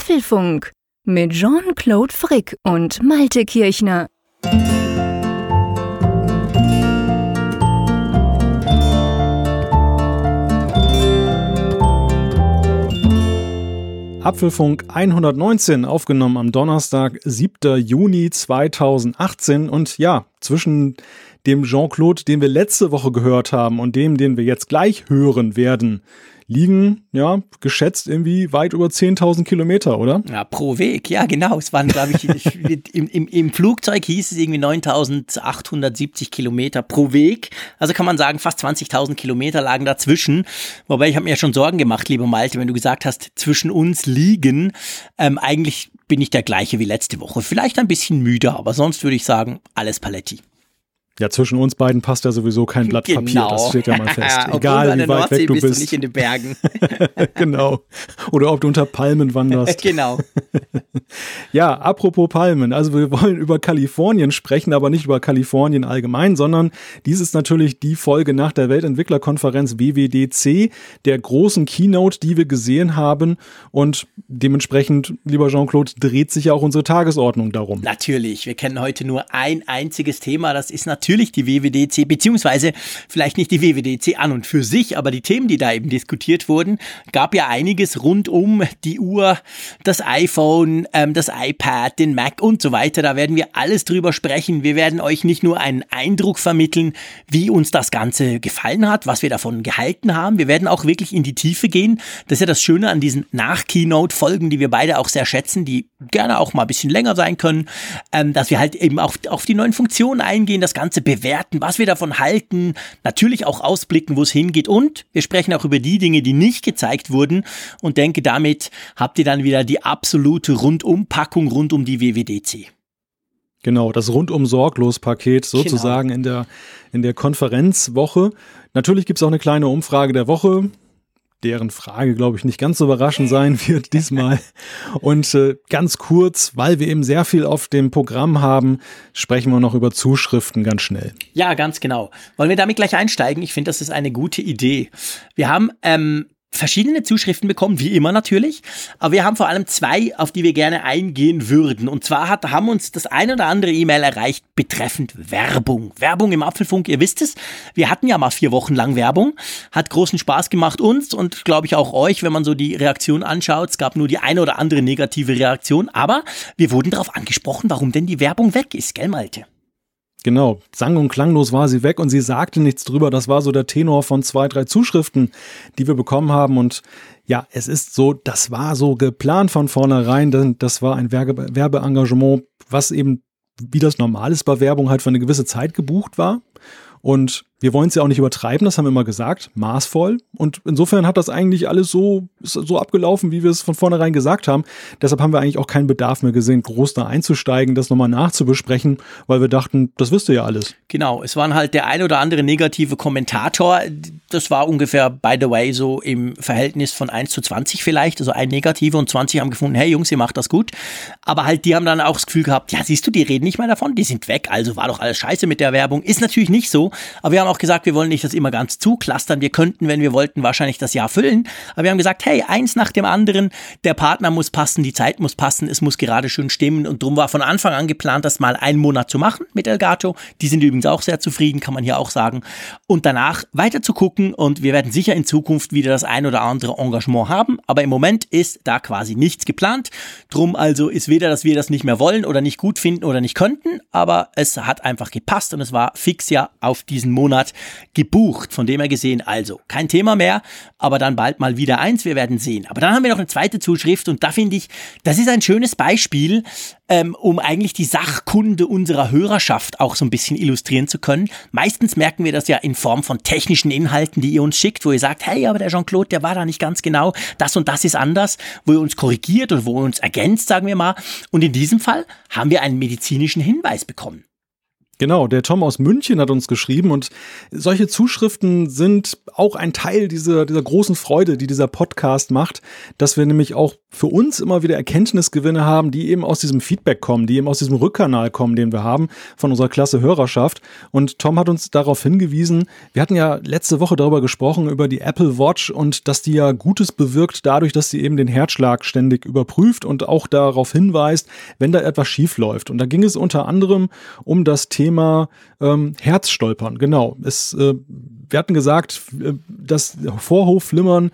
Apfelfunk mit Jean-Claude Frick und Malte Kirchner. Apfelfunk 119, aufgenommen am Donnerstag, 7. Juni 2018. Und ja, zwischen dem Jean-Claude, den wir letzte Woche gehört haben, und dem, den wir jetzt gleich hören werden, liegen, ja, geschätzt irgendwie weit über 10.000 Kilometer, oder? Ja, pro Weg, ja, genau. Es waren, glaube ich, im, im, im Flugzeug hieß es irgendwie 9.870 Kilometer pro Weg. Also kann man sagen, fast 20.000 Kilometer lagen dazwischen. Wobei ich habe mir ja schon Sorgen gemacht, lieber Malte, wenn du gesagt hast, zwischen uns liegen. Ähm, eigentlich bin ich der gleiche wie letzte Woche. Vielleicht ein bisschen müde, aber sonst würde ich sagen, alles Paletti. Ja, zwischen uns beiden passt ja sowieso kein Blatt genau. Papier, das steht ja mal fest. Egal wie weit Nordsee weg du bist. bist du nicht in den Bergen. genau. Oder ob du unter Palmen wanderst. genau. ja, apropos Palmen, also wir wollen über Kalifornien sprechen, aber nicht über Kalifornien allgemein, sondern dies ist natürlich die Folge nach der Weltentwicklerkonferenz WWDC, der großen Keynote, die wir gesehen haben und dementsprechend, lieber Jean-Claude, dreht sich ja auch unsere Tagesordnung darum. Natürlich, wir kennen heute nur ein einziges Thema, das ist natürlich natürlich die WWDC, beziehungsweise vielleicht nicht die WWDC an und für sich, aber die Themen, die da eben diskutiert wurden, gab ja einiges rund um die Uhr, das iPhone, ähm, das iPad, den Mac und so weiter. Da werden wir alles drüber sprechen. Wir werden euch nicht nur einen Eindruck vermitteln, wie uns das Ganze gefallen hat, was wir davon gehalten haben. Wir werden auch wirklich in die Tiefe gehen. Das ist ja das Schöne an diesen Nach-Keynote-Folgen, die wir beide auch sehr schätzen, die gerne auch mal ein bisschen länger sein können, ähm, dass wir halt eben auch auf die neuen Funktionen eingehen, das Ganze Ganze bewerten, was wir davon halten, natürlich auch ausblicken, wo es hingeht und wir sprechen auch über die Dinge, die nicht gezeigt wurden und denke, damit habt ihr dann wieder die absolute Rundumpackung rund um die WWDC. Genau, das rundum sorglos Paket sozusagen genau. in der in der Konferenzwoche. Natürlich gibt es auch eine kleine Umfrage der Woche deren Frage, glaube ich, nicht ganz so überraschend sein wird diesmal. Und äh, ganz kurz, weil wir eben sehr viel auf dem Programm haben, sprechen wir noch über Zuschriften ganz schnell. Ja, ganz genau. Wollen wir damit gleich einsteigen? Ich finde, das ist eine gute Idee. Wir haben ähm, verschiedene Zuschriften bekommen, wie immer natürlich. Aber wir haben vor allem zwei, auf die wir gerne eingehen würden. Und zwar hat, haben uns das ein oder andere E-Mail erreicht betreffend Werbung. Werbung im Apfelfunk, ihr wisst es. Wir hatten ja mal vier Wochen lang Werbung. Hat großen Spaß gemacht uns und glaube ich auch euch, wenn man so die Reaktion anschaut. Es gab nur die eine oder andere negative Reaktion. Aber wir wurden darauf angesprochen, warum denn die Werbung weg ist, gell Malte? Genau, sang- und klanglos war sie weg und sie sagte nichts drüber. Das war so der Tenor von zwei, drei Zuschriften, die wir bekommen haben. Und ja, es ist so, das war so geplant von vornherein, denn das war ein Werbe Werbeengagement, was eben, wie das normal ist bei Werbung, halt für eine gewisse Zeit gebucht war. Und wir wollen es ja auch nicht übertreiben, das haben wir immer gesagt, maßvoll. Und insofern hat das eigentlich alles so, so abgelaufen, wie wir es von vornherein gesagt haben. Deshalb haben wir eigentlich auch keinen Bedarf mehr gesehen, groß da einzusteigen, das nochmal nachzubesprechen, weil wir dachten, das wisst ihr ja alles. Genau, es waren halt der ein oder andere negative Kommentator. Das war ungefähr, by the way, so im Verhältnis von 1 zu 20 vielleicht. Also ein negative und 20 haben gefunden, hey Jungs, ihr macht das gut. Aber halt, die haben dann auch das Gefühl gehabt, ja, siehst du, die reden nicht mehr davon, die sind weg. Also war doch alles scheiße mit der Werbung. Ist natürlich nicht so. Aber wir haben auch gesagt, wir wollen nicht das immer ganz zuklustern. Wir könnten, wenn wir wollten, wahrscheinlich das Jahr füllen. Aber wir haben gesagt, hey, eins nach dem anderen, der Partner muss passen, die Zeit muss passen, es muss gerade schön stimmen. Und darum war von Anfang an geplant, das mal einen Monat zu machen mit Elgato. Die sind übrigens auch sehr zufrieden, kann man hier auch sagen. Und danach weiter zu gucken. Und wir werden sicher in Zukunft wieder das ein oder andere Engagement haben. Aber im Moment ist da quasi nichts geplant. Drum also ist weder, dass wir das nicht mehr wollen oder nicht gut finden oder nicht könnten. Aber es hat einfach gepasst und es war fix ja auf diesen Monat gebucht. Von dem her gesehen, also kein Thema mehr, aber dann bald mal wieder eins, wir werden sehen. Aber dann haben wir noch eine zweite Zuschrift und da finde ich, das ist ein schönes Beispiel, ähm, um eigentlich die Sachkunde unserer Hörerschaft auch so ein bisschen illustrieren zu können. Meistens merken wir das ja in Form von technischen Inhalten, die ihr uns schickt, wo ihr sagt, hey, aber der Jean-Claude, der war da nicht ganz genau, das und das ist anders, wo ihr uns korrigiert oder wo ihr uns ergänzt, sagen wir mal. Und in diesem Fall haben wir einen medizinischen Hinweis bekommen. Genau, der Tom aus München hat uns geschrieben und solche Zuschriften sind auch ein Teil dieser, dieser großen Freude, die dieser Podcast macht, dass wir nämlich auch für uns immer wieder Erkenntnisgewinne haben, die eben aus diesem Feedback kommen, die eben aus diesem Rückkanal kommen, den wir haben von unserer Klasse Hörerschaft. Und Tom hat uns darauf hingewiesen, wir hatten ja letzte Woche darüber gesprochen, über die Apple Watch und dass die ja Gutes bewirkt dadurch, dass sie eben den Herzschlag ständig überprüft und auch darauf hinweist, wenn da etwas schief läuft. Und da ging es unter anderem um das Thema ähm, Herzstolpern. Genau. Es, äh, wir hatten gesagt, äh, das Vorhofflimmern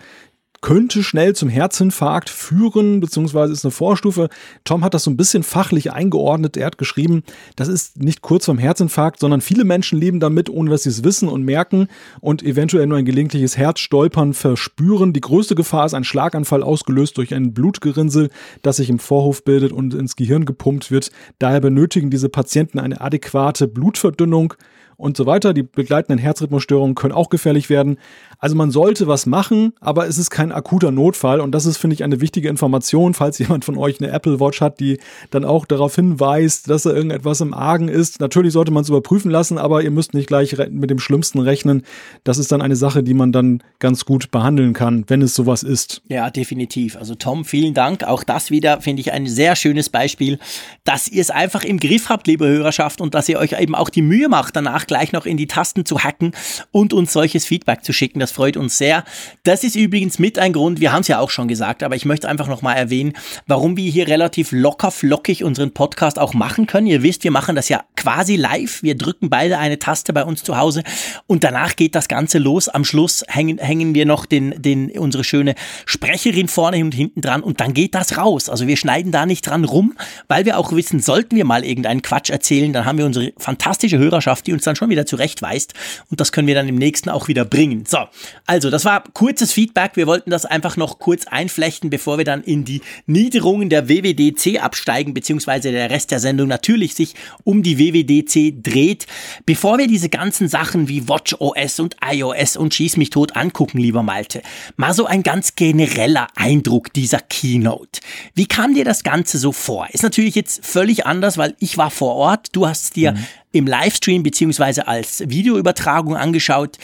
könnte schnell zum Herzinfarkt führen, beziehungsweise ist eine Vorstufe. Tom hat das so ein bisschen fachlich eingeordnet. Er hat geschrieben, das ist nicht kurz vorm Herzinfarkt, sondern viele Menschen leben damit, ohne dass sie es wissen und merken und eventuell nur ein gelegentliches Herzstolpern verspüren. Die größte Gefahr ist ein Schlaganfall ausgelöst durch ein Blutgerinnsel, das sich im Vorhof bildet und ins Gehirn gepumpt wird. Daher benötigen diese Patienten eine adäquate Blutverdünnung und so weiter. Die begleitenden Herzrhythmusstörungen können auch gefährlich werden. Also man sollte was machen, aber es ist kein akuter Notfall und das ist, finde ich, eine wichtige Information, falls jemand von euch eine Apple Watch hat, die dann auch darauf hinweist, dass da irgendetwas im Argen ist. Natürlich sollte man es überprüfen lassen, aber ihr müsst nicht gleich mit dem Schlimmsten rechnen. Das ist dann eine Sache, die man dann ganz gut behandeln kann, wenn es sowas ist. Ja, definitiv. Also Tom, vielen Dank. Auch das wieder finde ich ein sehr schönes Beispiel, dass ihr es einfach im Griff habt, liebe Hörerschaft, und dass ihr euch eben auch die Mühe macht, danach gleich noch in die Tasten zu hacken und uns solches Feedback zu schicken. Das freut uns sehr. Das ist übrigens mit ein Grund, wir haben es ja auch schon gesagt, aber ich möchte einfach nochmal erwähnen, warum wir hier relativ locker flockig unseren Podcast auch machen können. Ihr wisst, wir machen das ja quasi live. Wir drücken beide eine Taste bei uns zu Hause und danach geht das Ganze los. Am Schluss hängen, hängen wir noch den, den, unsere schöne Sprecherin vorne und hinten dran und dann geht das raus. Also wir schneiden da nicht dran rum, weil wir auch wissen, sollten wir mal irgendeinen Quatsch erzählen, dann haben wir unsere fantastische Hörerschaft, die uns dann schon wieder zurechtweist und das können wir dann im nächsten auch wieder bringen. So, also, das war kurzes Feedback. Wir wollten das einfach noch kurz einflechten, bevor wir dann in die Niederungen der WWDC absteigen, beziehungsweise der Rest der Sendung natürlich sich um die WWDC dreht. Bevor wir diese ganzen Sachen wie WatchOS und iOS und Schieß mich tot angucken, lieber Malte, mal so ein ganz genereller Eindruck dieser Keynote. Wie kam dir das Ganze so vor? Ist natürlich jetzt völlig anders, weil ich war vor Ort, du hast dir mhm. Im Livestream beziehungsweise als Videoübertragung angeschaut.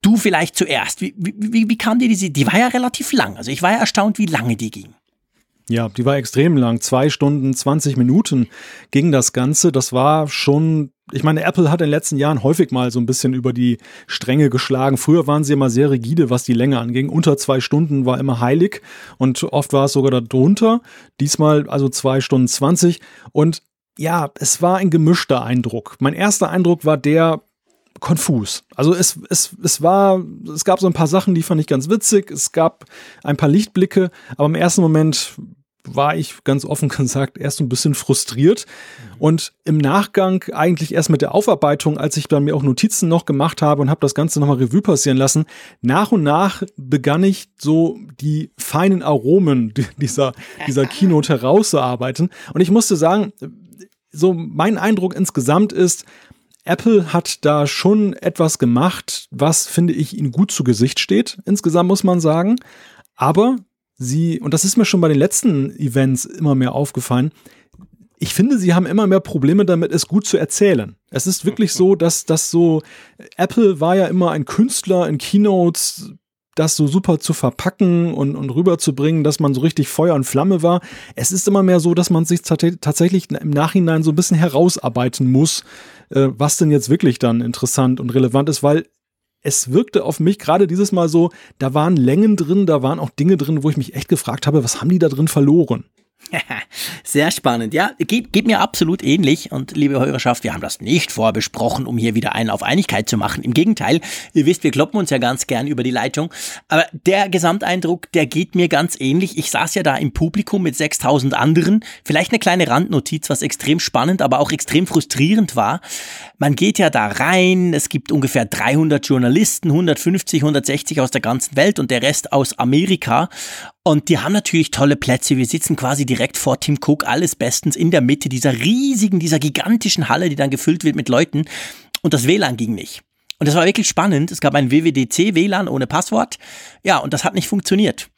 Du vielleicht zuerst. Wie, wie, wie kam dir diese? Die war ja relativ lang. Also ich war ja erstaunt, wie lange die ging. Ja, die war extrem lang. Zwei Stunden, 20 Minuten ging das Ganze. Das war schon ich meine, Apple hat in den letzten Jahren häufig mal so ein bisschen über die Stränge geschlagen. Früher waren sie immer sehr rigide, was die Länge anging. Unter zwei Stunden war immer heilig und oft war es sogar darunter. Diesmal also zwei Stunden 20. Und ja, es war ein gemischter Eindruck. Mein erster Eindruck war der, konfus. Also es, es, es war, es gab so ein paar Sachen, die fand ich ganz witzig. Es gab ein paar Lichtblicke, aber im ersten Moment war ich ganz offen gesagt erst ein bisschen frustriert und im Nachgang eigentlich erst mit der Aufarbeitung, als ich dann mir auch Notizen noch gemacht habe und habe das Ganze nochmal Revue passieren lassen, nach und nach begann ich so die feinen Aromen dieser, dieser Keynote herauszuarbeiten und ich musste sagen, so mein Eindruck insgesamt ist, Apple hat da schon etwas gemacht, was, finde ich, ihnen gut zu Gesicht steht. Insgesamt muss man sagen. Aber sie, und das ist mir schon bei den letzten Events immer mehr aufgefallen, ich finde, sie haben immer mehr Probleme damit, es gut zu erzählen. Es ist wirklich so, dass das so, Apple war ja immer ein Künstler in Keynotes, das so super zu verpacken und, und rüberzubringen, dass man so richtig Feuer und Flamme war. Es ist immer mehr so, dass man sich tatsächlich im Nachhinein so ein bisschen herausarbeiten muss, äh, was denn jetzt wirklich dann interessant und relevant ist, weil es wirkte auf mich gerade dieses Mal so, da waren Längen drin, da waren auch Dinge drin, wo ich mich echt gefragt habe, was haben die da drin verloren? Sehr spannend. Ja, geht, geht mir absolut ähnlich. Und liebe Hörerschaft, wir haben das nicht vorbesprochen, um hier wieder einen auf Einigkeit zu machen. Im Gegenteil, ihr wisst, wir kloppen uns ja ganz gern über die Leitung. Aber der Gesamteindruck, der geht mir ganz ähnlich. Ich saß ja da im Publikum mit 6000 anderen. Vielleicht eine kleine Randnotiz, was extrem spannend, aber auch extrem frustrierend war. Man geht ja da rein. Es gibt ungefähr 300 Journalisten, 150, 160 aus der ganzen Welt und der Rest aus Amerika. Und die haben natürlich tolle Plätze. Wir sitzen quasi direkt vor Tim Cook, alles bestens in der Mitte dieser riesigen, dieser gigantischen Halle, die dann gefüllt wird mit Leuten. Und das WLAN ging nicht. Und das war wirklich spannend. Es gab ein WWDC WLAN ohne Passwort. Ja, und das hat nicht funktioniert.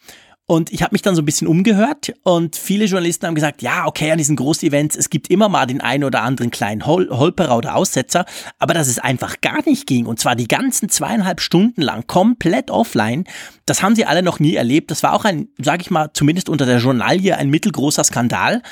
Und ich habe mich dann so ein bisschen umgehört und viele Journalisten haben gesagt, ja, okay, an diesen Groß-Events, es gibt immer mal den einen oder anderen kleinen Hol Holperer oder Aussetzer, aber dass es einfach gar nicht ging und zwar die ganzen zweieinhalb Stunden lang komplett offline, das haben sie alle noch nie erlebt. Das war auch ein, sage ich mal, zumindest unter der Journalie ein mittelgroßer Skandal.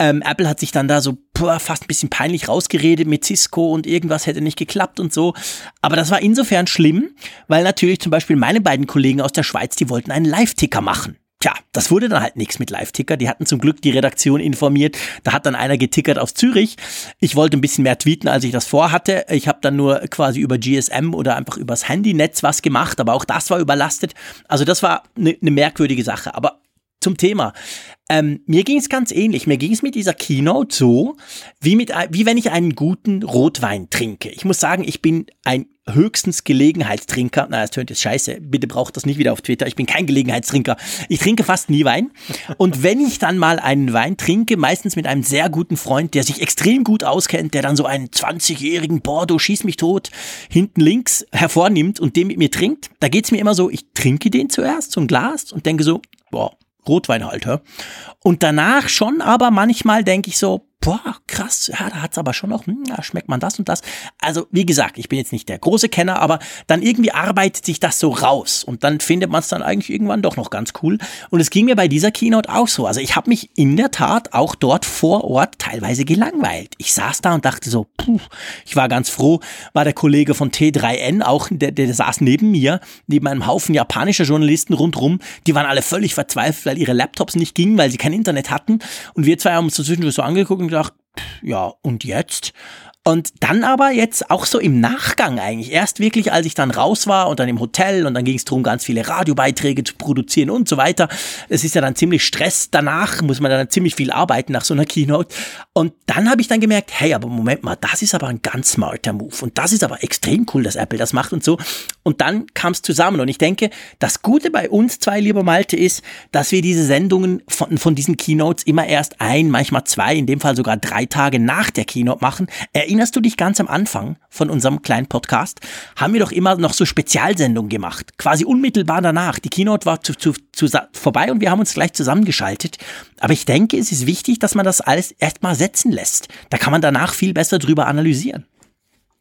Ähm, Apple hat sich dann da so boah, fast ein bisschen peinlich rausgeredet mit Cisco und irgendwas hätte nicht geklappt und so. Aber das war insofern schlimm, weil natürlich zum Beispiel meine beiden Kollegen aus der Schweiz, die wollten einen Live-Ticker machen. Tja, das wurde dann halt nichts mit Live-Ticker. Die hatten zum Glück die Redaktion informiert. Da hat dann einer getickert aus Zürich. Ich wollte ein bisschen mehr tweeten, als ich das vorhatte. Ich habe dann nur quasi über GSM oder einfach übers Handynetz was gemacht, aber auch das war überlastet. Also das war eine ne merkwürdige Sache. Aber zum Thema. Ähm, mir ging es ganz ähnlich. Mir ging es mit dieser Keynote so, wie, mit, wie wenn ich einen guten Rotwein trinke. Ich muss sagen, ich bin ein höchstens Gelegenheitstrinker. Na, das tönt jetzt scheiße. Bitte braucht das nicht wieder auf Twitter. Ich bin kein Gelegenheitstrinker. Ich trinke fast nie Wein. Und wenn ich dann mal einen Wein trinke, meistens mit einem sehr guten Freund, der sich extrem gut auskennt, der dann so einen 20-jährigen Bordeaux schieß mich tot hinten links hervornimmt und den mit mir trinkt, da geht's mir immer so, ich trinke den zuerst, so ein Glas und denke so, boah, Rotweinhalter. Und danach schon aber manchmal denke ich so, boah, krass, ja, da hat's aber schon noch, hm, da schmeckt man das und das. Also, wie gesagt, ich bin jetzt nicht der große Kenner, aber dann irgendwie arbeitet sich das so raus und dann findet man es dann eigentlich irgendwann doch noch ganz cool. Und es ging mir bei dieser Keynote auch so. Also, ich habe mich in der Tat auch dort vor Ort teilweise gelangweilt. Ich saß da und dachte so, puh, ich war ganz froh, war der Kollege von T3N auch, der, der saß neben mir, neben einem Haufen japanischer Journalisten rundrum. Die waren alle völlig verzweifelt, weil ihre Laptops nicht gingen, weil sie kein Internet hatten. Und wir zwei haben uns so zwischendurch so angeguckt und gedacht, ja, und jetzt? Und dann aber jetzt auch so im Nachgang eigentlich. Erst wirklich, als ich dann raus war und dann im Hotel und dann ging es darum, ganz viele Radiobeiträge zu produzieren und so weiter. Es ist ja dann ziemlich Stress danach, muss man dann ziemlich viel arbeiten nach so einer Keynote. Und dann habe ich dann gemerkt, hey, aber Moment mal, das ist aber ein ganz smarter Move und das ist aber extrem cool, dass Apple das macht und so. Und dann kam es zusammen und ich denke, das Gute bei uns zwei, lieber Malte, ist, dass wir diese Sendungen von, von diesen Keynotes immer erst ein, manchmal zwei, in dem Fall sogar drei Tage nach der Keynote machen. Erinnern erinnerst du dich ganz am Anfang von unserem kleinen Podcast? Haben wir doch immer noch so Spezialsendungen gemacht. Quasi unmittelbar danach. Die Keynote war zu, zu, zu, vorbei und wir haben uns gleich zusammengeschaltet. Aber ich denke, es ist wichtig, dass man das alles erstmal setzen lässt. Da kann man danach viel besser drüber analysieren.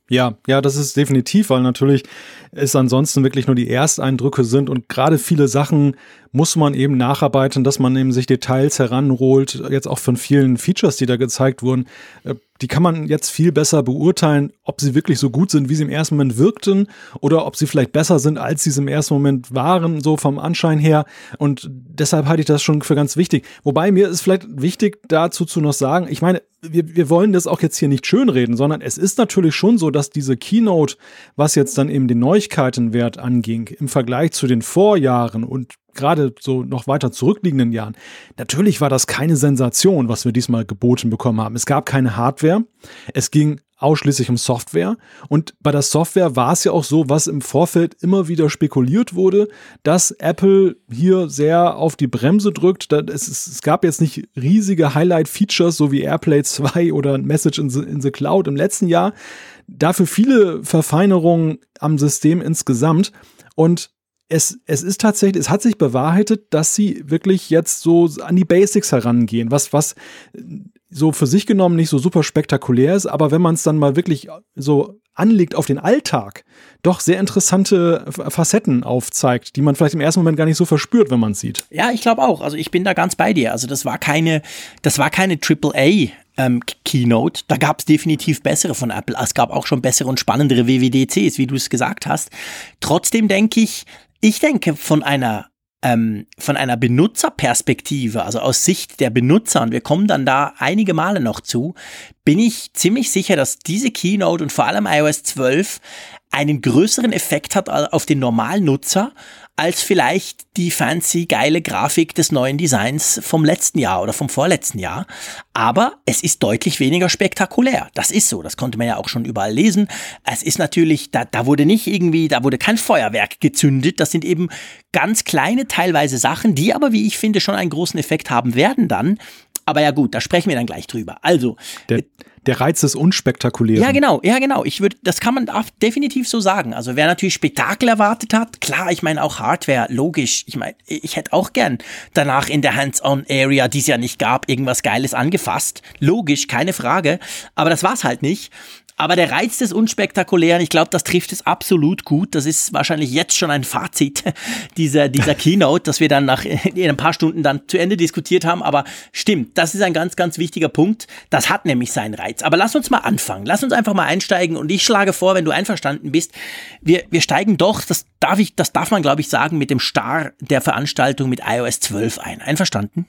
Ja, ja, das ist definitiv, weil natürlich es ansonsten wirklich nur die Ersteindrücke sind und gerade viele Sachen muss man eben nacharbeiten, dass man eben sich Details heranholt, jetzt auch von vielen Features, die da gezeigt wurden. Die kann man jetzt viel besser beurteilen, ob sie wirklich so gut sind, wie sie im ersten Moment wirkten oder ob sie vielleicht besser sind, als sie es im ersten Moment waren, so vom Anschein her. Und deshalb halte ich das schon für ganz wichtig. Wobei mir ist vielleicht wichtig dazu zu noch sagen, ich meine, wir, wir wollen das auch jetzt hier nicht schönreden, sondern es ist natürlich schon so, dass diese Keynote, was jetzt dann eben den Neuigkeitenwert anging, im Vergleich zu den Vorjahren und gerade so noch weiter zurückliegenden Jahren, natürlich war das keine Sensation, was wir diesmal geboten bekommen haben. Es gab keine Hardware. Es ging ausschließlich um Software. Und bei der Software war es ja auch so, was im Vorfeld immer wieder spekuliert wurde, dass Apple hier sehr auf die Bremse drückt. Es, gab jetzt nicht riesige Highlight-Features, so wie AirPlay 2 oder Message in the Cloud im letzten Jahr. Dafür viele Verfeinerungen am System insgesamt. Und es, es ist tatsächlich, es hat sich bewahrheitet, dass sie wirklich jetzt so an die Basics herangehen, was, was so für sich genommen nicht so super spektakulär ist, aber wenn man es dann mal wirklich so anlegt auf den Alltag, doch sehr interessante Facetten aufzeigt, die man vielleicht im ersten Moment gar nicht so verspürt, wenn man es sieht. Ja, ich glaube auch. Also ich bin da ganz bei dir. Also das war keine, das war keine AAA ähm, Keynote. Da gab es definitiv bessere von Apple. Es gab auch schon bessere und spannendere WWDCs, wie du es gesagt hast. Trotzdem denke ich, ich denke, von einer ähm, von einer Benutzerperspektive, also aus Sicht der Benutzer, und wir kommen dann da einige Male noch zu, bin ich ziemlich sicher, dass diese Keynote und vor allem iOS 12 einen größeren Effekt hat auf den normalen Nutzer als vielleicht die fancy geile Grafik des neuen Designs vom letzten Jahr oder vom vorletzten Jahr. Aber es ist deutlich weniger spektakulär. Das ist so. Das konnte man ja auch schon überall lesen. Es ist natürlich, da, da wurde nicht irgendwie, da wurde kein Feuerwerk gezündet. Das sind eben ganz kleine teilweise Sachen, die aber, wie ich finde, schon einen großen Effekt haben werden dann. Aber ja gut, da sprechen wir dann gleich drüber. Also. Der, der Reiz des Unspektakulären. Ja, genau, ja, genau. Ich würde, das kann man definitiv so sagen. Also wer natürlich Spektakel erwartet hat, klar, ich meine auch Hardware, logisch. Ich meine, ich hätte auch gern danach in der Hands-on-Area, die es ja nicht gab, irgendwas Geiles angefasst. Logisch, keine Frage. Aber das war's halt nicht. Aber der Reiz des Unspektakulären, ich glaube, das trifft es absolut gut. Das ist wahrscheinlich jetzt schon ein Fazit dieser, dieser Keynote, dass wir dann nach in ein paar Stunden dann zu Ende diskutiert haben. Aber stimmt, das ist ein ganz, ganz wichtiger Punkt. Das hat nämlich seinen Reiz. Aber lass uns mal anfangen. Lass uns einfach mal einsteigen. Und ich schlage vor, wenn du einverstanden bist, wir, wir steigen doch, das darf ich, das darf man, glaube ich, sagen, mit dem Star der Veranstaltung mit iOS 12 ein. Einverstanden?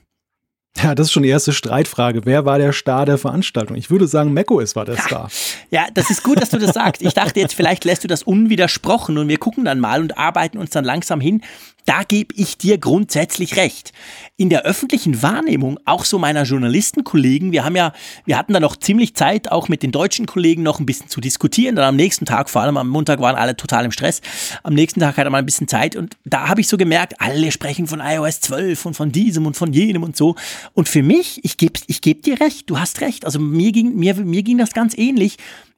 Ja, das ist schon die erste Streitfrage. Wer war der Star der Veranstaltung? Ich würde sagen, macOS war der Star. Ja, das ist gut, dass du das sagst. Ich dachte jetzt, vielleicht lässt du das unwidersprochen und wir gucken dann mal und arbeiten uns dann langsam hin da gebe ich dir grundsätzlich recht. In der öffentlichen Wahrnehmung, auch so meiner Journalistenkollegen, wir haben ja, wir hatten da noch ziemlich Zeit, auch mit den deutschen Kollegen noch ein bisschen zu diskutieren. Dann am nächsten Tag, vor allem am Montag waren alle total im Stress. Am nächsten Tag hatte man ein bisschen Zeit und da habe ich so gemerkt, alle sprechen von iOS 12 und von diesem und von jenem und so. Und für mich, ich gebe ich geb dir recht, du hast recht. Also mir ging, mir, mir ging das ganz ähnlich.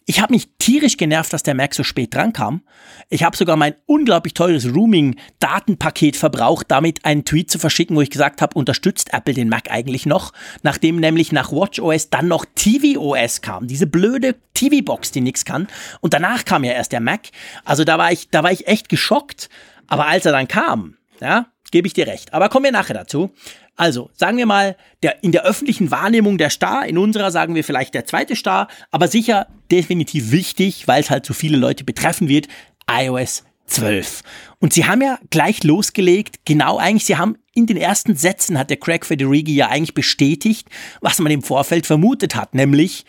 Ich habe mich tierisch genervt, dass der Mac so spät drankam. Ich habe sogar mein unglaublich teures Rooming-Datenpaket verbraucht, damit einen Tweet zu verschicken, wo ich gesagt habe, unterstützt Apple den Mac eigentlich noch, nachdem nämlich nach WatchOS dann noch tvOS kam, diese blöde TV-Box, die nichts kann. Und danach kam ja erst der Mac. Also da war ich, da war ich echt geschockt. Aber als er dann kam, ja, gebe ich dir recht. Aber kommen wir nachher dazu. Also, sagen wir mal, der, in der öffentlichen Wahrnehmung der Star, in unserer sagen wir vielleicht der zweite Star, aber sicher definitiv wichtig, weil es halt so viele Leute betreffen wird, iOS 12. Und sie haben ja gleich losgelegt, genau eigentlich, sie haben in den ersten Sätzen hat der Craig Federighi ja eigentlich bestätigt, was man im Vorfeld vermutet hat, nämlich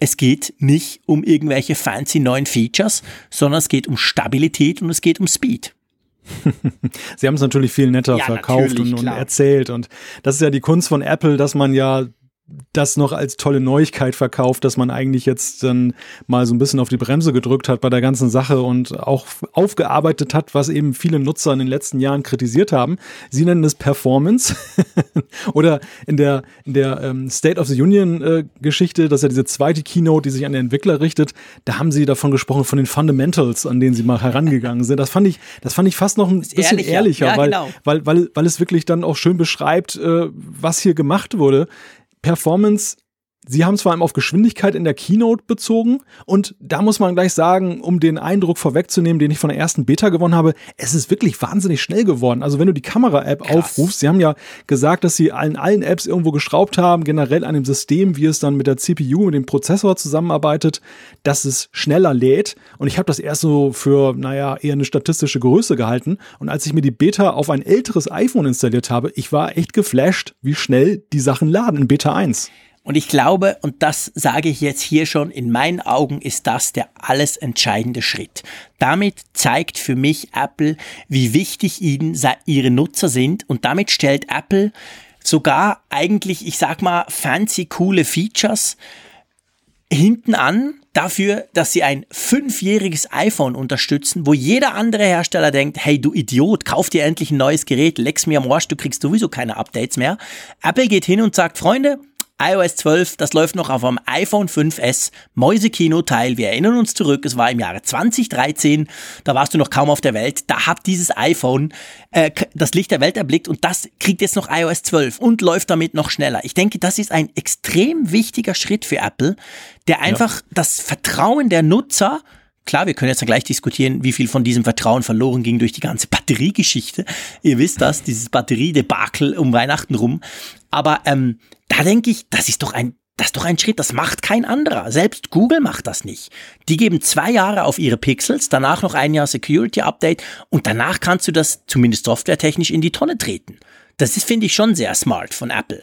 es geht nicht um irgendwelche fancy neuen Features, sondern es geht um Stabilität und es geht um Speed. Sie haben es natürlich viel netter ja, verkauft und, und erzählt. Und das ist ja die Kunst von Apple, dass man ja das noch als tolle Neuigkeit verkauft, dass man eigentlich jetzt dann mal so ein bisschen auf die Bremse gedrückt hat bei der ganzen Sache und auch aufgearbeitet hat, was eben viele Nutzer in den letzten Jahren kritisiert haben. Sie nennen es Performance oder in der, in der ähm, State of the Union äh, Geschichte, das ist ja diese zweite Keynote, die sich an den Entwickler richtet, da haben sie davon gesprochen, von den Fundamentals, an denen sie mal herangegangen sind. Das fand ich, das fand ich fast noch ein bisschen ehrlicher, ehrlicher ja, weil, genau. weil, weil, weil es wirklich dann auch schön beschreibt, äh, was hier gemacht wurde. Performance Sie haben es vor allem auf Geschwindigkeit in der Keynote bezogen und da muss man gleich sagen, um den Eindruck vorwegzunehmen, den ich von der ersten Beta gewonnen habe, es ist wirklich wahnsinnig schnell geworden. Also wenn du die Kamera-App aufrufst, sie haben ja gesagt, dass sie in allen Apps irgendwo geschraubt haben, generell an dem System, wie es dann mit der CPU, mit dem Prozessor zusammenarbeitet, dass es schneller lädt und ich habe das erst so für, naja, eher eine statistische Größe gehalten und als ich mir die Beta auf ein älteres iPhone installiert habe, ich war echt geflasht, wie schnell die Sachen laden in Beta 1. Und ich glaube, und das sage ich jetzt hier schon, in meinen Augen ist das der alles entscheidende Schritt. Damit zeigt für mich Apple, wie wichtig ihnen ihre Nutzer sind und damit stellt Apple sogar eigentlich, ich sag mal, fancy, coole Features hinten an dafür, dass sie ein fünfjähriges iPhone unterstützen, wo jeder andere Hersteller denkt, hey du Idiot, kauf dir endlich ein neues Gerät, leck's mir am Arsch, du kriegst sowieso keine Updates mehr. Apple geht hin und sagt, Freunde, iOS 12, das läuft noch auf einem iPhone 5S Mäusekino-Teil. Wir erinnern uns zurück, es war im Jahre 2013, da warst du noch kaum auf der Welt. Da hat dieses iPhone äh, das Licht der Welt erblickt und das kriegt jetzt noch iOS 12 und läuft damit noch schneller. Ich denke, das ist ein extrem wichtiger Schritt für Apple, der einfach ja. das Vertrauen der Nutzer Klar, wir können jetzt gleich diskutieren, wie viel von diesem Vertrauen verloren ging durch die ganze Batteriegeschichte. Ihr wisst das, dieses Batteriedebakel um Weihnachten rum. Aber ähm, da denke ich, das ist doch ein das ist doch ein Schritt, das macht kein anderer. Selbst Google macht das nicht. Die geben zwei Jahre auf ihre Pixels, danach noch ein Jahr Security Update und danach kannst du das zumindest softwaretechnisch in die Tonne treten. Das ist, finde ich, schon sehr smart von Apple.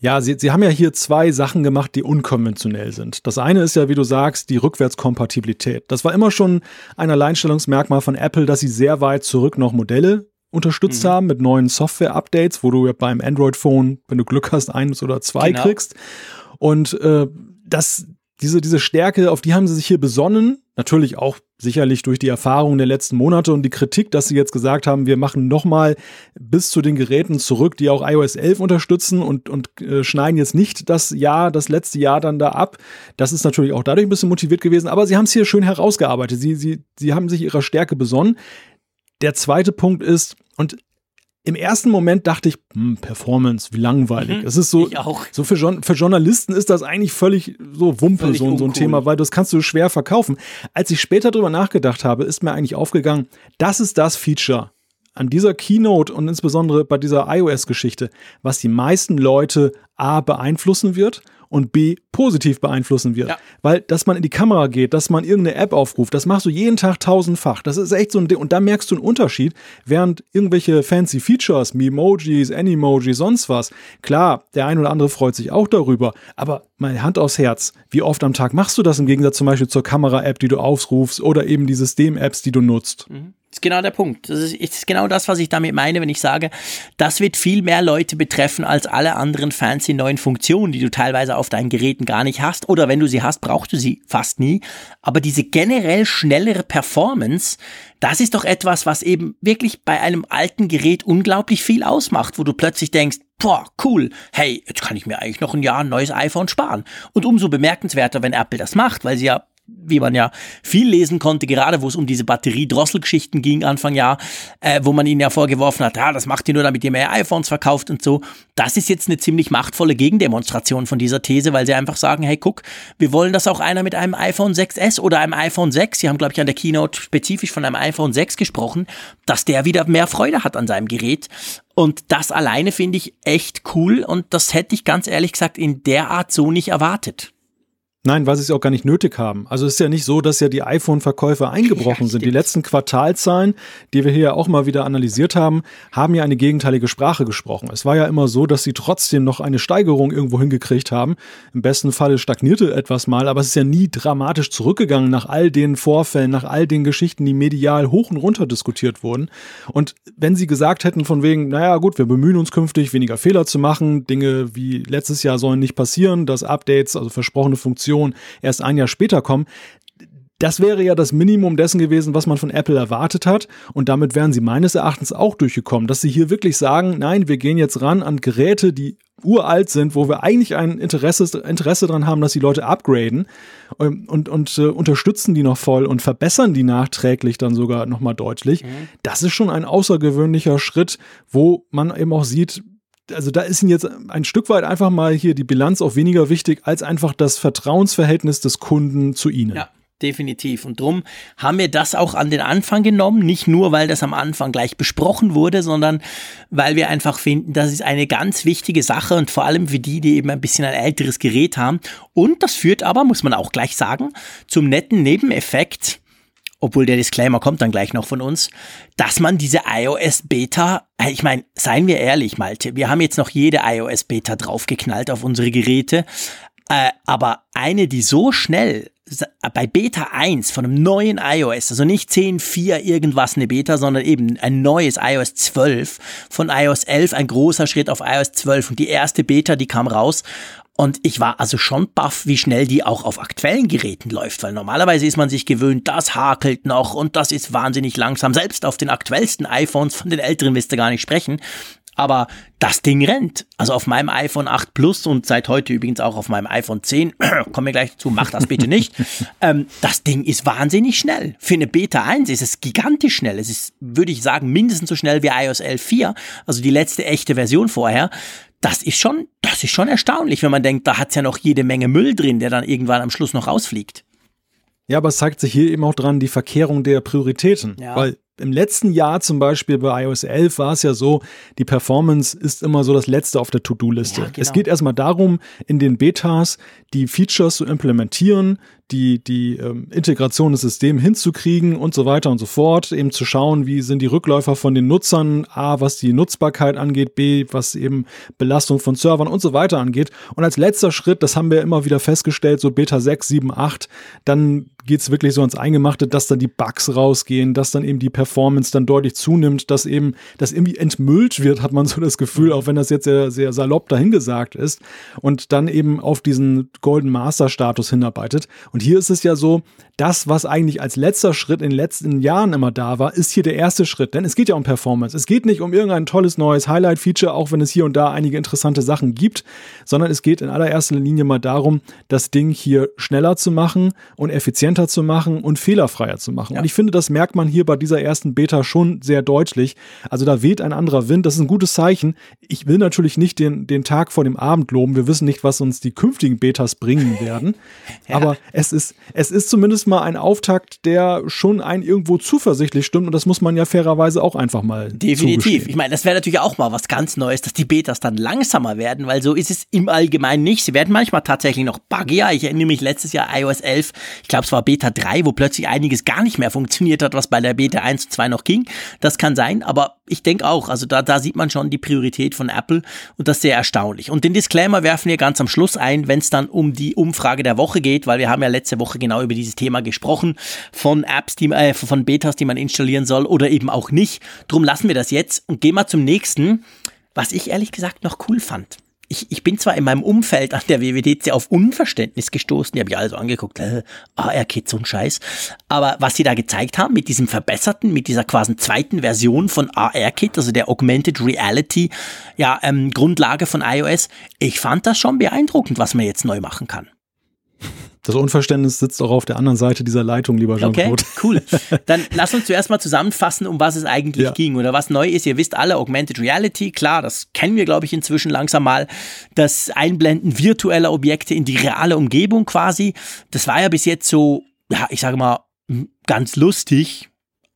Ja, sie, sie haben ja hier zwei Sachen gemacht, die unkonventionell sind. Das eine ist ja, wie du sagst, die Rückwärtskompatibilität. Das war immer schon ein Alleinstellungsmerkmal von Apple, dass sie sehr weit zurück noch Modelle unterstützt mhm. haben mit neuen Software-Updates, wo du ja beim Android-Phone, wenn du Glück hast, eins oder zwei genau. kriegst. Und äh, das, diese, diese Stärke, auf die haben sie sich hier besonnen. Natürlich auch sicherlich durch die Erfahrung der letzten Monate und die Kritik, dass sie jetzt gesagt haben, wir machen nochmal bis zu den Geräten zurück, die auch iOS 11 unterstützen und, und äh, schneiden jetzt nicht das Jahr, das letzte Jahr dann da ab. Das ist natürlich auch dadurch ein bisschen motiviert gewesen, aber sie haben es hier schön herausgearbeitet. Sie, sie, sie haben sich ihrer Stärke besonnen. Der zweite Punkt ist, und im ersten Moment dachte ich, hm, Performance, wie langweilig. Mhm, es ist so, so für, für Journalisten ist das eigentlich völlig so Wumpe, Völlig so, so ein. Thema, weil das kannst du schwer verkaufen. Als ich später drüber nachgedacht habe, ist mir eigentlich aufgegangen, das ist das Feature an dieser Keynote und insbesondere bei dieser iOS-Geschichte, was die meisten Leute A beeinflussen wird und B positiv beeinflussen wird. Ja. Weil, dass man in die Kamera geht, dass man irgendeine App aufruft, das machst du jeden Tag tausendfach. Das ist echt so ein Ding. Und da merkst du einen Unterschied, während irgendwelche fancy Features, Memojis, Animoji, sonst was, klar, der ein oder andere freut sich auch darüber, aber mal Hand aufs Herz, wie oft am Tag machst du das im Gegensatz zum Beispiel zur Kamera-App, die du aufrufst oder eben die System-Apps, die du nutzt? Das ist genau der Punkt. Das ist, ist genau das, was ich damit meine, wenn ich sage, das wird viel mehr Leute betreffen als alle anderen fancy neuen Funktionen, die du teilweise auf deinen Geräten gar nicht hast. Oder wenn du sie hast, brauchst du sie fast nie. Aber diese generell schnellere Performance, das ist doch etwas, was eben wirklich bei einem alten Gerät unglaublich viel ausmacht, wo du plötzlich denkst, boah, cool, hey, jetzt kann ich mir eigentlich noch ein Jahr ein neues iPhone sparen. Und umso bemerkenswerter, wenn Apple das macht, weil sie ja wie man ja viel lesen konnte, gerade wo es um diese Batteriedrosselgeschichten ging Anfang Jahr, äh, wo man ihnen ja vorgeworfen hat, ja, das macht ihr nur, damit ihr mehr iPhones verkauft und so. Das ist jetzt eine ziemlich machtvolle Gegendemonstration von dieser These, weil sie einfach sagen, hey, guck, wir wollen, dass auch einer mit einem iPhone 6S oder einem iPhone 6, sie haben, glaube ich, an der Keynote spezifisch von einem iPhone 6 gesprochen, dass der wieder mehr Freude hat an seinem Gerät. Und das alleine finde ich echt cool und das hätte ich ganz ehrlich gesagt in der Art so nicht erwartet. Nein, weil sie es auch gar nicht nötig haben. Also es ist ja nicht so, dass ja die iPhone-Verkäufe eingebrochen Ja, sind. Die letzten Quartalzahlen, die wir hier ja auch mal wieder analysiert haben, haben ja eine gegenteilige Sprache gesprochen. Es war ja immer so, dass sie trotzdem noch eine Steigerung irgendwo hingekriegt haben. Im besten Falle stagnierte etwas mal, aber es ist ja nie dramatisch zurückgegangen nach all den Vorfällen, nach all den Geschichten, die medial hoch und runter diskutiert wurden. Und wenn sie gesagt hätten von wegen, naja gut, wir bemühen uns künftig, weniger Fehler zu machen, Dinge wie letztes Jahr sollen nicht passieren, dass Updates, also versprochene Funktionen, erst ein Jahr später kommen, das wäre ja das Minimum dessen gewesen, was man von Apple erwartet hat. Und damit wären sie meines Erachtens auch durchgekommen, dass sie hier wirklich sagen, nein, wir gehen jetzt ran an Geräte, die uralt sind, wo wir eigentlich ein Interesse, Interesse dran haben, dass die Leute upgraden ähm, und, und äh, unterstützen die noch voll und verbessern die nachträglich dann sogar nochmal deutlich. Das ist schon ein außergewöhnlicher Schritt, wo man eben auch sieht, also da ist ihnen jetzt ein Stück weit einfach mal hier die Bilanz auch weniger wichtig als einfach das Vertrauensverhältnis des Kunden zu ihnen. Ja, definitiv. Und drum haben wir das auch an den Anfang genommen, nicht nur, weil das am Anfang gleich besprochen wurde, sondern weil wir einfach finden, das ist eine ganz wichtige Sache und vor allem für die, die eben ein bisschen ein älteres Gerät haben. Und das führt aber, muss man auch gleich sagen, zum netten Nebeneffekt, obwohl der Disclaimer kommt dann gleich noch von uns, dass man diese iOS Beta, äh, ich meine, seien wir ehrlich, Malte, wir haben jetzt noch jede iOS Beta draufgeknallt auf unsere Geräte, äh, aber eine, die so schnell bei Beta 1 von einem neuen iOS, also nicht 10.4 irgendwas eine Beta, sondern eben ein neues iOS 12, von iOS 11 ein großer Schritt auf iOS 12 und die erste Beta, die kam raus und ich war also schon baff, wie schnell die auch auf aktuellen Geräten läuft, weil normalerweise ist man sich gewöhnt, das hakelt noch und das ist wahnsinnig langsam. Selbst auf den aktuellsten iPhones, von den älteren wisst ihr gar nicht sprechen. Aber das Ding rennt. Also auf meinem iPhone 8 Plus und seit heute übrigens auch auf meinem iPhone 10, kommen wir gleich dazu, macht das bitte nicht. ähm, das Ding ist wahnsinnig schnell. Für eine Beta 1 ist es gigantisch schnell. Es ist, würde ich sagen, mindestens so schnell wie iOS 11.4, also die letzte echte Version vorher das ist schon, das ist schon erstaunlich, wenn man denkt, da hat's ja noch jede Menge Müll drin, der dann irgendwann am Schluss noch rausfliegt. Ja, aber es zeigt sich hier eben auch dran die Verkehrung der Prioritäten. Ja. Weil im letzten Jahr zum Beispiel bei iOS 11 war es ja so, die Performance ist immer so das Letzte auf der To-Do-Liste. Ja, genau. Es geht erstmal darum, in den Betas die Features zu implementieren, die, die ähm, Integration des Systems hinzukriegen und so weiter und so fort, eben zu schauen, wie sind die Rückläufer von den Nutzern, A, was die Nutzbarkeit angeht, B, was eben Belastung von Servern und so weiter angeht. Und als letzter Schritt, das haben wir immer wieder festgestellt, so Beta 6, 7, 8, dann geht's wirklich so ans Eingemachte, dass dann die Bugs rausgehen, dass dann eben die Performance dann deutlich zunimmt, dass eben das irgendwie entmüllt wird, hat man so das Gefühl, auch wenn das jetzt sehr, sehr salopp dahingesagt ist und dann eben auf diesen Golden Master Status hinarbeitet. Und hier ist es ja so, das, was eigentlich als letzter Schritt in den letzten Jahren immer da war, ist hier der erste Schritt. Denn es geht ja um Performance. Es geht nicht um irgendein tolles neues Highlight-Feature, auch wenn es hier und da einige interessante Sachen gibt, sondern es geht in allererster Linie mal darum, das Ding hier schneller zu machen und effizienter zu machen und fehlerfreier zu machen. Ja. Und ich finde, das merkt man hier bei dieser ersten Beta schon sehr deutlich. Also da weht ein anderer Wind. Das ist ein gutes Zeichen. Ich will natürlich nicht den, den Tag vor dem Abend loben. Wir wissen nicht, was uns die künftigen Betas bringen werden. ja. Aber es ist, es ist zumindest mal ein Auftakt, der schon einen irgendwo zuversichtlich stimmt. Und das muss man ja fairerweise auch einfach mal. Definitiv. Zugestehen. Ich meine, das wäre natürlich auch mal was ganz Neues, dass die Betas dann langsamer werden, weil so ist es im Allgemeinen nicht. Sie werden manchmal tatsächlich noch buggier. Ich erinnere mich letztes Jahr iOS 11, ich glaube es war Beta 3, wo plötzlich einiges gar nicht mehr funktioniert hat, was bei der Beta 1 und 2 noch ging. Das kann sein, aber ich denke auch, also da, da sieht man schon die Priorität von Apple und das ist sehr erstaunlich. Und den Disclaimer werfen wir ganz am Schluss ein, wenn es dann um die Umfrage der Woche geht, weil wir haben ja letzte Woche genau über dieses Thema gesprochen, von Apps, die, äh, von Betas, die man installieren soll oder eben auch nicht. Drum lassen wir das jetzt und gehen mal zum nächsten, was ich ehrlich gesagt noch cool fand ich, ich bin zwar in meinem Umfeld an der WWDC auf Unverständnis gestoßen, die habe ich also angeguckt, äh, AR-Kit, so ein Scheiß. Aber was sie da gezeigt haben mit diesem verbesserten, mit dieser quasi zweiten Version von AR-Kit, also der Augmented Reality, ja, ähm, Grundlage von iOS, ich fand das schon beeindruckend, was man jetzt neu machen kann. Das Unverständnis sitzt auch auf der anderen Seite dieser Leitung, lieber Jean-Claude. Okay, cool. Dann lass uns zuerst mal zusammenfassen, um was es eigentlich ja. ging oder was neu ist. Ihr wisst alle, Augmented Reality, klar, das kennen wir, glaube ich, inzwischen langsam mal. Das Einblenden virtueller Objekte in die reale Umgebung quasi. Das war ja bis jetzt so, ja, ich sage mal, ganz lustig,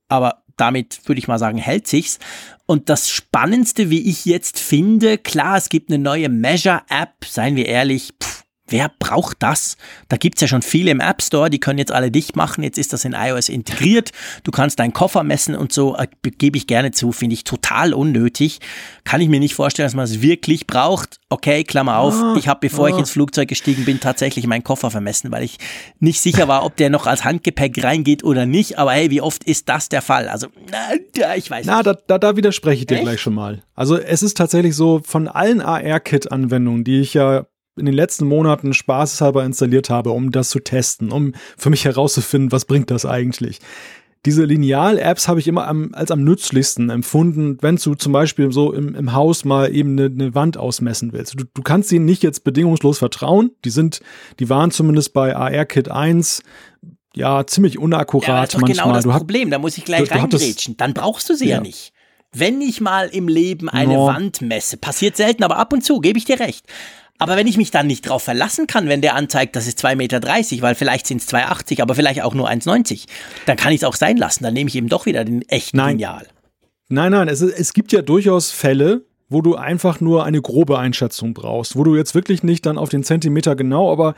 aber damit würde ich mal sagen, hält sich's. Und das Spannendste, wie ich jetzt finde, klar, es gibt eine neue Measure-App, seien wir ehrlich, pff, Wer braucht das? Da gibt's ja schon viele im App Store, die können jetzt alle dicht machen. Jetzt ist das in iOS integriert. Du kannst deinen Koffer messen und so, äh, gebe ich gerne zu, finde ich total unnötig. Kann ich mir nicht vorstellen, dass man es wirklich braucht. Okay, Klammer auf. Ah, ich habe, bevor ich ah. ins Flugzeug gestiegen bin, tatsächlich meinen Koffer vermessen, weil ich nicht sicher war, ob der noch als Handgepäck reingeht oder nicht. Aber hey, wie oft ist das der Fall? Also, na, ich weiß na, nicht. Na, da, da, da widerspreche ich dir Echt? gleich schon mal. Also es ist tatsächlich so, von allen AR-Kit-Anwendungen, die ich ja in den letzten Monaten spaßeshalber installiert habe, um das zu testen, um für mich herauszufinden, was bringt das eigentlich. Diese Lineal-Apps habe ich immer am, als am nützlichsten empfunden, wenn du zum Beispiel so im, im Haus mal eben eine, eine Wand ausmessen willst. Du, du kannst ihnen nicht jetzt bedingungslos vertrauen. Die sind, die waren zumindest bei AR-Kit 1 ja ziemlich unakkurat ja, das ist manchmal. genau das du Problem, da muss ich gleich reingrätschen. Dann brauchst du sie ja, ja nicht wenn ich mal im Leben eine no. Wand messe, passiert selten, aber ab und zu, gebe ich dir recht. Aber wenn ich mich dann nicht drauf verlassen kann, wenn der anzeigt, das ist 2,30 Meter, weil vielleicht sind es 2,80, aber vielleicht auch nur 1,90, dann kann ich es auch sein lassen. Dann nehme ich eben doch wieder den echten nein. Lineal. Nein, nein, es, es gibt ja durchaus Fälle, wo du einfach nur eine grobe Einschätzung brauchst, wo du jetzt wirklich nicht dann auf den Zentimeter genau, aber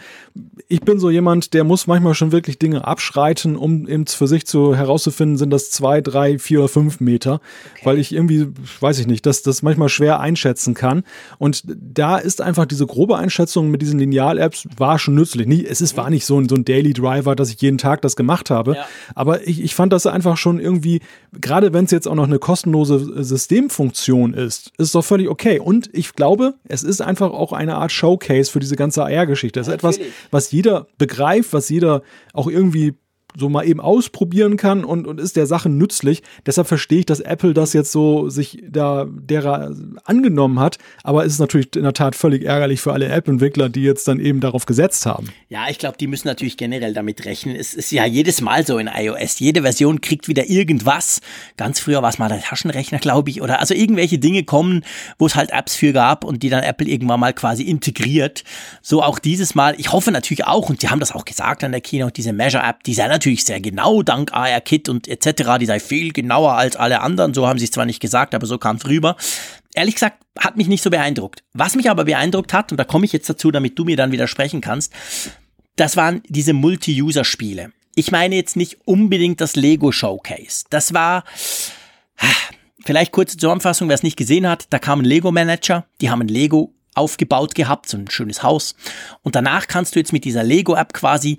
ich bin so jemand, der muss manchmal schon wirklich Dinge abschreiten, um eben für sich zu herauszufinden, sind das zwei, drei, vier oder fünf Meter, okay. weil ich irgendwie, weiß ich nicht, dass das manchmal schwer einschätzen kann. Und da ist einfach diese grobe Einschätzung mit diesen Lineal-Apps war schon nützlich. Nie, es ist, war nicht so ein, so ein Daily Driver, dass ich jeden Tag das gemacht habe, ja. aber ich, ich fand das einfach schon irgendwie, gerade wenn es jetzt auch noch eine kostenlose Systemfunktion ist, ist doch völlig okay. Und ich glaube, es ist einfach auch eine Art Showcase für diese ganze AR-Geschichte. Das ist etwas, was jeder begreift, was jeder auch irgendwie so mal eben ausprobieren kann und, und ist der Sache nützlich. Deshalb verstehe ich, dass Apple das jetzt so sich da derer angenommen hat. Aber es ist natürlich in der Tat völlig ärgerlich für alle App-Entwickler, die jetzt dann eben darauf gesetzt haben. Ja, ich glaube, die müssen natürlich generell damit rechnen. Es ist ja jedes Mal so in iOS. Jede Version kriegt wieder irgendwas. Ganz früher war es mal der Taschenrechner, glaube ich, oder also irgendwelche Dinge kommen, wo es halt Apps für gab und die dann Apple irgendwann mal quasi integriert. So auch dieses Mal. Ich hoffe natürlich auch, und die haben das auch gesagt an der Keynote, diese Measure-App, die sei natürlich natürlich sehr genau dank AR-Kit und etc. Die sei viel genauer als alle anderen. So haben sie es zwar nicht gesagt, aber so kam es rüber. Ehrlich gesagt, hat mich nicht so beeindruckt. Was mich aber beeindruckt hat, und da komme ich jetzt dazu, damit du mir dann widersprechen kannst, das waren diese Multi-User-Spiele. Ich meine jetzt nicht unbedingt das Lego Showcase. Das war, vielleicht kurze Zusammenfassung, wer es nicht gesehen hat, da kam ein Lego Manager, die haben ein Lego aufgebaut gehabt, so ein schönes Haus. Und danach kannst du jetzt mit dieser Lego-App quasi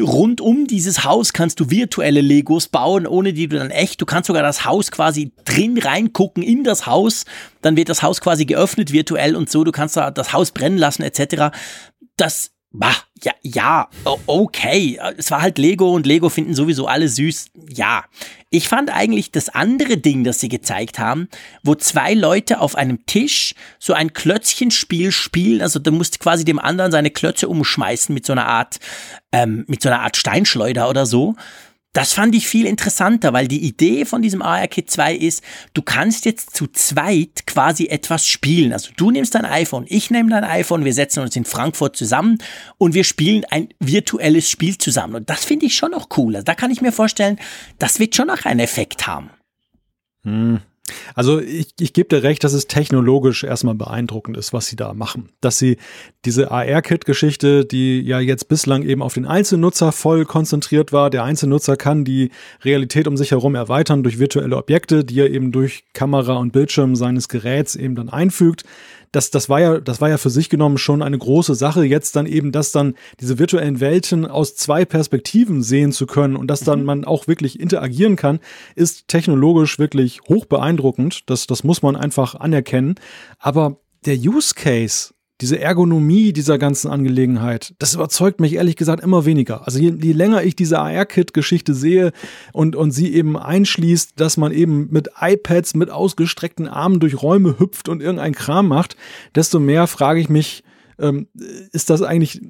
rund um dieses Haus kannst du virtuelle Legos bauen, ohne die du dann echt, du kannst sogar das Haus quasi drin reingucken in das Haus, dann wird das Haus quasi geöffnet virtuell und so, du kannst da das Haus brennen lassen etc. Das Bah, ja, ja, okay. Es war halt Lego und Lego finden sowieso alle süß. Ja. Ich fand eigentlich das andere Ding, das sie gezeigt haben, wo zwei Leute auf einem Tisch so ein Klötzchenspiel spielen. Also da musste quasi dem anderen seine Klötze umschmeißen mit so einer Art, ähm, mit so einer Art Steinschleuder oder so. Das fand ich viel interessanter, weil die Idee von diesem ARKit 2 ist, du kannst jetzt zu zweit quasi etwas spielen. Also du nimmst dein iPhone, ich nehme dein iPhone, wir setzen uns in Frankfurt zusammen und wir spielen ein virtuelles Spiel zusammen. Und das finde ich schon noch cool. Also da kann ich mir vorstellen, das wird schon noch einen Effekt haben. Hm, also ich, ich gebe dir recht, dass es technologisch erstmal beeindruckend ist, was sie da machen. Dass sie diese AR-Kit-Geschichte, die ja jetzt bislang eben auf den Einzelnutzer voll konzentriert war, der Einzelnutzer kann die Realität um sich herum erweitern durch virtuelle Objekte, die er eben durch Kamera und Bildschirm seines Geräts eben dann einfügt das, das war ja, das war ja für sich genommen schon eine große Sache. Jetzt dann eben, dass dann diese virtuellen Welten aus zwei Perspektiven sehen zu können und dass dann mhm. man auch wirklich interagieren kann, ist technologisch wirklich hoch beeindruckend. Das, das muss man einfach anerkennen. Aber der Use Case diese Ergonomie dieser ganzen Angelegenheit, das überzeugt mich ehrlich gesagt immer weniger. Also je, je länger ich diese AR-Kit-Geschichte sehe und, und sie eben einschließt, dass man eben mit iPads mit ausgestreckten Armen durch Räume hüpft und irgendein Kram macht, desto mehr frage ich mich, ähm, ist das eigentlich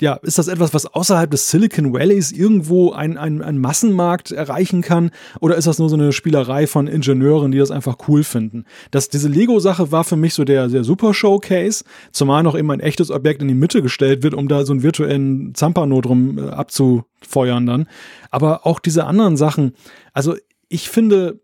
ja, ist das etwas, was außerhalb des Silicon Valleys irgendwo ein, ein, ein Massenmarkt erreichen kann? Oder ist das nur so eine Spielerei von Ingenieuren, die das einfach cool finden? Das, diese Lego-Sache war für mich so der, der super Showcase, zumal noch eben ein echtes Objekt in die Mitte gestellt wird, um da so einen virtuellen Zampano drum äh, abzufeuern dann. Aber auch diese anderen Sachen, also ich finde,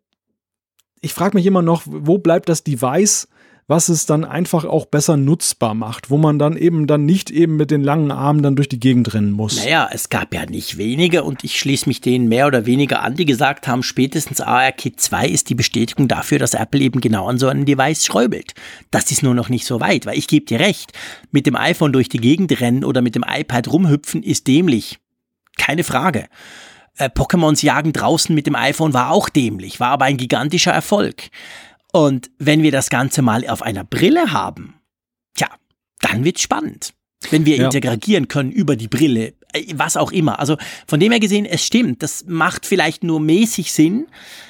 ich frage mich immer noch, wo bleibt das Device, was es dann einfach auch besser nutzbar macht, wo man dann eben dann nicht eben mit den langen Armen dann durch die Gegend rennen muss. Naja, es gab ja nicht wenige und ich schließe mich denen mehr oder weniger an, die gesagt haben, spätestens ARKit 2 ist die Bestätigung dafür, dass Apple eben genau an so einem Device schräubelt. Das ist nur noch nicht so weit, weil ich gebe dir recht, mit dem iPhone durch die Gegend rennen oder mit dem iPad rumhüpfen ist dämlich. Keine Frage. Äh, Pokémons jagen draußen mit dem iPhone war auch dämlich, war aber ein gigantischer Erfolg. Und wenn wir das Ganze mal auf einer Brille haben, tja, dann wird's spannend. Wenn wir ja. interagieren können über die Brille, äh, was auch immer. Also von dem her gesehen, es stimmt, das macht vielleicht nur mäßig Sinn.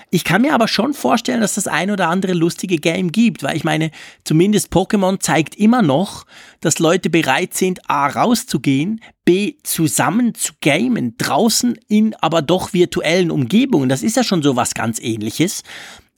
Ich kann mir aber schon vorstellen, dass das ein oder andere lustige Game gibt, weil ich meine, zumindest Pokémon zeigt immer noch, dass Leute bereit sind, A rauszugehen, B zusammen zu gamen, draußen in aber doch virtuellen Umgebungen. Das ist ja schon so was ganz ähnliches.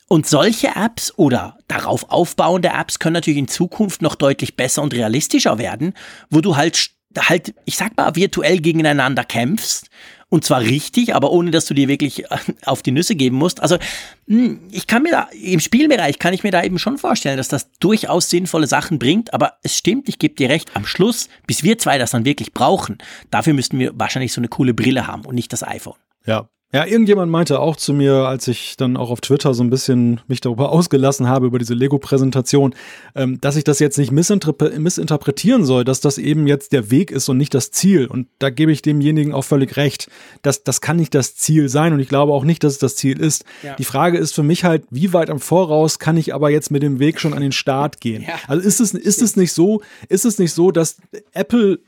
Und solche Apps oder darauf aufbauende Apps können natürlich in Zukunft noch deutlich besser und realistischer werden, wo du halt, halt, ich sag mal, virtuell gegeneinander kämpfst. Und zwar richtig, aber ohne dass du dir wirklich äh, auf die Nüsse geben musst. Also, hm, ich kann mir da, im Spielbereich kann ich mir da eben schon vorstellen, dass das durchaus sinnvolle Sachen bringt. Aber es stimmt, ich gebe dir recht, am Schluss, bis wir zwei das dann wirklich brauchen, dafür müssten wir wahrscheinlich so eine coole Brille haben und nicht das iPhone. Ja, ja, irgendjemand meinte auch zu mir, als ich dann auch auf Twitter so ein bisschen mich darüber ausgelassen habe, über diese Lego-Präsentation, ähm, dass ich das jetzt nicht missinterpretieren soll, dass das eben jetzt der Weg ist und nicht das Ziel. Und da gebe ich demjenigen auch völlig recht. Das, das kann nicht das Ziel sein und ich glaube auch nicht, dass es das Ziel ist. Ja. Die Frage ist für mich halt, wie weit am Voraus kann ich aber jetzt mit dem Weg schon an den Start gehen? Ja. Also ist es, ist es nicht so, ist es nicht so, dass Apple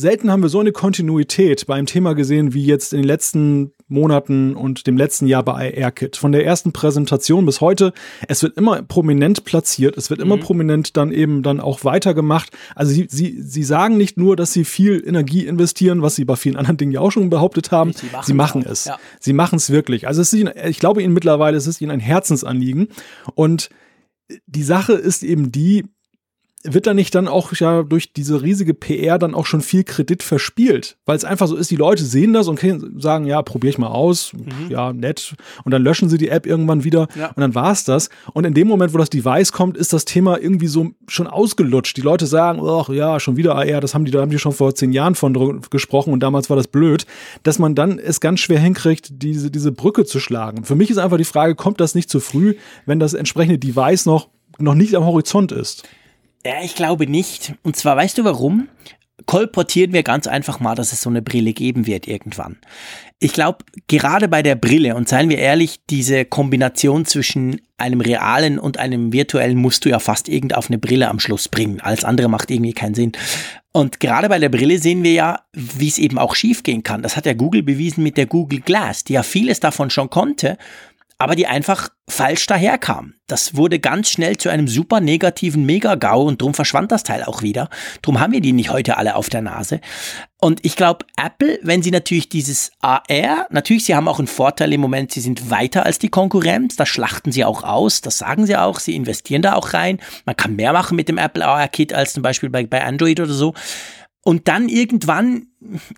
Selten haben wir so eine Kontinuität bei einem Thema gesehen wie jetzt in den letzten Monaten und dem letzten Jahr bei AirKit. Von der ersten Präsentation bis heute, es wird immer prominent platziert, es wird immer mhm. prominent dann eben dann auch weitergemacht. Also sie, sie, sie sagen nicht nur, dass sie viel Energie investieren, was sie bei vielen anderen Dingen ja auch schon behauptet haben, sie machen, sie machen es. Ja. Sie machen es wirklich. Also es ist ihnen, ich glaube ihnen mittlerweile, es ist ihnen ein Herzensanliegen. Und die Sache ist eben die, wird da nicht dann auch ja durch diese riesige PR dann auch schon viel Kredit verspielt? Weil es einfach so ist, die Leute sehen das und sagen, ja, probier ich mal aus, mhm. ja, nett. Und dann löschen sie die App irgendwann wieder ja. und dann war's das. Und in dem Moment, wo das Device kommt, ist das Thema irgendwie so schon ausgelutscht. Die Leute sagen, ach ja, schon wieder AR, das haben die, da haben die schon vor zehn Jahren von gesprochen und damals war das blöd, dass man dann es ganz schwer hinkriegt, diese, diese Brücke zu schlagen. Für mich ist einfach die Frage, kommt das nicht zu früh, wenn das entsprechende Device noch noch nicht am Horizont ist Ja, ich glaube nicht. Und zwar, weißt du warum? kolportieren wir ganz einfach mal, dass es so eine Brille geben wird irgendwann. Ich glaube, gerade bei der Brille, und seien wir ehrlich, diese Kombination zwischen einem realen und einem virtuellen musst du ja fast irgend auf eine Brille am Schluss bringen. Alles andere macht irgendwie keinen Sinn. Und gerade bei der Brille sehen wir ja, wie es eben auch schiefgehen kann. Das hat ja Google bewiesen mit der Google Glass, die ja vieles davon schon konnte, aber die einfach falsch daherkam. Das wurde ganz schnell zu einem super negativen Mega-GAU und drum verschwand das Teil auch wieder. Drum haben wir die nicht heute alle auf der Nase. Und ich glaube, Apple, wenn sie natürlich dieses AR, natürlich, sie haben auch einen Vorteil im Moment, sie sind weiter als die Konkurrenz, das schlachten sie auch aus, das sagen sie auch, sie investieren da auch rein. Man kann mehr machen mit dem Apple AR-Kit als zum Beispiel bei, bei Android oder so. Und dann irgendwann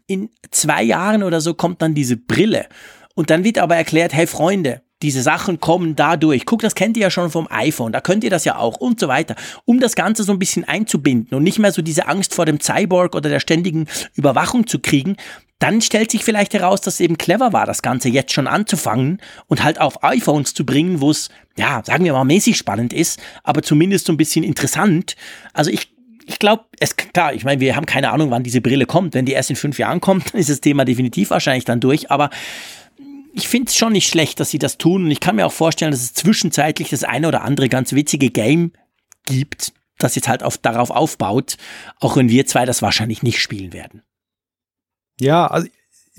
in zwei Jahren oder so kommt dann diese Brille. Und dann wird aber erklärt, hey Freunde, diese Sachen kommen dadurch. Guck, das kennt ihr ja schon vom iPhone, da könnt ihr das ja auch und so weiter. Um das Ganze so ein bisschen einzubinden und nicht mehr so diese Angst vor dem Cyborg oder der ständigen Überwachung zu kriegen, dann stellt sich vielleicht heraus, dass es eben clever war, das Ganze jetzt schon anzufangen und halt auf iPhones zu bringen, wo es, ja, sagen wir mal, mäßig spannend ist, aber zumindest so ein bisschen interessant. Also ich ich glaube, es klar, ich meine, wir haben keine Ahnung, wann diese Brille kommt. Wenn die erst in fünf Jahren kommt, dann ist das Thema definitiv wahrscheinlich dann durch. Aber ich finde es schon nicht schlecht, dass sie das tun. Und ich kann mir auch vorstellen, dass es zwischenzeitlich das eine oder andere ganz witzige Game gibt, das jetzt halt auf, darauf aufbaut, auch wenn wir zwei das wahrscheinlich nicht spielen werden. Ja, also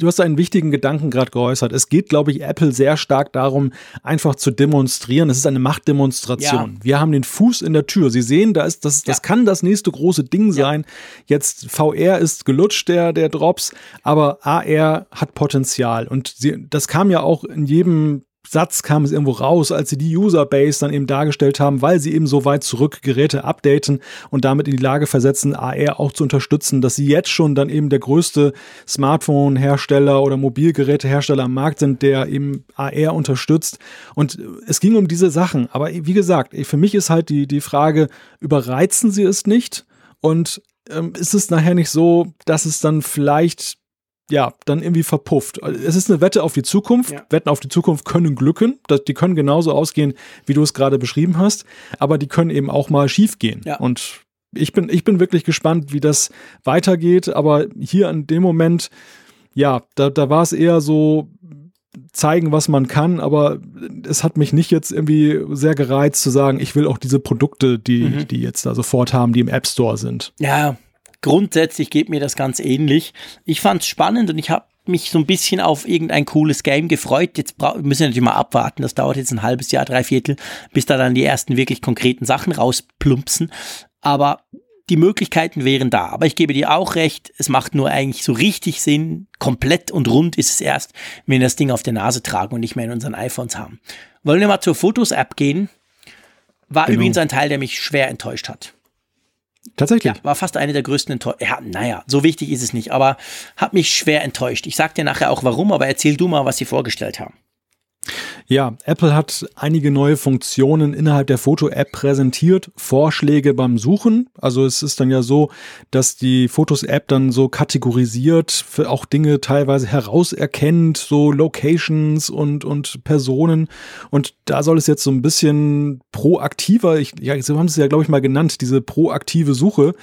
du hast einen wichtigen Gedanken gerade geäußert. Es geht, glaube ich, Apple sehr stark darum, einfach zu demonstrieren. Es ist eine Machtdemonstration. Ja. Wir haben den Fuß in der Tür. Sie sehen, da ist, das, das ja. kann das nächste große Ding sein. Ja. Jetzt VR ist gelutscht, der, der Drops, aber AR hat Potenzial. Und sie, das kam ja auch in jedem Satz kam es irgendwo raus, als sie die Userbase dann eben dargestellt haben, weil sie eben so weit zurück Geräte updaten und damit in die Lage versetzen, AR auch zu unterstützen, dass sie jetzt schon dann eben der größte Smartphone-Hersteller oder Mobilgerätehersteller am Markt sind, der eben AR unterstützt. Und es ging um diese Sachen. Aber wie gesagt, für mich ist halt die, die Frage, überreizen sie es nicht? Und ähm, ist es nachher nicht so, dass es dann vielleicht ja, dann irgendwie verpufft. Es ist eine Wette auf die Zukunft. Ja. Wetten auf die Zukunft können glücken. Die können genauso ausgehen, wie du es gerade beschrieben hast. Aber die können eben auch mal schief gehen. Ja. Und ich bin, ich bin wirklich gespannt, wie das weitergeht. Aber hier an dem Moment, ja, da, da war es eher so, zeigen, was man kann, aber es hat mich nicht jetzt irgendwie sehr gereizt zu sagen, ich will auch diese Produkte, die, mhm. die jetzt da sofort haben, die im App Store sind. Ja, grundsätzlich geht mir das ganz ähnlich. Ich fand es spannend und ich habe mich so ein bisschen auf irgendein cooles Game gefreut. Jetzt müssen wir natürlich mal abwarten. Das dauert jetzt ein halbes Jahr, drei Viertel, bis da dann die ersten wirklich konkreten Sachen rausplumpsen. Aber die Möglichkeiten wären da. Aber ich gebe dir auch recht, es macht nur eigentlich so richtig Sinn. Komplett und rund ist es erst, wenn wir das Ding auf der Nase tragen und nicht mehr in unseren iPhones haben. Wollen wir mal zur Fotos-App gehen? War genau. übrigens ein Teil, der mich schwer enttäuscht hat. Tatsächlich. Ja, war fast eine der größten Enttäuschungen. Ja, naja, so wichtig ist es nicht, aber hat mich schwer enttäuscht. Ich sag dir nachher auch warum, aber erzähl du mal, was sie vorgestellt haben. Ja, Apple hat einige neue Funktionen innerhalb der Foto-App präsentiert, Vorschläge beim Suchen. Also es ist dann ja so, dass die Fotos-App dann so kategorisiert, für auch Dinge teilweise herauserkennt, so Locations und, und Personen. Und da soll es jetzt so ein bisschen proaktiver, ich, ja, so haben es ja, glaube ich, mal genannt, diese proaktive Suche.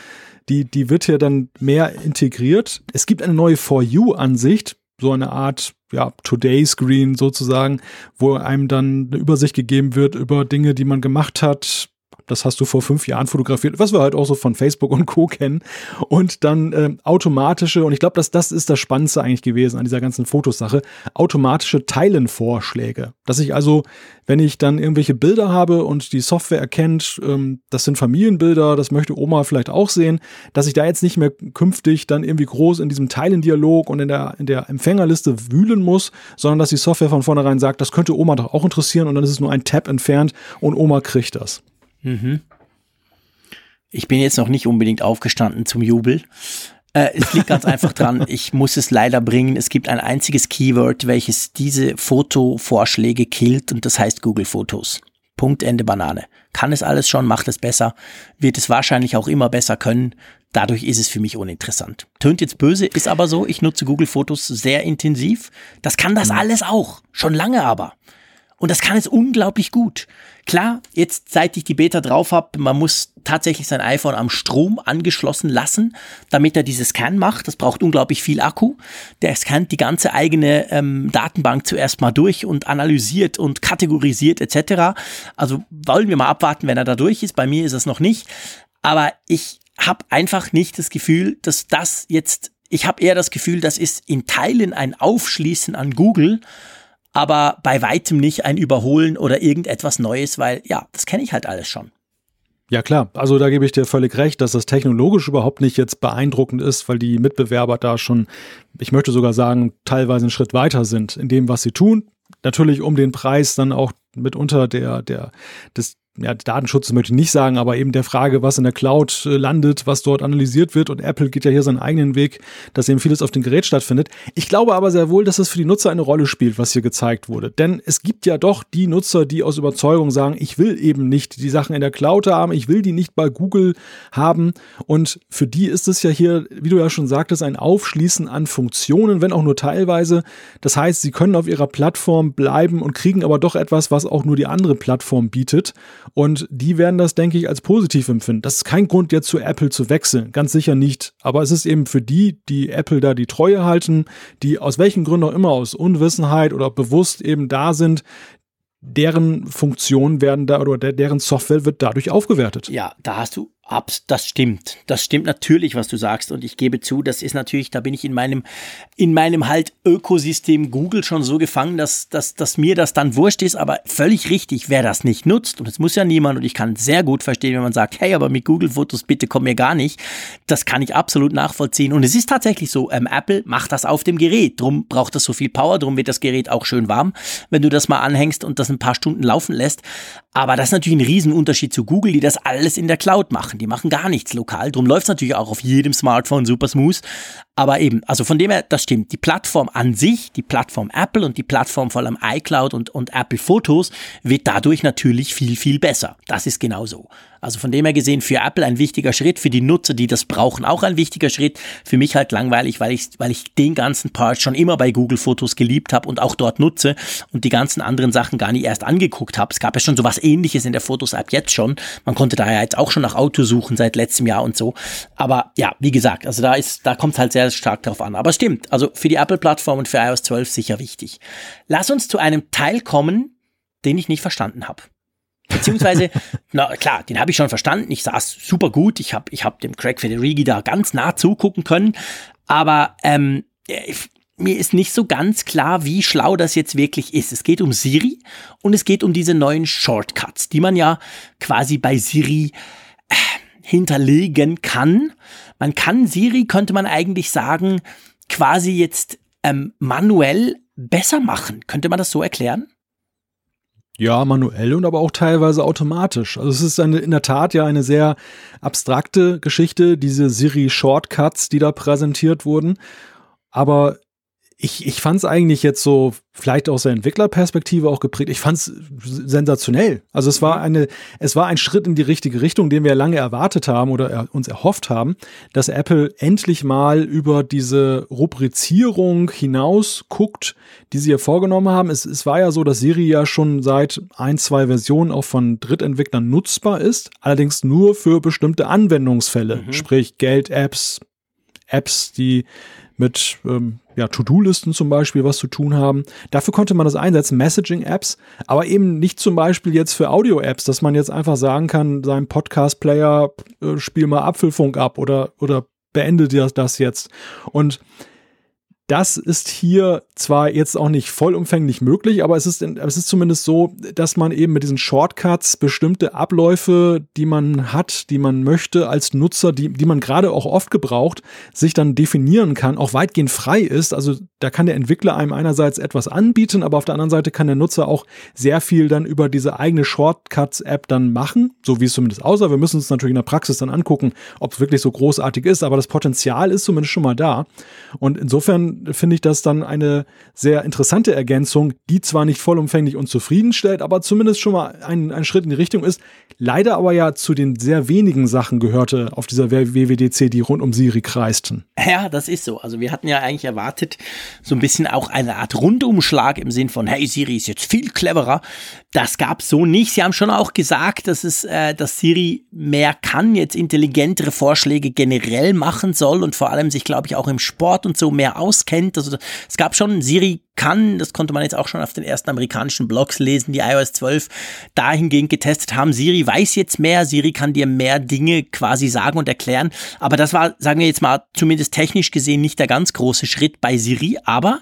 Die, die wird ja dann mehr integriert. Es gibt eine neue For You-Ansicht, so eine Art ja, Today-Screen sozusagen, wo einem dann eine Übersicht gegeben wird über Dinge, die man gemacht hat, das hast du vor fünf Jahren fotografiert, was wir halt auch so von Facebook und Co. kennen. Und dann äh, automatische, und ich glaube, dass das ist das Spannendste eigentlich gewesen an dieser ganzen Fotosache, automatische Teilenvorschläge. Dass ich also, wenn ich dann irgendwelche Bilder habe und die Software erkennt, ähm, das sind Familienbilder, das möchte Oma vielleicht auch sehen, dass ich da jetzt nicht mehr künftig dann irgendwie groß in diesem Teilendialog und in der, in der Empfängerliste wühlen muss, sondern dass die Software von vornherein sagt, das könnte Oma doch auch interessieren und dann ist es nur ein Tab entfernt und Oma kriegt das. Mhm. Ich bin jetzt noch nicht unbedingt aufgestanden zum Jubel. Äh, es liegt ganz einfach dran, ich muss es leider bringen. Es gibt ein einziges Keyword, welches diese Fotovorschläge killt und das heißt Google Fotos. Punkt, Ende Banane. Kann es alles schon, macht es besser, wird es wahrscheinlich auch immer besser können. Dadurch ist es für mich uninteressant. Tönt jetzt böse, ist aber so. Ich nutze Google Fotos sehr intensiv. Das kann das mhm. alles auch. Schon lange aber. Und das kann es unglaublich gut. Klar, jetzt seit ich die Beta drauf habe, man muss tatsächlich sein iPhone am Strom angeschlossen lassen, damit er dieses Scan macht. Das braucht unglaublich viel Akku. Der scannt die ganze eigene ähm, Datenbank zuerst mal durch und analysiert und kategorisiert etc. Also wollen wir mal abwarten, wenn er da durch ist. Bei mir ist es noch nicht. Aber ich habe einfach nicht das Gefühl, dass das jetzt, ich habe eher das Gefühl, das ist in Teilen ein Aufschließen an Google aber bei weitem nicht ein Überholen oder irgendetwas Neues, weil ja, das kenne ich halt alles schon. Ja klar, also da gebe ich dir völlig recht, dass das technologisch überhaupt nicht jetzt beeindruckend ist, weil die Mitbewerber da schon, ich möchte sogar sagen, teilweise einen Schritt weiter sind in dem, was sie tun. Natürlich um den Preis dann auch mitunter der, der, des, ja, Datenschutz möchte ich nicht sagen, aber eben der Frage, was in der Cloud äh, landet, was dort analysiert wird. Und Apple geht ja hier seinen eigenen Weg, dass eben vieles auf dem Gerät stattfindet. Ich glaube aber sehr wohl, dass es für die Nutzer eine Rolle spielt, was hier gezeigt wurde. Denn es gibt ja doch die Nutzer, die aus Überzeugung sagen, ich will eben nicht die Sachen in der Cloud haben, ich will die nicht bei Google haben. Und für die ist es ja hier, wie du ja schon sagtest, ein Aufschließen an Funktionen, wenn auch nur teilweise. Das heißt, sie können auf ihrer Plattform bleiben und kriegen aber doch etwas, was auch nur die andere Plattform bietet. Und die werden das, denke ich, als positiv empfinden. Das ist kein Grund, jetzt zu Apple zu wechseln. Ganz sicher nicht. Aber es ist eben für die, die Apple da die Treue halten, die aus welchen Gründen auch immer, aus Unwissenheit oder bewusst eben da sind, deren Funktionen werden da oder deren Software wird dadurch aufgewertet. Ja, da hast du das stimmt. Das stimmt natürlich, was du sagst. Und ich gebe zu, das ist natürlich, da bin ich in meinem, in meinem halt Ökosystem Google schon so gefangen, dass, dass, dass mir das dann wurscht ist. Aber völlig richtig, wer das nicht nutzt, und es muss ja niemand, und ich kann sehr gut verstehen, wenn man sagt, hey, aber mit Google Fotos bitte komm mir gar nicht. Das kann ich absolut nachvollziehen. Und es ist tatsächlich so, ähm, Apple macht das auf dem Gerät. Drum braucht das so viel Power, drum wird das Gerät auch schön warm, wenn du das mal anhängst und das ein paar Stunden laufen lässt. Aber das ist natürlich ein Riesenunterschied zu Google, die das alles in der Cloud machen. Die machen gar nichts lokal. Drum läuft es natürlich auch auf jedem Smartphone super smooth. Aber eben, also von dem her, das stimmt. Die Plattform an sich, die Plattform Apple und die Plattform vor allem iCloud und, und Apple Fotos wird dadurch natürlich viel, viel besser. Das ist genauso. Also von dem her gesehen für Apple ein wichtiger Schritt, für die Nutzer, die das brauchen, auch ein wichtiger Schritt. Für mich halt langweilig, weil ich, weil ich den ganzen Part schon immer bei Google Fotos geliebt habe und auch dort nutze und die ganzen anderen Sachen gar nicht erst angeguckt habe. Es gab ja schon so was ähnliches in der Fotos-App jetzt schon. Man konnte da ja jetzt auch schon nach Auto suchen seit letztem Jahr und so. Aber ja, wie gesagt, also da ist, da kommt halt sehr stark drauf an. Aber stimmt, also für die Apple-Plattform und für iOS 12 sicher wichtig. Lass uns zu einem Teil kommen, den ich nicht verstanden habe. Beziehungsweise, na klar, den habe ich schon verstanden. Ich saß super gut. Ich habe ich hab dem Craig Federighi da ganz nah zugucken können. Aber ähm, mir ist nicht so ganz klar, wie schlau das jetzt wirklich ist. Es geht um Siri und es geht um diese neuen Shortcuts, die man ja quasi bei Siri äh, hinterlegen kann. Man kann Siri, könnte man eigentlich sagen, quasi jetzt ähm, manuell besser machen. Könnte man das so erklären? Ja, manuell und aber auch teilweise automatisch. Also es ist eine, in der Tat ja eine sehr abstrakte Geschichte, diese Siri-Shortcuts, die da präsentiert wurden. Aber ich, ich fand es eigentlich jetzt so, vielleicht aus der Entwicklerperspektive auch geprägt, ich fand es sensationell. Also es war mhm. eine, es war ein Schritt in die richtige Richtung, den wir lange erwartet haben oder er, uns erhofft haben, dass Apple endlich mal über diese Rubrizierung hinaus guckt, die sie ja vorgenommen haben. Es, es war ja so, dass Siri ja schon seit ein, zwei Versionen auch von Drittentwicklern nutzbar ist, allerdings nur für bestimmte Anwendungsfälle, mhm. sprich Geld-Apps, Apps, die mit ähm, ja, To-Do-Listen zum Beispiel was zu tun haben. Dafür konnte man das einsetzen, Messaging-Apps, aber eben nicht zum Beispiel jetzt für Audio-Apps, dass man jetzt einfach sagen kann, seinem Podcast-Player äh, spiel mal Apfelfunk ab oder, oder beende das, das jetzt. Und das ist hier zwar jetzt auch nicht vollumfänglich möglich, aber es ist, es ist zumindest so, dass man eben mit diesen Shortcuts bestimmte Abläufe, die man hat, die man möchte als Nutzer, die, die man gerade auch oft gebraucht, sich dann definieren kann, auch weitgehend frei ist. Also da kann der Entwickler einem einerseits etwas anbieten, aber auf der anderen Seite kann der Nutzer auch sehr viel dann über diese eigene Shortcuts-App dann machen, so wie es zumindest aussah. Wir müssen uns natürlich in der Praxis dann angucken, ob es wirklich so großartig ist, aber das Potenzial ist zumindest schon mal da. Und insofern finde ich das dann eine sehr interessante Ergänzung, die zwar nicht vollumfänglich und zufriedenstellt, aber zumindest schon mal ein, ein Schritt in die Richtung ist. Leider aber ja zu den sehr wenigen Sachen gehörte auf dieser WWDC, die rund um Siri kreisten. Ja, das ist so. Also wir hatten ja eigentlich erwartet, so ein bisschen auch eine Art Rundumschlag im Sinn von, hey, Siri ist jetzt viel cleverer. Das gab es so nicht. Sie haben schon auch gesagt, dass es, äh, dass Siri mehr kann, jetzt intelligentere Vorschläge generell machen soll und vor allem sich, glaube ich, auch im Sport und so mehr auskennt. Also es gab schon, Siri kann, das konnte man jetzt auch schon auf den ersten amerikanischen Blogs lesen, die iOS 12 dahingehend getestet haben. Siri weiß jetzt mehr, Siri kann dir mehr Dinge quasi sagen und erklären. Aber das war, sagen wir jetzt mal, zumindest technisch gesehen nicht der ganz große Schritt bei Siri. Aber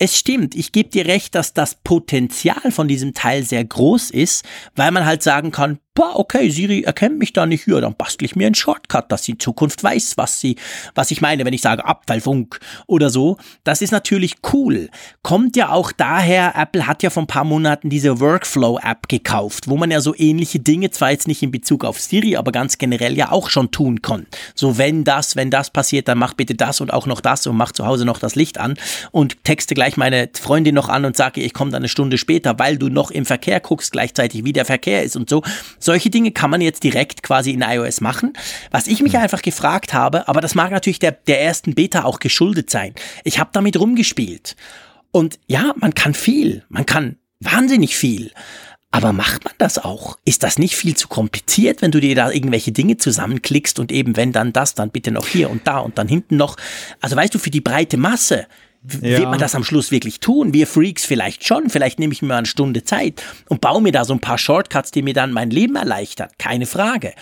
es stimmt, ich gebe dir recht, dass das Potenzial von diesem Teil sehr groß ist, weil man halt sagen kann, boah, okay, Siri erkennt mich da nicht, ja, dann bastel ich mir einen Shortcut, dass sie in Zukunft weiß, was sie, was ich meine, wenn ich sage Abfallfunk oder so. Das ist natürlich cool. Kommt ja auch daher, Apple hat ja vor ein paar Monaten diese Workflow-App gekauft, wo man ja so ähnliche Dinge, zwar jetzt nicht in Bezug auf Siri, aber ganz generell ja auch schon tun kann. So, wenn das, wenn das passiert, dann mach bitte das und auch noch das und mach zu Hause noch das Licht an und texte gleich meine Freundin noch an und sage, ich komme dann eine Stunde später, weil du noch im Verkehr guckst gleichzeitig, wie der Verkehr ist und so. Solche Dinge kann man jetzt direkt quasi in iOS machen. Was ich mich hm. einfach gefragt habe, aber das mag natürlich der, der ersten Beta auch geschuldet sein. Ich habe damit rumgespielt. Und ja, man kann viel. Man kann wahnsinnig viel. Aber macht man das auch? Ist das nicht viel zu kompliziert, wenn du dir da irgendwelche Dinge zusammenklickst und eben wenn dann das, dann bitte noch hier und da und dann hinten noch. Also weißt du, für die breite Masse ja. Wird man das am Schluss wirklich tun? Wir Freaks vielleicht schon. Vielleicht nehme ich mir mal eine Stunde Zeit und baue mir da so ein paar Shortcuts, die mir dann mein Leben erleichtern. Keine Frage.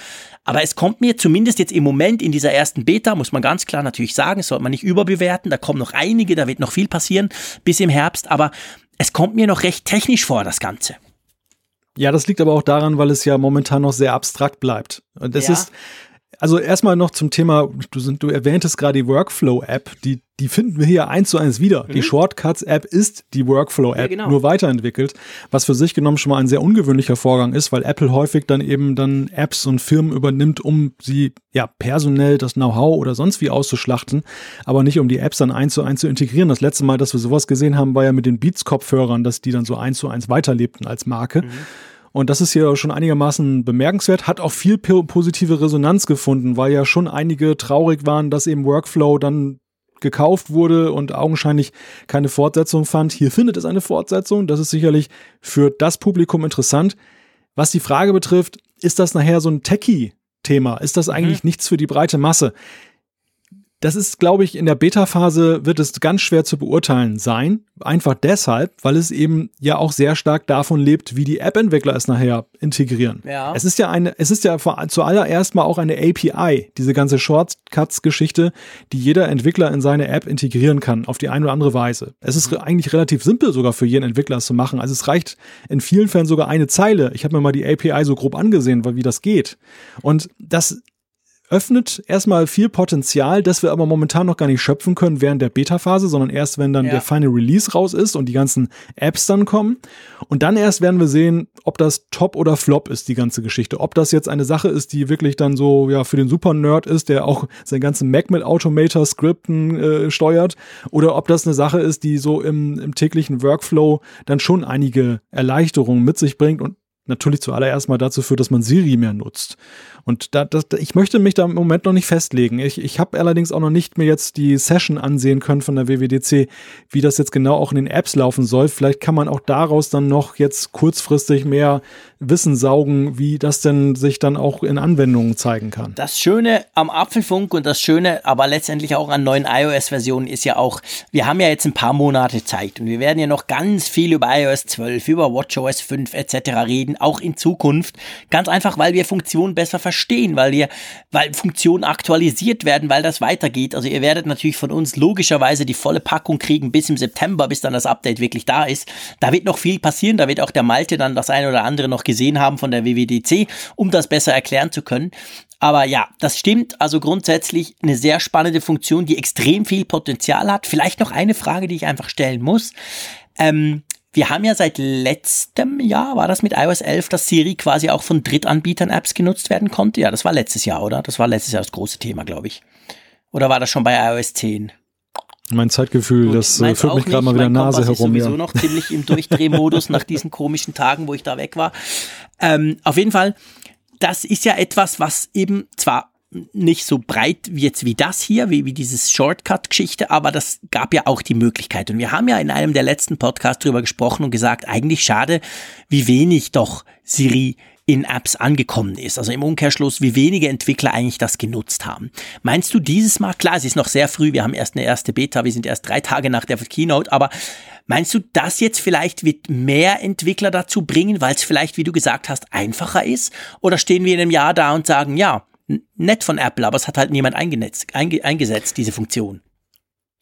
Aber es kommt mir zumindest jetzt im Moment in dieser ersten Beta, muss man ganz klar natürlich sagen, sollte man nicht überbewerten. Da kommen noch einige, da wird noch viel passieren bis im Herbst. Aber es kommt mir noch recht technisch vor, das Ganze. Ja, das liegt aber auch daran, weil es ja momentan noch sehr abstrakt bleibt. Und es ja. ist, also erstmal noch zum Thema, du, du erwähntest gerade die Workflow-App, die, die finden wir hier eins zu eins wieder. Mhm. Die Shortcuts-App ist die Workflow-App, ja, genau. nur weiterentwickelt, was für sich genommen schon mal ein sehr ungewöhnlicher Vorgang ist, weil Apple häufig dann eben dann Apps und Firmen übernimmt, um sie ja personell das Know-how oder sonst wie auszuschlachten, aber nicht um die Apps dann eins zu eins zu integrieren. Das letzte Mal, dass wir sowas gesehen haben, war ja mit den Beats-Kopfhörern, dass die dann so eins zu eins weiterlebten als Marke. Mhm. Und das ist hier schon einigermaßen bemerkenswert, hat auch viel positive Resonanz gefunden, weil ja schon einige traurig waren, dass eben Workflow dann gekauft wurde und augenscheinlich keine Fortsetzung fand. Hier findet es eine Fortsetzung. Das ist sicherlich für das Publikum interessant. Was die Frage betrifft, ist das nachher so ein Techie-Thema? Ist das eigentlich mhm. nichts für die breite Masse? Das ist, glaube ich, in der Beta-Phase wird es ganz schwer zu beurteilen sein. Einfach deshalb, weil es eben ja auch sehr stark davon lebt, wie die App-Entwickler es nachher integrieren. Ja. Es ist ja eine, es ist ja zuallererst mal auch eine API, diese ganze Shortcuts-Geschichte, die jeder Entwickler in seine App integrieren kann, auf die eine oder andere Weise. Es ist mhm. eigentlich relativ simpel sogar für jeden Entwickler es zu machen. Also es reicht in vielen Fällen sogar eine Zeile. Ich habe mir mal die API so grob angesehen, wie das geht. Und das öffnet erstmal viel Potenzial, das wir aber momentan noch gar nicht schöpfen können während der Beta-Phase, sondern erst, wenn dann ja. der Final Release raus ist und die ganzen Apps dann kommen. Und dann erst werden wir sehen, ob das Top oder Flop ist, die ganze Geschichte. Ob das jetzt eine Sache ist, die wirklich dann so, ja, für den Super-Nerd ist, der auch seinen ganzen Mac mit Automator-Skripten äh, steuert, oder ob das eine Sache ist, die so im, im täglichen Workflow dann schon einige Erleichterungen mit sich bringt und natürlich zuallererst mal dazu führt, dass man Siri mehr nutzt. Und da, das, ich möchte mich da im Moment noch nicht festlegen. Ich, ich habe allerdings auch noch nicht mir jetzt die Session ansehen können von der WWDC, wie das jetzt genau auch in den Apps laufen soll. Vielleicht kann man auch daraus dann noch jetzt kurzfristig mehr Wissen saugen, wie das denn sich dann auch in Anwendungen zeigen kann. Das Schöne am Apfelfunk und das Schöne, aber letztendlich auch an neuen iOS-Versionen ist ja auch, wir haben ja jetzt ein paar Monate Zeit und wir werden ja noch ganz viel über iOS 12, über WatchOS 5 etc. reden, auch in Zukunft. Ganz einfach, weil wir Funktionen besser verstehen verstehen, weil ihr, weil Funktionen aktualisiert werden, weil das weitergeht. Also ihr werdet natürlich von uns logischerweise die volle Packung kriegen bis im September, bis dann das Update wirklich da ist. Da wird noch viel passieren, da wird auch der Malte dann das eine oder andere noch gesehen haben von der WWDC, um das besser erklären zu können. Aber ja, das stimmt. Also grundsätzlich eine sehr spannende Funktion, die extrem viel Potenzial hat. Vielleicht noch eine Frage, die ich einfach stellen muss. Ähm, wir haben ja seit letztem Jahr, war das mit iOS 11, dass Siri quasi auch von Drittanbietern Apps genutzt werden konnte? Ja, das war letztes Jahr, oder? Das war letztes Jahr das große Thema, glaube ich. Oder war das schon bei iOS 10? Mein Zeitgefühl, das äh, führt mich gerade mal wieder Nase herum. Ich bin sowieso ja. noch ziemlich im Durchdrehmodus nach diesen komischen Tagen, wo ich da weg war. Ähm, auf jeden Fall, das ist ja etwas, was eben zwar nicht so breit wie jetzt wie das hier, wie, wie dieses Shortcut-Geschichte, aber das gab ja auch die Möglichkeit. Und wir haben ja in einem der letzten Podcasts drüber gesprochen und gesagt, eigentlich schade, wie wenig doch Siri in Apps angekommen ist. Also im Umkehrschluss, wie wenige Entwickler eigentlich das genutzt haben. Meinst du dieses Mal, klar, es ist noch sehr früh, wir haben erst eine erste Beta, wir sind erst drei Tage nach der Keynote, aber meinst du, das jetzt vielleicht wird mehr Entwickler dazu bringen, weil es vielleicht, wie du gesagt hast, einfacher ist? Oder stehen wir in einem Jahr da und sagen, ja, nett von Apple, aber es hat halt niemand eingesetzt, eingesetzt diese Funktion?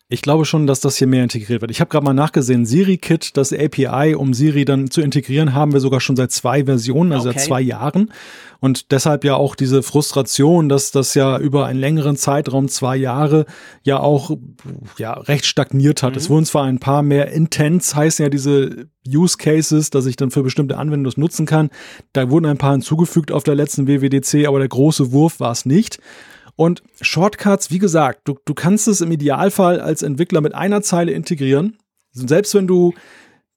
Ich glaube schon, dass das hier mehr integriert wird. Ich habe gerade mal nachgesehen, SiriKit, das API, um Siri dann zu integrieren, haben wir sogar schon seit zwei Versionen, also okay. seit zwei Jahren. Und deshalb ja auch diese Frustration, dass das ja über einen längeren Zeitraum, zwei Jahre, ja auch ja, recht stagniert hat. Mhm. Es wurden zwar ein paar mehr Intents, heißen ja diese Use Cases, dass ich dann für bestimmte Anwendungen das nutzen kann. Da wurden ein paar hinzugefügt auf der letzten WWDC, aber der große Wurf war es nicht. Und Shortcuts, wie gesagt, du, du kannst es im Idealfall als Entwickler mit einer Zeile integrieren. Selbst wenn du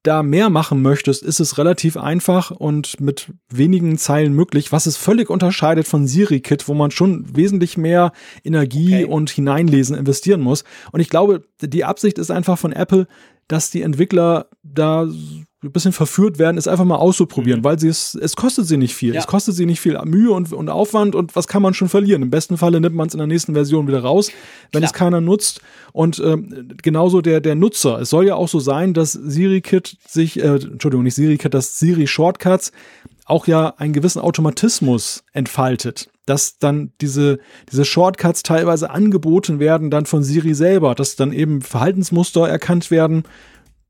da mehr machen möchtest, ist es relativ einfach und mit wenigen Zeilen möglich, was es völlig unterscheidet von SiriKit, wo man schon wesentlich mehr Energie okay. und Hineinlesen investieren muss. Und ich glaube, die Absicht ist einfach von Apple, dass die Entwickler da ein bisschen verführt werden, ist einfach mal auszuprobieren, mhm. weil sie es, es kostet sie nicht viel. Ja. Es kostet sie nicht viel Mühe und, und Aufwand und was kann man schon verlieren? Im besten Falle nimmt man es in der nächsten Version wieder raus, wenn Klar. es keiner nutzt. Und ähm, genauso der, der Nutzer. Es soll ja auch so sein, dass SiriKit sich, äh, Entschuldigung, nicht SiriKit, dass Siri Shortcuts auch ja einen gewissen Automatismus entfaltet, dass dann diese, diese Shortcuts teilweise angeboten werden dann von Siri selber, dass dann eben Verhaltensmuster erkannt werden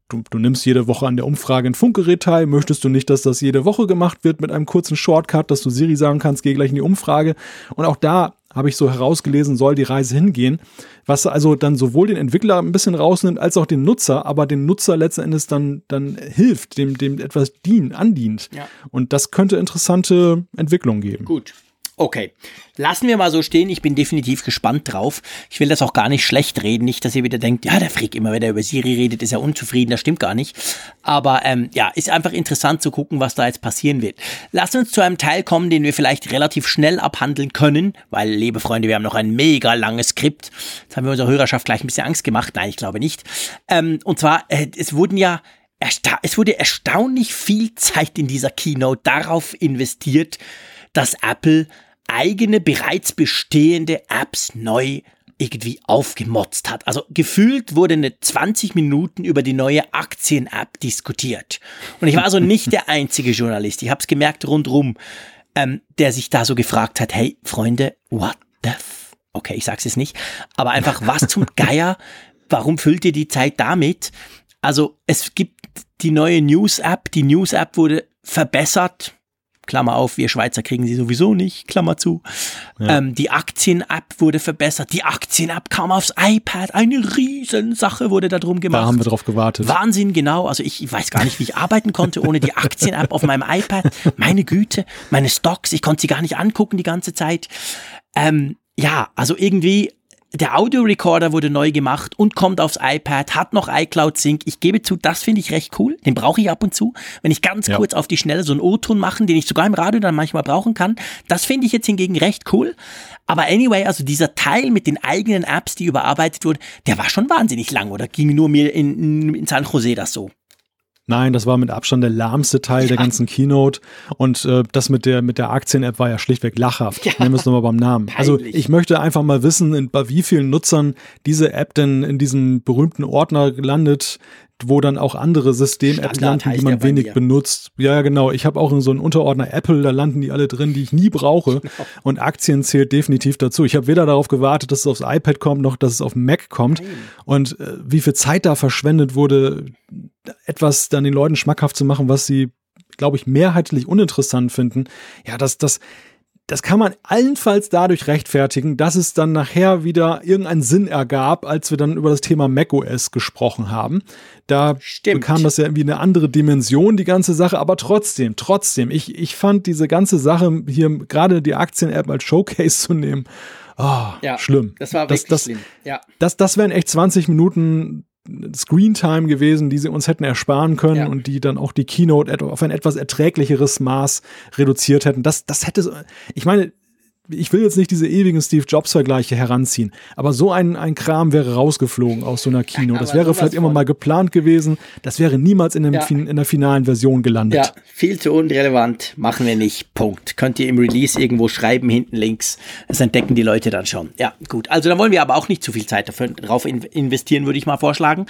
du, du nimmst jede Woche an der Umfrage ein Funkgerät teil, möchtest du nicht, dass das jede Woche gemacht wird mit einem kurzen Shortcut, dass du Siri sagen kannst, geh gleich in die Umfrage. Und auch da habe ich so herausgelesen, soll die Reise hingehen, was also dann sowohl den Entwickler ein bisschen rausnimmt, als auch den Nutzer, aber den Nutzer letzten Endes dann, dann hilft, dem, dem etwas dient, andient. Ja. Und das könnte interessante Entwicklungen geben. Gut. Okay, lassen wir mal so stehen. Ich bin definitiv gespannt drauf. Ich will das auch gar nicht schlecht reden. Nicht, dass ihr wieder denkt, ja, der Frick, immer wenn er über Siri redet, ist er unzufrieden. Das stimmt gar nicht. Aber ähm, ja, ist einfach interessant zu gucken, was da jetzt passieren wird. Lasst uns zu einem Teil kommen, den wir vielleicht relativ schnell abhandeln können, weil, liebe Freunde, wir haben noch ein mega langes Skript. Jetzt haben wir unserer Hörerschaft gleich ein bisschen Angst gemacht. Nein, ich glaube nicht. Ähm, und zwar, äh, es wurden ja es wurde erstaunlich viel Zeit in dieser Keynote darauf investiert, dass Apple eigene bereits bestehende Apps neu irgendwie aufgemotzt hat. Also gefühlt wurde eine 20 Minuten über die neue Aktien-App diskutiert. Und ich war also nicht der einzige Journalist, ich habe es gemerkt rundrum, ähm, der sich da so gefragt hat, hey Freunde, what the f Okay, ich sag's jetzt nicht, aber einfach was zum Geier, warum füllt ihr die Zeit damit? Also es gibt die neue News-App, die News-App wurde verbessert, Klammer auf, wir Schweizer kriegen sie sowieso nicht, Klammer zu. Ja. Ähm, die Aktien-App wurde verbessert. Die Aktien-App kam aufs iPad. Eine Riesensache wurde da drum gemacht. Da haben wir drauf gewartet. Wahnsinn, genau. Also ich, ich weiß gar nicht, wie ich arbeiten konnte ohne die Aktien-App auf meinem iPad. Meine Güte, meine Stocks, ich konnte sie gar nicht angucken die ganze Zeit. Ähm, ja, also irgendwie der Audiorecorder wurde neu gemacht und kommt aufs iPad, hat noch iCloud Sync. Ich gebe zu, das finde ich recht cool. Den brauche ich ab und zu. Wenn ich ganz ja. kurz auf die Schnelle so einen O-Ton machen, den ich sogar im Radio dann manchmal brauchen kann. Das finde ich jetzt hingegen recht cool. Aber anyway, also dieser Teil mit den eigenen Apps, die überarbeitet wurden, der war schon wahnsinnig lang oder ging nur mir in, in San Jose das so? Nein, das war mit Abstand der lahmste Teil der ganzen Keynote. Und äh, das mit der, mit der Aktien-App war ja schlichtweg lachhaft. Ja. Nennen wir es nochmal beim Namen. Also, Peinlich. Also ich möchte einfach mal wissen, in, bei wie vielen Nutzern diese App denn in diesem berühmten Ordner landet, wo dann auch andere System-Apps landen, die man wenig benutzt. Ja, genau. Ich habe auch so einen Unterordner Apple, da landen die alle drin, die ich nie brauche. Genau. Und Aktien zählt definitiv dazu. Ich habe weder darauf gewartet, dass es aufs iPad kommt, noch dass es auf Mac kommt. Nein. Und äh, wie viel Zeit da verschwendet wurde, etwas dann den Leuten schmackhaft zu machen, was sie, glaube ich, mehrheitlich uninteressant finden. Ja, das, das, das kann man allenfalls dadurch rechtfertigen, dass es dann nachher wieder irgendeinen Sinn ergab, als wir dann über das Thema macOS gesprochen haben. Da Stimmt. bekam das ja irgendwie eine andere Dimension, die ganze Sache, aber trotzdem, trotzdem, ich, ich fand diese ganze Sache hier, gerade die Aktien-App als Showcase zu nehmen, oh, ja, schlimm. Das war wirklich das, das, schlimm. Ja. Das, das wären echt 20 Minuten Screentime gewesen, die sie uns hätten ersparen können ja. und die dann auch die Keynote auf ein etwas erträglicheres Maß reduziert hätten. Das, das hätte, ich meine, ich will jetzt nicht diese ewigen Steve Jobs-Vergleiche heranziehen, aber so ein, ein Kram wäre rausgeflogen aus so einer Kino. Das wäre vielleicht immer mal geplant gewesen. Das wäre niemals in, dem, ja. in der finalen Version gelandet. Ja, viel zu unrelevant. Machen wir nicht. Punkt. Könnt ihr im Release irgendwo schreiben, hinten links. Das entdecken die Leute dann schon. Ja, gut. Also da wollen wir aber auch nicht zu viel Zeit dafür, darauf investieren, würde ich mal vorschlagen.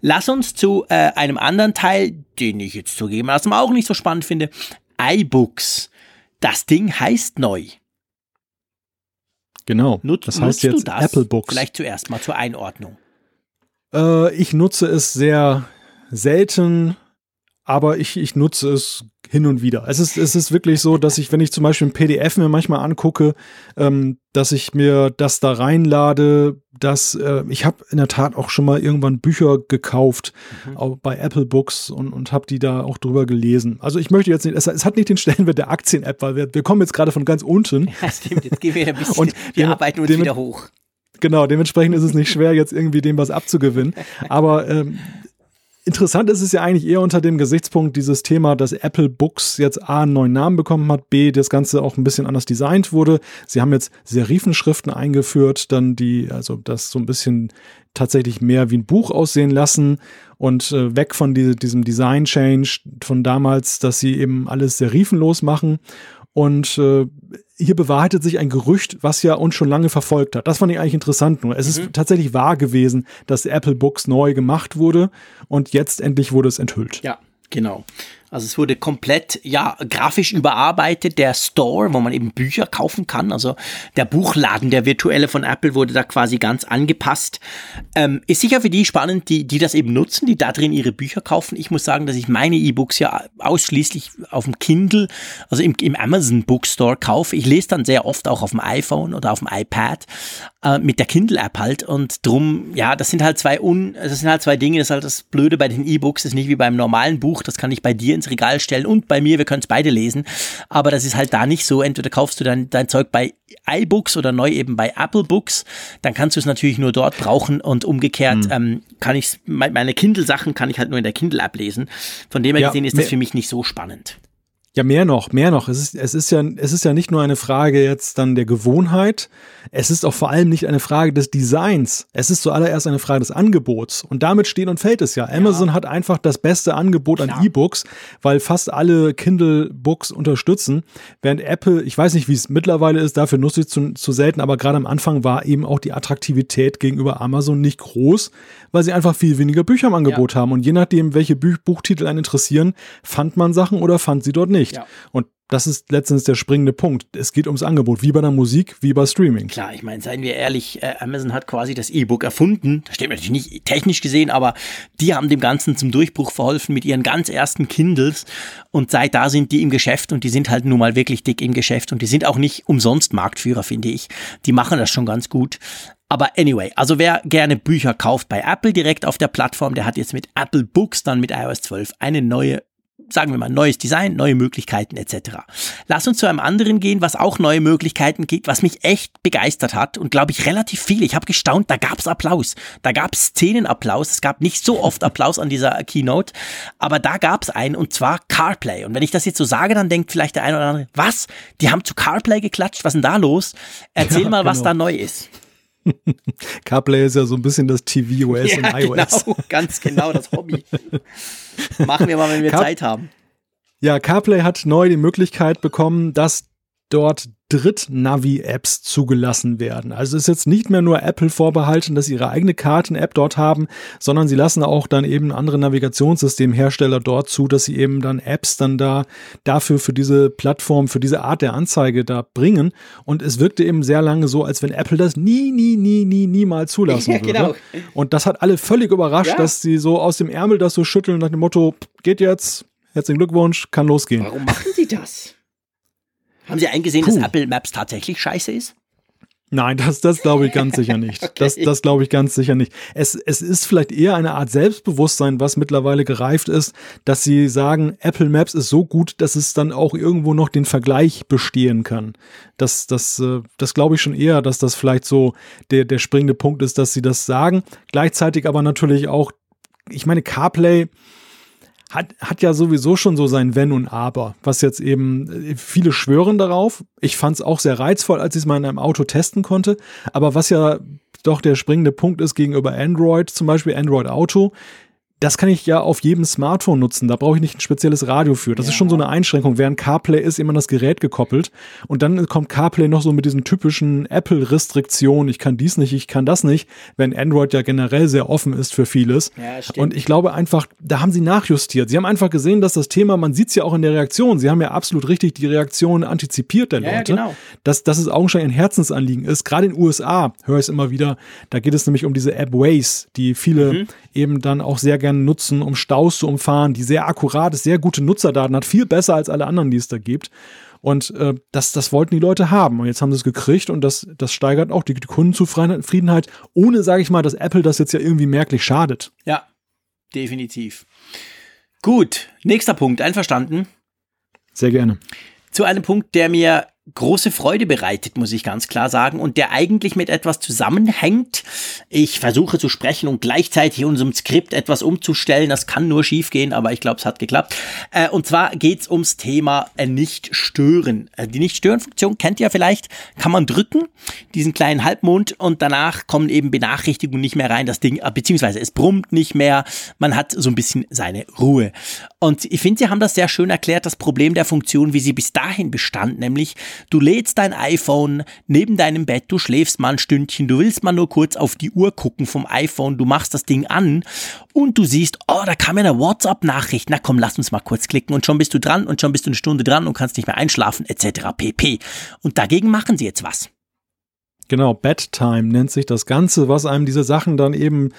Lass uns zu äh, einem anderen Teil, den ich jetzt zugegebenermaßen auch nicht so spannend finde. iBooks. Das Ding heißt neu. Genau. Nut das heißt jetzt das? Apple Books. Vielleicht zuerst mal zur Einordnung. Äh, ich nutze es sehr selten, aber ich, ich nutze es hin und wieder. Es ist, es ist wirklich so, dass ich, wenn ich zum Beispiel ein PDF mir manchmal angucke, ähm, dass ich mir das da reinlade, dass äh, ich habe in der Tat auch schon mal irgendwann Bücher gekauft mhm. auch bei Apple Books und, und habe die da auch drüber gelesen. Also ich möchte jetzt nicht, es, es hat nicht den Stellenwert der Aktien-App, weil wir, wir kommen jetzt gerade von ganz unten. Ja, stimmt, jetzt gehen wir ein bisschen, und wir arbeiten uns wieder hoch. Genau, dementsprechend ist es nicht schwer, jetzt irgendwie dem was abzugewinnen. Aber ähm, Interessant ist es ja eigentlich eher unter dem Gesichtspunkt dieses Thema, dass Apple Books jetzt A einen neuen Namen bekommen hat, B das Ganze auch ein bisschen anders designt wurde. Sie haben jetzt Serifenschriften eingeführt, dann die, also das so ein bisschen tatsächlich mehr wie ein Buch aussehen lassen und äh, weg von diese, diesem Design Change von damals, dass sie eben alles serifenlos machen. Und äh, hier bewahrheitet sich ein Gerücht, was ja uns schon lange verfolgt hat. Das fand ich eigentlich interessant nur. Es mhm. ist tatsächlich wahr gewesen, dass Apple Books neu gemacht wurde und jetzt endlich wurde es enthüllt. Ja, genau. Also es wurde komplett, ja, grafisch überarbeitet. Der Store, wo man eben Bücher kaufen kann, also der Buchladen, der virtuelle von Apple wurde da quasi ganz angepasst. Ähm, ist sicher für die spannend, die, die das eben nutzen, die da drin ihre Bücher kaufen. Ich muss sagen, dass ich meine E-Books ja ausschließlich auf dem Kindle, also im, im Amazon Bookstore kaufe. Ich lese dann sehr oft auch auf dem iPhone oder auf dem iPad äh, mit der Kindle-App halt. Und drum, ja, das sind halt zwei un, das sind halt zwei Dinge. Das ist halt das Blöde bei den E-Books, ist nicht wie beim normalen Buch. Das kann ich bei dir ins Regal stellen und bei mir, wir können es beide lesen. Aber das ist halt da nicht so. Entweder kaufst du dein, dein Zeug bei iBooks oder neu eben bei Apple Books, dann kannst du es natürlich nur dort brauchen und umgekehrt mhm. ähm, kann ich meine Kindle-Sachen kann ich halt nur in der Kindle-App lesen. Von dem her ja, gesehen ist das für mich nicht so spannend. Ja, mehr noch, mehr noch. Es ist, es ist ja, es ist ja nicht nur eine Frage jetzt dann der Gewohnheit. Es ist auch vor allem nicht eine Frage des Designs. Es ist zuallererst eine Frage des Angebots. Und damit steht und fällt es ja. Amazon ja. hat einfach das beste Angebot an E-Books, weil fast alle Kindle-Books unterstützen. Während Apple, ich weiß nicht, wie es mittlerweile ist, dafür nutze ich zu, zu selten, aber gerade am Anfang war eben auch die Attraktivität gegenüber Amazon nicht groß, weil sie einfach viel weniger Bücher im Angebot ja. haben. Und je nachdem, welche Buchtitel einen interessieren, fand man Sachen oder fand sie dort nicht nicht. Ja. Und das ist letztens der springende Punkt. Es geht ums Angebot, wie bei der Musik, wie bei Streaming. Klar, ich meine, seien wir ehrlich, äh, Amazon hat quasi das E-Book erfunden. Das stimmt natürlich nicht technisch gesehen, aber die haben dem Ganzen zum Durchbruch verholfen mit ihren ganz ersten Kindles. Und seit da sind die im Geschäft und die sind halt nun mal wirklich dick im Geschäft und die sind auch nicht umsonst Marktführer, finde ich. Die machen das schon ganz gut. Aber anyway, also wer gerne Bücher kauft bei Apple direkt auf der Plattform, der hat jetzt mit Apple Books dann mit iOS 12 eine neue sagen wir mal, neues Design, neue Möglichkeiten etc. Lass uns zu einem anderen gehen, was auch neue Möglichkeiten gibt, was mich echt begeistert hat und glaube ich relativ viel. Ich habe gestaunt, da gab es Applaus, da gab es Szenenapplaus, es gab nicht so oft Applaus an dieser Keynote, aber da gab es einen und zwar CarPlay. Und wenn ich das jetzt so sage, dann denkt vielleicht der eine oder andere, was? Die haben zu CarPlay geklatscht, was ist denn da los? Erzähl ja, mal, genau. was da neu ist. CarPlay ist ja so ein bisschen das TV-OS ja, und iOS. Genau, ganz genau, das Hobby. Machen wir mal, wenn wir Car Zeit haben. Ja, CarPlay hat neu die Möglichkeit bekommen, dass dort Dritt-Navi-Apps zugelassen werden. Also es ist jetzt nicht mehr nur Apple vorbehalten, dass sie ihre eigene Karten-App dort haben, sondern sie lassen auch dann eben andere Navigationssystemhersteller dort zu, dass sie eben dann Apps dann da dafür für diese Plattform, für diese Art der Anzeige da bringen. Und es wirkte eben sehr lange so, als wenn Apple das nie, nie, nie, nie, niemals zulassen würde. genau. Und das hat alle völlig überrascht, ja. dass sie so aus dem Ärmel das so schütteln nach dem Motto, geht jetzt, herzlichen Glückwunsch, kann losgehen. Warum machen sie das? Haben Sie eingesehen, Puh. dass Apple Maps tatsächlich scheiße ist? Nein, das, das glaube ich ganz sicher nicht. okay. Das, das glaube ich ganz sicher nicht. Es, es ist vielleicht eher eine Art Selbstbewusstsein, was mittlerweile gereift ist, dass sie sagen, Apple Maps ist so gut, dass es dann auch irgendwo noch den Vergleich bestehen kann. Das, das, äh, das glaube ich schon eher, dass das vielleicht so der, der springende Punkt ist, dass sie das sagen. Gleichzeitig aber natürlich auch, ich meine, CarPlay, hat, hat ja sowieso schon so sein Wenn und Aber, was jetzt eben, äh, viele schwören darauf. Ich fand es auch sehr reizvoll, als ich es mal in einem Auto testen konnte. Aber was ja doch der springende Punkt ist gegenüber Android, zum Beispiel Android Auto, das kann ich ja auf jedem Smartphone nutzen. Da brauche ich nicht ein spezielles Radio für. Das ja. ist schon so eine Einschränkung. Während CarPlay ist immer das Gerät gekoppelt. Und dann kommt CarPlay noch so mit diesen typischen Apple-Restriktionen. Ich kann dies nicht, ich kann das nicht. Wenn Android ja generell sehr offen ist für vieles. Ja. Und ich glaube einfach, da haben sie nachjustiert. Sie haben einfach gesehen, dass das Thema, man sieht es ja auch in der Reaktion. Sie haben ja absolut richtig die Reaktion antizipiert der ja, Leute. Genau. Dass, dass es augenscheinlich ein Herzensanliegen ist. Gerade in den USA höre ich es immer wieder. Da geht es nämlich um diese App Waze, die viele mhm. eben dann auch sehr gerne gerne nutzen, um Staus zu umfahren, die sehr akkurat ist, sehr gute Nutzerdaten hat, viel besser als alle anderen, die es da gibt. Und äh, das, das wollten die Leute haben. Und jetzt haben sie es gekriegt und das, das steigert auch die, die Kundenzufriedenheit, ohne, sage ich mal, dass Apple das jetzt ja irgendwie merklich schadet. Ja, definitiv. Gut, nächster Punkt, einverstanden? Sehr gerne. Zu einem Punkt, der mir große Freude bereitet, muss ich ganz klar sagen, und der eigentlich mit etwas zusammenhängt. Ich versuche zu sprechen und gleichzeitig unserem Skript etwas umzustellen. Das kann nur schiefgehen, aber ich glaube, es hat geklappt. Äh, und zwar geht's ums Thema äh, Nicht-Stören. Äh, die Nicht-Stören-Funktion kennt ihr vielleicht, kann man drücken, diesen kleinen Halbmond, und danach kommen eben Benachrichtigungen nicht mehr rein, das Ding, äh, beziehungsweise es brummt nicht mehr, man hat so ein bisschen seine Ruhe. Und ich finde, sie haben das sehr schön erklärt, das Problem der Funktion, wie sie bis dahin bestand, nämlich Du lädst dein iPhone neben deinem Bett, du schläfst mal ein Stündchen, du willst mal nur kurz auf die Uhr gucken vom iPhone, du machst das Ding an und du siehst, oh, da kam ja eine WhatsApp-Nachricht. Na komm, lass uns mal kurz klicken und schon bist du dran und schon bist du eine Stunde dran und kannst nicht mehr einschlafen, etc. pp. Und dagegen machen sie jetzt was. Genau, Bedtime nennt sich das Ganze, was einem diese Sachen dann eben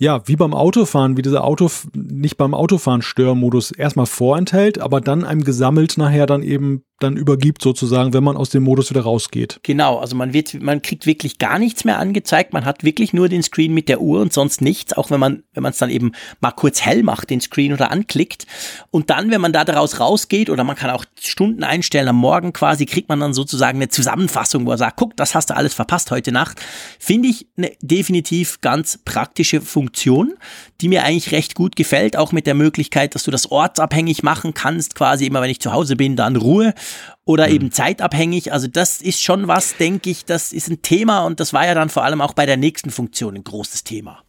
ja, wie beim Autofahren, wie dieser Auto, nicht beim Autofahren Störmodus erstmal vorenthält, aber dann einem gesammelt nachher dann eben dann übergibt sozusagen, wenn man aus dem Modus wieder rausgeht. Genau, also man wird, man kriegt wirklich gar nichts mehr angezeigt, man hat wirklich nur den Screen mit der Uhr und sonst nichts, auch wenn man, wenn man es dann eben mal kurz hell macht, den Screen oder anklickt. Und dann, wenn man da daraus rausgeht oder man kann auch Stunden einstellen am Morgen quasi, kriegt man dann sozusagen eine Zusammenfassung, wo er sagt, guck, das hast du alles verpasst heute Nacht. Finde ich eine definitiv ganz praktische Funktion, die mir eigentlich recht gut gefällt, auch mit der Möglichkeit, dass du das ortsabhängig machen kannst, quasi immer wenn ich zu Hause bin, dann Ruhe oder mhm. eben zeitabhängig. Also das ist schon was, denke ich, das ist ein Thema und das war ja dann vor allem auch bei der nächsten Funktion ein großes Thema.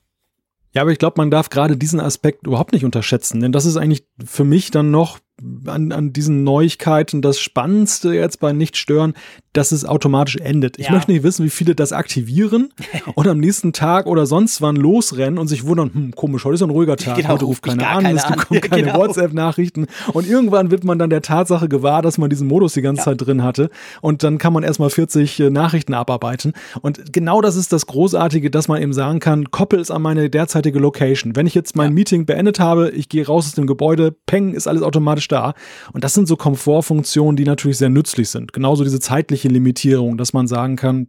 Ja, aber ich glaube, man darf gerade diesen Aspekt überhaupt nicht unterschätzen, denn das ist eigentlich für mich dann noch an, an diesen Neuigkeiten das Spannendste jetzt bei Nicht-Stören, dass es automatisch endet. Ich ja. möchte nicht wissen, wie viele das aktivieren und am nächsten Tag oder sonst wann losrennen und sich wundern, hm, komisch, heute ist ein ruhiger Tag, genau, heute ruft keiner an, es kommen keine genau. WhatsApp-Nachrichten und irgendwann wird man dann der Tatsache gewahr, dass man diesen Modus die ganze ja. Zeit drin hatte und dann kann man erstmal 40 äh, Nachrichten abarbeiten und genau das ist das Großartige, dass man eben sagen kann, koppel es an meine derzeitige Location. Wenn ich jetzt mein ja. Meeting beendet habe, ich gehe raus aus dem Gebäude, peng, ist alles automatisch da und das sind so Komfortfunktionen, die natürlich sehr nützlich sind. Genauso diese zeitliche zeitliche Limitierung, dass man sagen kann,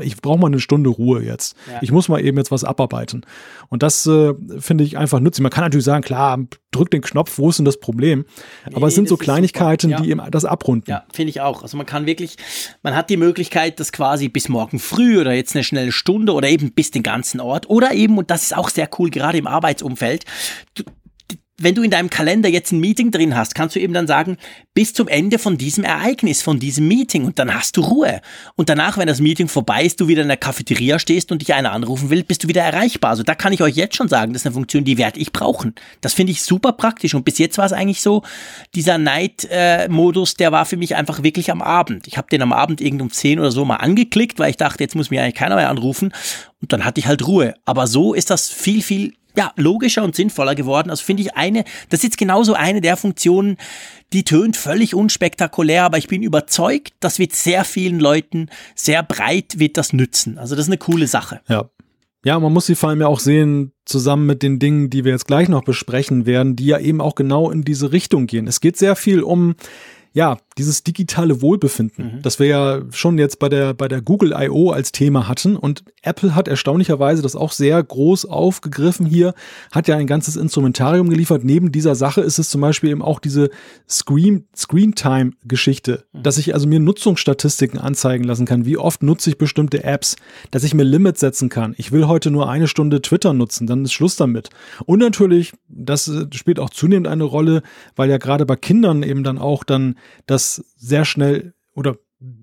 ich brauche mal eine Stunde Ruhe jetzt. Ja. Ich muss mal eben jetzt was abarbeiten. Und das äh, finde ich einfach nützlich. Man kann natürlich sagen, klar, drück den Knopf, wo ist denn das Problem? Nee, Aber es sind so Kleinigkeiten, ja. die eben das abrunden. Ja, finde ich auch. Also man kann wirklich, man hat die Möglichkeit, das quasi bis morgen früh oder jetzt eine schnelle Stunde oder eben bis den ganzen Ort oder eben, und das ist auch sehr cool, gerade im Arbeitsumfeld, du, wenn du in deinem Kalender jetzt ein Meeting drin hast, kannst du eben dann sagen, bis zum Ende von diesem Ereignis, von diesem Meeting und dann hast du Ruhe. Und danach, wenn das Meeting vorbei ist, du wieder in der Cafeteria stehst und dich einer anrufen will, bist du wieder erreichbar. Also da kann ich euch jetzt schon sagen, das ist eine Funktion, die werde ich brauchen. Das finde ich super praktisch und bis jetzt war es eigentlich so, dieser Night-Modus, der war für mich einfach wirklich am Abend. Ich habe den am Abend irgend um 10 oder so mal angeklickt, weil ich dachte, jetzt muss mir eigentlich keiner mehr anrufen und dann hatte ich halt Ruhe. Aber so ist das viel, viel ja, logischer und sinnvoller geworden. Also finde ich eine, das ist jetzt genauso eine der Funktionen, die tönt völlig unspektakulär, aber ich bin überzeugt, das wird sehr vielen Leuten sehr breit wird das nützen. Also das ist eine coole Sache. Ja. Ja, man muss sie vor allem ja auch sehen, zusammen mit den Dingen, die wir jetzt gleich noch besprechen werden, die ja eben auch genau in diese Richtung gehen. Es geht sehr viel um ja, dieses digitale Wohlbefinden, mhm. das wir ja schon jetzt bei der, bei der Google I.O. als Thema hatten. Und Apple hat erstaunlicherweise das auch sehr groß aufgegriffen hier, hat ja ein ganzes Instrumentarium geliefert. Neben dieser Sache ist es zum Beispiel eben auch diese Screen, Screen Time Geschichte, mhm. dass ich also mir Nutzungsstatistiken anzeigen lassen kann. Wie oft nutze ich bestimmte Apps, dass ich mir Limits setzen kann. Ich will heute nur eine Stunde Twitter nutzen, dann ist Schluss damit. Und natürlich, das äh, spielt auch zunehmend eine Rolle, weil ja gerade bei Kindern eben dann auch dann das sehr schnell oder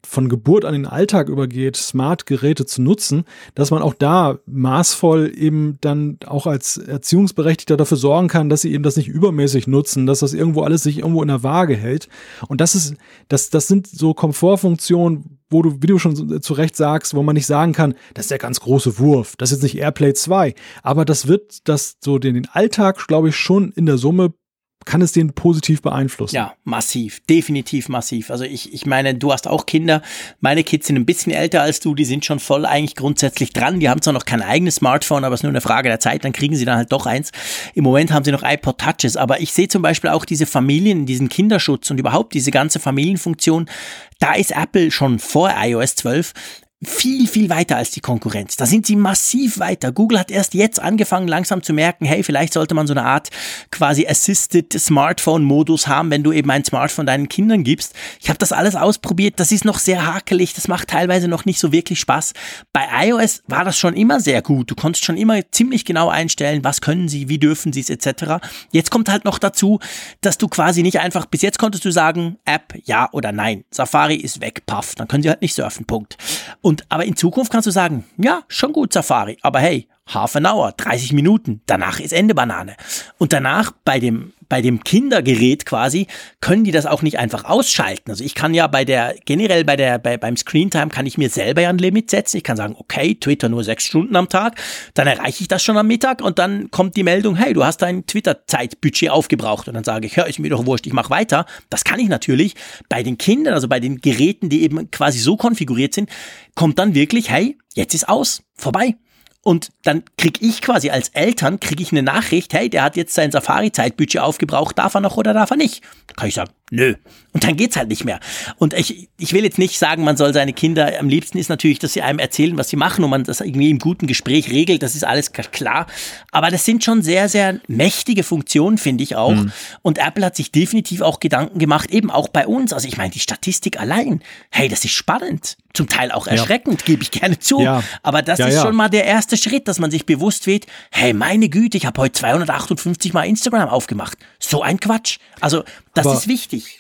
von Geburt an den Alltag übergeht, Smart-Geräte zu nutzen, dass man auch da maßvoll eben dann auch als Erziehungsberechtigter dafür sorgen kann, dass sie eben das nicht übermäßig nutzen, dass das irgendwo alles sich irgendwo in der Waage hält. Und das ist, das, das sind so Komfortfunktionen, wo du, wie du schon zu Recht sagst, wo man nicht sagen kann, das ist der ganz große Wurf, das ist jetzt nicht Airplay 2, aber das wird das so den Alltag, glaube ich, schon in der Summe kann es den positiv beeinflussen? Ja, massiv, definitiv massiv. Also ich, ich meine, du hast auch Kinder. Meine Kids sind ein bisschen älter als du, die sind schon voll eigentlich grundsätzlich dran. Die haben zwar noch kein eigenes Smartphone, aber es ist nur eine Frage der Zeit, dann kriegen sie dann halt doch eins. Im Moment haben sie noch iPod Touches, aber ich sehe zum Beispiel auch diese Familien, diesen Kinderschutz und überhaupt diese ganze Familienfunktion. Da ist Apple schon vor iOS 12 viel, viel weiter als die Konkurrenz. Da sind sie massiv weiter. Google hat erst jetzt angefangen, langsam zu merken, hey, vielleicht sollte man so eine Art quasi Assisted Smartphone-Modus haben, wenn du eben ein Smartphone deinen Kindern gibst. Ich habe das alles ausprobiert. Das ist noch sehr hakelig. Das macht teilweise noch nicht so wirklich Spaß. Bei iOS war das schon immer sehr gut. Du konntest schon immer ziemlich genau einstellen, was können sie, wie dürfen sie es etc. Jetzt kommt halt noch dazu, dass du quasi nicht einfach, bis jetzt konntest du sagen, App ja oder nein. Safari ist weg, paff. Dann können sie halt nicht surfen, Punkt. Und aber in Zukunft kannst du sagen, ja, schon gut Safari, aber hey, half an hour, 30 Minuten, danach ist Ende Banane. Und danach bei dem bei dem Kindergerät quasi können die das auch nicht einfach ausschalten. Also ich kann ja bei der generell bei der bei, beim Screentime kann ich mir selber ja ein Limit setzen. Ich kann sagen, okay, Twitter nur sechs Stunden am Tag, dann erreiche ich das schon am Mittag und dann kommt die Meldung, hey, du hast dein Twitter-Zeitbudget aufgebraucht und dann sage ich, ja, ist mir doch wurscht, ich mache weiter. Das kann ich natürlich. Bei den Kindern, also bei den Geräten, die eben quasi so konfiguriert sind, kommt dann wirklich, hey, jetzt ist aus, vorbei. Und dann krieg ich quasi als Eltern, krieg ich eine Nachricht, hey, der hat jetzt sein Safari-Zeitbudget aufgebraucht, darf er noch oder darf er nicht? Da kann ich sagen, nö. Und dann geht's halt nicht mehr. Und ich, ich will jetzt nicht sagen, man soll seine Kinder, am liebsten ist natürlich, dass sie einem erzählen, was sie machen und man das irgendwie im guten Gespräch regelt, das ist alles klar. Aber das sind schon sehr, sehr mächtige Funktionen, finde ich auch. Mhm. Und Apple hat sich definitiv auch Gedanken gemacht, eben auch bei uns. Also ich meine, die Statistik allein, hey, das ist spannend. Zum Teil auch erschreckend, ja. gebe ich gerne zu. Ja. Aber das ja, ist schon mal der erste Schritt, dass man sich bewusst wird, hey, meine Güte, ich habe heute 258 Mal Instagram aufgemacht. So ein Quatsch. Also das Aber ist wichtig.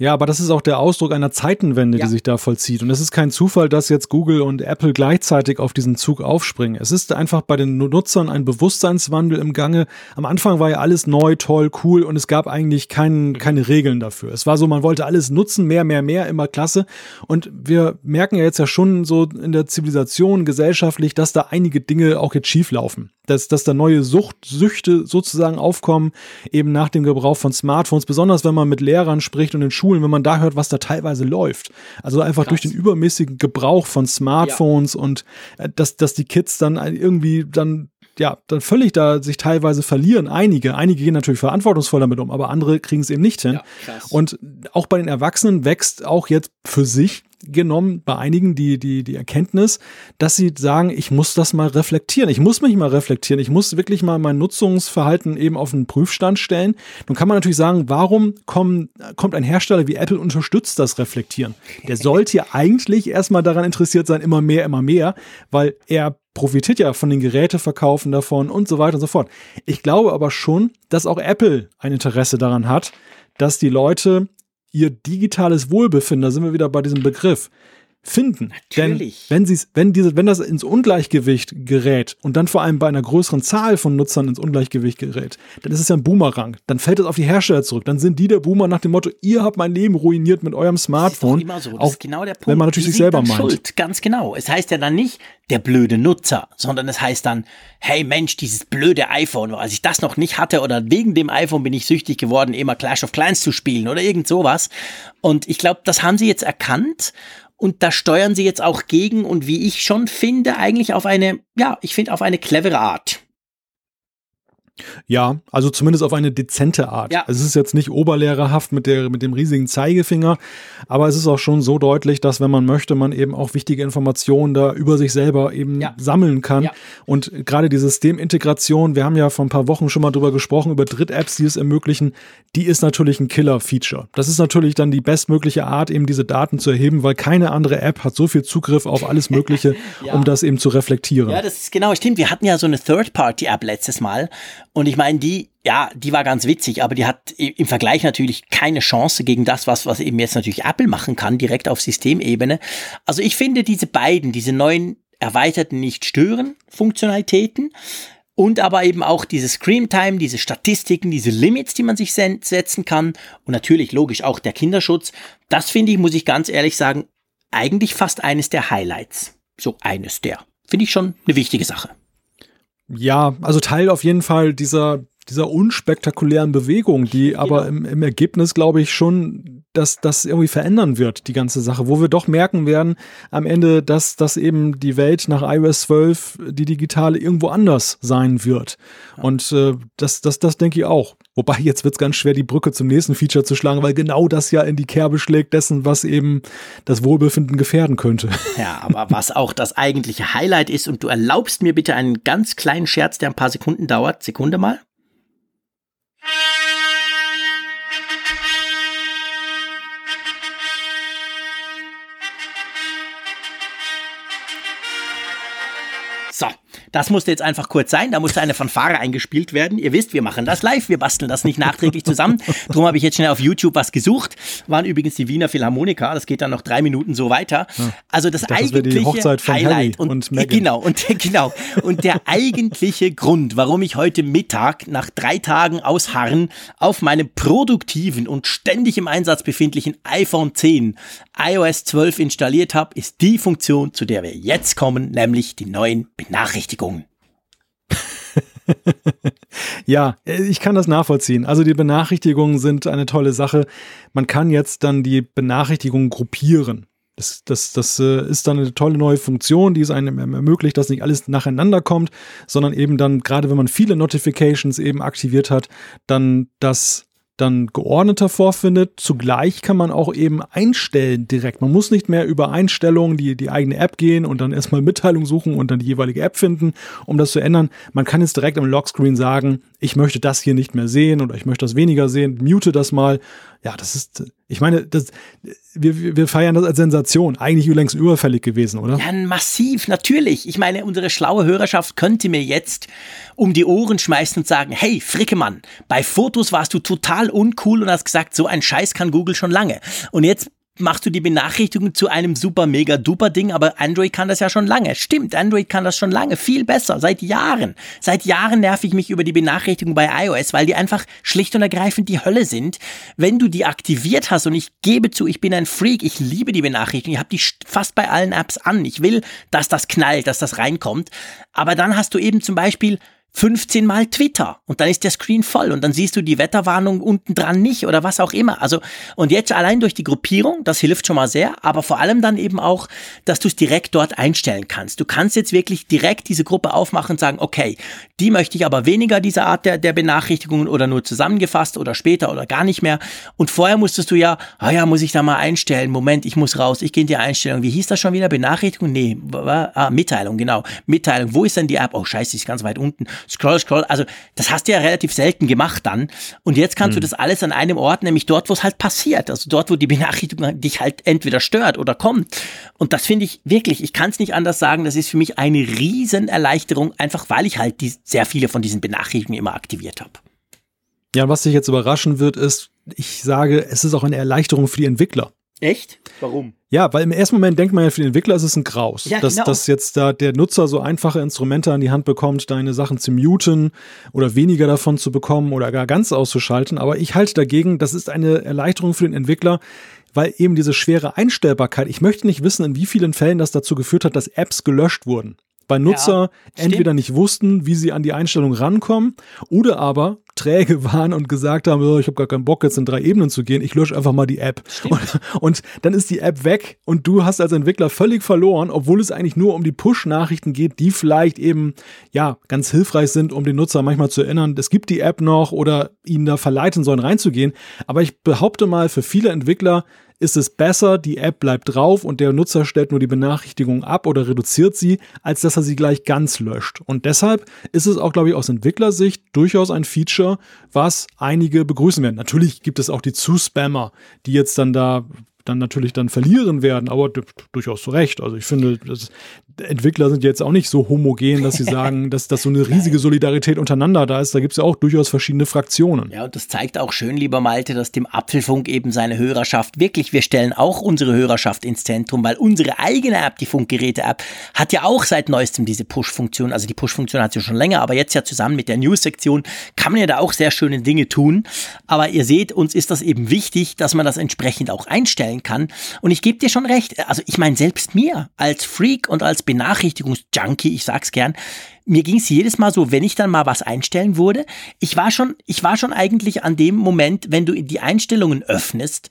Ja, aber das ist auch der Ausdruck einer Zeitenwende, ja. die sich da vollzieht. Und es ist kein Zufall, dass jetzt Google und Apple gleichzeitig auf diesen Zug aufspringen. Es ist einfach bei den Nutzern ein Bewusstseinswandel im Gange. Am Anfang war ja alles neu, toll, cool und es gab eigentlich kein, keine Regeln dafür. Es war so, man wollte alles nutzen, mehr, mehr, mehr, immer klasse. Und wir merken ja jetzt ja schon so in der Zivilisation gesellschaftlich, dass da einige Dinge auch jetzt schief laufen dass, dass da neue Sucht, Süchte sozusagen aufkommen, eben nach dem Gebrauch von Smartphones, besonders wenn man mit Lehrern spricht und in Schulen, wenn man da hört, was da teilweise läuft. Also einfach Krass. durch den übermäßigen Gebrauch von Smartphones ja. und äh, dass, dass die Kids dann irgendwie dann ja, dann völlig da sich teilweise verlieren. Einige, einige gehen natürlich verantwortungsvoll damit um, aber andere kriegen es eben nicht hin. Ja, und auch bei den Erwachsenen wächst auch jetzt für sich genommen bei einigen die, die, die Erkenntnis, dass sie sagen, ich muss das mal reflektieren. Ich muss mich mal reflektieren. Ich muss wirklich mal mein Nutzungsverhalten eben auf den Prüfstand stellen. Nun kann man natürlich sagen, warum kommen, kommt ein Hersteller wie Apple unterstützt das Reflektieren? Der sollte ja eigentlich erstmal daran interessiert sein, immer mehr, immer mehr, weil er profitiert ja von den Geräteverkaufen davon und so weiter und so fort. Ich glaube aber schon, dass auch Apple ein Interesse daran hat, dass die Leute ihr digitales Wohlbefinden, da sind wir wieder bei diesem Begriff, finden. Natürlich. Denn wenn sie wenn diese, wenn das ins Ungleichgewicht gerät und dann vor allem bei einer größeren Zahl von Nutzern ins Ungleichgewicht gerät, dann ist es ja ein Boomerang. Dann fällt es auf die Hersteller zurück. Dann sind die der Boomer nach dem Motto, ihr habt mein Leben ruiniert mit eurem Smartphone. Das ist immer so. Das auch ist genau der Punkt. Wenn man natürlich die sich selber meint. Schuld. Ganz genau. Es heißt ja dann nicht der blöde Nutzer, sondern es heißt dann, hey Mensch, dieses blöde iPhone, als ich das noch nicht hatte oder wegen dem iPhone bin ich süchtig geworden, immer Clash of Clans zu spielen oder irgend sowas. Und ich glaube, das haben sie jetzt erkannt und da steuern sie jetzt auch gegen und wie ich schon finde, eigentlich auf eine, ja, ich finde auf eine clevere Art. Ja, also zumindest auf eine dezente Art. Ja. Es ist jetzt nicht oberlehrerhaft mit, der, mit dem riesigen Zeigefinger, aber es ist auch schon so deutlich, dass wenn man möchte, man eben auch wichtige Informationen da über sich selber eben ja. sammeln kann. Ja. Und gerade die Systemintegration, wir haben ja vor ein paar Wochen schon mal drüber gesprochen, über Dritt-Apps, die es ermöglichen, die ist natürlich ein Killer-Feature. Das ist natürlich dann die bestmögliche Art, eben diese Daten zu erheben, weil keine andere App hat so viel Zugriff auf alles Mögliche, um das eben zu reflektieren. Ja, das ist genau, stimmt. Wir hatten ja so eine Third-Party-App letztes Mal und ich meine, die, ja, die war ganz witzig, aber die hat im Vergleich natürlich keine Chance gegen das, was, was eben jetzt natürlich Apple machen kann, direkt auf Systemebene. Also ich finde diese beiden, diese neuen erweiterten Nicht-Stören-Funktionalitäten und aber eben auch diese Screamtime, diese Statistiken, diese Limits, die man sich setzen kann und natürlich logisch auch der Kinderschutz, das finde ich, muss ich ganz ehrlich sagen, eigentlich fast eines der Highlights. So eines der. Finde ich schon eine wichtige Sache. Ja, also Teil auf jeden Fall dieser, dieser unspektakulären Bewegung, die genau. aber im, im Ergebnis, glaube ich, schon dass das irgendwie verändern wird, die ganze Sache, wo wir doch merken werden am Ende, dass, dass eben die Welt nach iOS 12, die digitale, irgendwo anders sein wird. Und äh, das, das, das denke ich auch. Wobei jetzt wird es ganz schwer, die Brücke zum nächsten Feature zu schlagen, weil genau das ja in die Kerbe schlägt dessen, was eben das Wohlbefinden gefährden könnte. Ja, aber was auch das eigentliche Highlight ist, und du erlaubst mir bitte einen ganz kleinen Scherz, der ein paar Sekunden dauert. Sekunde mal. Das musste jetzt einfach kurz sein. Da musste eine Fanfare eingespielt werden. Ihr wisst, wir machen das live. Wir basteln das nicht nachträglich zusammen. Darum habe ich jetzt schnell auf YouTube was gesucht. Waren übrigens die Wiener Philharmoniker. Das geht dann noch drei Minuten so weiter. Also das dachte, eigentliche das Highlight und, und genau und genau und der eigentliche Grund, warum ich heute Mittag nach drei Tagen Ausharren auf meinem produktiven und ständig im Einsatz befindlichen iPhone 10 iOS 12 installiert habe, ist die Funktion, zu der wir jetzt kommen, nämlich die neuen Benachrichtigungen. ja, ich kann das nachvollziehen. Also die Benachrichtigungen sind eine tolle Sache. Man kann jetzt dann die Benachrichtigungen gruppieren. Das, das, das äh, ist dann eine tolle neue Funktion, die es einem ermöglicht, dass nicht alles nacheinander kommt, sondern eben dann, gerade wenn man viele Notifications eben aktiviert hat, dann das dann geordneter vorfindet. Zugleich kann man auch eben einstellen direkt. Man muss nicht mehr über Einstellungen, die, die eigene App gehen und dann erstmal Mitteilung suchen und dann die jeweilige App finden, um das zu ändern. Man kann jetzt direkt am Lockscreen sagen, ich möchte das hier nicht mehr sehen oder ich möchte das weniger sehen, mute das mal ja, das ist, ich meine, das, wir, wir feiern das als Sensation. Eigentlich längst überfällig gewesen, oder? Ja, massiv, natürlich. Ich meine, unsere schlaue Hörerschaft könnte mir jetzt um die Ohren schmeißen und sagen, hey, Frickemann, bei Fotos warst du total uncool und hast gesagt, so ein Scheiß kann Google schon lange. Und jetzt machst du die Benachrichtigung zu einem super mega duper Ding, aber Android kann das ja schon lange. Stimmt, Android kann das schon lange, viel besser, seit Jahren. Seit Jahren nerv ich mich über die Benachrichtigung bei iOS, weil die einfach schlicht und ergreifend die Hölle sind. Wenn du die aktiviert hast und ich gebe zu, ich bin ein Freak, ich liebe die Benachrichtigung, ich habe die fast bei allen Apps an. Ich will, dass das knallt, dass das reinkommt. Aber dann hast du eben zum Beispiel 15 mal Twitter und dann ist der Screen voll und dann siehst du die Wetterwarnung unten dran nicht oder was auch immer. Also und jetzt allein durch die Gruppierung, das hilft schon mal sehr, aber vor allem dann eben auch, dass du es direkt dort einstellen kannst. Du kannst jetzt wirklich direkt diese Gruppe aufmachen und sagen, okay, die möchte ich aber weniger diese Art der, der Benachrichtigungen oder nur zusammengefasst oder später oder gar nicht mehr. Und vorher musstest du ja, ah ja, muss ich da mal einstellen. Moment, ich muss raus. Ich gehe in die Einstellung. Wie hieß das schon wieder? Benachrichtigung? Nee, ah, Mitteilung, genau. Mitteilung. Wo ist denn die App? Oh, scheiße, die ist ganz weit unten scroll, scroll. Also das hast du ja relativ selten gemacht dann. Und jetzt kannst hm. du das alles an einem Ort, nämlich dort, wo es halt passiert. Also dort, wo die Benachrichtigung dich halt entweder stört oder kommt. Und das finde ich wirklich, ich kann es nicht anders sagen, das ist für mich eine Riesenerleichterung, einfach weil ich halt die, sehr viele von diesen Benachrichtigungen immer aktiviert habe. Ja, was dich jetzt überraschen wird, ist, ich sage, es ist auch eine Erleichterung für die Entwickler. Echt? Warum? Ja, weil im ersten Moment denkt man ja, für den Entwickler ist es ein Graus, ja, dass, genau. dass jetzt da der Nutzer so einfache Instrumente an die Hand bekommt, deine Sachen zu muten oder weniger davon zu bekommen oder gar ganz auszuschalten. Aber ich halte dagegen, das ist eine Erleichterung für den Entwickler, weil eben diese schwere Einstellbarkeit, ich möchte nicht wissen, in wie vielen Fällen das dazu geführt hat, dass Apps gelöscht wurden bei Nutzer ja, entweder nicht wussten, wie sie an die Einstellung rankommen oder aber träge waren und gesagt haben, oh, ich habe gar keinen Bock jetzt in drei Ebenen zu gehen, ich lösche einfach mal die App. Und, und, dann ist die App weg und du hast als Entwickler völlig verloren, obwohl es eigentlich nur um die Push-Nachrichten geht, die vielleicht eben ja ganz hilfreich sind, um den Nutzer manchmal zu erinnern, es gibt die App noch oder ihn da verleiten sollen reinzugehen. Aber ich behaupte mal, für viele Entwickler ist es besser, die App bleibt drauf und der Nutzer stellt nur die Benachrichtigung ab oder reduziert sie, als dass er sie gleich ganz löscht. Und deshalb ist es auch, glaube ich, aus Entwicklersicht durchaus ein Feature, was einige begrüßen werden. Natürlich gibt es auch die Zuspammer, die jetzt dann da dann natürlich dann verlieren werden, aber durchaus zu Recht. Also ich finde, das, Entwickler sind jetzt auch nicht so homogen, dass sie sagen, dass, dass so eine riesige Solidarität untereinander da ist. Da gibt es ja auch durchaus verschiedene Fraktionen. Ja, und das zeigt auch schön, lieber Malte, dass dem Apfelfunk eben seine Hörerschaft wirklich, wir stellen auch unsere Hörerschaft ins Zentrum, weil unsere eigene App, die Funkgeräte-App, hat ja auch seit neuestem diese Push-Funktion. Also die Push-Funktion hat sie schon länger, aber jetzt ja zusammen mit der News-Sektion kann man ja da auch sehr schöne Dinge tun. Aber ihr seht, uns ist das eben wichtig, dass man das entsprechend auch einstellen kann. Und ich gebe dir schon recht. Also ich meine, selbst mir als Freak und als Benachrichtigungsjunkie, ich sag's gern, mir ging es jedes Mal so, wenn ich dann mal was einstellen wurde, ich war schon, ich war schon eigentlich an dem Moment, wenn du die Einstellungen öffnest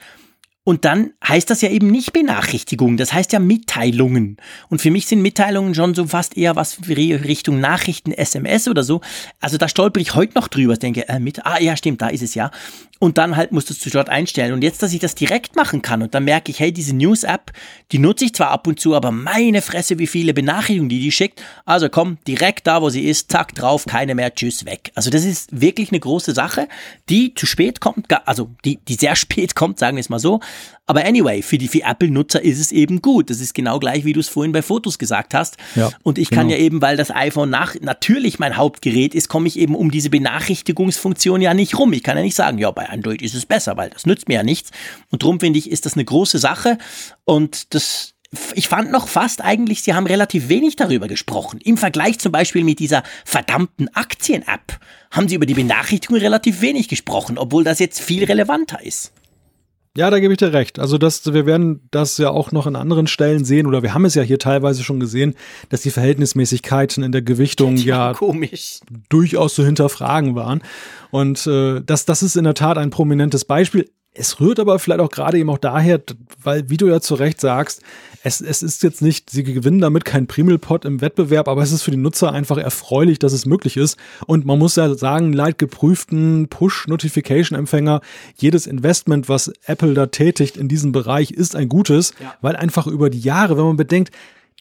und dann heißt das ja eben nicht Benachrichtigungen, das heißt ja Mitteilungen. Und für mich sind Mitteilungen schon so fast eher was Richtung Nachrichten, SMS oder so. Also da stolper ich heute noch drüber, denke, äh, mit, ah ja, stimmt, da ist es ja. Und dann halt musstest du dort einstellen. Und jetzt, dass ich das direkt machen kann und dann merke ich, hey, diese News-App, die nutze ich zwar ab und zu, aber meine Fresse, wie viele Benachrichtigungen die die schickt. Also komm, direkt da, wo sie ist, zack, drauf, keine mehr, tschüss, weg. Also das ist wirklich eine große Sache, die zu spät kommt, also die, die sehr spät kommt, sagen wir es mal so. Aber anyway, für die für Apple-Nutzer ist es eben gut. Das ist genau gleich, wie du es vorhin bei Fotos gesagt hast. Ja, und ich genau. kann ja eben, weil das iPhone nach, natürlich mein Hauptgerät ist, komme ich eben um diese Benachrichtigungsfunktion ja nicht rum. Ich kann ja nicht sagen, ja, bei Android ist es besser, weil das nützt mir ja nichts. Und darum finde ich, ist das eine große Sache. Und das ich fand noch fast eigentlich, sie haben relativ wenig darüber gesprochen. Im Vergleich zum Beispiel mit dieser verdammten Aktien-App haben sie über die Benachrichtigung relativ wenig gesprochen, obwohl das jetzt viel relevanter ist. Ja, da gebe ich dir recht. Also das, wir werden das ja auch noch an anderen Stellen sehen oder wir haben es ja hier teilweise schon gesehen, dass die Verhältnismäßigkeiten in der Gewichtung ja, komisch. durchaus zu hinterfragen waren. Und äh, das, das ist in der Tat ein prominentes Beispiel. Es rührt aber vielleicht auch gerade eben auch daher, weil, wie du ja zu Recht sagst, es, es ist jetzt nicht, sie gewinnen damit kein Primelpot im Wettbewerb, aber es ist für die Nutzer einfach erfreulich, dass es möglich ist. Und man muss ja sagen, leid geprüften Push-Notification-Empfänger, jedes Investment, was Apple da tätigt in diesem Bereich, ist ein gutes, ja. weil einfach über die Jahre, wenn man bedenkt,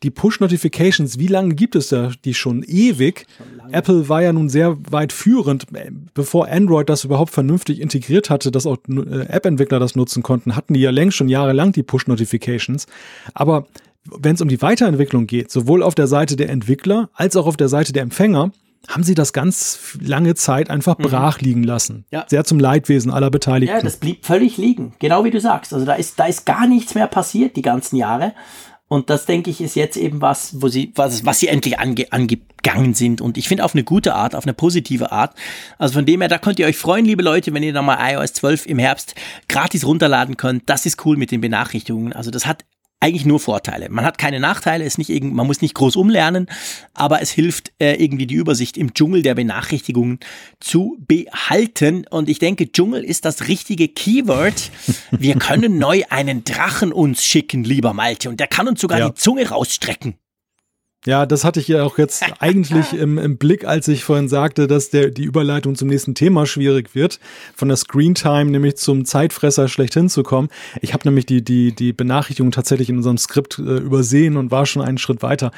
die Push-Notifications, wie lange gibt es da die schon? Ewig. Schon Apple war ja nun sehr weit führend, bevor Android das überhaupt vernünftig integriert hatte, dass auch äh, App-Entwickler das nutzen konnten, hatten die ja längst schon jahrelang die Push-Notifications. Aber wenn es um die Weiterentwicklung geht, sowohl auf der Seite der Entwickler als auch auf der Seite der Empfänger, haben sie das ganz lange Zeit einfach mhm. brach liegen lassen. Ja. Sehr zum Leidwesen aller Beteiligten. Ja, das blieb völlig liegen. Genau wie du sagst. Also da ist, da ist gar nichts mehr passiert die ganzen Jahre. Und das, denke ich, ist jetzt eben was, wo sie, was, was sie endlich ange, angegangen sind. Und ich finde auf eine gute Art, auf eine positive Art. Also von dem her, da könnt ihr euch freuen, liebe Leute, wenn ihr nochmal iOS 12 im Herbst gratis runterladen könnt. Das ist cool mit den Benachrichtigungen. Also das hat eigentlich nur Vorteile. Man hat keine Nachteile, ist nicht irgend, man muss nicht groß umlernen, aber es hilft äh, irgendwie die Übersicht im Dschungel der Benachrichtigungen zu behalten. Und ich denke, Dschungel ist das richtige Keyword. Wir können neu einen Drachen uns schicken, lieber Malte, und der kann uns sogar ja. die Zunge rausstrecken. Ja, das hatte ich ja auch jetzt eigentlich im, im, Blick, als ich vorhin sagte, dass der, die Überleitung zum nächsten Thema schwierig wird, von der Screentime nämlich zum Zeitfresser schlechthin zu kommen. Ich habe nämlich die, die, die Benachrichtigung tatsächlich in unserem Skript äh, übersehen und war schon einen Schritt weiter.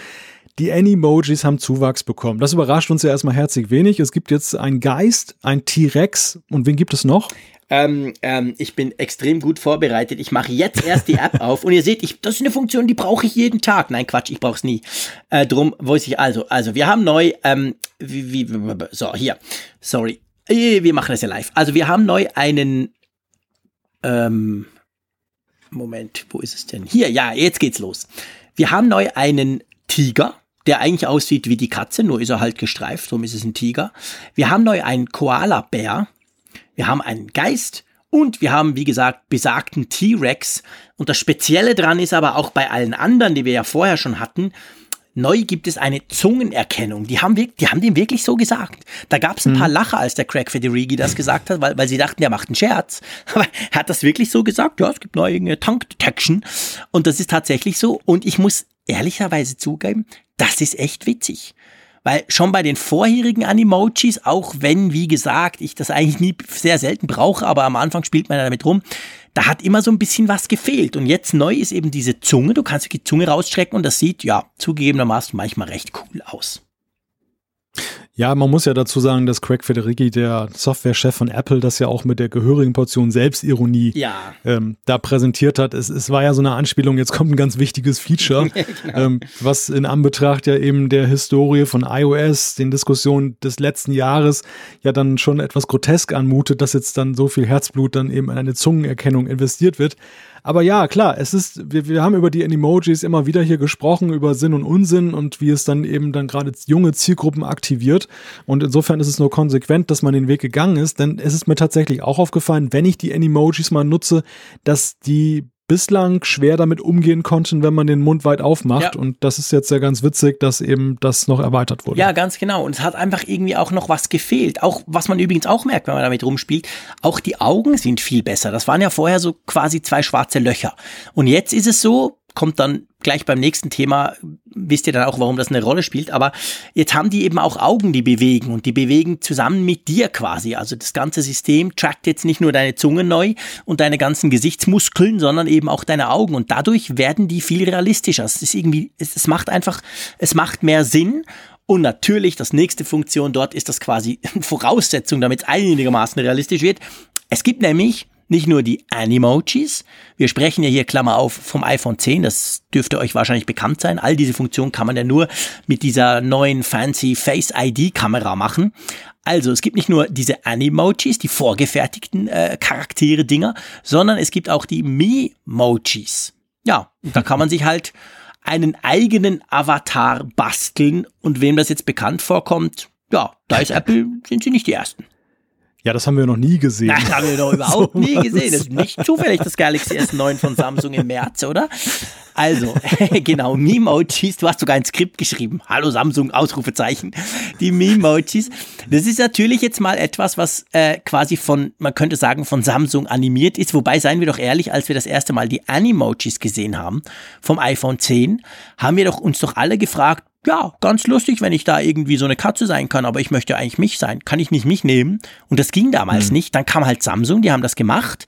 Die Animojis haben Zuwachs bekommen. Das überrascht uns ja erstmal herzlich wenig. Es gibt jetzt einen Geist, ein T-Rex und wen gibt es noch? Ähm, ähm, ich bin extrem gut vorbereitet. Ich mache jetzt erst die App auf und ihr seht, ich, das ist eine Funktion, die brauche ich jeden Tag. Nein, Quatsch, ich brauche es nie. Äh, drum weiß ich also. Also, wir haben neu, ähm, wie, wie, so, hier, sorry. Äh, wir machen das ja live. Also, wir haben neu einen, ähm, Moment, wo ist es denn? Hier, ja, jetzt geht's los. Wir haben neu einen Tiger, der eigentlich aussieht wie die Katze, nur ist er halt gestreift, darum ist es ein Tiger. Wir haben neu einen Koala-Bär, wir haben einen Geist und wir haben, wie gesagt, besagten T-Rex. Und das Spezielle dran ist aber auch bei allen anderen, die wir ja vorher schon hatten, neu gibt es eine Zungenerkennung. Die haben, wir, die haben dem wirklich so gesagt. Da gab es ein paar Lacher, als der Craig Federighi das gesagt hat, weil, weil sie dachten, der macht einen Scherz. Aber er hat das wirklich so gesagt, ja, es gibt neue Tank Detection. Und das ist tatsächlich so. Und ich muss ehrlicherweise zugeben, das ist echt witzig. Weil schon bei den vorherigen Animojis, auch wenn, wie gesagt, ich das eigentlich nie sehr selten brauche, aber am Anfang spielt man ja damit rum, da hat immer so ein bisschen was gefehlt. Und jetzt neu ist eben diese Zunge. Du kannst die Zunge rausstrecken und das sieht, ja, zugegebenermaßen manchmal recht cool aus. Ja, man muss ja dazu sagen, dass Craig Federighi, der Softwarechef von Apple, das ja auch mit der gehörigen Portion Selbstironie ja. ähm, da präsentiert hat. Es, es war ja so eine Anspielung, jetzt kommt ein ganz wichtiges Feature, genau. ähm, was in Anbetracht ja eben der Historie von iOS, den Diskussionen des letzten Jahres, ja dann schon etwas grotesk anmutet, dass jetzt dann so viel Herzblut dann eben in eine Zungenerkennung investiert wird. Aber ja, klar, es ist, wir, wir haben über die Emojis immer wieder hier gesprochen, über Sinn und Unsinn und wie es dann eben dann gerade junge Zielgruppen aktiviert. Und insofern ist es nur konsequent, dass man den Weg gegangen ist, denn es ist mir tatsächlich auch aufgefallen, wenn ich die Emojis mal nutze, dass die bislang schwer damit umgehen konnten, wenn man den Mund weit aufmacht. Ja. Und das ist jetzt ja ganz witzig, dass eben das noch erweitert wurde. Ja, ganz genau. Und es hat einfach irgendwie auch noch was gefehlt. Auch, was man übrigens auch merkt, wenn man damit rumspielt, auch die Augen sind viel besser. Das waren ja vorher so quasi zwei schwarze Löcher. Und jetzt ist es so, kommt dann gleich beim nächsten Thema, wisst ihr dann auch, warum das eine Rolle spielt, aber jetzt haben die eben auch Augen, die bewegen und die bewegen zusammen mit dir quasi. Also das ganze System trackt jetzt nicht nur deine Zunge neu und deine ganzen Gesichtsmuskeln, sondern eben auch deine Augen und dadurch werden die viel realistischer. Es ist irgendwie, es, macht einfach, es macht mehr Sinn und natürlich, das nächste Funktion dort ist das quasi Voraussetzung, damit es einigermaßen realistisch wird. Es gibt nämlich nicht nur die Animojis. Wir sprechen ja hier, Klammer auf, vom iPhone 10. Das dürfte euch wahrscheinlich bekannt sein. All diese Funktionen kann man ja nur mit dieser neuen fancy Face ID Kamera machen. Also, es gibt nicht nur diese Animojis, die vorgefertigten äh, Charaktere-Dinger, sondern es gibt auch die Memojis. Ja, da kann man sich halt einen eigenen Avatar basteln und wem das jetzt bekannt vorkommt, ja, da ist Apple, sind sie nicht die Ersten. Ja, das haben wir noch nie gesehen. Nein, das haben wir noch überhaupt so, nie gesehen. Das ist nicht zufällig das Galaxy S9 von Samsung im März, oder? Also, genau, Memojis, du hast sogar ein Skript geschrieben. Hallo Samsung, Ausrufezeichen. Die Memojis. Das ist natürlich jetzt mal etwas, was äh, quasi von, man könnte sagen, von Samsung animiert ist. Wobei, seien wir doch ehrlich, als wir das erste Mal die Animojis gesehen haben vom iPhone 10, haben wir doch uns doch alle gefragt, ja, ganz lustig, wenn ich da irgendwie so eine Katze sein kann, aber ich möchte eigentlich mich sein. Kann ich nicht mich nehmen? Und das ging damals hm. nicht. Dann kam halt Samsung, die haben das gemacht.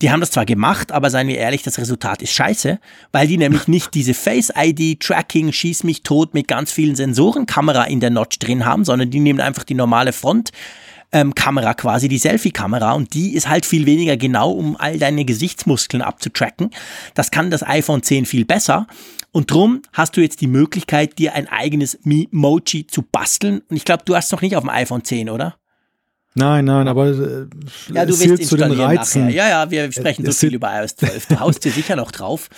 Die haben das zwar gemacht, aber seien wir ehrlich, das Resultat ist scheiße, weil die nämlich nicht diese Face-ID-Tracking, schieß mich tot mit ganz vielen Sensorenkamera in der Notch drin haben, sondern die nehmen einfach die normale Front ähm, Kamera quasi, die Selfie-Kamera und die ist halt viel weniger genau, um all deine Gesichtsmuskeln abzutracken. Das kann das iPhone 10 viel besser und drum hast du jetzt die Möglichkeit, dir ein eigenes Memoji zu basteln und ich glaube, du hast noch nicht auf dem iPhone 10, oder? Nein, nein, aber äh, ja, du wirst zu den Reizen. Nachher. Ja, ja, wir sprechen so viel über iOS 12. Du haust dir sicher noch drauf.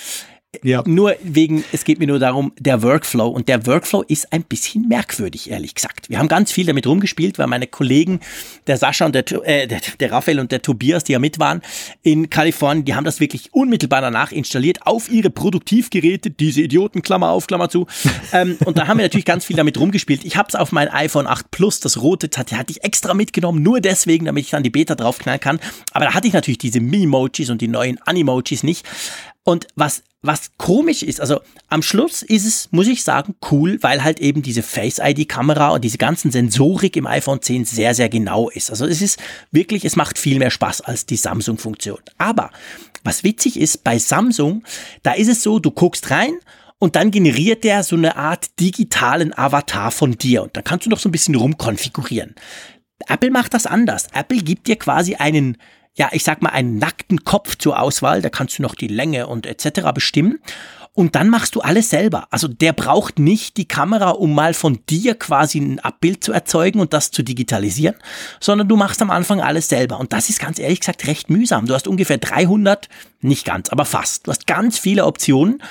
Ja. Nur wegen, es geht mir nur darum, der Workflow. Und der Workflow ist ein bisschen merkwürdig, ehrlich gesagt. Wir haben ganz viel damit rumgespielt, weil meine Kollegen, der Sascha und der, äh, der, der Raphael und der Tobias, die ja mit waren in Kalifornien, die haben das wirklich unmittelbar danach installiert auf ihre Produktivgeräte, diese Idioten, Klammer auf, Klammer zu. ähm, und da haben wir natürlich ganz viel damit rumgespielt. Ich habe es auf mein iPhone 8 Plus, das rote, hatte, hatte ich extra mitgenommen, nur deswegen, damit ich dann die Beta draufknallen kann. Aber da hatte ich natürlich diese Memojis und die neuen Animojis nicht. Und was, was komisch ist, also am Schluss ist es, muss ich sagen, cool, weil halt eben diese Face-ID-Kamera und diese ganzen Sensorik im iPhone 10 sehr, sehr genau ist. Also es ist wirklich, es macht viel mehr Spaß als die Samsung-Funktion. Aber was witzig ist, bei Samsung, da ist es so, du guckst rein und dann generiert der so eine Art digitalen Avatar von dir und dann kannst du noch so ein bisschen rumkonfigurieren. Apple macht das anders. Apple gibt dir quasi einen ja, ich sag mal, einen nackten Kopf zur Auswahl. Da kannst du noch die Länge und etc. bestimmen. Und dann machst du alles selber. Also der braucht nicht die Kamera, um mal von dir quasi ein Abbild zu erzeugen und das zu digitalisieren, sondern du machst am Anfang alles selber. Und das ist ganz ehrlich gesagt recht mühsam. Du hast ungefähr 300, nicht ganz, aber fast. Du hast ganz viele Optionen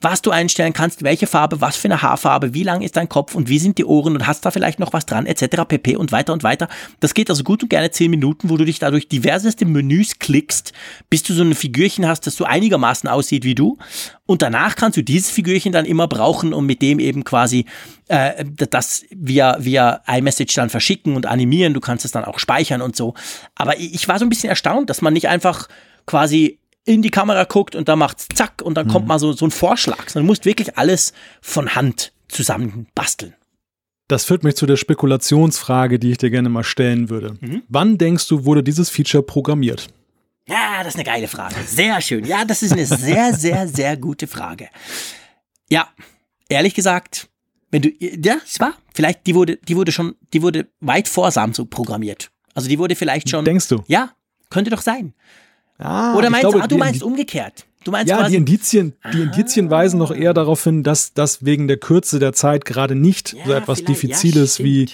was du einstellen kannst, welche Farbe, was für eine Haarfarbe, wie lang ist dein Kopf und wie sind die Ohren und hast da vielleicht noch was dran, etc. pp. und weiter und weiter. Das geht also gut und gerne zehn Minuten, wo du dich dadurch diverseste Menüs klickst, bis du so ein Figürchen hast, das so einigermaßen aussieht wie du. Und danach kannst du dieses Figürchen dann immer brauchen und mit dem eben quasi äh, das via, via iMessage dann verschicken und animieren. Du kannst es dann auch speichern und so. Aber ich war so ein bisschen erstaunt, dass man nicht einfach quasi in die Kamera guckt und da macht's zack und dann mhm. kommt mal so, so ein Vorschlag. Du musst wirklich alles von Hand zusammen basteln. Das führt mich zu der Spekulationsfrage, die ich dir gerne mal stellen würde. Mhm. Wann denkst du, wurde dieses Feature programmiert? Ja, das ist eine geile Frage. Sehr schön. Ja, das ist eine sehr, sehr, sehr gute Frage. Ja, ehrlich gesagt, wenn du, ja, es war, vielleicht, die wurde, die wurde schon, die wurde weit vor Samsung programmiert. Also die wurde vielleicht schon. Denkst du? Ja, könnte doch sein. Ah, Oder meinst glaube, ah, du meinst umgekehrt? Du meinst ja, die Indizien, die Indizien weisen noch eher darauf hin, dass das wegen der Kürze der Zeit gerade nicht Ja, so etwas Diffiziles ja, wie,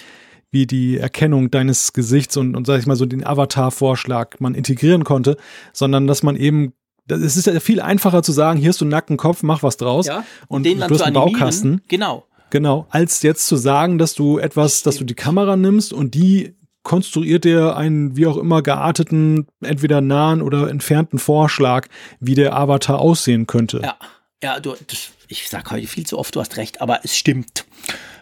wie die Erkennung deines Gesichts und, und sag ich mal so den Avatar-Vorschlag man integrieren konnte, sondern dass man eben es ist ja viel einfacher zu sagen, hier hast du einen nackten Kopf, mach was draus. ja, und den du dann hast einen. Baukasten. Genau. Genau, als jetzt zu sagen, dass du etwas, dass du die Kamera nimmst und die konstruiert dir einen wie auch immer gearteten, entweder nahen oder entfernten Vorschlag, wie der Avatar aussehen könnte. Ja, ja, du, das, ich sag heute viel zu oft, du hast recht, aber es stimmt.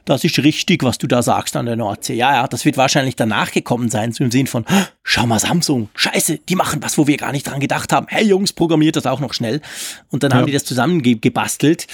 Das ist richtig, was du da sagst an der Nordsee. Ja, ja, das wird wahrscheinlich danach gekommen sein, so im Sinn von, "Hä, schau mal, Samsung, scheiße, die machen was, wo wir gar nicht dran gedacht haben. Hey Jungs, programmiert das auch noch schnell. Und dann haben Ja. die das zusammengebastelt.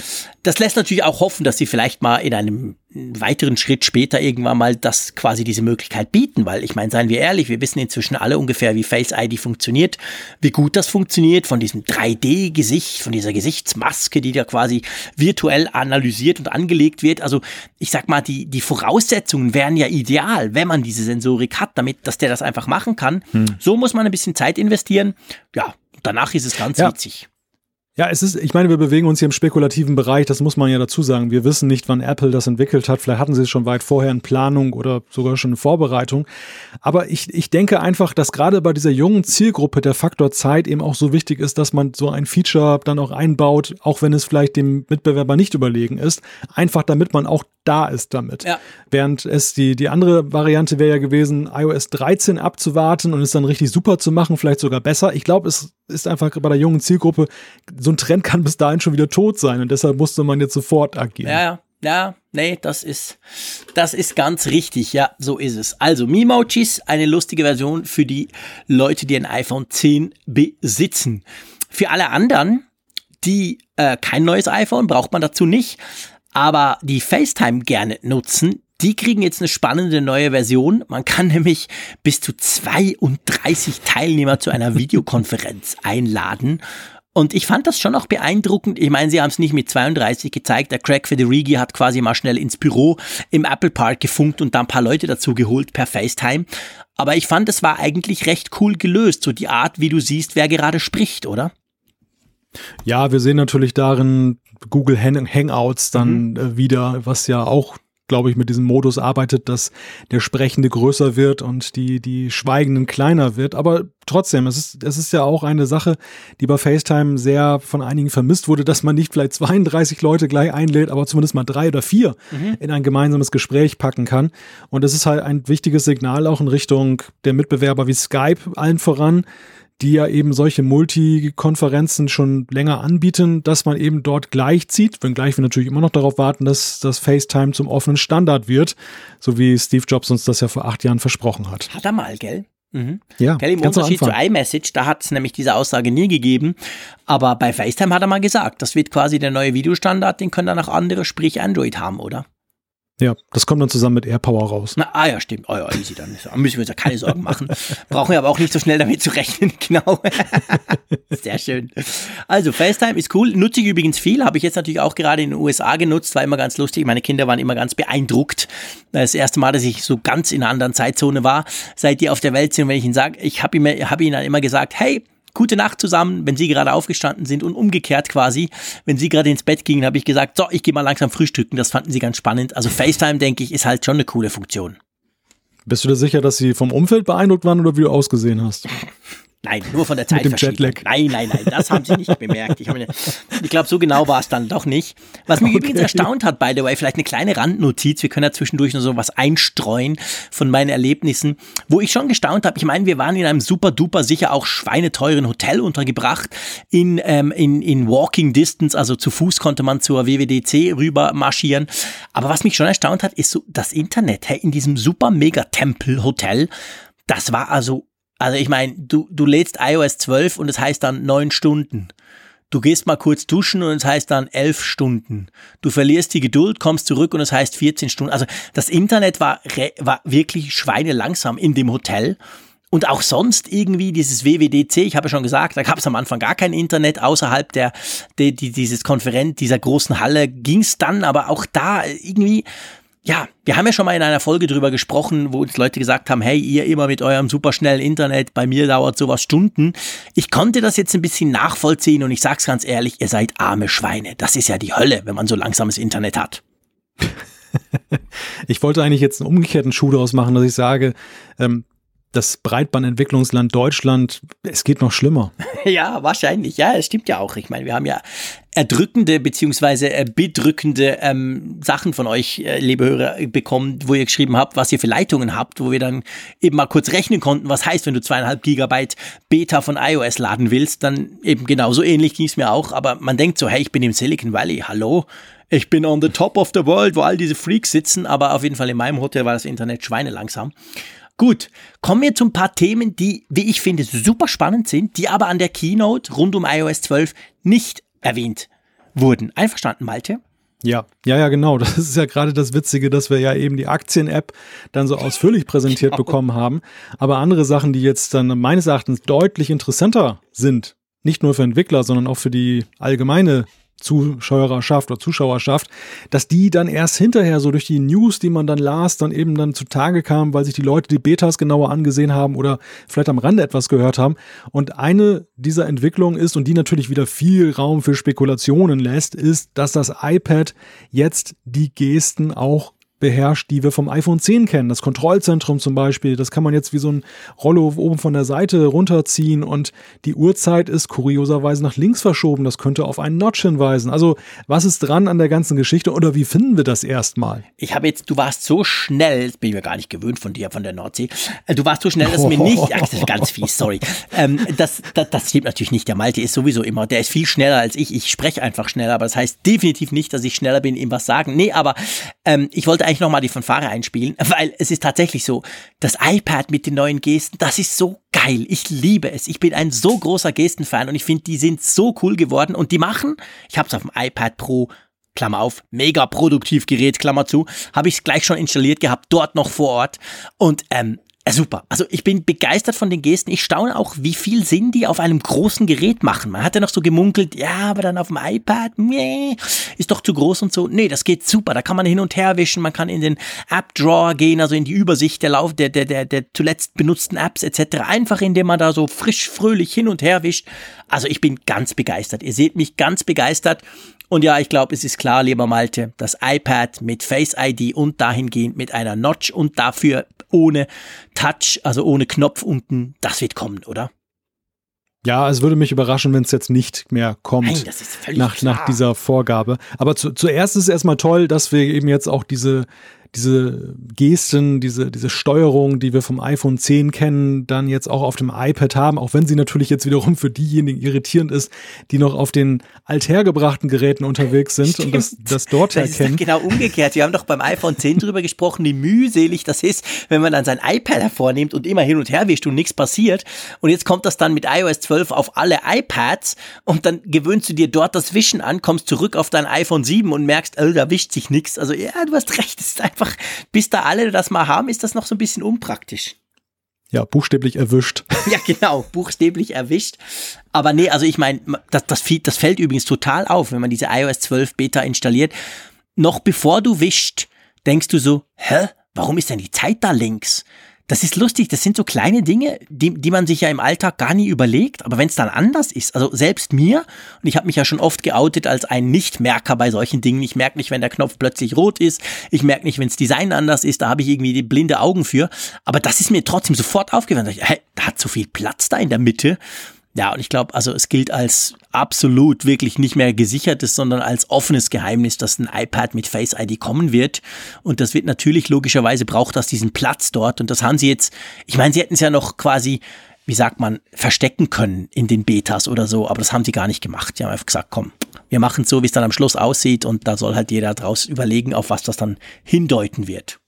Das lässt natürlich auch hoffen, dass sie vielleicht mal in einem weiteren Schritt später irgendwann mal das quasi diese Möglichkeit bieten, weil ich meine, seien wir ehrlich, wir wissen inzwischen alle ungefähr, wie Face ID funktioniert, wie gut das funktioniert, von diesem 3D-Gesicht, von dieser Gesichtsmaske, die da quasi virtuell analysiert und angelegt wird. Also ich sag mal, die, die Voraussetzungen wären ja ideal, wenn man diese Sensorik hat, damit, dass der das einfach machen kann. So muss man ein bisschen Zeit investieren. Ja, danach ist es ganz Ja. witzig. Ja, es ist, ich meine, wir bewegen uns hier im spekulativen Bereich, das muss man ja dazu sagen. Wir wissen nicht, wann Apple das entwickelt hat. Vielleicht hatten sie es schon weit vorher in Planung oder sogar schon in Vorbereitung. Aber ich, ich denke einfach, dass gerade bei dieser jungen Zielgruppe der Faktor Zeit eben auch so wichtig ist, dass man so ein Feature dann auch einbaut, auch wenn es vielleicht dem Mitbewerber nicht überlegen ist. Einfach damit man auch da ist damit. Ja. Während es die, die andere Variante wäre ja gewesen, iOS 13 abzuwarten und es dann richtig super zu machen, vielleicht sogar besser. Ich glaube, es ist einfach bei der jungen Zielgruppe, so ein Trend kann bis dahin schon wieder tot sein und deshalb musste man jetzt sofort agieren. Ja, ja, ja, nee, das ist, das ist ganz richtig, ja, so ist es. Also, Memojis, eine lustige Version für die Leute, die ein iPhone 10 besitzen. Für alle anderen, die äh, kein neues iPhone, braucht man dazu nicht, aber die FaceTime gerne nutzen, die kriegen jetzt eine spannende neue Version. Man kann nämlich bis zu 32 Teilnehmer zu einer Videokonferenz einladen. Und ich fand das schon auch beeindruckend. Ich meine, sie haben es nicht mit 32 gezeigt. Der Craig Federighi hat quasi mal schnell ins Büro im Apple Park gefunkt und da ein paar Leute dazu geholt per FaceTime. Aber ich fand, es war eigentlich recht cool gelöst. So die Art, wie du siehst, wer gerade spricht, oder? Ja, wir sehen natürlich darin Google Hang Hangouts dann äh, wieder, was ja auch, glaube ich, mit diesem Modus arbeitet, dass der Sprechende größer wird und die, die Schweigenden kleiner wird. Aber trotzdem, es ist, es ist ja auch eine Sache, die bei FaceTime sehr von einigen vermisst wurde, dass man nicht vielleicht 32 Leute gleich einlädt, aber zumindest mal drei oder vier in ein gemeinsames Gespräch packen kann. Und es ist halt ein wichtiges Signal auch in Richtung der Mitbewerber wie Skype allen voran, die ja eben solche Multikonferenzen schon länger anbieten, dass man eben dort gleichzieht, wenngleich wir natürlich immer noch darauf warten, dass das FaceTime zum offenen Standard wird, so wie Steve Jobs uns das ja vor acht Jahren versprochen hat. Hat er mal, gell? Mhm. Ja, Gell, Im Unterschied zu iMessage, da hat es nämlich diese Aussage nie gegeben. Aber bei FaceTime hat er mal gesagt, das wird quasi der neue Videostandard, den können dann auch andere, sprich Android haben, oder? Ja, das kommt dann zusammen mit AirPower raus. Na, ah ja, stimmt. Oh ja, easy, dann da müssen wir uns ja keine Sorgen machen. Brauchen wir aber auch nicht so schnell damit zu rechnen, genau. Sehr schön. Also, FaceTime ist cool. Nutze ich übrigens viel. Habe ich jetzt natürlich auch gerade in den USA genutzt. War immer ganz lustig. Meine Kinder waren immer ganz beeindruckt. Das erste Mal, dass ich so ganz in einer anderen Zeitzone war, seit die auf der Welt sind. Und wenn ich ihnen sage, ich habe ihnen, hab ihnen dann immer gesagt, hey, Gute Nacht zusammen, wenn Sie gerade aufgestanden sind und umgekehrt quasi, wenn Sie gerade ins Bett gingen, habe ich gesagt, so, ich gehe mal langsam frühstücken. Das fanden Sie ganz spannend. Also FaceTime, denke ich, ist halt schon eine coole Funktion. Bist du dir sicher, dass sie vom Umfeld beeindruckt waren oder wie du ausgesehen hast? Nein, nur von der Zeitverschiebung. Nein, nein, nein, das haben sie nicht bemerkt. Ich, ich glaube, so genau war es dann doch nicht. Was mich okay. übrigens erstaunt hat, by the way, vielleicht eine kleine Randnotiz, wir können ja zwischendurch noch so was einstreuen von meinen Erlebnissen, wo ich schon gestaunt habe. Ich meine, wir waren in einem super duper, sicher auch schweineteuren Hotel untergebracht, in, ähm, in, in Walking Distance, also zu Fuß konnte man zur WWDC rüber marschieren. Aber was mich schon erstaunt hat, ist so das Internet hey, in diesem super mega Tempel-Hotel. Das war also also ich meine, du, du lädst iOS 12 und es das heißt dann neun Stunden. Du gehst mal kurz duschen und es das heißt dann elf Stunden. Du verlierst die Geduld, kommst zurück und es das heißt 14 Stunden. Also das Internet war, war wirklich schweinelangsam in dem Hotel. Und auch sonst irgendwie dieses WWDC, ich habe ja schon gesagt, da gab es am Anfang gar kein Internet außerhalb der, die, die, dieses Konferenz, dieser großen Halle ging es dann, aber auch da irgendwie ja, wir haben ja schon mal in einer Folge drüber gesprochen, wo uns Leute gesagt haben, hey, ihr immer mit eurem superschnellen Internet, bei mir dauert sowas Stunden. Ich konnte das jetzt ein bisschen nachvollziehen und ich sag's ganz ehrlich, ihr seid arme Schweine. Das ist ja die Hölle, wenn man so langsames Internet hat. ich wollte eigentlich jetzt einen umgekehrten Schuh daraus machen, dass ich sage, ähm, das Breitbandentwicklungsland Deutschland, es geht noch schlimmer. Ja, wahrscheinlich. Ja, es stimmt ja auch. Ich meine, wir haben ja erdrückende beziehungsweise äh, bedrückende ähm, Sachen von euch, äh, liebe Hörer, bekommen, wo ihr geschrieben habt, was ihr für Leitungen habt, wo wir dann eben mal kurz rechnen konnten, was heißt, wenn du zweieinhalb Gigabyte Beta von iOS laden willst, dann eben genauso ähnlich ging es mir auch. Aber man denkt so, hey, ich bin im Silicon Valley, hallo? Ich bin on the top of the world, wo all diese Freaks sitzen, aber auf jeden Fall in meinem Hotel war das Internet schweinelangsam. Gut, kommen wir zu ein paar Themen, die, wie ich finde, super spannend sind, die aber an der Keynote rund um iOS 12 nicht erwähnt wurden. Einverstanden, Malte? Ja, ja, ja, genau. Das ist ja gerade das Witzige, dass wir ja eben die Aktien-App dann so ausführlich präsentiert genau. bekommen haben. Aber andere Sachen, die jetzt dann meines Erachtens deutlich interessanter sind, nicht nur für Entwickler, sondern auch für die allgemeine Zuschauerschaft oder Zuschauerschaft, dass die dann erst hinterher so durch die News, die man dann las, dann eben dann zutage kam, weil sich die Leute die Betas genauer angesehen haben oder vielleicht am Rande etwas gehört haben. Und eine dieser Entwicklungen ist, und die natürlich wieder viel Raum für Spekulationen lässt, ist, dass das iPad jetzt die Gesten auch beherrscht, die wir vom iPhone 10 kennen. Das Kontrollzentrum zum Beispiel, das kann man jetzt wie so ein Rollo oben von der Seite runterziehen und die Uhrzeit ist kurioserweise nach links verschoben. Das könnte auf einen Notch hinweisen. Also was ist dran an der ganzen Geschichte oder wie finden wir das erstmal? Ich habe jetzt, du warst so schnell, das bin ich mir gar nicht gewöhnt von dir, von der Nordsee. Äh, du warst so schnell, dass mir nicht, ach, das ist ganz fies, sorry. Ähm, das, das, das stimmt natürlich nicht. Der Malte ist sowieso immer, der ist viel schneller als ich. Ich spreche einfach schneller, aber das heißt definitiv nicht, dass ich schneller bin, ihm was sagen. Nee, aber ähm, ich wollte eigentlich nochmal die Fanfare einspielen, weil es ist tatsächlich so, das iPad mit den neuen Gesten, das ist so geil. Ich liebe es. Ich bin ein so großer Gestenfan und ich finde, die sind so cool geworden und die machen, ich habe es auf dem iPad Pro Klammer auf, mega produktiv Gerät, Klammer zu, habe ich es gleich schon installiert gehabt, dort noch vor Ort. Und ähm, äh, super. Also ich bin begeistert von den Gesten. Ich staune auch, wie viel Sinn die auf einem großen Gerät machen. Man hat ja noch so gemunkelt, ja, aber dann auf dem iPad, nee, ist doch zu groß und so. Nee, das geht super. Da kann man hin und her wischen, man kann in den App Drawer gehen, also in die Übersicht der Lauf der der der, der zuletzt benutzten Apps etc. Einfach indem man da so frisch fröhlich hin und her wischt. Also ich bin ganz begeistert. Ihr seht mich ganz begeistert und ja, ich glaube, es ist klar, lieber Malte, das iPad mit Face ID und dahingehend mit einer Notch und dafür ohne Touch, also ohne Knopf unten, das wird kommen, oder? Ja, es würde mich überraschen, wenn es jetzt nicht mehr kommt Nein, das ist völlig nach, nach dieser Vorgabe. Aber zu, zuerst ist es erstmal toll, dass wir eben jetzt auch diese diese Gesten, diese, diese Steuerung, die wir vom iPhone 10 kennen, dann jetzt auch auf dem iPad haben, auch wenn sie natürlich jetzt wiederum für diejenigen irritierend ist, die noch auf den althergebrachten Geräten unterwegs sind Stimmt. und das, das dort das erkennen. genau umgekehrt. Wir haben doch beim iPhone 10 drüber gesprochen, wie mühselig das ist, wenn man dann sein iPad hervornimmt und immer hin und her wischt und nichts passiert. Und jetzt kommt das dann mit iOS 12 auf alle iPads und dann gewöhnst du dir dort das Wischen an, kommst zurück auf dein iPhone 7 und merkst, oh, da wischt sich nichts. Also ja, du hast recht, es ist einfach einfach, bis da alle das mal haben, ist das noch so ein bisschen unpraktisch. Ja, buchstäblich erwischt. Ja, genau, buchstäblich erwischt. Aber nee, also ich meine, das, das, das fällt übrigens total auf, wenn man diese iOS 12 Beta installiert. Noch bevor du wischt, denkst du so, hä, warum ist denn die Zeit da links? Das ist lustig, das sind so kleine Dinge, die, die man sich ja im Alltag gar nie überlegt, aber wenn es dann anders ist, also selbst mir, und ich habe mich ja schon oft geoutet als ein Nichtmerker bei solchen Dingen, ich merke nicht, wenn der Knopf plötzlich rot ist, ich merke nicht, wenn das Design anders ist, da habe ich irgendwie die blinde Augen für, aber das ist mir trotzdem sofort aufgefallen, hey, da hat so viel Platz da in der Mitte, ja, und ich glaube, also es gilt als absolut wirklich nicht mehr gesichertes, sondern als offenes Geheimnis, dass ein iPad mit Face ID kommen wird. Und das wird natürlich logischerweise braucht das diesen Platz dort. Und das haben sie jetzt, ich meine, sie hätten es ja noch quasi, wie sagt man, verstecken können in den Betas oder so, aber das haben sie gar nicht gemacht. Die haben einfach gesagt, komm, wir machen es so, wie es dann am Schluss aussieht und da soll halt jeder draus überlegen, auf was das dann hindeuten wird.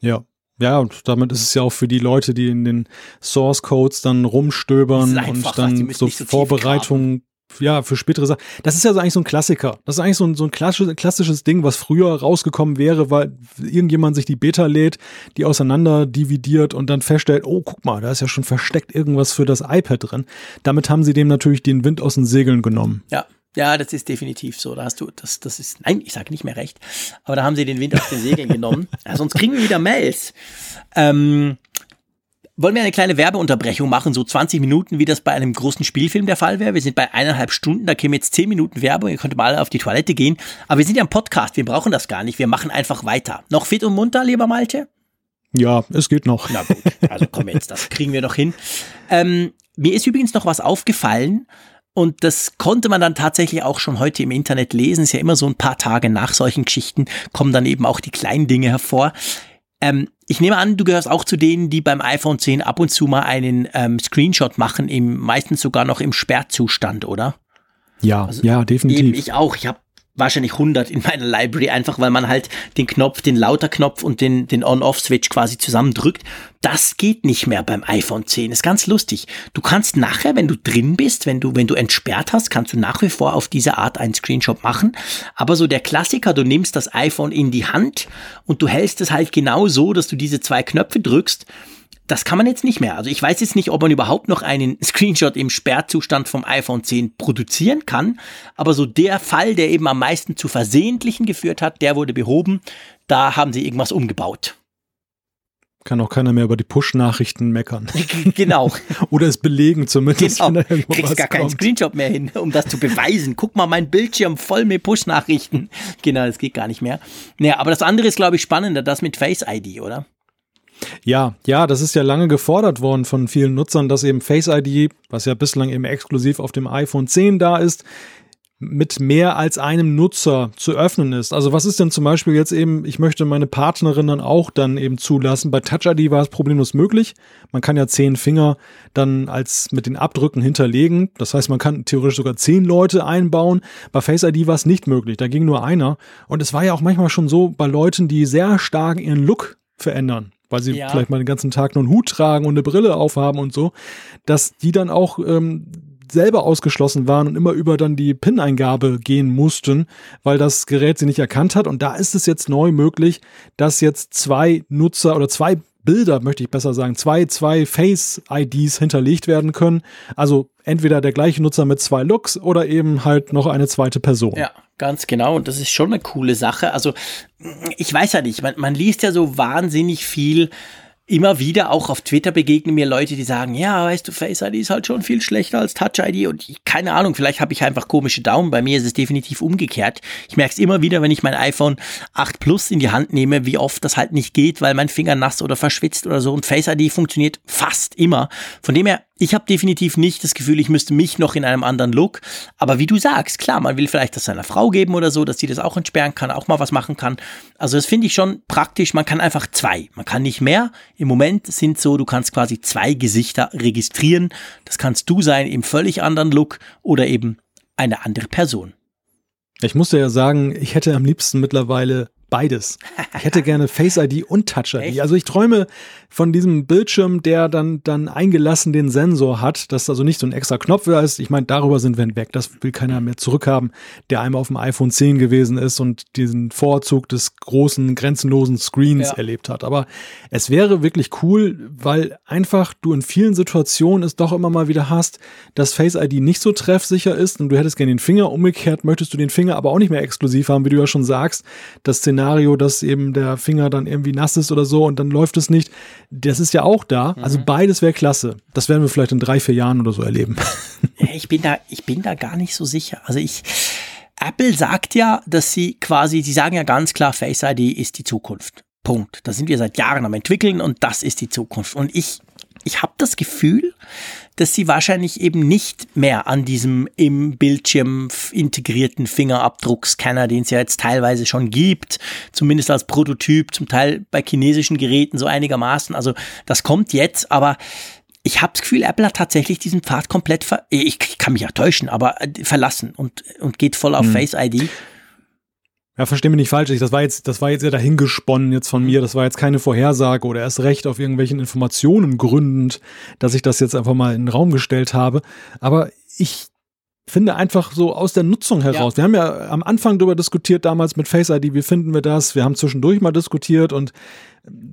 Ja, ja, und damit ist es ja auch für die Leute, die in den Source Codes dann rumstöbern und dann so, so Vorbereitungen ja, für spätere Sachen. Das ist ja so eigentlich so ein Klassiker. Das ist eigentlich so ein, so ein klassisches, klassisches Ding, was früher rausgekommen wäre, weil irgendjemand sich die Beta lädt, die auseinander dividiert und dann feststellt, oh, guck mal, da ist ja schon versteckt irgendwas für das iPad drin. Damit haben sie dem natürlich den Wind aus den Segeln genommen. Ja, ja, das ist definitiv so. Da hast du, das, das ist, nein, ich sage nicht mehr recht. Aber da haben sie den Wind aus den Segeln genommen. Ja, sonst kriegen wir wieder Mails. Ähm, wollen wir eine kleine Werbeunterbrechung machen, so 20 Minuten, wie das bei einem großen Spielfilm der Fall wäre. Wir sind bei eineinhalb Stunden, da kämen jetzt 10 Minuten Werbung, ihr könnt mal auf die Toilette gehen. Aber wir sind ja im Podcast, wir brauchen das gar nicht, wir machen einfach weiter. Noch fit und munter, lieber Malte? Ja, es geht noch. Na gut, also komm jetzt, das kriegen wir noch hin. Ähm, mir ist übrigens noch was aufgefallen, und das konnte man dann tatsächlich auch schon heute im Internet lesen. Ist ja immer so ein paar Tage nach solchen Geschichten kommen dann eben auch die kleinen Dinge hervor. Ähm, ich nehme an, du gehörst auch zu denen, die beim iPhone 10 ab und zu mal einen ähm, Screenshot machen, im, meistens sogar noch im Sperrzustand, oder? Ja, also ja, definitiv. Eben ich auch. Ich habe wahrscheinlich 100 in meiner Library, einfach weil man halt den Knopf, den Lauter-Knopf und den, den On-Off-Switch quasi zusammendrückt. Das geht nicht mehr beim iPhone 10. Ist ganz lustig. Du kannst nachher, wenn du drin bist, wenn du, wenn du entsperrt hast, kannst du nach wie vor auf diese Art einen Screenshot machen. Aber so der Klassiker, du nimmst das iPhone in die Hand und du hältst es halt genau so, dass du diese zwei Knöpfe drückst das kann man jetzt nicht mehr. Also ich weiß jetzt nicht, ob man überhaupt noch einen Screenshot im Sperrzustand vom iPhone 10 produzieren kann, aber so der Fall, der eben am meisten zu Versehentlichen geführt hat, der wurde behoben. Da haben sie irgendwas umgebaut. Kann auch keiner mehr über die Push-Nachrichten meckern. genau. Oder es belegen zumindest. Genau. Wenn da Kriegst gar kommt. keinen Screenshot mehr hin, um das zu beweisen. Guck mal, mein Bildschirm voll mit Push-Nachrichten. Genau, das geht gar nicht mehr. Naja, aber das andere ist, glaube ich, spannender, das mit Face ID, oder? Ja, ja, das ist ja lange gefordert worden von vielen Nutzern, dass eben Face ID, was ja bislang eben exklusiv auf dem iPhone 10 da ist, mit mehr als einem Nutzer zu öffnen ist. Also was ist denn zum Beispiel jetzt eben, ich möchte meine Partnerin dann auch dann eben zulassen. Bei Touch ID war es problemlos möglich. Man kann ja zehn Finger dann als mit den Abdrücken hinterlegen. Das heißt, man kann theoretisch sogar zehn Leute einbauen. Bei Face ID war es nicht möglich. Da ging nur einer. Und es war ja auch manchmal schon so bei Leuten, die sehr stark ihren Look verändern weil sie ja. vielleicht mal den ganzen Tag nur einen Hut tragen und eine Brille aufhaben und so, dass die dann auch ähm, selber ausgeschlossen waren und immer über dann die PIN-Eingabe gehen mussten, weil das Gerät sie nicht erkannt hat. Und da ist es jetzt neu möglich, dass jetzt zwei Nutzer oder zwei Bilder, möchte ich besser sagen, zwei, zwei Face-IDs hinterlegt werden können. Also entweder der gleiche Nutzer mit zwei Looks oder eben halt noch eine zweite Person. Ja, ganz genau. Und das ist schon eine coole Sache. Also ich weiß ja nicht, man, man liest ja so wahnsinnig viel immer wieder auch auf Twitter begegnen mir Leute, die sagen, ja, weißt du, Face ID ist halt schon viel schlechter als Touch ID und ich, keine Ahnung, vielleicht habe ich einfach komische Daumen. Bei mir ist es definitiv umgekehrt. Ich merke es immer wieder, wenn ich mein iPhone 8 Plus in die Hand nehme, wie oft das halt nicht geht, weil mein Finger nass oder verschwitzt oder so und Face ID funktioniert fast immer. Von dem her ich habe definitiv nicht das Gefühl, ich müsste mich noch in einem anderen Look. Aber wie du sagst, klar, man will vielleicht das seiner Frau geben oder so, dass sie das auch entsperren kann, auch mal was machen kann. Also das finde ich schon praktisch. Man kann einfach zwei. Man kann nicht mehr. Im Moment sind so, du kannst quasi zwei Gesichter registrieren. Das kannst du sein im völlig anderen Look oder eben eine andere Person. Ich musste ja sagen, ich hätte am liebsten mittlerweile beides. Ich hätte gerne Face ID und Touch ID. Also ich träume von diesem Bildschirm, der dann, dann eingelassen den Sensor hat, dass also nicht so ein extra Knopf da ist. Ich meine, darüber sind wir weg. Das will keiner mehr zurückhaben, der einmal auf dem iPhone 10 gewesen ist und diesen Vorzug des großen, grenzenlosen Screens ja. erlebt hat. Aber es wäre wirklich cool, weil einfach du in vielen Situationen es doch immer mal wieder hast, dass Face ID nicht so treffsicher ist und du hättest gerne den Finger. Umgekehrt möchtest du den Finger aber auch nicht mehr exklusiv haben, wie du ja schon sagst. Das Szenario, dass eben der Finger dann irgendwie nass ist oder so und dann läuft es nicht. Das ist ja auch da. Also mhm. beides wäre klasse. Das werden wir vielleicht in drei, vier Jahren oder so erleben. Ich bin da, ich bin da gar nicht so sicher. Also ich, Apple sagt ja, dass sie quasi, sie sagen ja ganz klar, Face ID ist die Zukunft. Punkt. Da sind wir seit Jahren am entwickeln und das ist die Zukunft. Und ich, ich habe das Gefühl, dass sie wahrscheinlich eben nicht mehr an diesem im Bildschirm integrierten Fingerabdruckscanner, den es ja jetzt teilweise schon gibt, zumindest als Prototyp, zum Teil bei chinesischen Geräten so einigermaßen. Also das kommt jetzt, aber ich habe das Gefühl, Apple hat tatsächlich diesen Pfad komplett, ver ich, kann mich ja täuschen, aber äh, verlassen und, und geht voll auf hm. Face ID. Ja, versteh mich nicht falsch. Das war jetzt, das war jetzt ja dahingesponnen jetzt von mir. Das war jetzt keine Vorhersage oder erst recht auf irgendwelchen Informationen gründend, dass ich das jetzt einfach mal in den Raum gestellt habe. Aber ich finde einfach so aus der Nutzung heraus. Ja. Wir haben ja am Anfang darüber diskutiert damals mit Face ID, wie finden wir das? Wir haben zwischendurch mal diskutiert und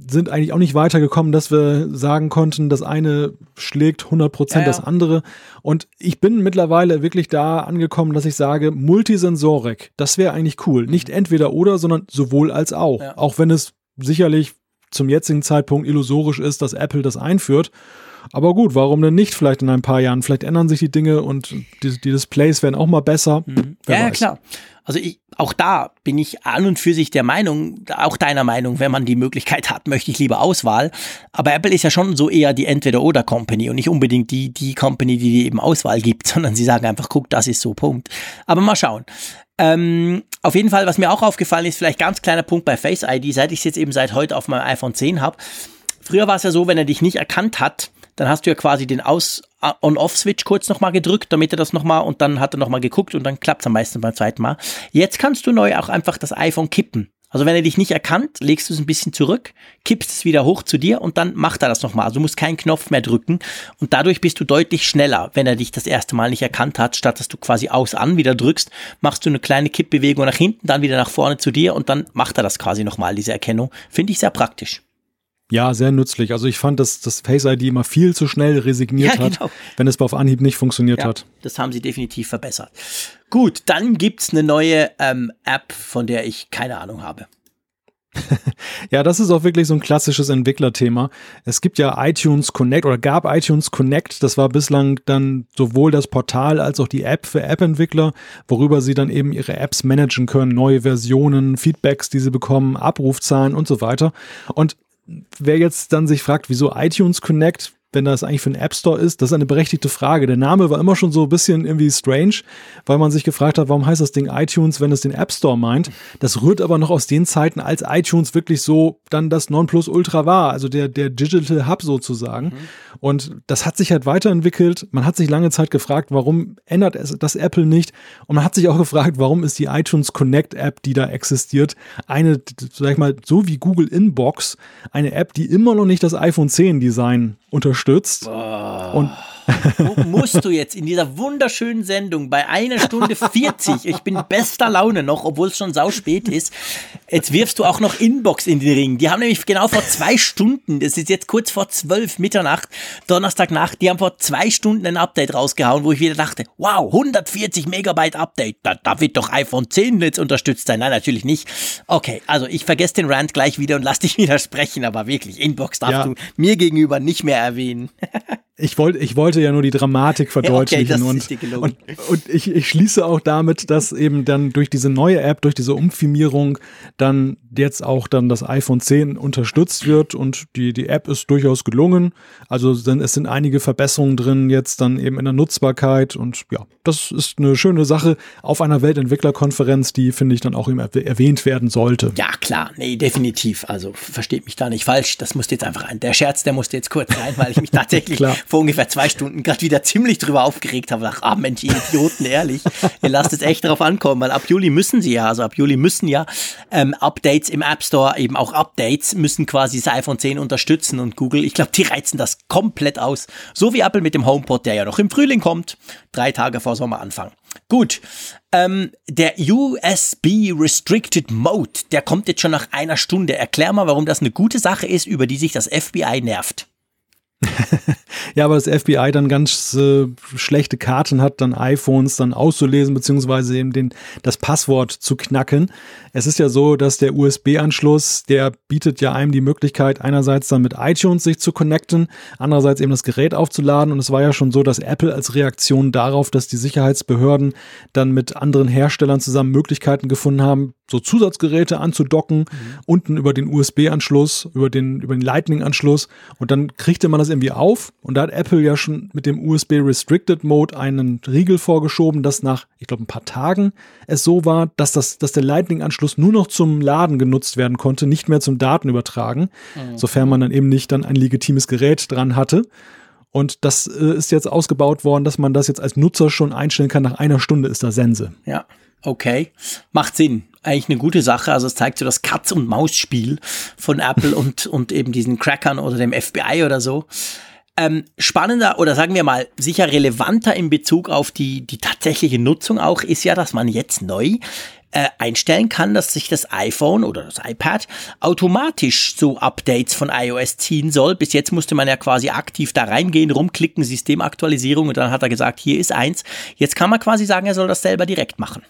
sind eigentlich auch nicht weitergekommen, dass wir sagen konnten, das eine schlägt 100 Prozent ja, ja. das andere. Und ich bin mittlerweile wirklich da angekommen, dass ich sage, Multisensorik, das wäre eigentlich cool. Nicht entweder oder, sondern sowohl als auch. Auch wenn es sicherlich zum jetzigen Zeitpunkt illusorisch ist, dass Apple das einführt. Aber gut, warum denn nicht vielleicht in ein paar Jahren? Vielleicht ändern sich die Dinge und die, die Displays werden auch mal besser. Mhm. Ja, ja, klar. Also ich, auch da bin ich an und für sich der Meinung, auch deiner Meinung, wenn man die Möglichkeit hat, möchte ich lieber Auswahl. Aber Apple ist ja schon so eher die Entweder-Oder-Company und nicht unbedingt die, die Company, die die eben Auswahl gibt, sondern sie sagen einfach, guck, das ist so, Punkt. Aber mal schauen. Ähm, auf jeden Fall, was mir auch aufgefallen ist, vielleicht ganz kleiner Punkt bei Face ID, seit ich es jetzt eben seit heute auf meinem iPhone 10 habe. Früher war es ja so, wenn er dich nicht erkannt hat, dann hast du ja quasi den Aus On-Off-Switch kurz nochmal gedrückt, damit er das nochmal und dann hat er nochmal geguckt und dann klappt es am meisten beim zweiten Mal. Jetzt kannst du neu auch einfach das iPhone kippen. Also wenn er dich nicht erkannt, legst du es ein bisschen zurück, kippst es wieder hoch zu dir und dann macht er das nochmal. Also du musst keinen Knopf mehr drücken und dadurch bist du deutlich schneller, wenn er dich das erste Mal nicht erkannt hat, statt dass du quasi aus an wieder drückst, machst du eine kleine Kippbewegung nach hinten, dann wieder nach vorne zu dir und dann macht er das quasi nochmal, diese Erkennung. Finde ich sehr praktisch. Ja, sehr nützlich. Also ich fand, dass das Face ID immer viel zu schnell resigniert ja, genau. hat, wenn es auf Anhieb nicht funktioniert ja, hat. Das haben sie definitiv verbessert. Gut, dann gibt's eine neue ähm, App, von der ich keine Ahnung habe. ja, das ist auch wirklich so ein klassisches Entwicklerthema. Es gibt ja iTunes Connect oder gab iTunes Connect. Das war bislang dann sowohl das Portal als auch die App für App-Entwickler, worüber sie dann eben ihre Apps managen können, neue Versionen, Feedbacks, die sie bekommen, Abrufzahlen und so weiter. Und wer jetzt dann sich fragt, wieso iTunes Connect, wenn das eigentlich für einen App Store ist, das ist eine berechtigte Frage. Der Name war immer schon so ein bisschen irgendwie strange, weil man sich gefragt hat, warum heißt das Ding iTunes, wenn es den App Store meint. Das rührt aber noch aus den Zeiten, als iTunes wirklich so dann das Nonplusultra war, also der, der Digital Hub sozusagen. Mhm. Und das hat sich halt weiterentwickelt. Man hat sich lange Zeit gefragt, warum ändert es das Apple nicht? Und man hat sich auch gefragt, warum ist die iTunes Connect App, die da existiert, eine, sag ich mal, so wie Google Inbox, eine App, die immer noch nicht das iPhone 10 Design unterstützt. Oh. Und wo musst du jetzt in dieser wunderschönen Sendung bei einer Stunde 40, ich bin bester Laune noch, obwohl es schon sau spät ist, jetzt wirfst du auch noch Inbox in den Ring. Die haben nämlich genau vor zwei Stunden, das ist jetzt kurz vor zwölf Mitternacht, Donnerstagnacht, die haben vor zwei Stunden ein Update rausgehauen, wo ich wieder dachte, wow, 140 Megabyte Update, da, da wird doch iPhone 10 jetzt unterstützt sein. Nein, natürlich nicht. Okay, also ich vergesse den Rant gleich wieder und lass dich widersprechen, aber wirklich, Inbox darfst ja. du mir gegenüber nicht mehr erwähnen. Ich wollte, ich wollte ja nur die Dramatik verdeutlichen ja, okay, und, und, und ich, ich schließe auch damit, dass eben dann durch diese neue App, durch diese Umfirmierung dann jetzt auch dann das iPhone 10 unterstützt wird und die, die App ist durchaus gelungen. Also es sind einige Verbesserungen drin jetzt dann eben in der Nutzbarkeit und ja, das ist eine schöne Sache auf einer Weltentwicklerkonferenz, die finde ich dann auch immer erwähnt werden sollte. Ja, klar, nee, definitiv. Also versteht mich da nicht falsch. Das musste jetzt einfach ein, der Scherz, der musste jetzt kurz rein, weil ich mich tatsächlich vor ungefähr zwei Stunden gerade wieder ziemlich drüber aufgeregt habe. Ach, ah, Mensch, ihr Idioten, ehrlich. Ihr lasst es echt drauf ankommen, weil ab Juli müssen sie ja, also ab Juli müssen ja ähm, Updates im App Store, eben auch Updates, müssen quasi das iPhone 10 unterstützen und Google, ich glaube, die reizen das komplett aus. So wie Apple mit dem HomePod, der ja noch im Frühling kommt, drei Tage vor Sommeranfang. Gut, ähm, der USB Restricted Mode, der kommt jetzt schon nach einer Stunde. Erklär mal, warum das eine gute Sache ist, über die sich das FBI nervt. ja, aber das FBI dann ganz äh, schlechte Karten hat, dann iPhones dann auszulesen, beziehungsweise eben den, das Passwort zu knacken. Es ist ja so, dass der USB-Anschluss, der bietet ja einem die Möglichkeit, einerseits dann mit iTunes sich zu connecten, andererseits eben das Gerät aufzuladen. Und es war ja schon so, dass Apple als Reaktion darauf, dass die Sicherheitsbehörden dann mit anderen Herstellern zusammen Möglichkeiten gefunden haben, so Zusatzgeräte anzudocken, mhm. unten über den USB-Anschluss, über den, über den Lightning-Anschluss. Und dann kriegte man das irgendwie auf. Und da hat Apple ja schon mit dem USB Restricted Mode einen Riegel vorgeschoben, dass nach, ich glaube, ein paar Tagen es so war, dass das, dass der Lightning-Anschluss nur noch zum Laden genutzt werden konnte, nicht mehr zum Datenübertragen, mhm. sofern man dann eben nicht dann ein legitimes Gerät dran hatte. Und das äh, ist jetzt ausgebaut worden, dass man das jetzt als Nutzer schon einstellen kann. Nach einer Stunde ist da Sense. Ja, okay. Macht Sinn eigentlich eine gute Sache. Also es zeigt so das Katz- und Maus-Spiel von Apple und, und eben diesen Crackern oder dem FBI oder so. Ähm, spannender oder sagen wir mal sicher relevanter in Bezug auf die, die tatsächliche Nutzung auch ist ja, dass man jetzt neu äh, einstellen kann, dass sich das iPhone oder das iPad automatisch so Updates von iOS ziehen soll. Bis jetzt musste man ja quasi aktiv da reingehen, rumklicken, Systemaktualisierung und dann hat er gesagt, hier ist eins. Jetzt kann man quasi sagen, er soll das selber direkt machen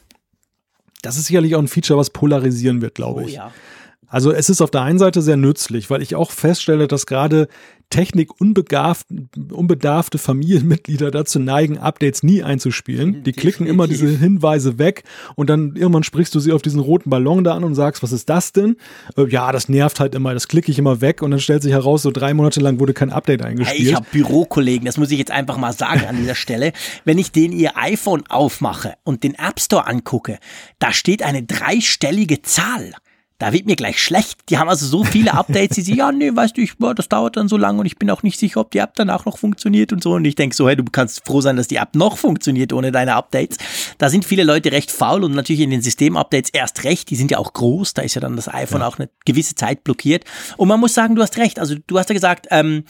das ist sicherlich auch ein Feature, was polarisieren wird, glaube oh, ich. Ja. Also es ist auf der einen Seite sehr nützlich, weil ich auch feststelle, dass gerade technikunbedarfte Familienmitglieder dazu neigen, Updates nie einzuspielen. Die klicken immer diese Hinweise weg und dann irgendwann sprichst du sie auf diesen roten Ballon da an und sagst, was ist das denn? Äh, ja, das nervt halt immer, das klicke ich immer weg und dann stellt sich heraus, so drei Monate lang wurde kein Update eingespielt. Ich habe Bürokollegen, das muss ich jetzt einfach mal sagen an dieser Stelle. Wenn ich denen ihr iPhone aufmache und den App Store angucke, da steht eine dreistellige Zahl da wird mir gleich schlecht. Die haben also so viele Updates, die sie, ja, nee, weißt du, ich, das dauert dann so lange und ich bin auch nicht sicher, ob die App danach noch funktioniert und so. Und ich denke so, hey, du kannst froh sein, dass die App noch funktioniert ohne deine Updates. Da sind viele Leute recht faul und natürlich in den System-Updates erst recht. Die sind ja auch groß. Da ist ja dann das iPhone ja. auch eine gewisse Zeit blockiert. Und man muss sagen, du hast recht. Also du hast ja gesagt, ähm,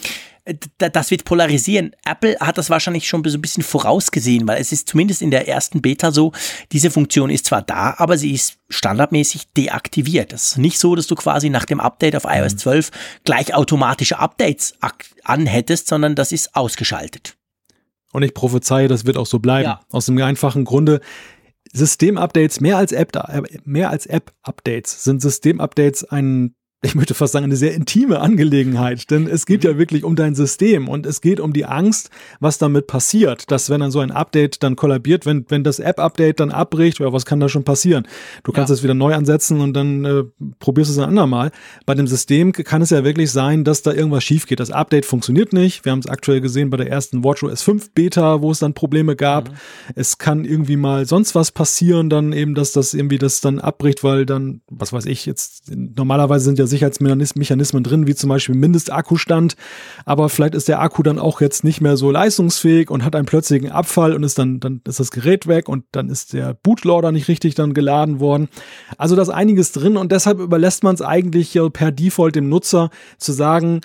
das wird polarisieren. Apple hat das wahrscheinlich schon so ein bisschen vorausgesehen, weil es ist zumindest in der ersten Beta so, diese Funktion ist zwar da, aber sie ist standardmäßig deaktiviert. Das ist nicht so, dass du quasi nach dem Update auf iOS 12 mhm. gleich automatische Updates anhättest, sondern das ist ausgeschaltet. Und ich prophezeie, das wird auch so bleiben. Ja. Aus dem einfachen Grunde, Systemupdates mehr als App, mehr als App-Updates sind Systemupdates ein ich möchte fast sagen, eine sehr intime Angelegenheit, denn es geht ja mhm. wirklich um dein System und es geht um die Angst, was damit passiert, dass wenn dann so ein Update dann kollabiert, wenn, wenn das App-Update dann abbricht, ja, was kann da schon passieren? Du kannst ja. es wieder neu ansetzen und dann äh, probierst du es ein andermal. Bei dem System kann es ja wirklich sein, dass da irgendwas schief geht. Das Update funktioniert nicht. Wir haben es aktuell gesehen bei der ersten WatchOS 5 Beta, wo es dann Probleme gab. Mhm. Es kann irgendwie mal sonst was passieren, dann eben, dass das irgendwie das dann abbricht, weil dann, was weiß ich, jetzt normalerweise sind ja Sicherheitsmechanismen drin, wie zum Beispiel Mindestakkustand. Aber vielleicht ist der Akku dann auch jetzt nicht mehr so leistungsfähig und hat einen plötzlichen Abfall und ist dann, dann ist das Gerät weg und dann ist der Bootloader nicht richtig dann geladen worden. Also da ist einiges drin und deshalb überlässt man es eigentlich per Default dem Nutzer zu sagen,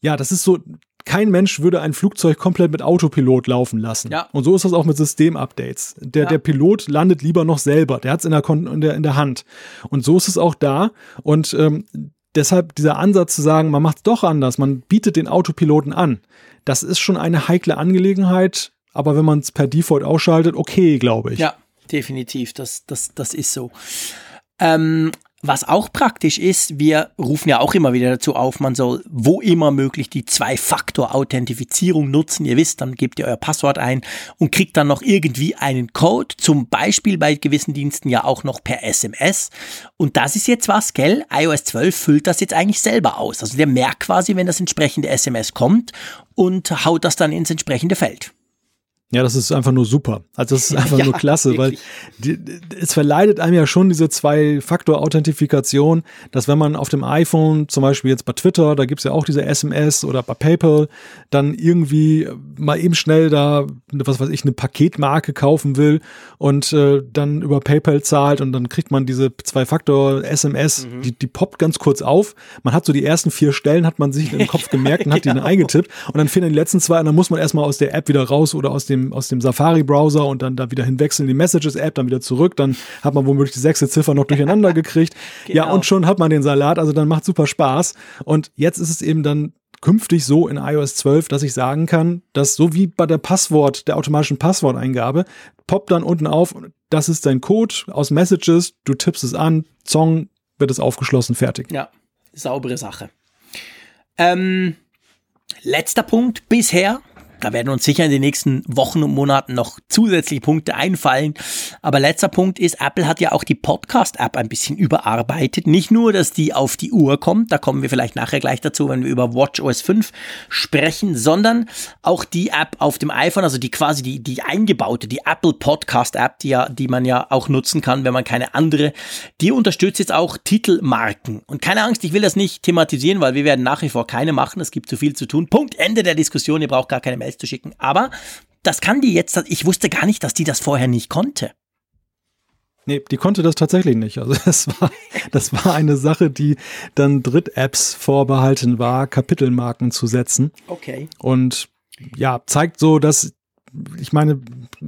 ja, das ist so, kein Mensch würde ein Flugzeug komplett mit Autopilot laufen lassen. Ja. Und so ist das auch mit Systemupdates. Der, ja. der Pilot landet lieber noch selber. Der hat es in der, in, der, in der Hand. Und so ist es auch da. Und ähm, deshalb dieser Ansatz zu sagen, man macht es doch anders, man bietet den Autopiloten an. Das ist schon eine heikle Angelegenheit. Aber wenn man es per Default ausschaltet, okay, glaube ich. Ja, definitiv. Das, das, das ist so. Ähm, was auch praktisch ist, wir rufen ja auch immer wieder dazu auf, man soll wo immer möglich die Zwei-Faktor-Authentifizierung nutzen. Ihr wisst, dann gebt ihr euer Passwort ein und kriegt dann noch irgendwie einen Code, zum Beispiel bei gewissen Diensten ja auch noch per SMS. Und das ist jetzt was, gell? iOS 12 füllt das jetzt eigentlich selber aus. Also der merkt quasi, wenn das entsprechende SMS kommt und haut das dann ins entsprechende Feld. Ja, das ist einfach nur super. Also das ist einfach ja, nur klasse, wirklich. weil die, es verleidet einem ja schon diese Zwei-Faktor-Authentifikation, dass wenn man auf dem iPhone, zum Beispiel jetzt bei Twitter, da gibt's ja auch diese SMS oder bei PayPal, dann irgendwie mal eben schnell da, was weiß ich, eine Paketmarke kaufen will und äh, dann über PayPal zahlt und dann kriegt man diese Zwei-Faktor-SMS, mhm. die, die poppt ganz kurz auf. Man hat so die ersten vier Stellen, hat man sich im Kopf gemerkt und hat genau. die dann eingetippt und dann fehlen die letzten zwei und dann muss man erstmal aus der App wieder raus oder aus dem dem, aus dem Safari-Browser und dann da wieder hinwechseln in die Messages-App, dann wieder zurück, dann hat man womöglich die sechste Ziffer noch durcheinander gekriegt. genau. Ja, und schon hat man den Salat, also dann macht super Spaß. Und jetzt ist es eben dann künftig so in iOS 12, dass ich sagen kann, dass so wie bei der Passwort, der automatischen Passworteingabe, poppt dann unten auf, das ist dein Code aus Messages, du tippst es an, Zong, wird es aufgeschlossen, fertig. Ja, saubere Sache. Ähm, letzter Punkt bisher da werden uns sicher in den nächsten Wochen und Monaten noch zusätzliche Punkte einfallen. Aber letzter Punkt ist, Apple hat ja auch die Podcast-App ein bisschen überarbeitet. Nicht nur, dass die auf die Uhr kommt, da kommen wir vielleicht nachher gleich dazu, wenn wir über WatchOS 5 sprechen, sondern auch die App auf dem iPhone, also die quasi die, die eingebaute, die Apple Podcast-App, die, ja, die man ja auch nutzen kann, wenn man keine andere, die unterstützt jetzt auch Titelmarken. Und keine Angst, ich will das nicht thematisieren, weil wir werden nach wie vor keine machen. Es gibt zu viel zu tun. Punkt, Ende der Diskussion. Ihr braucht gar keine Mails zu schicken. Aber das kann die jetzt, ich wusste gar nicht, dass die das vorher nicht konnte. Nee, die konnte das tatsächlich nicht. Also das war, das war eine Sache, die dann Dritt-Apps vorbehalten war, Kapitelmarken zu setzen. Okay. Und ja, zeigt so, dass ich meine,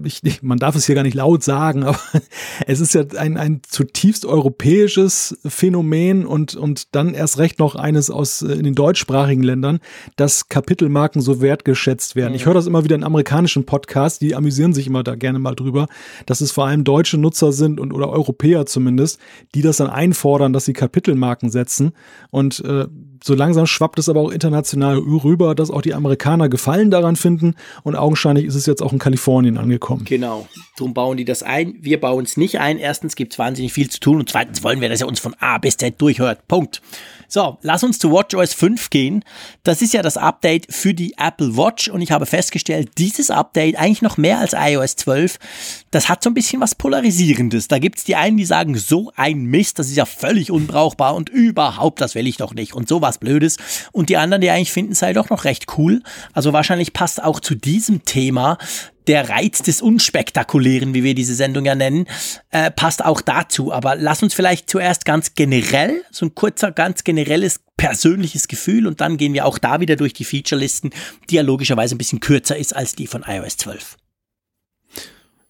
ich, man darf es hier gar nicht laut sagen, aber es ist ja ein, ein zutiefst europäisches Phänomen und, und dann erst recht noch eines aus äh, in den deutschsprachigen Ländern, dass Kapitelmarken so wertgeschätzt werden. Ich höre das immer wieder in amerikanischen Podcasts, die amüsieren sich immer da gerne mal drüber, dass es vor allem deutsche Nutzer sind und oder Europäer zumindest, die das dann einfordern, dass sie Kapitelmarken setzen. Und äh, so langsam schwappt es aber auch international rüber, dass auch die Amerikaner Gefallen daran finden und augenscheinlich ist es jetzt auch in Kalifornien angekommen. Genau, darum bauen die das ein. Wir bauen es nicht ein. Erstens gibt es wahnsinnig viel zu tun und zweitens wollen wir, dass er uns von A bis Z durchhört. Punkt. So, lass uns zu WatchOS 5 gehen. Das ist ja das Update für die Apple Watch und ich habe festgestellt, dieses Update eigentlich noch mehr als iOS 12, das hat so ein bisschen was Polarisierendes. Da gibt's die einen, die sagen, so ein Mist, das ist ja völlig unbrauchbar und überhaupt, das will ich doch nicht und sowas Blödes. Und die anderen, die eigentlich finden, sei doch noch recht cool. Also wahrscheinlich passt auch zu diesem Thema der Reiz des Unspektakulären, wie wir diese Sendung ja nennen, äh, passt auch dazu. Aber lass uns vielleicht zuerst ganz generell, so ein kurzer, ganz generelles persönliches Gefühl und dann gehen wir auch da wieder durch die Featurelisten, die ja logischerweise ein bisschen kürzer ist als die von iOS 12.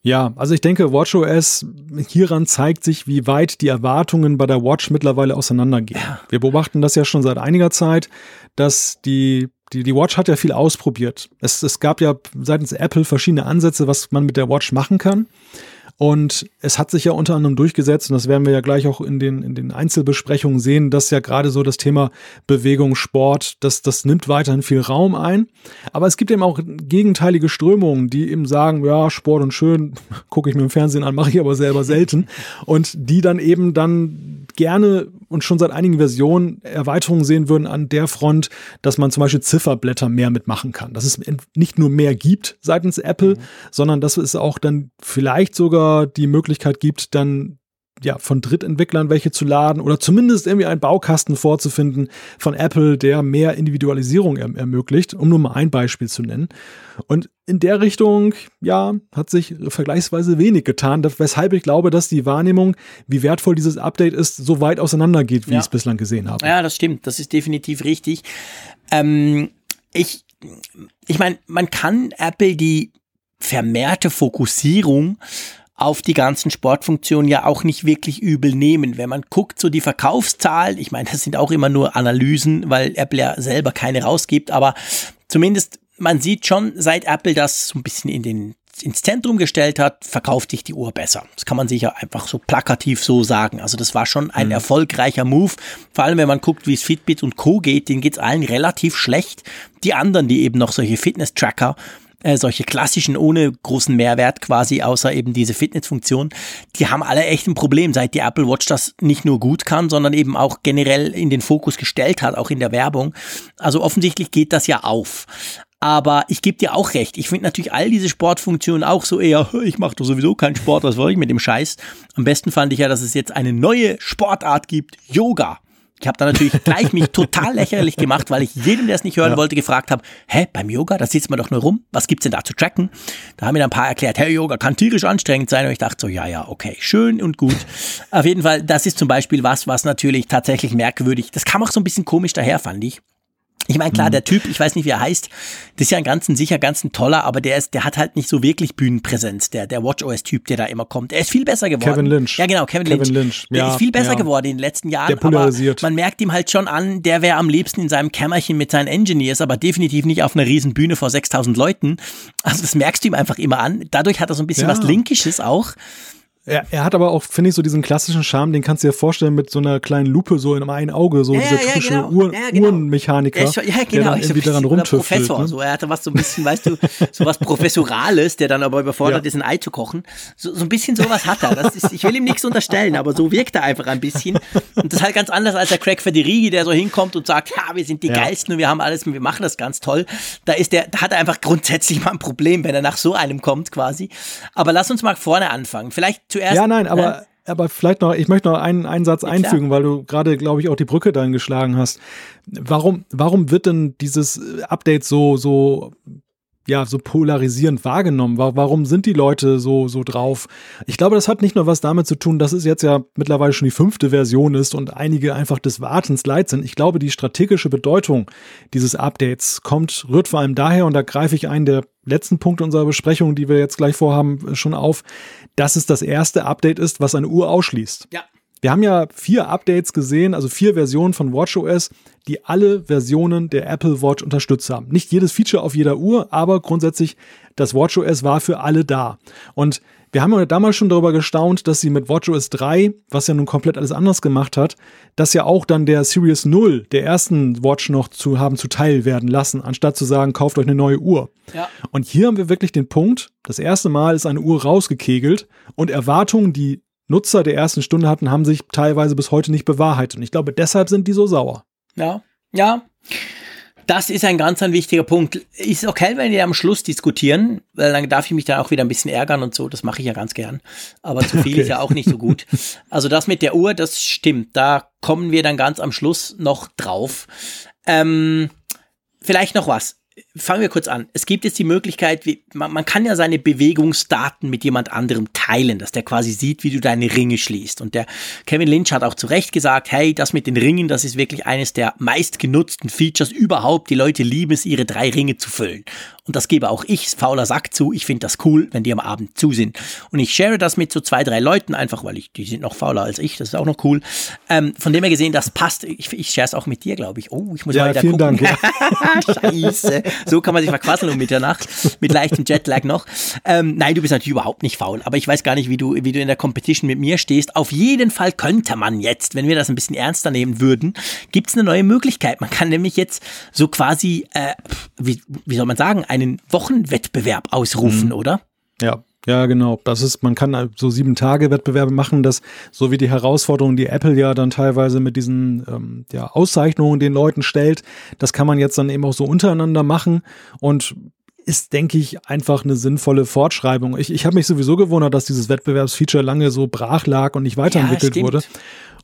Ja, also ich denke, WatchOS hieran zeigt sich, wie weit die Erwartungen bei der Watch mittlerweile auseinandergehen. Ja. Wir beobachten das ja schon seit einiger Zeit, dass die die, die Watch hat ja viel ausprobiert. Es, es gab ja seitens Apple verschiedene Ansätze, was man mit der Watch machen kann. Und es hat sich ja unter anderem durchgesetzt, und das werden wir ja gleich auch in den, in den Einzelbesprechungen sehen, dass ja gerade so das Thema Bewegung, Sport, das, das nimmt weiterhin viel Raum ein. Aber es gibt eben auch gegenteilige Strömungen, die eben sagen, ja, Sport und schön, gucke ich mir im Fernsehen an, mache ich aber selber selten. Und die dann eben dann gerne und schon seit einigen Versionen Erweiterungen sehen würden an der Front, dass man zum Beispiel Zifferblätter mehr mitmachen kann. Dass es nicht nur mehr gibt seitens Apple, mhm. sondern dass es auch dann vielleicht sogar die Möglichkeit gibt, dann ja, von Drittentwicklern welche zu laden oder zumindest irgendwie einen Baukasten vorzufinden von Apple, der mehr Individualisierung erm ermöglicht, um nur mal ein Beispiel zu nennen. Und in der Richtung, ja, hat sich vergleichsweise wenig getan, weshalb ich glaube, dass die Wahrnehmung, wie wertvoll dieses Update ist, so weit auseinandergeht, wie ja. ich es bislang gesehen habe. Ja, das stimmt. Das ist definitiv richtig. Ähm, ich, ich meine, man kann Apple die vermehrte Fokussierung auf die ganzen Sportfunktionen ja auch nicht wirklich übel nehmen. Wenn man guckt, so die Verkaufszahlen, ich meine, das sind auch immer nur Analysen, weil Apple ja selber keine rausgibt, aber zumindest man sieht schon, seit Apple das so ein bisschen in den ins Zentrum gestellt hat, verkauft sich die Uhr besser. Das kann man sicher einfach so plakativ so sagen. Also das war schon ein mhm. erfolgreicher Move. Vor allem, wenn man guckt, wie es Fitbit und Co. geht, denen geht's allen relativ schlecht. Die anderen, die eben noch solche Fitness-Tracker äh, solche klassischen ohne großen Mehrwert quasi, außer eben diese Fitnessfunktion, die haben alle echt ein Problem, seit die Apple Watch das nicht nur gut kann, sondern eben auch generell in den Fokus gestellt hat, auch in der Werbung. Also offensichtlich geht das ja auf. Aber ich gebe dir auch recht. Ich finde natürlich all diese Sportfunktionen auch so eher, ich mache doch sowieso keinen Sport, was soll ich mit dem Scheiß? Am besten fand ich ja, dass es jetzt eine neue Sportart gibt, Yoga. Ich habe da natürlich gleich mich total lächerlich gemacht, weil ich jedem, der es nicht hören ja. wollte, gefragt habe, hä, beim Yoga, da sitzt man doch nur rum, was gibt's denn da zu tracken? Da haben mir dann ein paar erklärt, hey, Yoga kann tierisch anstrengend sein und ich dachte so, ja, ja, okay, schön und gut. Auf jeden Fall, das ist zum Beispiel was, was natürlich tatsächlich merkwürdig, das kam auch so ein bisschen komisch daher, fand ich. Ich meine, klar, mhm. der Typ, ich weiß nicht, wie er heißt, das ist ja ein ganz ein sicher ganz ein toller, aber der ist, der hat halt nicht so wirklich Bühnenpräsenz, der, der WatchOS-Typ, der da immer kommt. Er ist viel besser geworden. Kevin Lynch. Ja, genau, Kevin, Kevin Lynch. Lynch. Der ja, ist viel besser ja. geworden in den letzten Jahren. Der polarisiert. Man merkt ihm halt schon an, der wäre am liebsten in seinem Kämmerchen mit seinen Engineers, aber definitiv nicht auf einer riesen Bühne vor 6000 Leuten. Also das merkst du ihm einfach immer an. Dadurch hat er so ein bisschen ja. was Linkisches auch. Er, er hat aber auch, finde ich, so diesen klassischen Charme, den kannst du dir vorstellen mit so einer kleinen Lupe so in einem Auge, so ja, dieser ja, typische genau. Uhr, ja, genau. Uhrenmechaniker, ja, ja, genau. der dann irgendwie daran rumtüftelt. Professor, ne? so, er hatte was so ein bisschen, weißt du, so was Professorales, der dann aber überfordert ist, ein Ei zu kochen. So, so ein bisschen sowas hat er. Ist, ich will ihm nichts unterstellen, aber so wirkt er einfach ein bisschen. Und das ist halt ganz anders als der Craig Federighi, der so hinkommt und sagt, ja, wir sind die Geilsten und wir haben alles und wir machen das ganz toll. Da ist der, da hat er einfach grundsätzlich mal ein Problem, wenn er nach so einem kommt quasi. Aber lass uns mal vorne anfangen. Vielleicht zuerst. Ja, nein, aber, äh, aber vielleicht noch, ich möchte noch einen, einen Satz ja, einfügen, weil du gerade, glaube ich, auch die Brücke dann geschlagen hast. Warum, warum wird denn dieses Update so, so ja, so polarisierend wahrgenommen? Warum sind die Leute so, so drauf? Ich glaube, das hat nicht nur was damit zu tun, dass es jetzt ja mittlerweile schon die fünfte Version ist und einige einfach des Wartens leid sind. Ich glaube, die strategische Bedeutung dieses Updates kommt, rührt vor allem daher, und da greife ich einen der letzten Punkte unserer Besprechung, die wir jetzt gleich vorhaben, schon auf, dass es das erste Update ist, was eine Uhr ausschließt. Ja. Wir haben ja vier Updates gesehen, also vier Versionen von WatchOS, die alle Versionen der Apple Watch unterstützt haben. Nicht jedes Feature auf jeder Uhr, aber grundsätzlich das WatchOS war für alle da. Und wir haben ja damals schon darüber gestaunt, dass sie mit WatchOS 3, was ja nun komplett alles anders gemacht hat, das ja auch dann der Series 0, der ersten Watch noch zu haben zuteil werden lassen, anstatt zu sagen, kauft euch eine neue Uhr. Ja. Und hier haben wir wirklich den Punkt, das erste Mal ist eine Uhr rausgekegelt und Erwartungen, die Nutzer der ersten Stunde hatten, haben sich teilweise bis heute nicht bewahrheitet. Und ich glaube, deshalb sind die so sauer. Ja, ja. Das ist ein ganz ein wichtiger Punkt. Ist okay, wenn wir am Schluss diskutieren, weil dann darf ich mich dann auch wieder ein bisschen ärgern und so. Das mache ich ja ganz gern. Aber zu viel okay. ist ja auch nicht so gut. Also das mit der Uhr, das stimmt. Da kommen wir dann ganz am Schluss noch drauf. Ähm, vielleicht noch was fangen wir kurz an. Es gibt jetzt die Möglichkeit, wie, man, man, kann ja seine Bewegungsdaten mit jemand anderem teilen, dass der quasi sieht, wie du deine Ringe schließt. Und der Kevin Lynch hat auch zu Recht gesagt, hey, das mit den Ringen, das ist wirklich eines der meistgenutzten Features überhaupt. Die Leute lieben es, ihre drei Ringe zu füllen. Und das gebe auch ich, fauler Sack zu. Ich finde das cool, wenn die am Abend zu sind. Und ich share das mit so zwei, drei Leuten, einfach weil ich, die sind noch fauler als ich. Das ist auch noch cool. Ähm, von dem her gesehen, das passt. Ich, ich share es auch mit dir, glaube ich. Oh, ich muss ja, mal wieder vielen gucken. Dank. Ja. Scheiße. So kann man sich verquasseln um Mitternacht. Mit leichtem Jetlag noch. Ähm, nein, du bist natürlich überhaupt nicht faul. Aber ich weiß gar nicht, wie du, wie du in der Competition mit mir stehst. Auf jeden Fall könnte man jetzt, wenn wir das ein bisschen ernster nehmen würden, gibt es eine neue Möglichkeit. Man kann nämlich jetzt so quasi, äh, wie, wie soll man sagen, ein einen Wochenwettbewerb ausrufen, mhm. oder? Ja, ja, genau. Das ist, man kann so sieben Tage Wettbewerbe machen, das so wie die Herausforderungen, die Apple ja dann teilweise mit diesen ähm, ja, Auszeichnungen den Leuten stellt, das kann man jetzt dann eben auch so untereinander machen und ist, denke ich, einfach eine sinnvolle Fortschreibung. Ich, ich habe mich sowieso gewundert, dass dieses Wettbewerbsfeature lange so brach lag und nicht weiterentwickelt ja, wurde.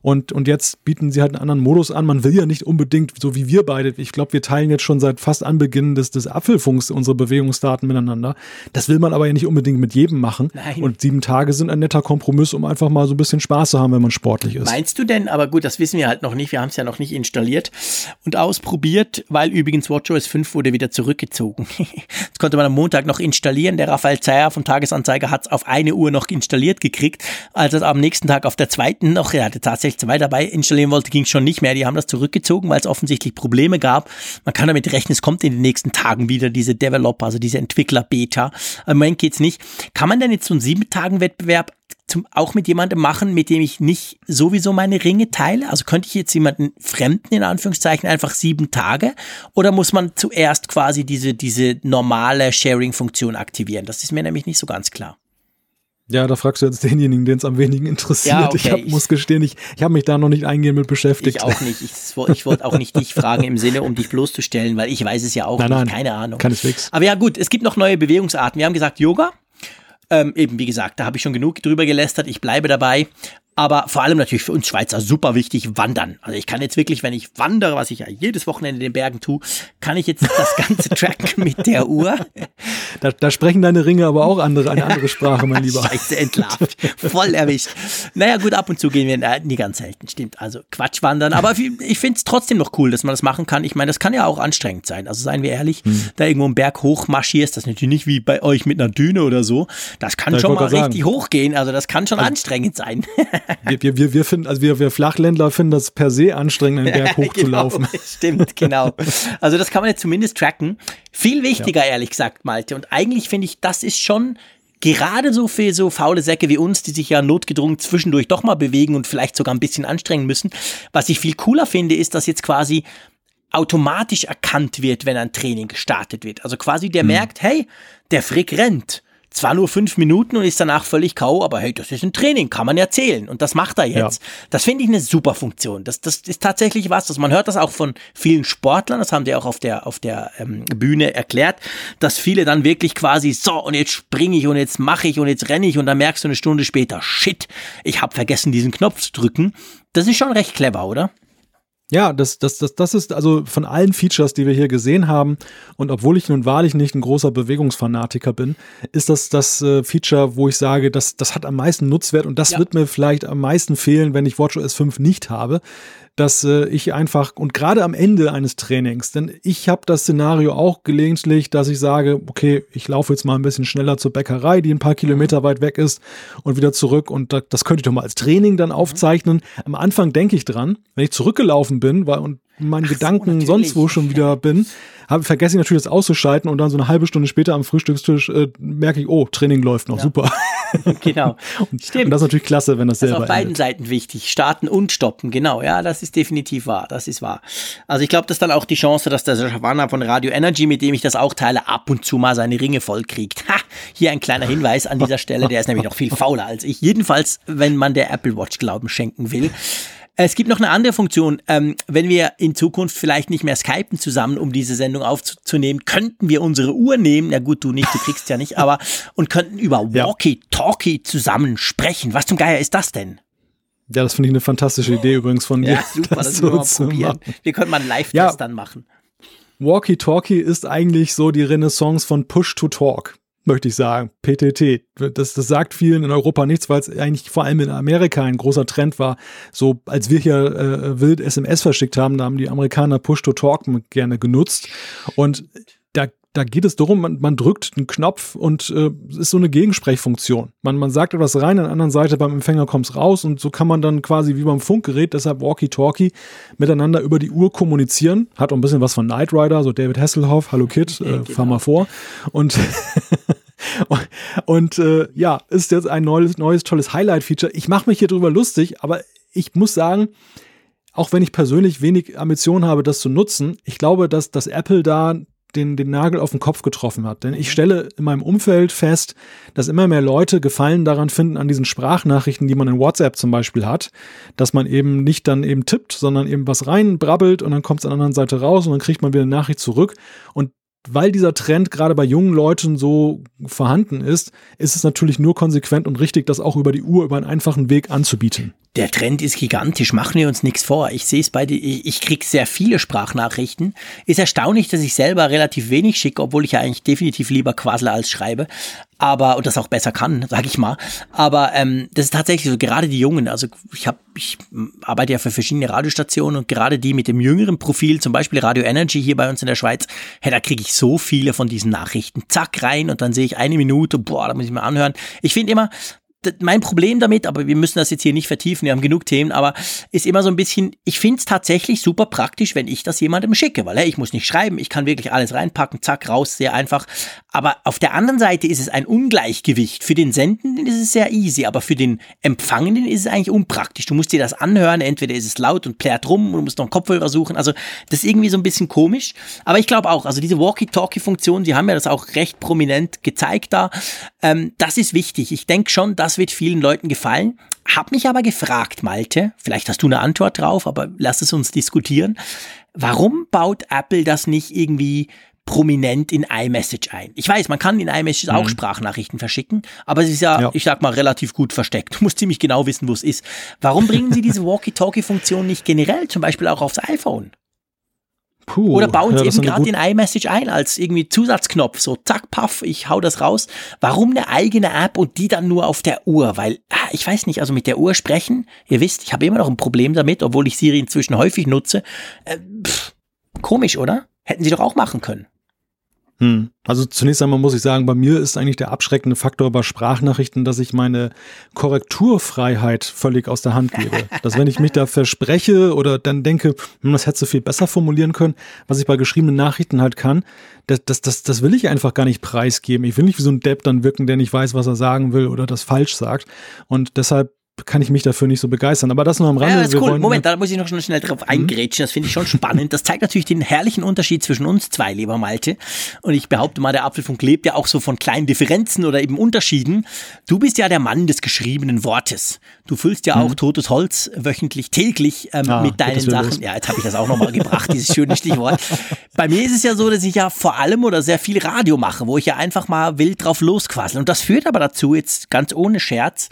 Und, und jetzt bieten sie halt einen anderen Modus an. Man will ja nicht unbedingt, so wie wir beide, ich glaube, wir teilen jetzt schon seit fast Anbeginn des, des Apfelfunks unsere Bewegungsdaten miteinander. Das will man aber ja nicht unbedingt mit jedem machen. Nein. Und sieben Tage sind ein netter Kompromiss, um einfach mal so ein bisschen Spaß zu haben, wenn man sportlich ist. Meinst du denn, aber gut, das wissen wir halt noch nicht, wir haben es ja noch nicht installiert und ausprobiert, weil übrigens WatchOS 5 wurde wieder zurückgezogen. das konnte man am Montag noch installieren. Der Raphael Zeyer vom Tagesanzeiger hat es auf eine Uhr noch installiert gekriegt, als es am nächsten Tag auf der zweiten noch, er hatte tatsächlich 2 dabei installieren wollte, ging es schon nicht mehr. Die haben das zurückgezogen, weil es offensichtlich Probleme gab. Man kann damit rechnen, es kommt in den nächsten Tagen wieder diese Developer, also diese Entwickler-Beta. Im Moment geht's nicht. Kann man denn jetzt so einen sieben Tagen Wettbewerb zum, auch mit jemandem machen, mit dem ich nicht sowieso meine Ringe teile? Also könnte ich jetzt jemanden Fremden in Anführungszeichen einfach sieben Tage? Oder muss man zuerst quasi diese, diese normale Sharing-Funktion aktivieren? Das ist mir nämlich nicht so ganz klar. Ja, da fragst du jetzt denjenigen, den es am wenigen interessiert. Ja, okay. Ich hab, muss gestehen, ich, ich habe mich da noch nicht eingehend mit beschäftigt. Ich auch nicht. Ich, ich wollte auch nicht dich fragen im Sinne, um dich bloßzustellen, weil ich weiß es ja auch nein, nicht. Nein, keine Ahnung. Keineswegs. Aber ja gut, es gibt noch neue Bewegungsarten. Wir haben gesagt Yoga. Ähm, eben, wie gesagt, da habe ich schon genug drüber gelästert. Ich bleibe dabei. Aber vor allem natürlich für uns Schweizer super wichtig, wandern. Also ich kann jetzt wirklich, wenn ich wandere, was ich ja jedes Wochenende in den Bergen tue, kann ich jetzt das ganze tracken mit der Uhr. Da, da, sprechen deine Ringe aber auch andere, eine andere Sprache, mein Lieber. Scheiße, entlarvt. Voll erwischt. Naja, gut, ab und zu gehen wir, äh, nie ganz selten, stimmt. Also Quatsch wandern. Aber ich finde es trotzdem noch cool, dass man das machen kann. Ich meine, das kann ja auch anstrengend sein. Also seien wir ehrlich, hm. da irgendwo einen Berg hoch marschierst, das ist natürlich nicht wie bei euch mit einer Düne oder so. Das kann ja, schon mal richtig sagen. hoch gehen. Also das kann schon also, anstrengend sein. Wir, wir, wir finden, also wir, wir Flachländler finden das per se anstrengend, einen Berg hochzulaufen. genau, stimmt, genau. Also das kann man jetzt zumindest tracken. Viel wichtiger, ja. ehrlich gesagt, Malte. Und eigentlich finde ich, das ist schon gerade so für so faule Säcke wie uns, die sich ja notgedrungen zwischendurch doch mal bewegen und vielleicht sogar ein bisschen anstrengen müssen. Was ich viel cooler finde, ist, dass jetzt quasi automatisch erkannt wird, wenn ein Training gestartet wird. Also quasi der mhm. merkt, hey, der Frick rennt zwar nur fünf Minuten und ist danach völlig K.O., aber hey, das ist ein Training, kann man erzählen. Und das macht er jetzt. Ja. Das finde ich eine super Funktion. Das, das ist tatsächlich was, dass man hört das auch von vielen Sportlern, das haben die auch auf der, auf der ähm, Bühne erklärt, dass viele dann wirklich quasi, so, und jetzt springe ich und jetzt mache ich und jetzt renne ich und dann merkst du eine Stunde später, shit, ich habe vergessen, diesen Knopf zu drücken. Das ist schon recht clever, oder? Ja, das, das, das, das ist also von allen Features, die wir hier gesehen haben, und obwohl ich nun wahrlich nicht ein großer Bewegungsfanatiker bin, ist das das äh, Feature, wo ich sage, das, das hat am meisten Nutzwert und das ja. wird mir vielleicht am meisten fehlen, wenn ich WatchOS 5 nicht habe dass äh, ich einfach und gerade am Ende eines Trainings, denn ich habe das Szenario auch gelegentlich, dass ich sage, okay, ich laufe jetzt mal ein bisschen schneller zur Bäckerei, die ein paar Kilometer weit weg ist und wieder zurück und da, das könnte ich doch mal als Training dann aufzeichnen. Am Anfang denke ich dran, wenn ich zurückgelaufen bin, weil und meinen Gedanken so, sonst wo schon wieder bin, habe vergesse ich natürlich das auszuschalten und dann so eine halbe Stunde später am Frühstückstisch äh, merke ich, oh, Training läuft noch, ja. super. genau. und, Stimmt. Und das ist natürlich klasse, wenn das, das selber ist. auf beiden endet. Seiten wichtig. Starten und stoppen, genau. Ja, das ist definitiv wahr. Das ist wahr. Also ich glaube, das ist dann auch die Chance, dass der Savannah von Radio Energy, mit dem ich das auch teile, ab und zu mal seine Ringe voll kriegt. Ha! Hier ein kleiner Hinweis an dieser Stelle. Der ist nämlich noch viel fauler als ich. Jedenfalls, wenn man der Apple Watch Glauben schenken will. Es gibt noch eine andere Funktion. Ähm, wenn wir in Zukunft vielleicht nicht mehr skypen zusammen, um diese Sendung aufzunehmen, könnten wir unsere Uhr nehmen. Na gut, du nicht, du kriegst ja nicht, aber und könnten über Walkie-Talkie zusammen sprechen. Was zum Geier ist das denn? Ja, das finde ich eine fantastische Idee übrigens von dir. Ja, super, das, das wir mal probieren. Wir können mal einen Live-Test ja. dann machen. Walkie-Talkie ist eigentlich so die Renaissance von Push-to-Talk möchte ich sagen. PTT. Das, das sagt vielen in Europa nichts, weil es eigentlich vor allem in Amerika ein großer Trend war. So, als wir hier äh, wild SMS verschickt haben, da haben die Amerikaner Push-to-Talk gerne genutzt. Und da geht es darum, man, man drückt einen Knopf und äh, ist so eine Gegensprechfunktion. Man, man sagt etwas rein, an der anderen Seite beim Empfänger kommt es raus und so kann man dann quasi wie beim Funkgerät, deshalb Walkie-Talkie, miteinander über die Uhr kommunizieren. Hat auch ein bisschen was von Knight Rider, so David Hasselhoff, Hallo Kid, äh, genau. fahr mal vor. Und und äh, ja, ist jetzt ein neues, neues tolles Highlight-Feature. Ich mache mich hier drüber lustig, aber ich muss sagen, auch wenn ich persönlich wenig Ambition habe, das zu nutzen, ich glaube, dass, dass Apple da den, den Nagel auf den Kopf getroffen hat. Denn ich stelle in meinem Umfeld fest, dass immer mehr Leute Gefallen daran finden, an diesen Sprachnachrichten, die man in WhatsApp zum Beispiel hat, dass man eben nicht dann eben tippt, sondern eben was reinbrabbelt und dann kommt es an der anderen Seite raus und dann kriegt man wieder eine Nachricht zurück. Und weil dieser Trend gerade bei jungen Leuten so vorhanden ist, ist es natürlich nur konsequent und richtig, das auch über die Uhr, über einen einfachen Weg anzubieten. Der Trend ist gigantisch, machen wir uns nichts vor. Ich sehe es bei dir, ich kriege sehr viele Sprachnachrichten. Ist erstaunlich, dass ich selber relativ wenig schicke, obwohl ich ja eigentlich definitiv lieber quassle als schreibe. Aber, und das auch besser kann, sag ich mal. Aber ähm, das ist tatsächlich so, gerade die Jungen, also ich habe, ich arbeite ja für verschiedene Radiostationen und gerade die mit dem jüngeren Profil, zum Beispiel Radio Energy hier bei uns in der Schweiz, hey, da kriege ich so viele von diesen Nachrichten. Zack rein und dann sehe ich eine Minute, boah, da muss ich mal anhören. Ich finde immer, mein Problem damit, aber wir müssen das jetzt hier nicht vertiefen, wir haben genug Themen, aber ist immer so ein bisschen, ich finde es tatsächlich super praktisch, wenn ich das jemandem schicke, weil hey, ich muss nicht schreiben, ich kann wirklich alles reinpacken, zack, raus, sehr einfach. Aber auf der anderen Seite ist es ein Ungleichgewicht. Für den Sendenden ist es sehr easy, aber für den Empfangenden ist es eigentlich unpraktisch. Du musst dir das anhören, entweder ist es laut und plärt rum, und du musst noch einen Kopfhörer suchen. Also das ist irgendwie so ein bisschen komisch. Aber ich glaube auch, also diese Walkie-Talkie-Funktion, die haben ja das auch recht prominent gezeigt da. Ähm, das ist wichtig. Ich denke schon, das wird vielen Leuten gefallen. Hab mich aber gefragt, Malte, vielleicht hast du eine Antwort drauf, aber lass es uns diskutieren. Warum baut Apple das nicht irgendwie prominent in iMessage ein. Ich weiß, man kann in iMessage mhm. auch Sprachnachrichten verschicken, aber es ist ja, ja, ich sag mal, relativ gut versteckt. Du musst ziemlich genau wissen, wo es ist. Warum bringen sie diese Walkie-Talkie-Funktion nicht generell, zum Beispiel auch aufs iPhone? Puh, Oder bauen ja, sie eben gerade den iMessage ein als irgendwie Zusatzknopf, so zack, paff, ich hau das raus. Warum eine eigene App und die dann nur auf der Uhr? Weil, ah, ich weiß nicht, also mit der Uhr sprechen, ihr wisst, ich habe immer noch ein Problem damit, obwohl ich Siri inzwischen häufig nutze. Äh, pff, komisch, oder? Hätten sie doch auch machen können. Hm. Also zunächst einmal muss ich sagen, bei mir ist eigentlich der abschreckende Faktor bei Sprachnachrichten, dass ich meine Korrekturfreiheit völlig aus der Hand gebe. dass wenn ich mich da verspreche oder dann denke, hm, das hättest du viel besser formulieren können, was ich bei geschriebenen Nachrichten halt kann, das, das, das, das will ich einfach gar nicht preisgeben. Ich will nicht wie so ein Depp dann wirken, der nicht weiß, was er sagen will oder das falsch sagt. Und deshalb kann ich mich dafür nicht so begeistern. Aber das nur am Rande. Ja, das ist cool. Moment, da muss ich noch schnell drauf mhm. eingrätschen. Das finde ich schon spannend. Das zeigt natürlich den herrlichen Unterschied zwischen uns zwei, lieber Malte. Und ich behaupte mal, der Apfelfunk lebt ja auch so von kleinen Differenzen oder eben Unterschieden. Du bist ja der Mann des geschriebenen Wortes. Du füllst ja auch mhm. totes Holz wöchentlich, täglich ähm, ah, mit deinen Sachen. Los. Ja, jetzt habe ich das auch nochmal gebracht, dieses schöne Stichwort. Bei mir ist es ja so, dass ich ja vor allem oder sehr viel Radio mache, wo ich ja einfach mal wild drauf losquassel. Und das führt aber dazu, jetzt ganz ohne Scherz,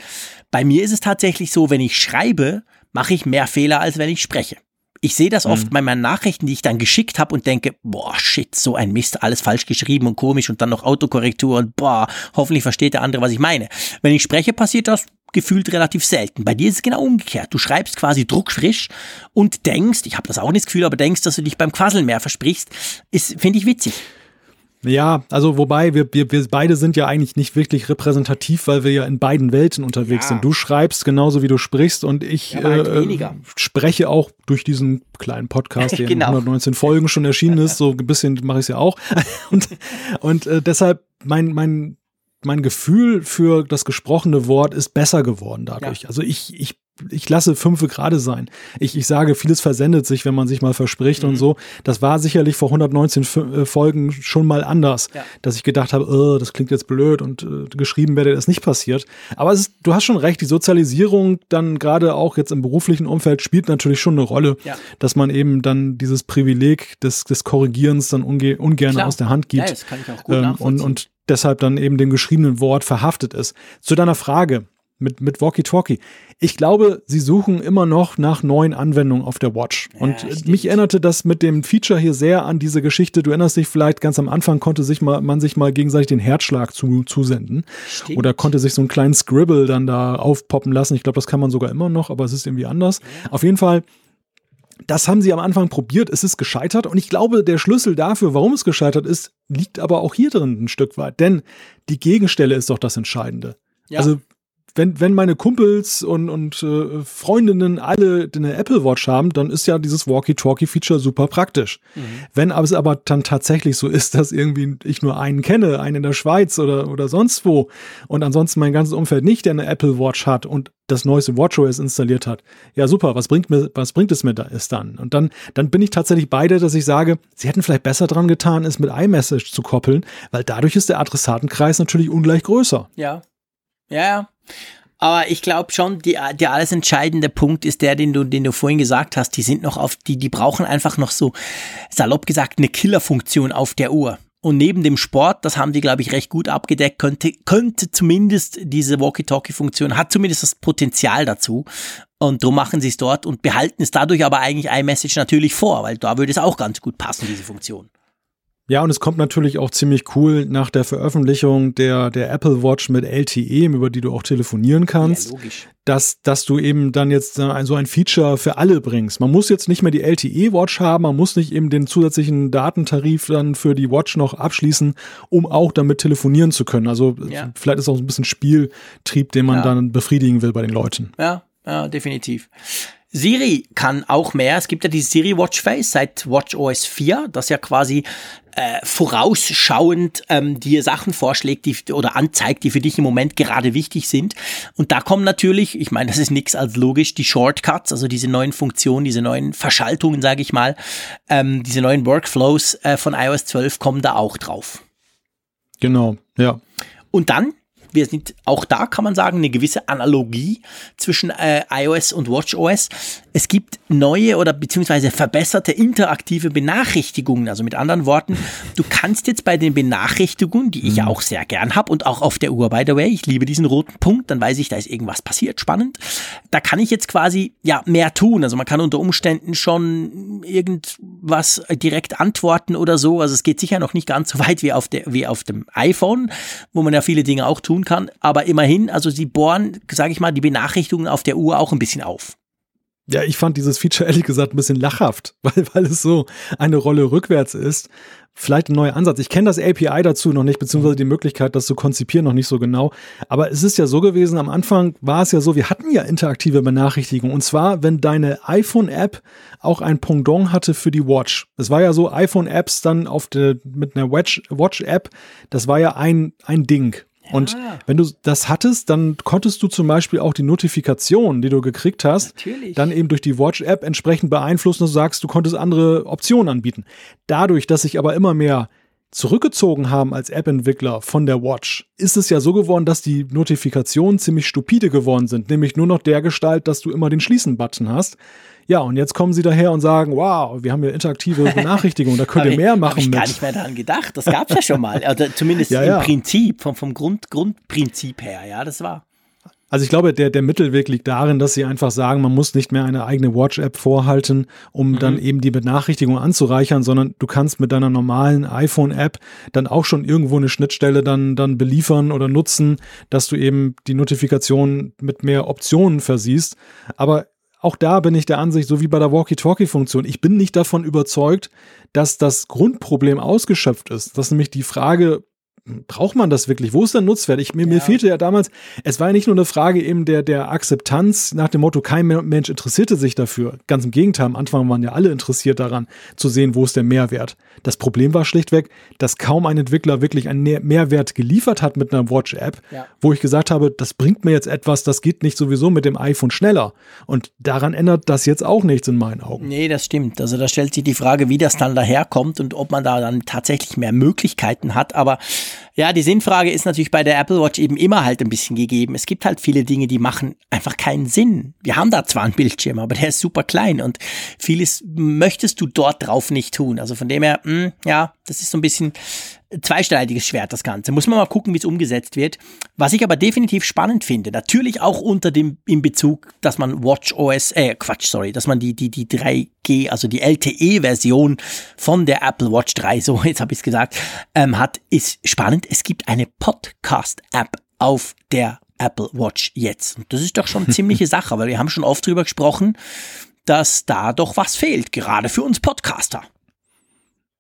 bei mir ist es tatsächlich so, wenn ich schreibe, mache ich mehr Fehler, als wenn ich spreche. Ich sehe das oft mhm. bei meinen Nachrichten, die ich dann geschickt habe und denke, boah, shit, so ein Mist, alles falsch geschrieben und komisch und dann noch Autokorrektur und boah, hoffentlich versteht der andere, was ich meine. Wenn ich spreche, passiert das gefühlt relativ selten. Bei dir ist es genau umgekehrt. Du schreibst quasi druckfrisch und denkst, ich habe das auch nicht das Gefühl, aber denkst, dass du dich beim Quasseln mehr versprichst, ist finde ich witzig. Ja, also wobei wir, wir, wir beide sind ja eigentlich nicht wirklich repräsentativ, weil wir ja in beiden Welten unterwegs ja. sind. Du schreibst genauso wie du sprichst und ich ja, halt äh, spreche auch durch diesen kleinen Podcast, der genau. in 119 Folgen schon erschienen ist. So ein bisschen mache ich es ja auch. und und äh, deshalb mein, mein mein Gefühl für das gesprochene Wort ist besser geworden dadurch. Ja. Also ich, ich ich lasse fünfe gerade sein. Ich, ich sage, vieles versendet sich, wenn man sich mal verspricht mhm. und so. Das war sicherlich vor 119 äh, Folgen schon mal anders, ja. dass ich gedacht habe, oh, das klingt jetzt blöd und äh, geschrieben werde das nicht passiert. Aber ist, du hast schon recht, die Sozialisierung dann gerade auch jetzt im beruflichen Umfeld spielt natürlich schon eine Rolle, ja. dass man eben dann dieses Privileg des, des Korrigierens dann unge ungern Klar. aus der Hand gibt. Ja, das kann ich auch gut ähm, und, und deshalb dann eben dem geschriebenen Wort verhaftet ist. Zu deiner Frage, mit, mit Walkie-Talkie. Ich glaube, sie suchen immer noch nach neuen Anwendungen auf der Watch. Und ja, mich erinnerte das mit dem Feature hier sehr an diese Geschichte. Du erinnerst dich vielleicht, ganz am Anfang konnte sich mal, man sich mal gegenseitig den Herzschlag zu, zusenden. Stimmt. Oder konnte sich so einen kleinen Scribble dann da aufpoppen lassen. Ich glaube, das kann man sogar immer noch, aber es ist irgendwie anders. Ja. Auf jeden Fall, das haben sie am Anfang probiert, es ist gescheitert und ich glaube, der Schlüssel dafür, warum es gescheitert ist, liegt aber auch hier drin ein Stück weit, denn die Gegenstelle ist doch das Entscheidende. Ja. Also wenn, wenn meine Kumpels und, und äh, Freundinnen alle eine Apple Watch haben, dann ist ja dieses Walkie-Talkie-Feature super praktisch. Mhm. Wenn aber es aber dann tatsächlich so ist, dass irgendwie ich nur einen kenne, einen in der Schweiz oder, oder sonst wo und ansonsten mein ganzes Umfeld nicht, der eine Apple Watch hat und das neueste WatchOS installiert hat. Ja, super, was bringt mir, was bringt es mir da ist dann? Und dann, dann bin ich tatsächlich beide, dass ich sage, sie hätten vielleicht besser dran getan, es mit iMessage zu koppeln, weil dadurch ist der Adressatenkreis natürlich ungleich größer. Ja. Ja, ja. Aber ich glaube schon, die, der alles entscheidende Punkt ist der, den du, den du vorhin gesagt hast. Die sind noch auf, die, die brauchen einfach noch so, salopp gesagt, eine Killerfunktion auf der Uhr. Und neben dem Sport, das haben die, glaube ich, recht gut abgedeckt, könnte, könnte zumindest diese Walkie-Talkie-Funktion, hat zumindest das Potenzial dazu. Und darum machen sie es dort und behalten es dadurch aber eigentlich iMessage natürlich vor, weil da würde es auch ganz gut passen, diese Funktion. Ja, und es kommt natürlich auch ziemlich cool nach der Veröffentlichung der, der Apple Watch mit LTE, über die du auch telefonieren kannst, ja, dass, dass du eben dann jetzt so ein Feature für alle bringst. Man muss jetzt nicht mehr die LTE Watch haben, man muss nicht eben den zusätzlichen Datentarif dann für die Watch noch abschließen, um auch damit telefonieren zu können. Also ja. vielleicht ist auch ein bisschen Spieltrieb, den man ja. dann befriedigen will bei den Leuten. Ja, ja, definitiv. Siri kann auch mehr. Es gibt ja die Siri Watch Face seit Watch OS 4, das ja quasi äh, vorausschauend ähm, dir Sachen vorschlägt die, oder anzeigt, die für dich im Moment gerade wichtig sind. Und da kommen natürlich, ich meine, das ist nichts als logisch, die Shortcuts, also diese neuen Funktionen, diese neuen Verschaltungen, sage ich mal, ähm, diese neuen Workflows äh, von iOS 12 kommen da auch drauf. Genau, ja. Und dann wir sind auch da kann man sagen eine gewisse Analogie zwischen äh, iOS und WatchOS. Es gibt neue oder beziehungsweise verbesserte interaktive Benachrichtigungen. Also mit anderen Worten, du kannst jetzt bei den Benachrichtigungen, die ich ja mhm. auch sehr gern habe und auch auf der Uhr, by the way, ich liebe diesen roten Punkt, dann weiß ich, da ist irgendwas passiert, spannend. Da kann ich jetzt quasi ja mehr tun. Also man kann unter Umständen schon irgendwas direkt antworten oder so. Also es geht sicher noch nicht ganz so weit wie auf, der, wie auf dem iPhone, wo man ja viele Dinge auch tun kann. Aber immerhin, also sie bohren, sage ich mal, die Benachrichtigungen auf der Uhr auch ein bisschen auf. Ja, ich fand dieses Feature ehrlich gesagt ein bisschen lachhaft, weil, weil es so eine Rolle rückwärts ist. Vielleicht ein neuer Ansatz. Ich kenne das API dazu noch nicht, beziehungsweise die Möglichkeit, das zu konzipieren, noch nicht so genau. Aber es ist ja so gewesen, am Anfang war es ja so, wir hatten ja interaktive Benachrichtigungen. Und zwar, wenn deine iPhone-App auch ein Pendant hatte für die Watch. Es war ja so, iPhone-Apps dann auf der, mit einer Watch-App, das war ja ein, ein Ding. Und wenn du das hattest, dann konntest du zum Beispiel auch die Notifikation, die du gekriegt hast, Natürlich. dann eben durch die Watch-App entsprechend beeinflussen, dass du sagst, du konntest andere Optionen anbieten. Dadurch, dass sich aber immer mehr zurückgezogen haben als App-Entwickler von der Watch, ist es ja so geworden, dass die Notifikationen ziemlich stupide geworden sind, nämlich nur noch der Gestalt, dass du immer den Schließen-Button hast. Ja, und jetzt kommen sie daher und sagen, wow, wir haben hier interaktive Benachrichtigungen, da könnt ihr mehr machen. Ich gar nicht mehr daran gedacht. Das gab es ja schon mal. Also zumindest ja, ja. im Prinzip, vom, vom Grund, Grundprinzip her, ja, das war. Also ich glaube, der, der Mittelweg liegt darin, dass sie einfach sagen, man muss nicht mehr eine eigene Watch-App vorhalten, um mhm. dann eben die Benachrichtigung anzureichern, sondern du kannst mit deiner normalen iPhone-App dann auch schon irgendwo eine Schnittstelle dann, dann beliefern oder nutzen, dass du eben die Notifikation mit mehr Optionen versiehst. Aber auch da bin ich der Ansicht, so wie bei der Walkie-Talkie-Funktion, ich bin nicht davon überzeugt, dass das Grundproblem ausgeschöpft ist. Dass nämlich die Frage, braucht man das wirklich? Wo ist der Nutzwert? Ich, mir, ja. mir fehlte ja damals, es war ja nicht nur eine Frage eben der, der Akzeptanz nach dem Motto, kein Mensch interessierte sich dafür. Ganz im Gegenteil, am Anfang waren ja alle interessiert daran, zu sehen, wo ist der Mehrwert. Das Problem war schlichtweg, dass kaum ein Entwickler wirklich einen Mehrwert geliefert hat mit einer Watch-App, ja. wo ich gesagt habe, das bringt mir jetzt etwas, das geht nicht sowieso mit dem iPhone schneller. Und daran ändert das jetzt auch nichts in meinen Augen. Nee, das stimmt. Also da stellt sich die Frage, wie das dann daherkommt und ob man da dann tatsächlich mehr Möglichkeiten hat. Aber ja, die Sinnfrage ist natürlich bei der Apple Watch eben immer halt ein bisschen gegeben. Es gibt halt viele Dinge, die machen einfach keinen Sinn. Wir haben da zwar einen Bildschirm, aber der ist super klein und vieles möchtest du dort drauf nicht tun. Also von dem her, mh, hm, ja, das ist so ein bisschen zweischneidiges Schwert, das Ganze. Muss man mal gucken, wie es umgesetzt wird. Was ich aber definitiv spannend finde, natürlich auch unter dem, im Bezug, dass man Watch OS, äh, Quatsch, sorry, dass man die, die, die 3G, also die LTE-Version von der Apple Watch 3, so, jetzt habe ich es gesagt, ähm, hat, ist spannend. Es gibt eine Podcast-App auf der Apple Watch jetzt. Und das ist doch schon eine ziemliche Sache, weil wir haben schon oft drüber gesprochen, dass da doch was fehlt, gerade für uns Podcaster.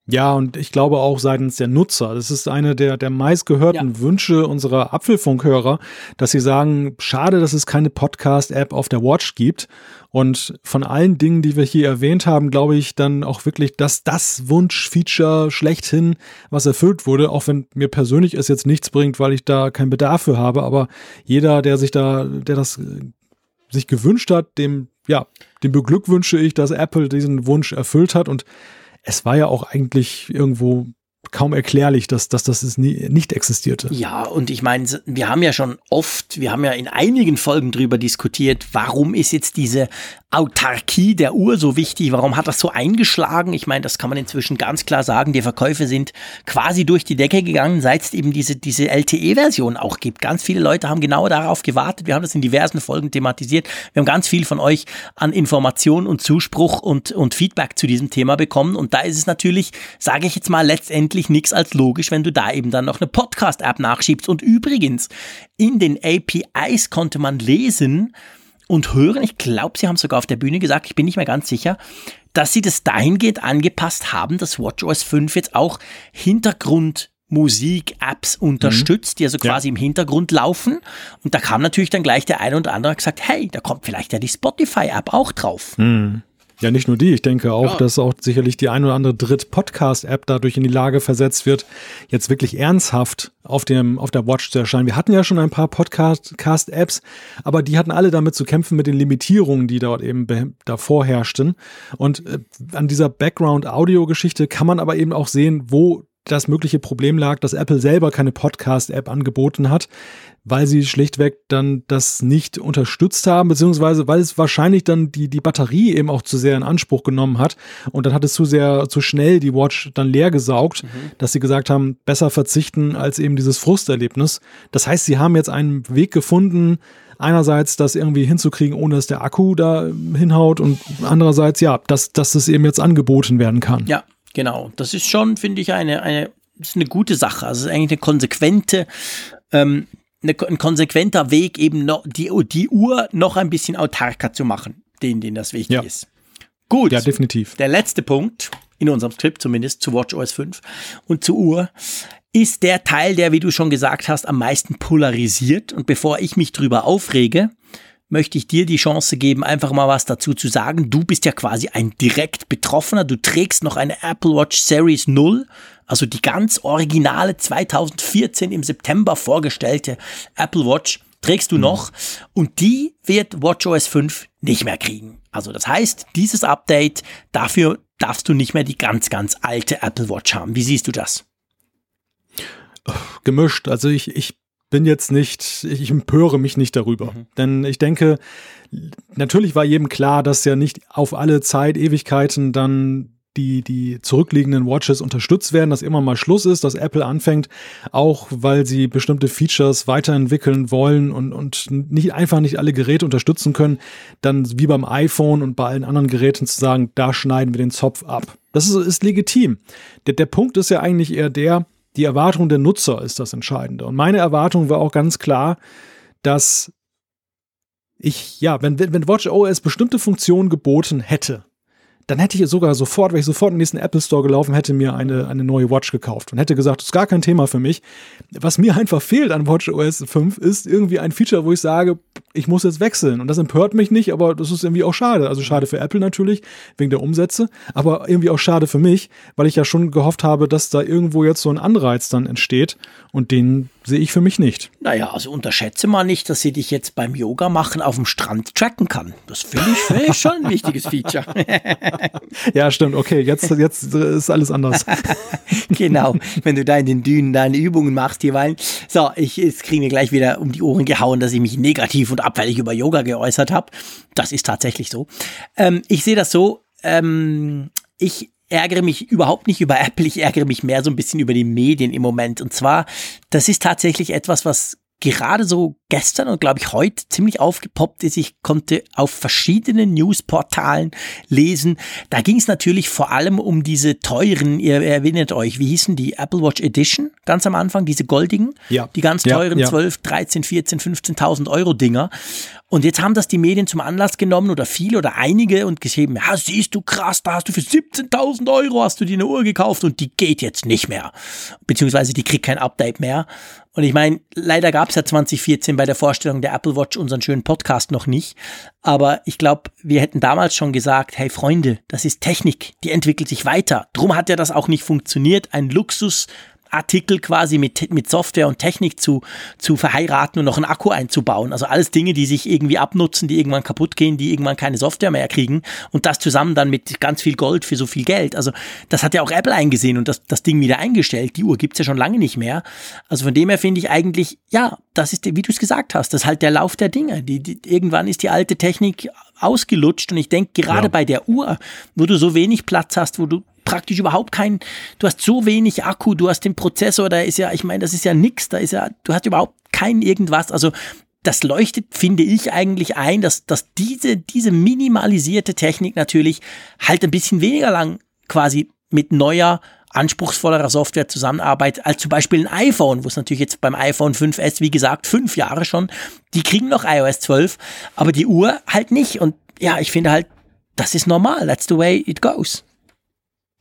Ja, und ich glaube auch seitens der Nutzer. Das ist eine der, der meistgehörten ja. Wünsche unserer Apfelfunkhörer, dass sie sagen, schade, dass es keine Podcast-App auf der Watch gibt. Und von allen Dingen, die wir hier erwähnt haben, glaube ich dann auch wirklich, dass das Wunschfeature schlechthin, was erfüllt wurde, auch wenn mir persönlich es jetzt nichts bringt, weil ich da keinen Bedarf für habe. Aber jeder, der sich da, der das äh, sich gewünscht hat, dem, ja, dem beglückwünsche ich, dass Apple diesen Wunsch erfüllt hat und es war ja auch eigentlich irgendwo kaum erklärlich, dass, dass das nie, nicht existierte. Ja, und ich meine, wir haben ja schon oft, wir haben ja in einigen Folgen drüber diskutiert, warum ist jetzt diese Autarkie der Uhr so wichtig? Warum hat das so eingeschlagen? Ich meine, das kann man inzwischen ganz klar sagen. Die Verkäufe sind quasi durch die Decke gegangen, seit es eben diese, diese LTE-Version auch gibt. Ganz viele Leute haben genau darauf gewartet. Wir haben das in diversen Folgen thematisiert. Wir haben ganz viel von euch an Informationen und Zuspruch und, und Feedback zu diesem Thema bekommen. Und da ist es natürlich, sage ich jetzt mal, letztendlich nichts als logisch, wenn du da eben dann noch eine Podcast-App nachschiebst. Und übrigens, in den APIs konnte man lesen, und hören, ich glaube, sie haben sogar auf der Bühne gesagt, ich bin nicht mehr ganz sicher, dass sie das dahingehend angepasst haben, dass WatchOS 5 jetzt auch Hintergrund Musik-Apps unterstützt, mhm. die also quasi ja. im Hintergrund laufen. Und da kam natürlich dann gleich der eine oder andere gesagt, hey, da kommt vielleicht ja die Spotify-App auch drauf. Mhm. Ja, nicht nur die. Ich denke auch, ja. dass auch sicherlich die ein oder andere Dritt-Podcast-App dadurch in die Lage versetzt wird, jetzt wirklich ernsthaft auf dem, auf der Watch zu erscheinen. Wir hatten ja schon ein paar Podcast-Apps, aber die hatten alle damit zu kämpfen mit den Limitierungen, die dort eben davor herrschten. Und äh, an dieser Background-Audio-Geschichte kann man aber eben auch sehen, wo das mögliche Problem lag, dass Apple selber keine Podcast-App angeboten hat weil sie schlichtweg dann das nicht unterstützt haben, beziehungsweise weil es wahrscheinlich dann die, die Batterie eben auch zu sehr in Anspruch genommen hat und dann hat es zu sehr, zu schnell die Watch dann leer gesaugt, mhm. dass sie gesagt haben, besser verzichten als eben dieses Frusterlebnis. Das heißt, sie haben jetzt einen Weg gefunden, einerseits das irgendwie hinzukriegen, ohne dass der Akku da hinhaut und andererseits ja, dass, dass es eben jetzt angeboten werden kann. Ja, genau. Das ist schon, finde ich, eine, eine, ist eine gute Sache. Also es ist eigentlich eine konsequente ähm, ein konsequenter Weg, eben noch die, die Uhr noch ein bisschen autarker zu machen, denen, denen das wichtig ja. ist. Gut. Ja, definitiv. Der letzte Punkt, in unserem Skript zumindest, zu WatchOS 5 und zur Uhr, ist der Teil, der, wie du schon gesagt hast, am meisten polarisiert. Und bevor ich mich drüber aufrege, möchte ich dir die Chance geben, einfach mal was dazu zu sagen. Du bist ja quasi ein direkt Betroffener. Du trägst noch eine Apple Watch Series 0, also die ganz originale 2014 im September vorgestellte Apple Watch trägst du noch und die wird WatchOS 5 nicht mehr kriegen. Also das heißt, dieses Update, dafür darfst du nicht mehr die ganz, ganz alte Apple Watch haben. Wie siehst du das? Gemischt. Also ich, ich bin jetzt nicht, ich empöre mich nicht darüber. Mhm. Denn ich denke, natürlich war jedem klar, dass ja nicht auf alle Zeit, Ewigkeiten dann die, die zurückliegenden Watches unterstützt werden, dass immer mal Schluss ist, dass Apple anfängt, auch weil sie bestimmte Features weiterentwickeln wollen und, und nicht einfach nicht alle Geräte unterstützen können, dann wie beim iPhone und bei allen anderen Geräten zu sagen, da schneiden wir den Zopf ab. Das ist, ist legitim. Der, der Punkt ist ja eigentlich eher der, die Erwartung der Nutzer ist das Entscheidende. Und meine Erwartung war auch ganz klar, dass ich, ja, wenn, wenn Watch OS bestimmte Funktionen geboten hätte, dann hätte ich sogar sofort, wäre ich sofort in den nächsten Apple Store gelaufen, hätte mir eine, eine neue Watch gekauft und hätte gesagt, das ist gar kein Thema für mich. Was mir einfach fehlt an Watch OS 5 ist irgendwie ein Feature, wo ich sage, ich muss jetzt wechseln. Und das empört mich nicht, aber das ist irgendwie auch schade. Also schade für Apple natürlich, wegen der Umsätze, aber irgendwie auch schade für mich, weil ich ja schon gehofft habe, dass da irgendwo jetzt so ein Anreiz dann entsteht und den sehe ich für mich nicht. Naja, also unterschätze mal nicht, dass sie dich jetzt beim Yoga machen auf dem Strand tracken kann. Das finde ich, find ich schon ein wichtiges Feature. ja, stimmt. Okay, jetzt, jetzt ist alles anders. genau, wenn du da in den Dünen deine Übungen machst jeweils. So, ich, jetzt kriegen wir gleich wieder um die Ohren gehauen, dass ich mich negativ und abfällig über Yoga geäußert habe. Das ist tatsächlich so. Ähm, ich sehe das so, ähm, ich ärgere mich überhaupt nicht über Apple, ich ärgere mich mehr so ein bisschen über die Medien im Moment. Und zwar, das ist tatsächlich etwas, was gerade so gestern und glaube ich heute ziemlich aufgepoppt ist. Ich konnte auf verschiedenen Newsportalen lesen. Da ging es natürlich vor allem um diese teuren, ihr erinnert euch, wie hießen die Apple Watch Edition ganz am Anfang, diese goldigen, ja. die ganz teuren ja, ja. 12, 13, 14, 15.000 Euro Dinger. Und jetzt haben das die Medien zum Anlass genommen oder viele oder einige und geschrieben, ja, siehst du krass, da hast du für 17.000 Euro hast du dir eine Uhr gekauft und die geht jetzt nicht mehr. Beziehungsweise die kriegt kein Update mehr. Und ich meine, leider gab es ja 2014 bei der Vorstellung der Apple Watch unseren schönen Podcast noch nicht. Aber ich glaube, wir hätten damals schon gesagt, hey Freunde, das ist Technik, die entwickelt sich weiter. Drum hat ja das auch nicht funktioniert. Ein Luxus Artikel quasi mit, mit Software und Technik zu, zu verheiraten und noch einen Akku einzubauen. Also alles Dinge, die sich irgendwie abnutzen, die irgendwann kaputt gehen, die irgendwann keine Software mehr kriegen und das zusammen dann mit ganz viel Gold für so viel Geld. Also das hat ja auch Apple eingesehen und das, das Ding wieder eingestellt. Die Uhr gibt's ja schon lange nicht mehr. Also von dem her finde ich eigentlich, ja, das ist, wie du es gesagt hast, das ist halt der Lauf der Dinge. Die, die, irgendwann ist die alte Technik ausgelutscht und ich denke gerade ja. bei der Uhr, wo du so wenig Platz hast, wo du praktisch überhaupt kein, du hast so wenig Akku, du hast den Prozessor, da ist ja, ich meine, das ist ja nix, da ist ja, du hast überhaupt kein irgendwas, also das leuchtet, finde ich, eigentlich ein, dass, dass diese, diese minimalisierte Technik natürlich halt ein bisschen weniger lang quasi mit neuer, anspruchsvollerer Software zusammenarbeitet, als zum Beispiel ein iPhone, wo es natürlich jetzt beim iPhone 5S, wie gesagt, fünf Jahre schon, die kriegen noch iOS 12, aber die Uhr halt nicht. Und ja, ich finde halt, das ist normal. That's the way it goes.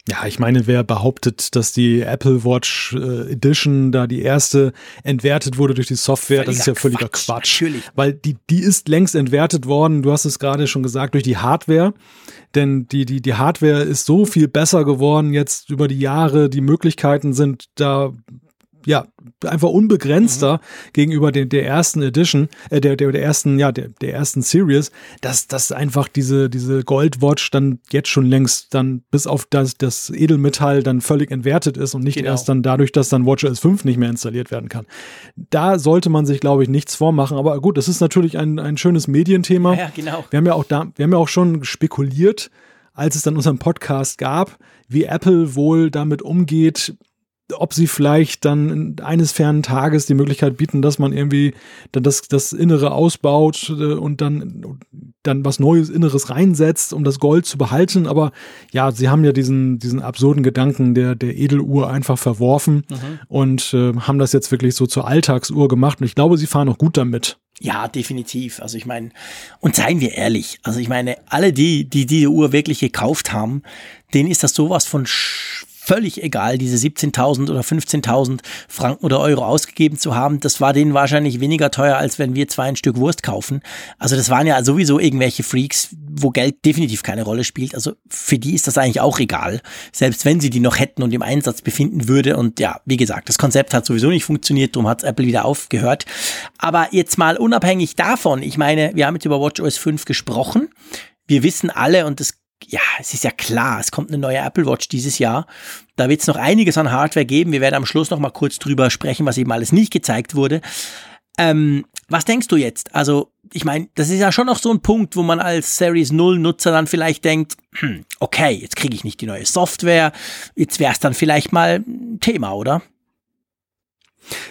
Ja, ich meine, wer behauptet, dass die Apple Watch äh, Edition da die erste entwertet wurde durch die Software, völliger das ist ja völliger Quatsch. Quatsch. Natürlich. Weil die, die ist längst entwertet worden, du hast es gerade schon gesagt, durch die Hardware. Denn die, die, die Hardware ist so viel besser geworden jetzt über die Jahre. Die Möglichkeiten sind da ja, einfach unbegrenzter mhm. gegenüber den, der ersten Edition, äh, der, der, der ersten, ja, der, der ersten Series, dass, dass einfach diese, diese Goldwatch dann jetzt schon längst dann bis auf das, das Edelmetall dann völlig entwertet ist und nicht genau. erst dann dadurch, dass dann WatchOS 5 nicht mehr installiert werden kann. Da sollte man sich, glaube ich, nichts vormachen. Aber gut, das ist natürlich ein, ein schönes Medienthema. Ja, genau. Wir haben ja auch da, wir haben ja auch schon spekuliert, als es dann unseren Podcast gab, wie Apple wohl damit umgeht, ob sie vielleicht dann eines fernen Tages die Möglichkeit bieten, dass man irgendwie dann das, das Innere ausbaut äh, und dann, dann was Neues Inneres reinsetzt, um das Gold zu behalten. Aber ja, sie haben ja diesen, diesen absurden Gedanken der, der Edeluhr einfach verworfen mhm. und äh, haben das jetzt wirklich so zur Alltagsuhr gemacht. Und ich glaube, sie fahren auch gut damit. Ja, definitiv. Also ich meine, und seien wir ehrlich, also ich meine, alle die, die diese Uhr wirklich gekauft haben, denen ist das sowas von völlig egal, diese 17.000 oder 15.000 Franken oder Euro ausgegeben zu haben. Das war denen wahrscheinlich weniger teuer, als wenn wir zwei ein Stück Wurst kaufen. Also das waren ja sowieso irgendwelche Freaks, wo Geld definitiv keine Rolle spielt. Also für die ist das eigentlich auch egal, selbst wenn sie die noch hätten und im Einsatz befinden würde. Und ja, wie gesagt, das Konzept hat sowieso nicht funktioniert, darum hat Apple wieder aufgehört. Aber jetzt mal unabhängig davon, ich meine, wir haben jetzt über WatchOS 5 gesprochen. Wir wissen alle, und das ja, es ist ja klar, es kommt eine neue Apple Watch dieses Jahr. Da wird es noch einiges an Hardware geben. Wir werden am Schluss noch mal kurz drüber sprechen, was eben alles nicht gezeigt wurde. Ähm, was denkst du jetzt? Also, ich meine, das ist ja schon noch so ein Punkt, wo man als Series 0 Nutzer dann vielleicht denkt, hm, okay, jetzt kriege ich nicht die neue Software, jetzt wäre es dann vielleicht mal ein Thema, oder?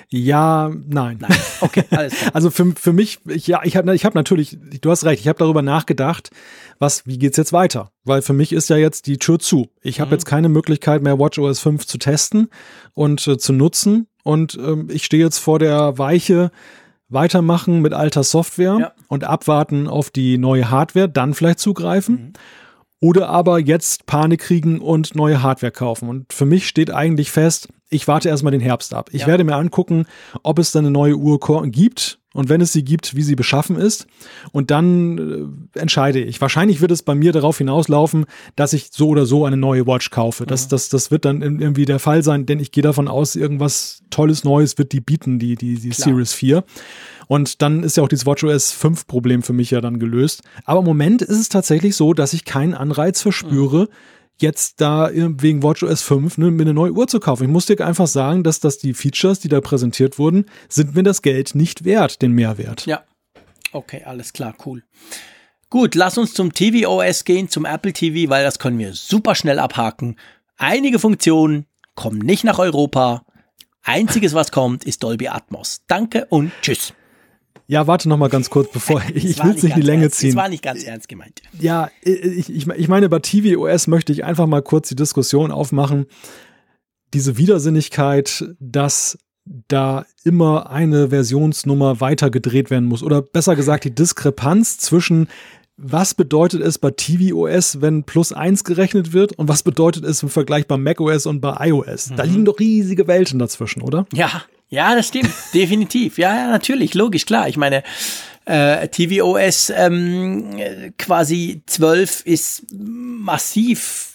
Ja, nein. Nein. Okay, alles klar. also für, für mich, ich, ja, ich habe ich hab natürlich, du hast recht, ich habe darüber nachgedacht, was, wie geht's jetzt weiter? Weil für mich ist ja jetzt die Tür zu. Ich habe mhm. jetzt keine Möglichkeit mehr, WatchOS 5 zu testen und äh, zu nutzen. Und ähm, ich stehe jetzt vor der Weiche, weitermachen mit alter Software ja. und abwarten auf die neue Hardware, dann vielleicht zugreifen. Mhm. Oder aber jetzt Panik kriegen und neue Hardware kaufen. Und für mich steht eigentlich fest, ich warte erstmal den Herbst ab. Ich ja. werde mir angucken, ob es dann eine neue Uhr gibt und wenn es sie gibt, wie sie beschaffen ist. Und dann äh, entscheide ich. Wahrscheinlich wird es bei mir darauf hinauslaufen, dass ich so oder so eine neue Watch kaufe. Das, mhm. das, das wird dann irgendwie der Fall sein, denn ich gehe davon aus, irgendwas Tolles Neues wird die bieten, die, die, die Series 4. Und dann ist ja auch dieses WatchOS 5 Problem für mich ja dann gelöst. Aber im Moment ist es tatsächlich so, dass ich keinen Anreiz verspüre, mhm jetzt da wegen WatchOS 5 ne, mir eine neue Uhr zu kaufen. Ich muss dir einfach sagen, dass das die Features, die da präsentiert wurden, sind mir das Geld nicht wert, den Mehrwert. Ja. Okay, alles klar, cool. Gut, lass uns zum tvOS gehen, zum Apple TV, weil das können wir super schnell abhaken. Einige Funktionen kommen nicht nach Europa. Einziges, was kommt, ist Dolby Atmos. Danke und tschüss. Ja, warte noch mal ganz kurz, bevor ich, ich will es nicht in die Länge ernst, ziehen. Das war nicht ganz ernst gemeint. Ja, ich, ich, ich meine, bei tvOS möchte ich einfach mal kurz die Diskussion aufmachen. Diese Widersinnigkeit, dass da immer eine Versionsnummer weiter gedreht werden muss. Oder besser gesagt, die Diskrepanz zwischen was bedeutet es bei tvOS, wenn plus eins gerechnet wird und was bedeutet es im Vergleich bei macOS und bei iOS? Mhm. Da liegen doch riesige Welten dazwischen, oder? Ja, ja, das stimmt, definitiv. Ja, ja, natürlich, logisch, klar. Ich meine, äh, tvOS ähm, quasi 12 ist massiv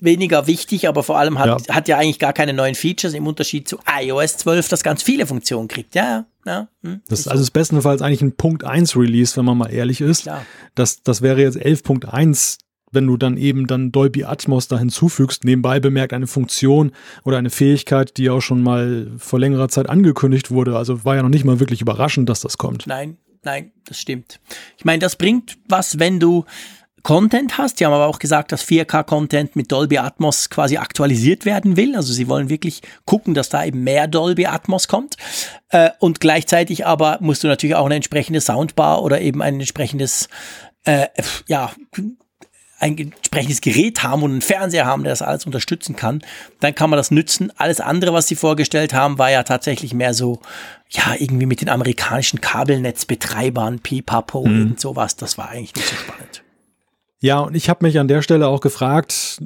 weniger wichtig, aber vor allem hat ja. hat ja eigentlich gar keine neuen Features im Unterschied zu iOS 12, das ganz viele Funktionen kriegt. Ja, ja. Hm, das ist also so. bestenfalls eigentlich ein Punkt 1 Release, wenn man mal ehrlich ist. Klar. Das, das wäre jetzt 11.1 wenn du dann eben dann Dolby Atmos da hinzufügst, nebenbei bemerkt eine Funktion oder eine Fähigkeit, die auch schon mal vor längerer Zeit angekündigt wurde. Also war ja noch nicht mal wirklich überraschend, dass das kommt. Nein, nein, das stimmt. Ich meine, das bringt was, wenn du Content hast. Sie haben aber auch gesagt, dass 4K-Content mit Dolby Atmos quasi aktualisiert werden will. Also sie wollen wirklich gucken, dass da eben mehr Dolby Atmos kommt. Äh, und gleichzeitig aber musst du natürlich auch eine entsprechende Soundbar oder eben ein entsprechendes äh, ja, ein entsprechendes Gerät haben und einen Fernseher haben, der das alles unterstützen kann, dann kann man das nützen. Alles andere, was sie vorgestellt haben, war ja tatsächlich mehr so, ja, irgendwie mit den amerikanischen Kabelnetzbetreibern, Pipapo mhm. und sowas. Das war eigentlich nicht so spannend. Ja, und ich habe mich an der Stelle auch gefragt,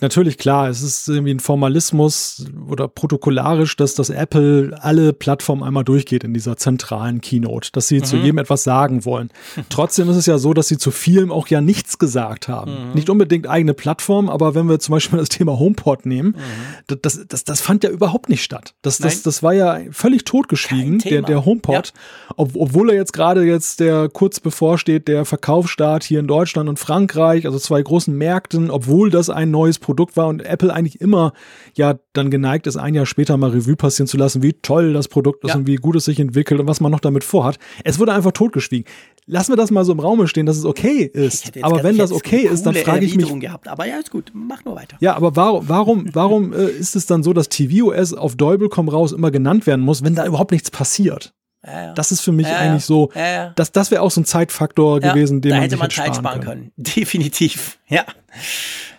natürlich klar, es ist irgendwie ein Formalismus oder protokollarisch, dass das Apple alle Plattformen einmal durchgeht in dieser zentralen Keynote, dass sie mhm. zu jedem etwas sagen wollen. Trotzdem ist es ja so, dass sie zu vielem auch ja nichts gesagt haben. Mhm. Nicht unbedingt eigene Plattform, aber wenn wir zum Beispiel das Thema HomePod nehmen, mhm. das, das, das fand ja überhaupt nicht statt. Das, das, das war ja völlig totgeschwiegen, der, der HomePod, ja. ob, obwohl er jetzt gerade jetzt der kurz bevorsteht, der Verkaufsstart hier in Deutschland und Frankreich, also zwei großen Märkten, obwohl das ein neues Produkt war und Apple eigentlich immer ja dann geneigt ist, ein Jahr später mal Revue passieren zu lassen, wie toll das Produkt ist ja. und wie gut es sich entwickelt und was man noch damit vorhat. Es wurde einfach totgeschwiegen. Lassen wir das mal so im Raum stehen, dass es okay ist. Aber wenn das okay ist, dann frage ich mich. Gehabt. Aber ja, ist gut, mach nur weiter. Ja, aber warum, warum, warum äh, ist es dann so, dass tvOS auf Dolby.com raus immer genannt werden muss, wenn da überhaupt nichts passiert? Ja, ja. Das ist für mich ja, eigentlich so, das, das wäre auch so ein Zeitfaktor gewesen, den da man hätte man Zeit sparen können. können. Definitiv, ja.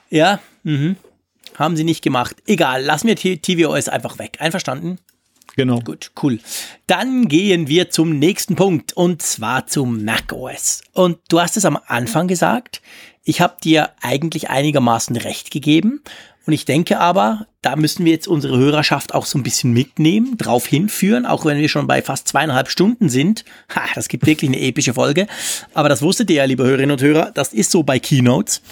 Ja, mhm. haben sie nicht gemacht. Egal, lassen wir tvOS einfach weg. Einverstanden? Genau. Gut, cool. Dann gehen wir zum nächsten Punkt und zwar zum macOS. Und du hast es am Anfang gesagt, ich habe dir eigentlich einigermaßen recht gegeben. Und ich denke aber, da müssen wir jetzt unsere Hörerschaft auch so ein bisschen mitnehmen, drauf hinführen, auch wenn wir schon bei fast zweieinhalb Stunden sind. Ha, das gibt wirklich eine epische Folge. Aber das wusstet ihr ja, liebe Hörerinnen und Hörer, das ist so bei Keynotes.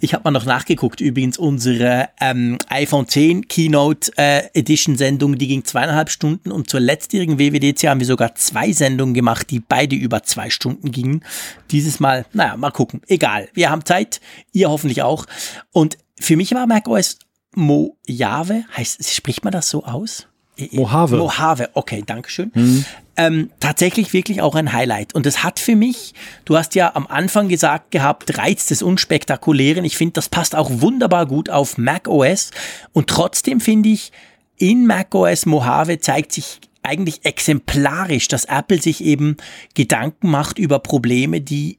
Ich habe mal noch nachgeguckt, übrigens unsere ähm, iPhone 10 Keynote äh, Edition Sendung, die ging zweieinhalb Stunden und zur letztjährigen WWDC haben wir sogar zwei Sendungen gemacht, die beide über zwei Stunden gingen. Dieses Mal, naja, mal gucken. Egal, wir haben Zeit, ihr hoffentlich auch. Und für mich war macOS Mojave, heißt, spricht man das so aus? Mojave. Mojave, okay, Dankeschön. Mhm. Ähm, tatsächlich wirklich auch ein Highlight. Und das hat für mich, du hast ja am Anfang gesagt gehabt, Reiz des Unspektakulären. Ich finde, das passt auch wunderbar gut auf macOS. Und trotzdem finde ich, in macOS Mojave zeigt sich eigentlich exemplarisch, dass Apple sich eben Gedanken macht über Probleme, die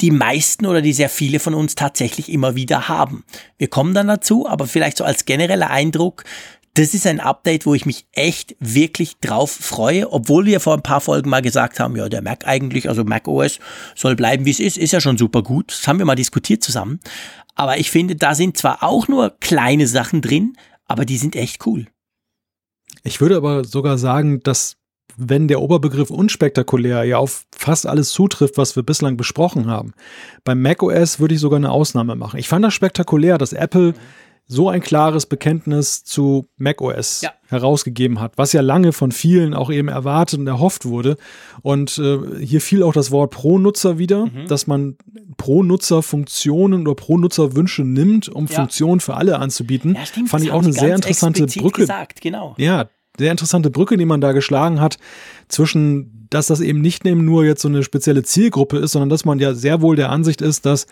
die meisten oder die sehr viele von uns tatsächlich immer wieder haben. Wir kommen dann dazu, aber vielleicht so als genereller Eindruck, das ist ein Update, wo ich mich echt wirklich drauf freue, obwohl wir vor ein paar Folgen mal gesagt haben, ja, der Mac eigentlich, also Mac OS soll bleiben, wie es ist, ist ja schon super gut. Das haben wir mal diskutiert zusammen. Aber ich finde, da sind zwar auch nur kleine Sachen drin, aber die sind echt cool. Ich würde aber sogar sagen, dass wenn der Oberbegriff unspektakulär ja auf fast alles zutrifft, was wir bislang besprochen haben. Beim macOS würde ich sogar eine Ausnahme machen. Ich fand das spektakulär, dass Apple so ein klares Bekenntnis zu macOS ja. herausgegeben hat, was ja lange von vielen auch eben erwartet und erhofft wurde. Und äh, hier fiel auch das Wort Pro-Nutzer wieder, mhm. dass man Pro-Nutzer-Funktionen oder Pro-Nutzer-Wünsche nimmt, um ja. Funktionen für alle anzubieten. Ja, stimmt, Fand ich auch eine sehr interessante Brücke. Gesagt, genau. Ja, sehr interessante Brücke, die man da geschlagen hat, zwischen, dass das eben nicht nur jetzt so eine spezielle Zielgruppe ist, sondern dass man ja sehr wohl der Ansicht ist, dass,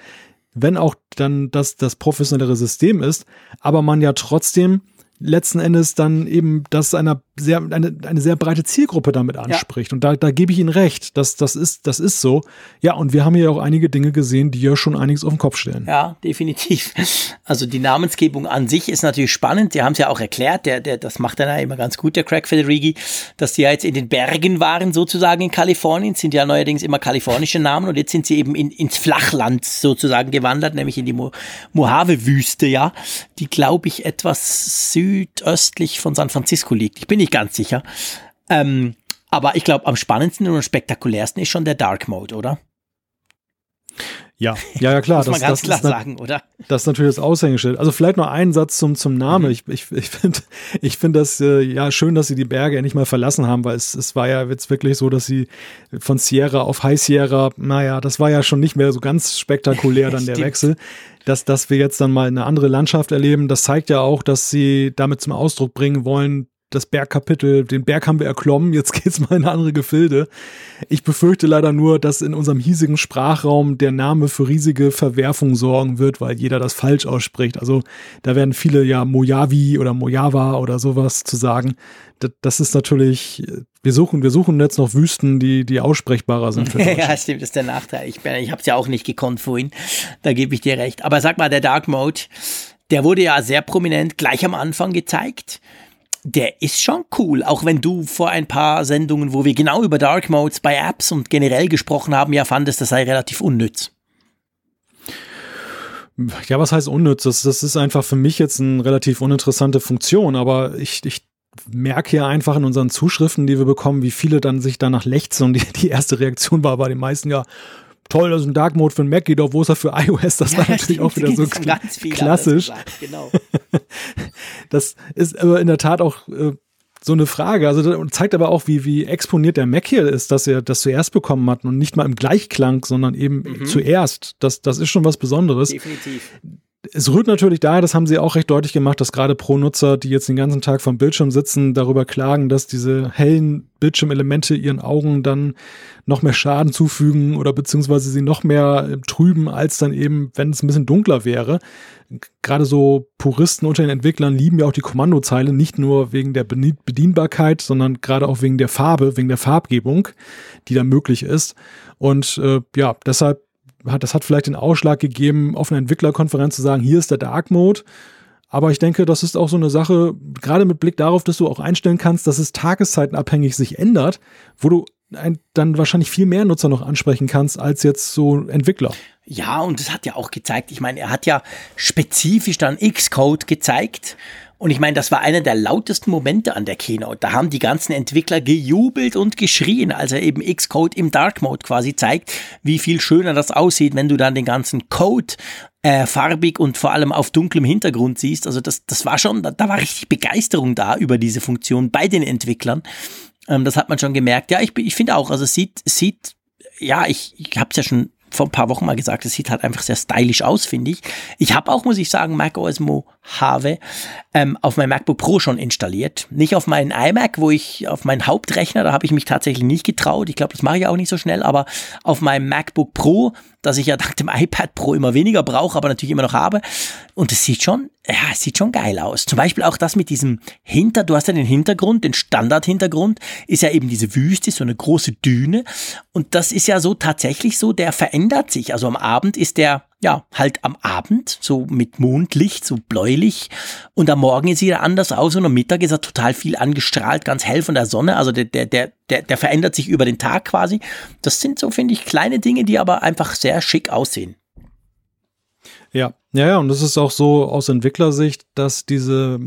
wenn auch dann das das professionellere System ist, aber man ja trotzdem letzten Endes dann eben das einer sehr, eine, eine sehr breite Zielgruppe damit anspricht. Ja. Und da, da gebe ich Ihnen recht. Das, das, ist, das ist so. Ja, und wir haben hier auch einige Dinge gesehen, die ja schon einiges auf den Kopf stellen. Ja, definitiv. Also die Namensgebung an sich ist natürlich spannend. Sie haben es ja auch erklärt, der, der, das macht dann ja immer ganz gut, der Craig Federighi, dass die ja jetzt in den Bergen waren, sozusagen in Kalifornien, sind ja neuerdings immer kalifornische Namen und jetzt sind sie eben in, ins Flachland sozusagen gewandert, nämlich in die Mo Mojave-Wüste, ja, die, glaube ich, etwas südöstlich von San Francisco liegt. Ich bin nicht ganz sicher. Ähm, aber ich glaube, am spannendsten und spektakulärsten ist schon der Dark Mode, oder? Ja, ja, ja, klar. Muss man das, ganz das klar sagen, oder? Das ist natürlich das Aushängeschild. Also vielleicht noch einen Satz zum, zum Namen. Mhm. Ich, ich, ich finde ich finde das äh, ja schön, dass sie die Berge endlich mal verlassen haben, weil es, es war ja jetzt wirklich so, dass sie von Sierra auf High Sierra, naja, das war ja schon nicht mehr so ganz spektakulär dann der Wechsel. Dass, dass wir jetzt dann mal eine andere Landschaft erleben, das zeigt ja auch, dass sie damit zum Ausdruck bringen wollen, das Bergkapitel, den Berg haben wir erklommen, jetzt geht's mal in andere Gefilde. Ich befürchte leider nur, dass in unserem hiesigen Sprachraum der Name für riesige Verwerfung sorgen wird, weil jeder das falsch ausspricht. Also da werden viele ja Mojave oder Mojava oder sowas zu sagen. Das ist natürlich, wir suchen, wir suchen jetzt noch Wüsten, die, die aussprechbarer sind. Für ja, stimmt, das ist der Nachteil. Ich, bin, ich habe es ja auch nicht gekonnt vorhin, da gebe ich dir recht. Aber sag mal, der Dark Mode, der wurde ja sehr prominent gleich am Anfang gezeigt der ist schon cool, auch wenn du vor ein paar Sendungen, wo wir genau über Dark Modes bei Apps und generell gesprochen haben, ja fandest, das sei relativ unnütz. Ja, was heißt unnütz? Das, das ist einfach für mich jetzt eine relativ uninteressante Funktion, aber ich, ich merke ja einfach in unseren Zuschriften, die wir bekommen, wie viele dann sich danach lechzen und die, die erste Reaktion war bei den meisten ja, toll, das ist ein Dark Mode für ein Mac, geht wo ist er für iOS? Das ja, war natürlich auch wieder so klassisch. Das, genau. das ist aber in der Tat auch äh, so eine Frage. Also zeigt aber auch, wie, wie exponiert der Mac hier ist, dass er das zuerst bekommen hat und nicht mal im Gleichklang, sondern eben mhm. zuerst. Das, das ist schon was Besonderes. Definitiv es rührt natürlich daher, das haben sie auch recht deutlich gemacht, dass gerade Pro-Nutzer, die jetzt den ganzen Tag vom Bildschirm sitzen, darüber klagen, dass diese hellen Bildschirmelemente ihren Augen dann noch mehr Schaden zufügen oder beziehungsweise sie noch mehr äh, trüben, als dann eben, wenn es ein bisschen dunkler wäre. Gerade so Puristen unter den Entwicklern lieben ja auch die Kommandozeile, nicht nur wegen der Bedienbarkeit, sondern gerade auch wegen der Farbe, wegen der Farbgebung, die da möglich ist. Und äh, ja, deshalb hat, das hat vielleicht den Ausschlag gegeben, auf einer Entwicklerkonferenz zu sagen, hier ist der Dark Mode. Aber ich denke, das ist auch so eine Sache, gerade mit Blick darauf, dass du auch einstellen kannst, dass es tageszeitenabhängig sich ändert, wo du ein, dann wahrscheinlich viel mehr Nutzer noch ansprechen kannst als jetzt so Entwickler. Ja, und das hat ja auch gezeigt, ich meine, er hat ja spezifisch dann Xcode gezeigt und ich meine, das war einer der lautesten Momente an der Keynote. Da haben die ganzen Entwickler gejubelt und geschrien, als er eben Xcode im Dark Mode quasi zeigt, wie viel schöner das aussieht, wenn du dann den ganzen Code äh, farbig und vor allem auf dunklem Hintergrund siehst. Also das, das war schon, da, da war richtig Begeisterung da über diese Funktion bei den Entwicklern. Ähm, das hat man schon gemerkt. Ja, ich, ich finde auch, also es sieht, sieht, ja, ich, ich habe es ja schon vor ein paar Wochen mal gesagt, es sieht halt einfach sehr stylisch aus, finde ich. Ich habe auch, muss ich sagen, Mac OS Mojave ähm, auf mein MacBook Pro schon installiert. Nicht auf meinen iMac, wo ich auf meinen Hauptrechner, da habe ich mich tatsächlich nicht getraut. Ich glaube, das mache ich auch nicht so schnell, aber auf meinem MacBook Pro, das ich ja dank dem iPad Pro immer weniger brauche, aber natürlich immer noch habe. Und es sieht schon, ja, es sieht schon geil aus. Zum Beispiel auch das mit diesem Hinter, du hast ja den Hintergrund, den Standardhintergrund, ist ja eben diese Wüste, so eine große Düne. Und das ist ja so tatsächlich so, der verändert sich. Also am Abend ist der ja, halt am Abend, so mit Mondlicht, so bläulich. Und am Morgen sieht er anders aus und am Mittag ist er total viel angestrahlt, ganz hell von der Sonne. Also der, der, der, der, der verändert sich über den Tag quasi. Das sind so, finde ich, kleine Dinge, die aber einfach sehr schick aussehen. Ja, ja, ja, und das ist auch so aus Entwicklersicht, dass diese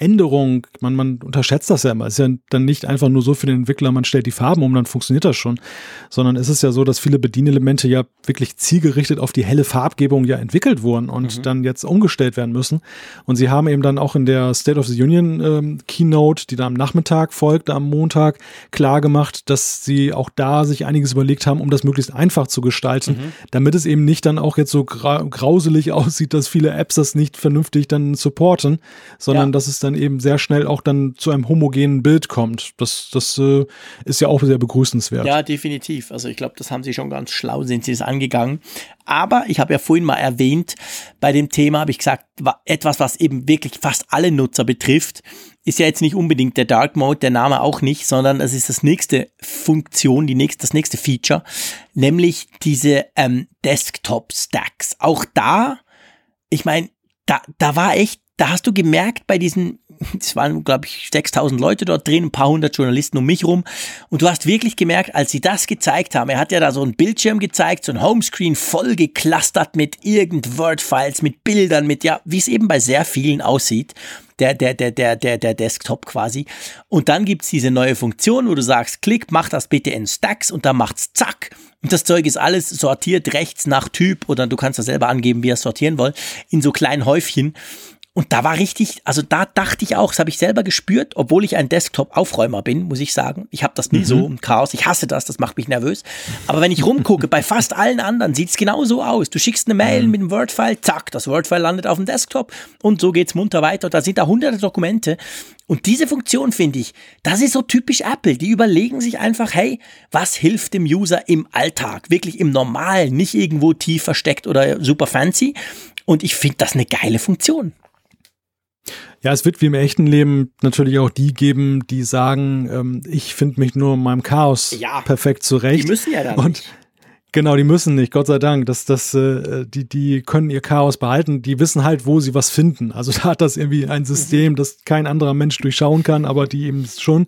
Änderung, man, man unterschätzt das ja immer. Es ist ja dann nicht einfach nur so für den Entwickler, man stellt die Farben um, dann funktioniert das schon, sondern es ist ja so, dass viele Bedienelemente ja wirklich zielgerichtet auf die helle Farbgebung ja entwickelt wurden und mhm. dann jetzt umgestellt werden müssen. Und sie haben eben dann auch in der State of the Union ähm, Keynote, die da am Nachmittag folgte, am Montag, klar gemacht, dass sie auch da sich einiges überlegt haben, um das möglichst einfach zu gestalten, mhm. damit es eben nicht dann auch jetzt so gra grauselig aussieht, dass viele Apps das nicht vernünftig dann supporten, sondern ja. dass es dann dann eben sehr schnell auch dann zu einem homogenen Bild kommt. Das, das äh, ist ja auch sehr begrüßenswert. Ja, definitiv. Also ich glaube, das haben sie schon ganz schlau, sind sie es angegangen. Aber ich habe ja vorhin mal erwähnt, bei dem Thema habe ich gesagt, etwas, was eben wirklich fast alle Nutzer betrifft, ist ja jetzt nicht unbedingt der Dark Mode, der Name auch nicht, sondern es ist das nächste Funktion, die nächste, das nächste Feature, nämlich diese ähm, Desktop Stacks. Auch da, ich meine, da, da war echt da hast du gemerkt bei diesen, es waren, glaube ich, 6000 Leute dort drin, ein paar hundert Journalisten um mich rum. Und du hast wirklich gemerkt, als sie das gezeigt haben, er hat ja da so einen Bildschirm gezeigt, so ein Homescreen voll geklustert mit irgend Word-Files, mit Bildern, mit, ja, wie es eben bei sehr vielen aussieht. Der, der, der, der, der, der Desktop quasi. Und dann gibt's diese neue Funktion, wo du sagst, klick, mach das bitte in Stacks und dann macht's zack. Und das Zeug ist alles sortiert rechts nach Typ oder du kannst das selber angeben, wie ihr es sortieren wollt, in so kleinen Häufchen. Und da war richtig, also da dachte ich auch, das habe ich selber gespürt, obwohl ich ein Desktop-Aufräumer bin, muss ich sagen. Ich habe das nie mhm. so im Chaos. Ich hasse das, das macht mich nervös. Aber wenn ich rumgucke, bei fast allen anderen sieht es genau so aus. Du schickst eine Mail mhm. mit einem Word-File, zack, das Word-File landet auf dem Desktop und so geht's munter weiter. Da sind da hunderte Dokumente. Und diese Funktion finde ich, das ist so typisch Apple. Die überlegen sich einfach, hey, was hilft dem User im Alltag? Wirklich im Normalen, nicht irgendwo tief versteckt oder super fancy. Und ich finde das eine geile Funktion. Ja, es wird wie im echten Leben natürlich auch die geben, die sagen, ähm, ich finde mich nur in meinem Chaos ja, perfekt zurecht. Die müssen ja dann. Und nicht. Genau, die müssen nicht, Gott sei Dank. Das, das, äh, die, die können ihr Chaos behalten. Die wissen halt, wo sie was finden. Also da hat das irgendwie ein System, das kein anderer Mensch durchschauen kann, aber die eben schon.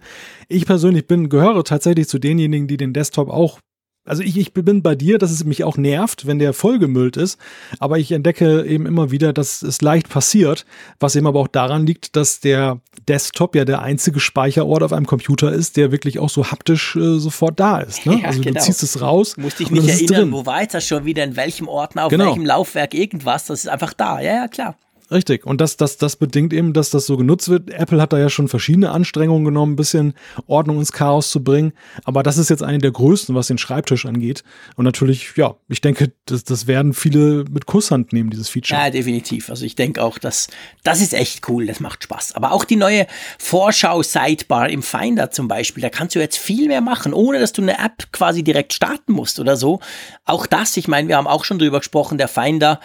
Ich persönlich bin, gehöre tatsächlich zu denjenigen, die den Desktop auch also ich, ich bin bei dir, dass es mich auch nervt, wenn der vollgemüllt ist, aber ich entdecke eben immer wieder, dass es leicht passiert, was eben aber auch daran liegt, dass der Desktop ja der einzige Speicherort auf einem Computer ist, der wirklich auch so haptisch äh, sofort da ist. Ne? Ja, also genau. du ziehst es raus. Musste ich mich erinnern, wo war jetzt das schon wieder, in welchem Ordner, auf Genau. welchem Laufwerk, irgendwas, das ist einfach da. Ja, ja, klar. Richtig. Und das, das, das bedingt eben, dass das so genutzt wird. Apple hat da ja schon verschiedene Anstrengungen genommen, ein bisschen Ordnung ins Chaos zu bringen. Aber das ist jetzt eine der größten, was den Schreibtisch angeht. Und natürlich, ja, ich denke, das, das werden viele mit Kusshand nehmen, dieses Feature. Ja, definitiv. Also ich denke auch, dass das ist echt cool, das macht Spaß. Aber auch die neue Vorschau-Sidebar im Finder zum Beispiel, da kannst du jetzt viel mehr machen, ohne dass du eine App quasi direkt starten musst oder so. Auch das, ich meine, wir haben auch schon drüber gesprochen, der Finder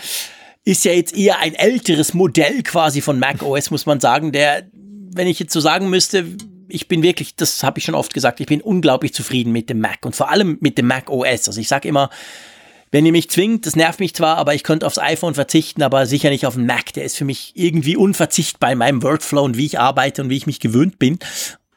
ist ja jetzt eher ein älteres Modell quasi von Mac OS, muss man sagen, der, wenn ich jetzt so sagen müsste, ich bin wirklich, das habe ich schon oft gesagt, ich bin unglaublich zufrieden mit dem Mac und vor allem mit dem Mac OS. Also ich sage immer, wenn ihr mich zwingt, das nervt mich zwar, aber ich könnte aufs iPhone verzichten, aber sicher nicht auf den Mac. Der ist für mich irgendwie unverzichtbar in meinem Workflow und wie ich arbeite und wie ich mich gewöhnt bin.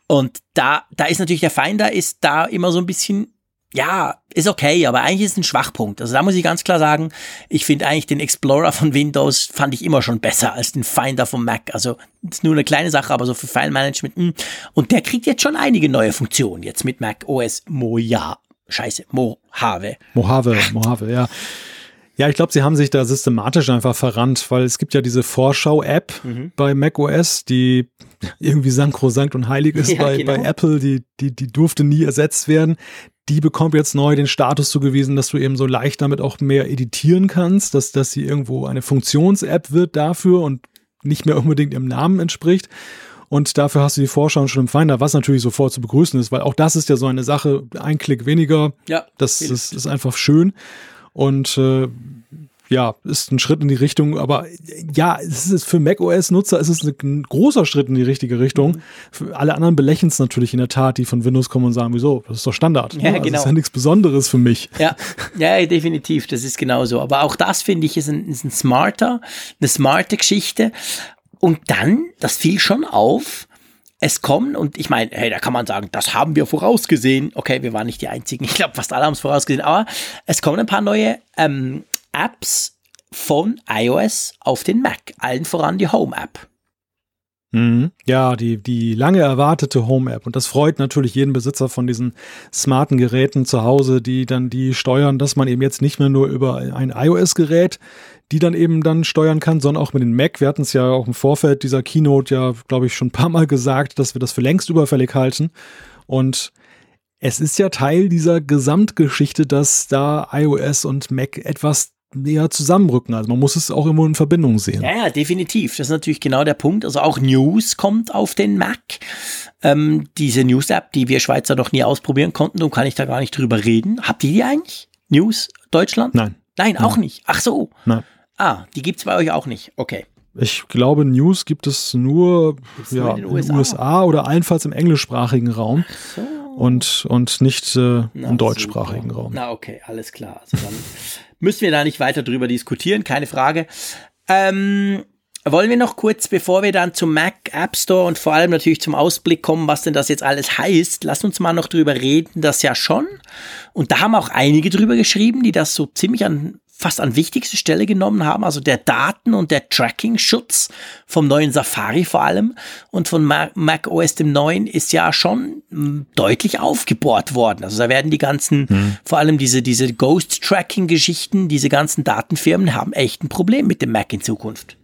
Und da, da ist natürlich der Finder ist da immer so ein bisschen, ja, ist okay, aber eigentlich ist es ein Schwachpunkt. Also da muss ich ganz klar sagen, ich finde eigentlich den Explorer von Windows fand ich immer schon besser als den Finder vom Mac. Also ist nur eine kleine Sache, aber so für File-Management. mh. Und der kriegt jetzt schon einige neue Funktionen jetzt mit Mac OS Moja. Scheiße, Mojave. Mojave, Mojave, ja. Ja, ich glaube, sie haben sich da systematisch einfach verrannt, weil es gibt ja diese Vorschau-App Mhm. bei macOS, die irgendwie sankrosankt und heilig ist Ja, bei, genau. bei Apple, die, die, die durfte nie ersetzt werden. Die bekommt jetzt neu den Status zugewiesen, dass du eben so leicht damit auch mehr editieren kannst, dass, dass sie irgendwo eine Funktions-App wird dafür und nicht mehr unbedingt ihrem Namen entspricht. Und dafür hast du die Vorschau schon im Finder, was natürlich sofort zu begrüßen ist, weil auch das ist ja so eine Sache, ein Klick weniger, Ja, das ist, ist einfach schön. Und äh, ja, ist ein Schritt in die Richtung, aber ja, es ist für macOS-Nutzer ist es ein großer Schritt in die richtige Richtung. Für alle anderen belächeln es natürlich in der Tat, die von Windows kommen und sagen, wieso, das ist doch Standard. Ja, ne? also genau. Das ist ja nichts Besonderes für mich. Ja, ja, definitiv, das ist genauso. Aber auch das finde ich ist ein, ist ein smarter, eine smarte Geschichte. Und dann, das fiel schon auf, es kommen, und ich meine, hey, da kann man sagen, das haben wir vorausgesehen. Okay, wir waren nicht die Einzigen. Ich glaube, fast alle haben es vorausgesehen. Aber es kommen ein paar neue ähm, Apps von iOS auf den Mac. Allen voran die Home-App. Mhm. Ja, die, die lange erwartete Home-App. Und das freut natürlich jeden Besitzer von diesen smarten Geräten zu Hause, die dann die steuern, dass man eben jetzt nicht mehr nur über ein iOS-Gerät die dann eben dann steuern kann, sondern auch mit den Mac. Wir hatten es ja auch im Vorfeld dieser Keynote ja, glaube ich, schon ein paar Mal gesagt, dass wir das für längst überfällig halten. Und es ist ja Teil dieser Gesamtgeschichte, dass da iOS und Mac etwas näher zusammenrücken. Also man muss es auch immer in Verbindung sehen. Ja, ja, definitiv. Das ist natürlich genau der Punkt. Also auch News kommt auf den Mac. Ähm, diese News-App, die wir Schweizer noch nie ausprobieren konnten, darum kann ich da gar nicht drüber reden. Habt ihr die eigentlich? News Deutschland? Nein. Nein, auch nicht. Ach so. Nein. Ah, die gibt's bei euch auch nicht. Okay. Ich glaube, News gibt es nur, Gibt's ja, in den den USA? USA. oder allenfalls im englischsprachigen Raum So. und, und nicht äh, Na, im deutschsprachigen super. Raum. Na, okay, alles klar. Also dann müssen wir da nicht weiter drüber diskutieren, keine Frage. Ähm, wollen wir noch kurz, bevor wir dann zum Mac App Store und vor allem natürlich zum Ausblick kommen, was denn das jetzt alles heißt, lass uns mal noch drüber reden, das ja schon. Und da haben auch einige drüber geschrieben, die das so ziemlich an fast an wichtigste Stelle genommen haben, also der Daten- und der Tracking-Schutz vom neuen Safari vor allem und von Ma- Mac OS dem neuen ist ja schon mh, deutlich aufgebohrt worden. Also da werden die ganzen, vor allem diese, diese Ghost-Tracking-Geschichten, diese ganzen Datenfirmen haben echt ein Problem mit dem Mac in Zukunft.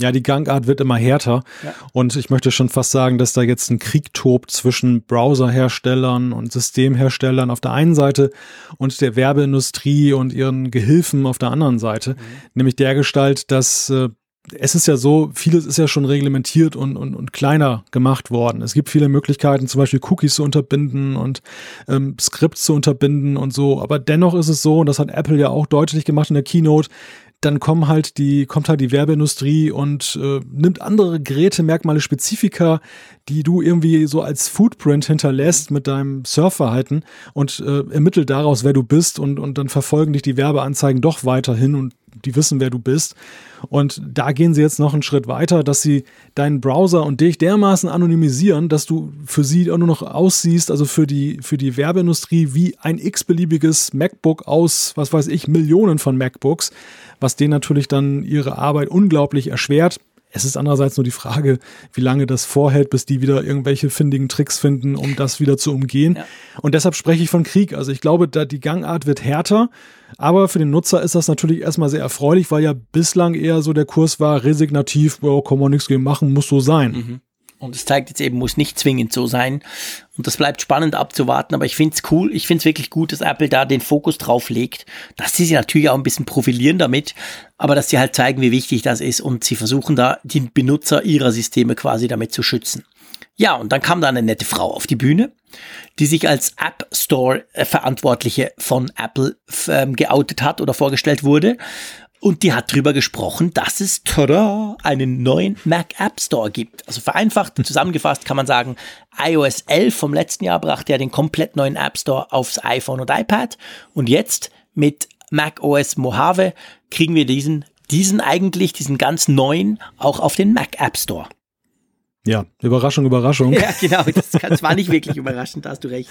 Ja, die Gangart wird immer härter. Ja. Und ich möchte schon fast sagen, dass da jetzt ein Krieg tobt zwischen Browserherstellern und Systemherstellern auf der einen Seite und der Werbeindustrie und ihren Gehilfen auf der anderen Seite. Nämlich der Gestalt, dass äh, es ist ja so, vieles ist ja schon reglementiert und, und, und kleiner gemacht worden. Es gibt viele Möglichkeiten, zum Beispiel Cookies zu unterbinden und ähm, Skripts zu unterbinden und so. Aber dennoch ist es so, und das hat Apple ja auch deutlich gemacht in der Keynote, dann kommen halt die, kommt halt die Werbeindustrie und äh, nimmt andere Geräte, Merkmale, Spezifika, die du irgendwie so als Footprint hinterlässt mit deinem Surfverhalten und äh, ermittelt daraus, wer du bist und, und dann verfolgen dich die Werbeanzeigen doch weiterhin und die wissen, wer du bist. Und da gehen sie jetzt noch einen Schritt weiter, dass sie deinen Browser und dich dermaßen anonymisieren, dass du für sie auch nur noch aussiehst, also für die, für die Werbeindustrie wie ein x-beliebiges MacBook aus, was weiß ich, Millionen von MacBooks, was denen natürlich dann ihre Arbeit unglaublich erschwert. Es ist andererseits nur die Frage, wie lange das vorhält, bis die wieder irgendwelche findigen Tricks finden, um das wieder zu umgehen. Ja. Und deshalb spreche ich von Krieg. Also ich glaube, da die Gangart wird härter, aber für den Nutzer ist das natürlich erstmal sehr erfreulich, weil ja bislang eher so der Kurs war, resignativ, oh, kann man nichts gegen machen, muss so sein. Mhm. Und es zeigt jetzt eben, muss nicht zwingend so sein. Und das bleibt spannend abzuwarten. Aber ich finde es cool. Ich finde es wirklich gut, dass Apple da den Fokus drauf legt. Dass sie sich natürlich auch ein bisschen profilieren damit. Aber dass sie halt zeigen, wie wichtig das ist. Und sie versuchen da die Benutzer ihrer Systeme quasi damit zu schützen. Ja, und dann kam da eine nette Frau auf die Bühne, die sich als App Store Verantwortliche von Apple ähm, geoutet hat oder vorgestellt wurde. Und die hat drüber gesprochen, dass es tada, einen neuen Mac App Store gibt. Also vereinfacht zusammengefasst kann man sagen, iOS 11 vom letzten Jahr brachte ja den komplett neuen App Store aufs iPhone und iPad. Und jetzt mit Mac OS Mojave kriegen wir diesen, diesen eigentlich, diesen ganz neuen auch auf den Mac App Store. Ja, Überraschung, Überraschung. Ja, genau, das, das war nicht wirklich überraschend, da hast du recht.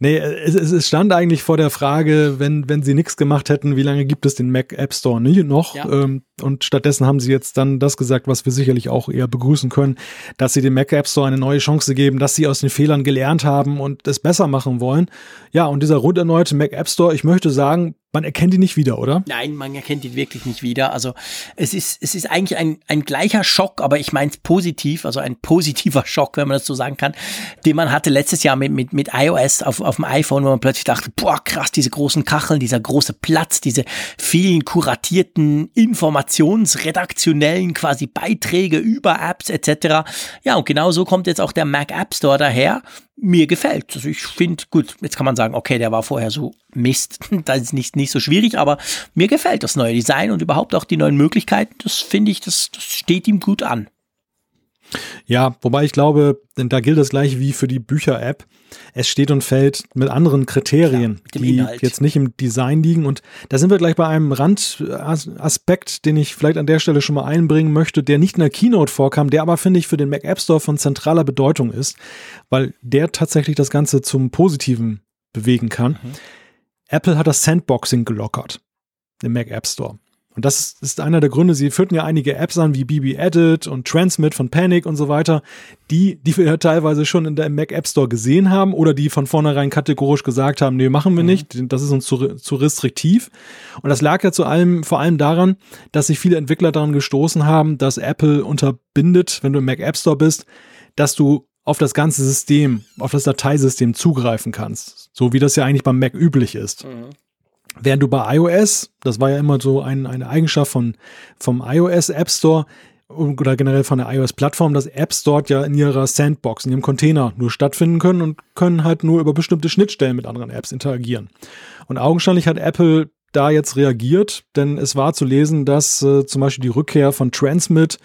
Nee, es, es stand eigentlich vor der Frage, wenn, wenn sie nichts gemacht hätten, wie lange gibt es den Mac App Store nie noch? Ja. Ähm, und stattdessen haben sie jetzt dann das gesagt, was wir sicherlich auch eher begrüßen können, dass sie dem Mac App Store eine neue Chance geben, dass sie aus den Fehlern gelernt haben und es besser machen wollen. Ja, und dieser rund erneute Mac App Store, ich möchte sagen, man erkennt ihn nicht wieder, oder? Nein, man erkennt ihn wirklich nicht wieder. Also es ist, es ist eigentlich ein, ein gleicher Schock, aber ich meine es positiv, also ein positiver Schock, wenn man das so sagen kann, den man hatte letztes Jahr mit, mit, mit iOS auf, auf dem iPhone, wo man plötzlich dachte, boah, krass, diese großen Kacheln, dieser große Platz, diese vielen kuratierten, informationsredaktionellen quasi Beiträge über Apps etc. Ja, und genau so kommt jetzt auch der Mac App Store daher mir gefällt. Also ich finde, gut, jetzt kann man sagen, okay, der war vorher so Mist, das ist nicht, nicht so schwierig, aber mir gefällt das neue Design und überhaupt auch die neuen Möglichkeiten. Das finde ich, das, das steht ihm gut an. Ja, wobei ich glaube, da gilt das gleiche wie für die Bücher-App. Es steht und fällt mit anderen Kriterien, Klar, die Inhalt. jetzt nicht im Design liegen. Und da sind wir gleich bei einem Randaspekt, den ich vielleicht an der Stelle schon mal einbringen möchte, der nicht in der Keynote vorkam, der aber, finde ich, für den Mac App Store von zentraler Bedeutung ist, weil der tatsächlich das Ganze zum Positiven bewegen kann. Mhm. Apple hat das Sandboxing gelockert im Mac App Store. Und das ist einer der Gründe, sie führten ja einige Apps an, wie BB Edit und Transmit von Panic und so weiter, die, die wir ja teilweise schon in der Mac App Store gesehen haben oder die von vornherein kategorisch gesagt haben, nee, machen wir mhm. nicht, das ist uns zu, zu restriktiv. Und das lag ja zu allem, vor allem daran, dass sich viele Entwickler daran gestoßen haben, dass Apple unterbindet, wenn du im Mac App Store bist, dass du auf das ganze System, auf das Dateisystem zugreifen kannst. So wie das ja eigentlich beim Mac üblich ist. Mhm. Während du bei iOS, das war ja immer so ein, eine Eigenschaft von, vom iOS App Store oder generell von der iOS-Plattform, dass Apps dort ja in ihrer Sandbox, in ihrem Container nur stattfinden können und können halt nur über bestimmte Schnittstellen mit anderen Apps interagieren. Und augenscheinlich hat Apple da jetzt reagiert, denn es war zu lesen, dass äh, zum Beispiel die Rückkehr von Transmit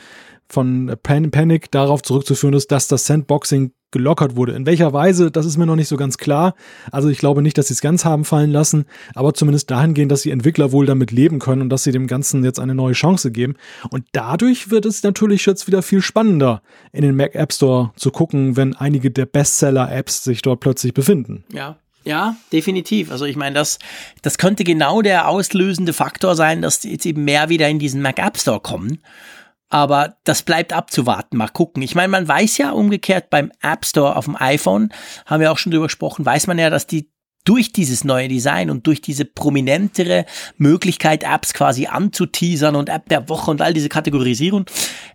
von Pan Panic darauf zurückzuführen ist, dass das Sandboxing gelockert wurde. In welcher Weise, das ist mir noch nicht so ganz klar. Also ich glaube nicht, dass sie es ganz haben fallen lassen, aber zumindest dahingehend, dass die Entwickler wohl damit leben können und dass sie dem Ganzen jetzt eine neue Chance geben. Und dadurch wird es natürlich jetzt wieder viel spannender, in den Mac App Store zu gucken, wenn einige der Bestseller-Apps sich dort plötzlich befinden. Ja, ja, definitiv. Also ich meine, das, das könnte genau der auslösende Faktor sein, dass jetzt eben mehr wieder in diesen Mac App Store kommen. Aber das bleibt abzuwarten. Mal gucken. Ich meine, man weiß ja umgekehrt beim App Store auf dem iPhone, haben wir auch schon drüber gesprochen, weiß man ja, dass die durch dieses neue Design und durch diese prominentere Möglichkeit, Apps quasi anzuteasern und App der Woche und all diese Kategorisierung,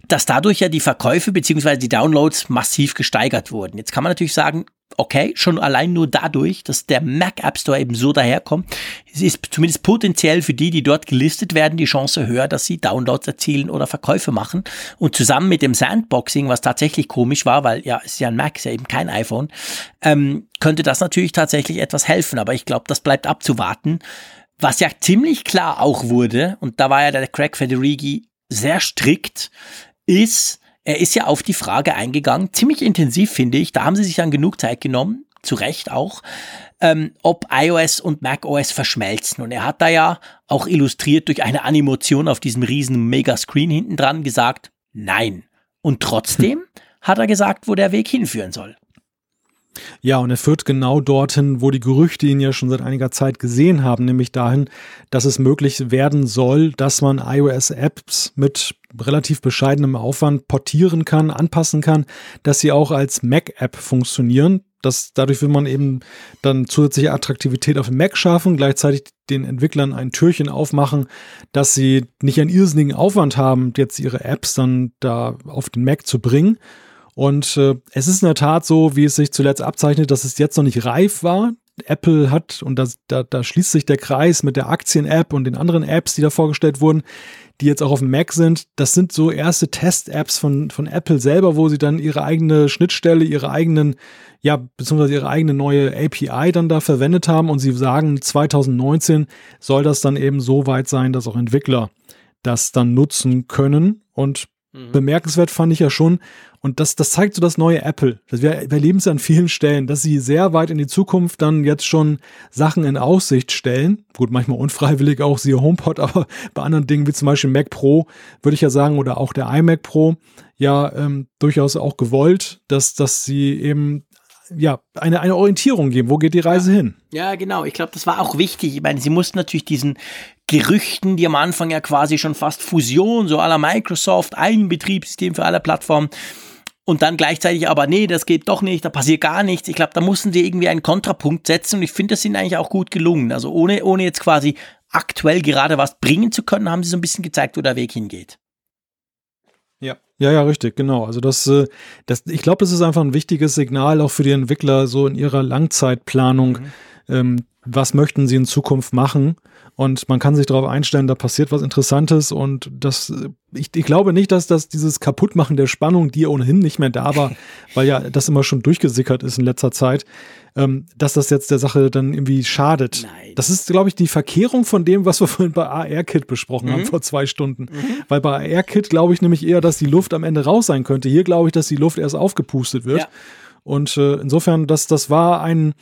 dass dadurch ja die Verkäufe beziehungsweise die Downloads massiv gesteigert wurden. Jetzt kann man natürlich sagen, okay, schon allein nur dadurch, dass der Mac App Store eben so daherkommt, ist zumindest potenziell für die, die dort gelistet werden, die Chance höher, dass sie Downloads erzielen oder Verkäufe machen. Und zusammen mit dem Sandboxing, was tatsächlich komisch war, weil ja, es ist ja ein Mac, ist ja eben kein iPhone, ähm, könnte das natürlich tatsächlich etwas helfen. Aber ich glaube, das bleibt abzuwarten. Was ja ziemlich klar auch wurde, und da war ja der Craig Federighi sehr strikt, ist, er ist ja auf die Frage eingegangen, ziemlich intensiv finde ich, da haben sie sich dann genug Zeit genommen, zu Recht auch, ähm, ob iOS und macOS verschmelzen. Und er hat da ja auch illustriert durch eine Animation auf diesem riesen Megascreen hinten dran gesagt, nein. Und trotzdem hat er gesagt, wo der Weg hinführen soll. Ja, und er führt genau dorthin, wo die Gerüchte ihn ja schon seit einiger Zeit gesehen haben, nämlich dahin, dass es möglich werden soll, dass man iOS-Apps mit relativ bescheidenem Aufwand portieren kann, anpassen kann, dass sie auch als Mac-App funktionieren. Das, dadurch will man eben dann zusätzliche Attraktivität auf dem Mac schaffen, gleichzeitig den Entwicklern ein Türchen aufmachen, dass sie nicht einen irrsinnigen Aufwand haben, jetzt ihre Apps dann da auf den Mac zu bringen. Und äh, es ist in der Tat so, wie es sich zuletzt abzeichnet, dass es jetzt noch nicht reif war. Apple hat, und das, da, da schließt sich der Kreis mit der Aktien-App und den anderen Apps, die da vorgestellt wurden, die jetzt auch auf dem Mac sind. Das sind so erste Test-Apps von, von Apple selber, wo sie dann ihre eigene Schnittstelle, ihre eigenen, ja, beziehungsweise ihre eigene neue API dann da verwendet haben. Und sie sagen, 2019 soll das dann eben so weit sein, dass auch Entwickler das dann nutzen können. Und mhm. bemerkenswert fand ich ja schon, und das, das zeigt so das neue Apple. Wir, wir erleben es an vielen Stellen, dass sie sehr weit in die Zukunft dann jetzt schon Sachen in Aussicht stellen. Gut, manchmal unfreiwillig auch, siehe HomePod, aber bei anderen Dingen wie zum Beispiel Mac Pro, würde ich ja sagen, oder auch der iMac Pro, ja ähm, durchaus auch gewollt, dass, dass sie eben ja, eine, eine Orientierung geben. Wo geht die Reise ja. hin? Ja, genau. Ich glaube, das war auch wichtig. Ich meine, sie mussten natürlich diesen Gerüchten, die am Anfang ja quasi schon fast Fusion, so aller Microsoft, ein Betriebssystem für alle Plattformen, und dann gleichzeitig aber, nee, das geht doch nicht, da passiert gar nichts. Ich glaube, da mussten sie irgendwie einen Kontrapunkt setzen und ich finde, das sind eigentlich auch gut gelungen. Also ohne, ohne jetzt quasi aktuell gerade was bringen zu können, haben sie so ein bisschen gezeigt, wo der Weg hingeht. Ja. Ja, ja, richtig, genau. Also das, äh, das ich glaube, das ist einfach ein wichtiges Signal auch für die Entwickler so in ihrer Langzeitplanung. Mhm. Ähm, was möchten sie in Zukunft machen? Und man kann sich darauf einstellen, da passiert was Interessantes und das, ich, ich glaube nicht, dass das dieses Kaputtmachen der Spannung, die ohnehin nicht mehr da war, weil ja das immer schon durchgesickert ist in letzter Zeit, ähm, dass das jetzt der Sache dann irgendwie schadet. Nein. Das ist, glaube ich, die Verkehrung von dem, was wir vorhin bei AR-Kit besprochen mhm. haben vor zwei Stunden. Mhm. Weil bei AR-Kit glaube ich nämlich eher, dass die Luft am Ende raus sein könnte. Hier glaube ich, dass die Luft erst aufgepustet wird. Ja. Und äh, insofern, das, das war ein,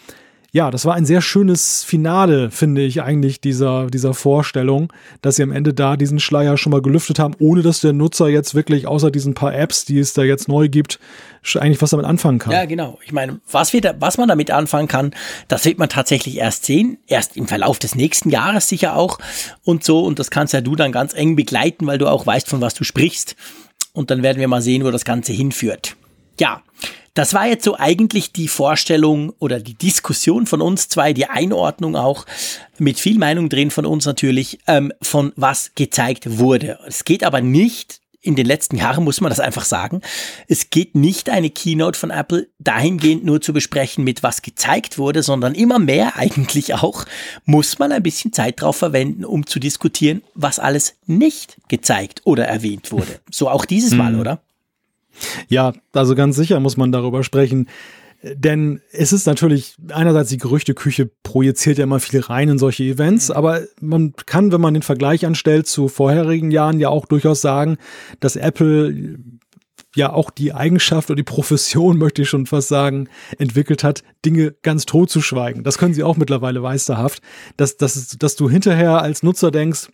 ja, das war ein sehr schönes Finale, finde ich eigentlich, dieser, dieser Vorstellung, dass sie am Ende da diesen Schleier schon mal gelüftet haben, ohne dass der Nutzer jetzt wirklich, außer diesen paar Apps, die es da jetzt neu gibt, eigentlich was damit anfangen kann. Ja, genau. Ich meine, was, wir was man damit anfangen kann, das wird man tatsächlich erst sehen, erst im Verlauf des nächsten Jahres sicher auch und so. Und das kannst ja du dann ganz eng begleiten, weil du auch weißt, von was du sprichst. Und dann werden wir mal sehen, wo das Ganze hinführt. Ja, das war jetzt so eigentlich die Vorstellung oder die Diskussion von uns zwei, die Einordnung auch mit viel Meinung drin von uns natürlich, ähm, von was gezeigt wurde. Es geht aber nicht in den letzten Jahren muss man das einfach sagen. Es geht nicht eine Keynote von Apple dahingehend nur zu besprechen mit was gezeigt wurde, sondern immer mehr eigentlich auch muss man ein bisschen Zeit drauf verwenden, um zu diskutieren, was alles nicht gezeigt oder erwähnt wurde. So auch dieses Mal, hm. oder? Ja, also ganz sicher muss man darüber sprechen. Denn es ist natürlich, einerseits die Gerüchteküche projiziert ja immer viel rein in solche Events, mhm. aber man kann, wenn man den Vergleich anstellt zu vorherigen Jahren, ja auch durchaus sagen, dass Apple ja auch die Eigenschaft oder die Profession, möchte ich schon fast sagen, entwickelt hat, Dinge ganz tot zu schweigen. Das können sie auch mittlerweile meisterhaft, dass, dass, dass du hinterher als Nutzer denkst,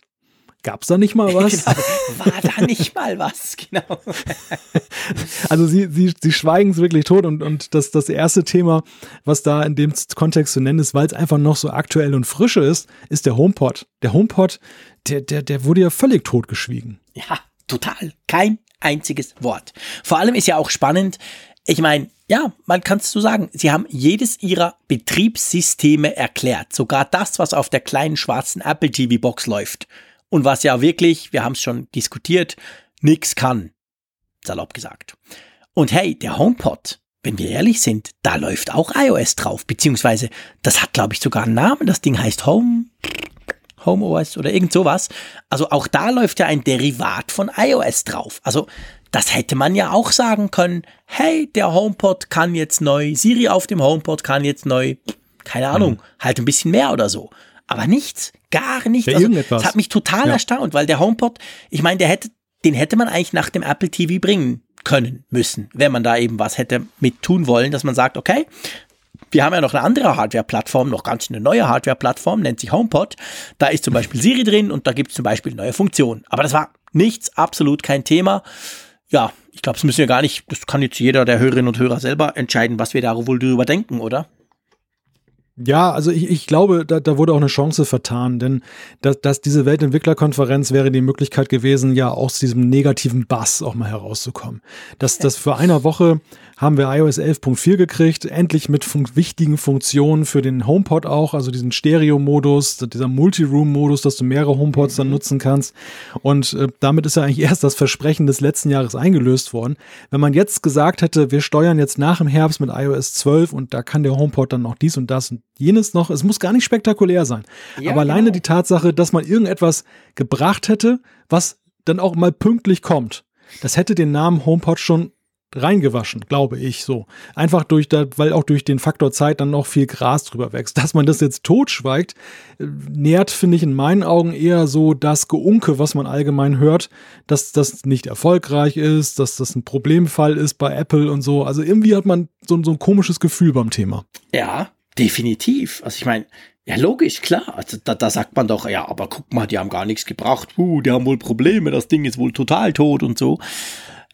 Gab's da nicht mal was? Genau, war da nicht mal was, genau. Also sie, sie, sie schweigen es wirklich tot und, und das, das erste Thema, was da in dem Kontext zu nennen ist, weil es einfach noch so aktuell und frische ist, ist der HomePod. Der HomePod, der, der, der wurde ja völlig totgeschwiegen. Ja, total. Kein einziges Wort. Vor allem ist ja auch spannend, ich meine, ja, man kann es so sagen, sie haben jedes ihrer Betriebssysteme erklärt. Sogar das, was auf der kleinen schwarzen Apple TV Box läuft und was ja wirklich, wir haben es schon diskutiert, nix kann. Salopp gesagt. Und hey, der HomePod, wenn wir ehrlich sind, da läuft auch iOS drauf, beziehungsweise das hat, glaube ich, sogar einen Namen. Das Ding heißt Home, Home OS oder irgend sowas. Also auch da läuft ja ein Derivat von iOS drauf. Also das hätte man ja auch sagen können. Hey, der HomePod kann jetzt neu, Siri auf dem HomePod kann jetzt neu, keine Ahnung, mhm. halt ein bisschen mehr oder so aber nichts, gar nichts. Ja, also, das hat mich total ja. erstaunt, weil der HomePod, ich meine, der hätte, den hätte man eigentlich nach dem Apple TV bringen können müssen, wenn man da eben was hätte mit tun wollen, dass man sagt, okay, Wir haben ja noch eine andere Hardware-Plattform, noch ganz eine neue Hardware-Plattform, nennt sich HomePod. Da ist zum Beispiel Siri drin und da gibt es zum Beispiel neue Funktionen. Aber das war nichts, absolut kein Thema. Ja, ich glaube, das müssen wir gar nicht, das kann jetzt jeder der Hörerinnen und Hörer selber entscheiden, was wir da wohl drüber denken, oder? Ja, also ich, ich glaube, da, da wurde auch eine Chance vertan, denn dass, dass diese Weltentwicklerkonferenz wäre die Möglichkeit gewesen, ja aus diesem negativen Bass auch mal herauszukommen. Dass das für einer Woche haben wir iOS 11.4 gekriegt, endlich mit fun wichtigen Funktionen für den HomePod auch, also diesen Stereo-Modus, dieser Multi-Room-Modus, dass du mehrere HomePods dann mhm. nutzen kannst. Und äh, damit ist ja eigentlich erst das Versprechen des letzten Jahres eingelöst worden. Wenn man jetzt gesagt hätte, wir steuern jetzt nach dem Herbst mit iOS 12 und da kann der HomePod dann noch dies und das und jenes noch, es muss gar nicht spektakulär sein. Ja, aber alleine genau. die Tatsache, dass man irgendetwas gebracht hätte, was dann auch mal pünktlich kommt, das hätte den Namen HomePod schon reingewaschen, glaube ich so. Einfach durch, da, weil auch durch den Faktor Zeit dann noch viel Gras drüber wächst. Dass man das jetzt totschweigt, äh, nährt, finde ich in meinen Augen eher so das Geunke, was man allgemein hört, dass das nicht erfolgreich ist, dass das ein Problemfall ist bei Apple und so. Also irgendwie hat man so, so ein komisches Gefühl beim Thema. Ja, definitiv. Also ich meine, ja, logisch, klar. Also da, da sagt man doch, ja, aber guck mal, die haben gar nichts gebracht. Uh, die haben wohl Probleme, das Ding ist wohl total tot und so.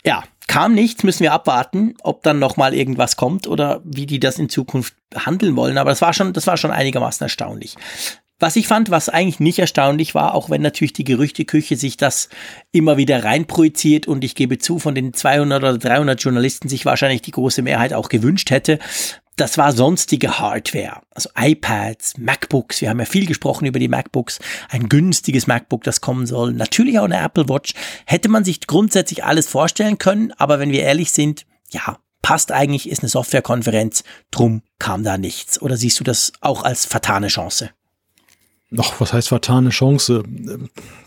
Ja, kam nichts, müssen wir abwarten, ob dann nochmal irgendwas kommt oder wie die das in Zukunft handeln wollen. Aber das war schon, das war schon einigermaßen erstaunlich. Was ich fand, was eigentlich nicht erstaunlich war, auch wenn natürlich die Gerüchteküche sich das immer wieder reinprojiziert und ich gebe zu, von den 200 oder 300 Journalisten sich wahrscheinlich die große Mehrheit auch gewünscht hätte, das war sonstige Hardware, also iPads, MacBooks. Wir haben ja viel gesprochen über die MacBooks. Ein günstiges MacBook, das kommen soll. Natürlich auch eine Apple Watch. Hätte man sich grundsätzlich alles vorstellen können, aber wenn wir ehrlich sind, ja, passt eigentlich, ist eine Softwarekonferenz, drum kam da nichts. Oder siehst du das auch als vertane Chance? Noch, was heißt vertane Chance?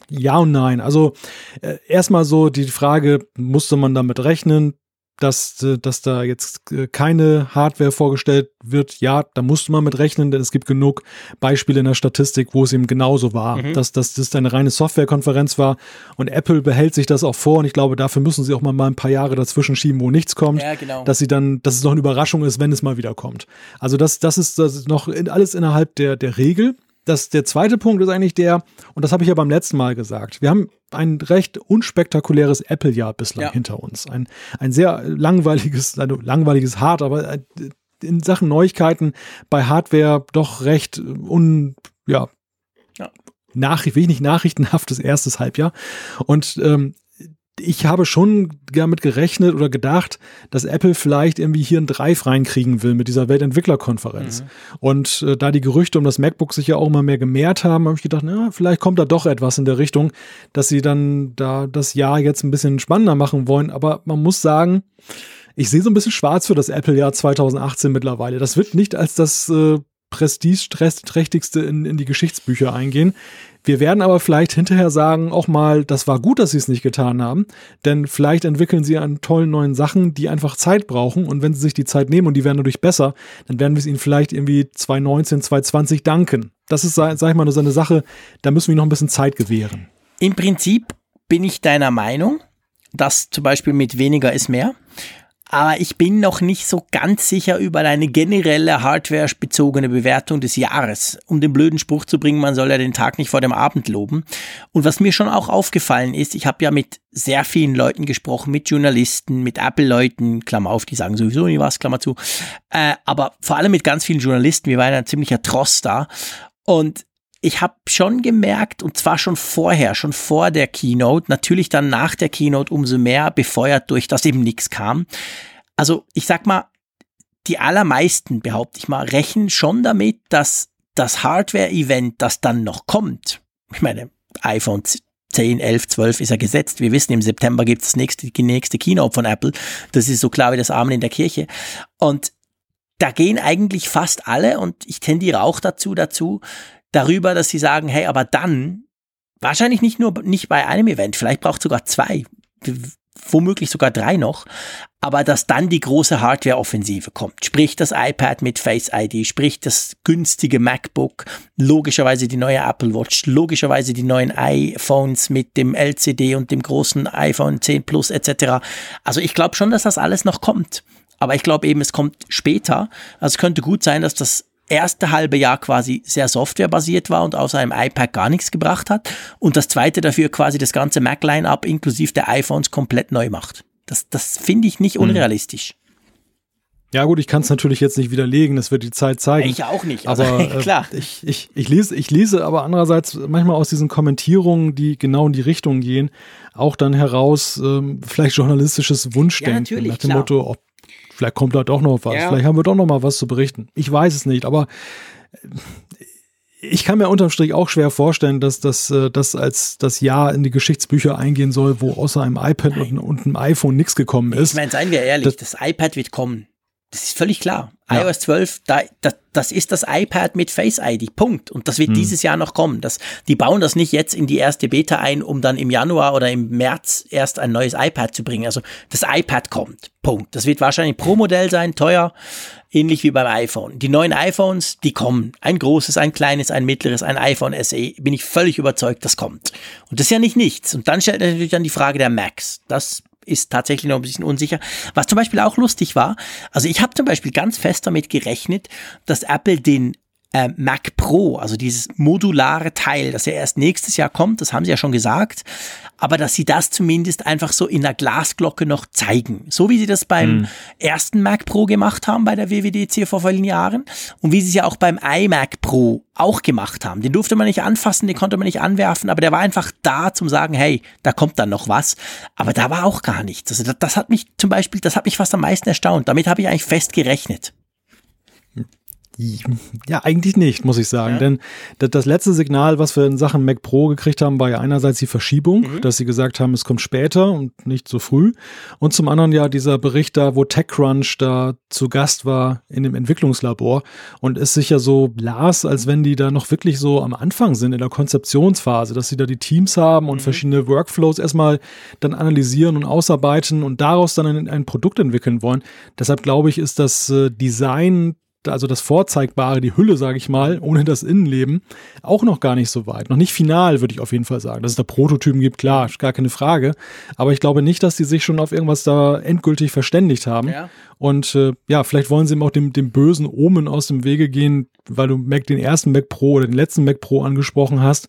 Ja und nein. Also äh, erstmal so die Frage, musste man damit rechnen? Dass, äh, dass da jetzt äh, keine Hardware vorgestellt wird, ja, da musste man mit rechnen, denn es gibt genug Beispiele in der Statistik, wo es eben genauso war, mhm. dass, dass das eine reine Softwarekonferenz war und Apple behält sich das auch vor und ich glaube, dafür müssen sie auch mal, mal ein paar Jahre dazwischen schieben, wo nichts kommt, ja, genau. dass sie dann, dass es noch eine Überraschung ist, wenn es mal wieder kommt. Also das, das ist, das ist noch alles innerhalb der, der Regel das, der zweite Punkt ist eigentlich der, und das habe ich ja beim letzten Mal gesagt, wir haben ein recht unspektakuläres Apple-Jahr bislang ja. hinter uns. Ein, ein sehr langweiliges, also langweiliges hart, aber in Sachen Neuigkeiten bei Hardware doch recht un, ja, ja. Nach, wenig nachrichtenhaftes erstes Halbjahr. Und ähm, ich habe schon damit gerechnet oder gedacht, dass Apple vielleicht irgendwie hier ein Drive reinkriegen will mit dieser Weltentwicklerkonferenz. Mhm. Und äh, da die Gerüchte um das MacBook sich ja auch immer mehr gemehrt haben, habe ich gedacht, na, vielleicht kommt da doch etwas in der Richtung, dass sie dann da das Jahr jetzt ein bisschen spannender machen wollen. Aber man muss sagen, ich sehe so ein bisschen schwarz für das Apple-Jahr 2018 mittlerweile. Das wird nicht als das äh, prestigeträchtigste in, in die Geschichtsbücher eingehen. Wir werden aber vielleicht hinterher sagen, auch mal, das war gut, dass sie es nicht getan haben, denn vielleicht entwickeln sie an tollen neuen Sachen, die einfach Zeit brauchen und wenn sie sich die Zeit nehmen und die werden dadurch besser, dann werden wir es ihnen vielleicht irgendwie 2019, 2020 danken. Das ist, sag ich mal, nur so eine Sache, da müssen wir noch ein bisschen Zeit gewähren. Im Prinzip bin ich deiner Meinung, dass zum Beispiel mit weniger ist mehr aber ich bin noch nicht so ganz sicher über eine generelle hardwarebezogene Bewertung des Jahres. Um den blöden Spruch zu bringen, man soll ja den Tag nicht vor dem Abend loben. Und was mir schon auch aufgefallen ist, ich habe ja mit sehr vielen Leuten gesprochen, mit Journalisten, mit Apple-Leuten, Klammer auf, die sagen sowieso nie was, Klammer zu, äh, aber vor allem mit ganz vielen Journalisten, wir waren ein ziemlicher Trost da. Und ich habe schon gemerkt, und zwar schon vorher, schon vor der Keynote, natürlich dann nach der Keynote umso mehr befeuert durch, dass eben nichts kam. Also ich sag mal, die allermeisten, behaupte ich mal, rechnen schon damit, dass das Hardware-Event, das dann noch kommt, ich meine, iPhone 10, 11, 12 ist ja gesetzt. Wir wissen, im September gibt es die nächste Keynote von Apple. Das ist so klar wie das Amen in der Kirche. Und da gehen eigentlich fast alle, und ich tendiere auch dazu, dazu, darüber, dass sie sagen, hey, aber dann, wahrscheinlich nicht nur, nicht bei einem Event, vielleicht braucht sogar zwei, womöglich sogar drei noch, aber dass dann die große Hardware-Offensive kommt. Sprich das iPad mit Face ID, sprich das günstige MacBook, logischerweise die neue Apple Watch, logischerweise die neuen iPhones mit dem LCD und dem großen iPhone 10 Plus etc. Also ich glaube schon, dass das alles noch kommt. aber ich glaube eben, es kommt später. Also es könnte gut sein, dass das erste halbe Jahr quasi sehr softwarebasiert war und außer einem iPad gar nichts gebracht hat und das zweite dafür quasi das ganze Mac-Line-Up inklusive der iPhones komplett neu macht. Das, das finde ich nicht hm. unrealistisch. Ja gut, ich kann es natürlich jetzt nicht widerlegen, das wird die Zeit zeigen. Ich auch nicht, also, aber äh, klar. Ich, ich, ich, lese, ich lese aber andererseits manchmal aus diesen Kommentierungen, die genau in die Richtung gehen, auch dann heraus ähm, vielleicht journalistisches Wunschdenken ja, nach dem klar. Motto, ob, vielleicht kommt da doch noch was, ja. vielleicht haben wir doch noch mal was zu berichten. Ich weiß es nicht, aber äh, ich kann mir unterm Strich auch schwer vorstellen, dass das, äh, das als das Jahr in die Geschichtsbücher eingehen soll, wo außer einem iPad und, und, einem iPhone nichts gekommen ist. Ich meine, seien wir ehrlich, das, das iPad wird kommen. Das ist völlig klar. Ja. iOS 12, da, da, das ist das iPad mit Face ID. Punkt. Und das wird hm. dieses Jahr noch kommen. Das, die bauen das nicht jetzt in die erste Beta ein, um dann im Januar oder im März erst ein neues iPad zu bringen. Also das iPad kommt. Punkt. Das wird wahrscheinlich pro Modell sein, teuer, ähnlich wie beim iPhone. Die neuen iPhones, die kommen. Ein großes, ein kleines, ein mittleres, ein iPhone SE. Bin ich völlig überzeugt, das kommt. Und das ist ja nicht nichts. Und dann stellt natürlich dann die Frage der Macs. Das ist tatsächlich noch ein bisschen unsicher. Was zum Beispiel auch lustig war, also ich habe zum Beispiel ganz fest damit gerechnet, dass Apple den äh, Mac Pro, also dieses modulare Teil, das ja erst nächstes Jahr kommt, das haben sie ja schon gesagt, aber dass sie das zumindest einfach so in der Glasglocke noch zeigen. So wie sie das beim mhm. ersten Mac Pro gemacht haben bei der WWDC vor vielen Jahren und wie sie es ja auch beim iMac Pro auch gemacht haben. Den durfte man nicht anfassen, den konnte man nicht anwerfen, aber der war einfach da zum sagen, hey, da kommt dann noch was. Aber da war auch gar nichts. Also das, das hat mich zum Beispiel, das hat mich fast am meisten erstaunt. Damit habe ich eigentlich fest gerechnet. Ja, eigentlich nicht, muss ich sagen. Ja. Denn das letzte Signal, was wir in Sachen Mac Pro gekriegt haben, war ja einerseits die Verschiebung, mhm. dass sie gesagt haben, es kommt später und nicht so früh. Und zum anderen ja dieser Bericht da, wo TechCrunch da zu Gast war in dem Entwicklungslabor und es sich ja so las, als wenn die da noch wirklich so am Anfang sind in der Konzeptionsphase, dass sie da die Teams haben und mhm. verschiedene Workflows erstmal dann analysieren und ausarbeiten und daraus dann ein, ein Produkt entwickeln wollen. Deshalb glaube ich, ist das äh, Design also das Vorzeigbare, die Hülle, sage ich mal, ohne das Innenleben, auch noch gar nicht so weit. Noch nicht final, würde ich auf jeden Fall sagen. Dass es da Prototypen gibt, klar, gar keine Frage. Aber ich glaube nicht, dass die sich schon auf irgendwas da endgültig verständigt haben. Ja. Und äh, ja, vielleicht wollen sie ihm auch dem, dem bösen Omen aus dem Wege gehen, weil du Mac den ersten Mac Pro oder den letzten Mac Pro angesprochen hast.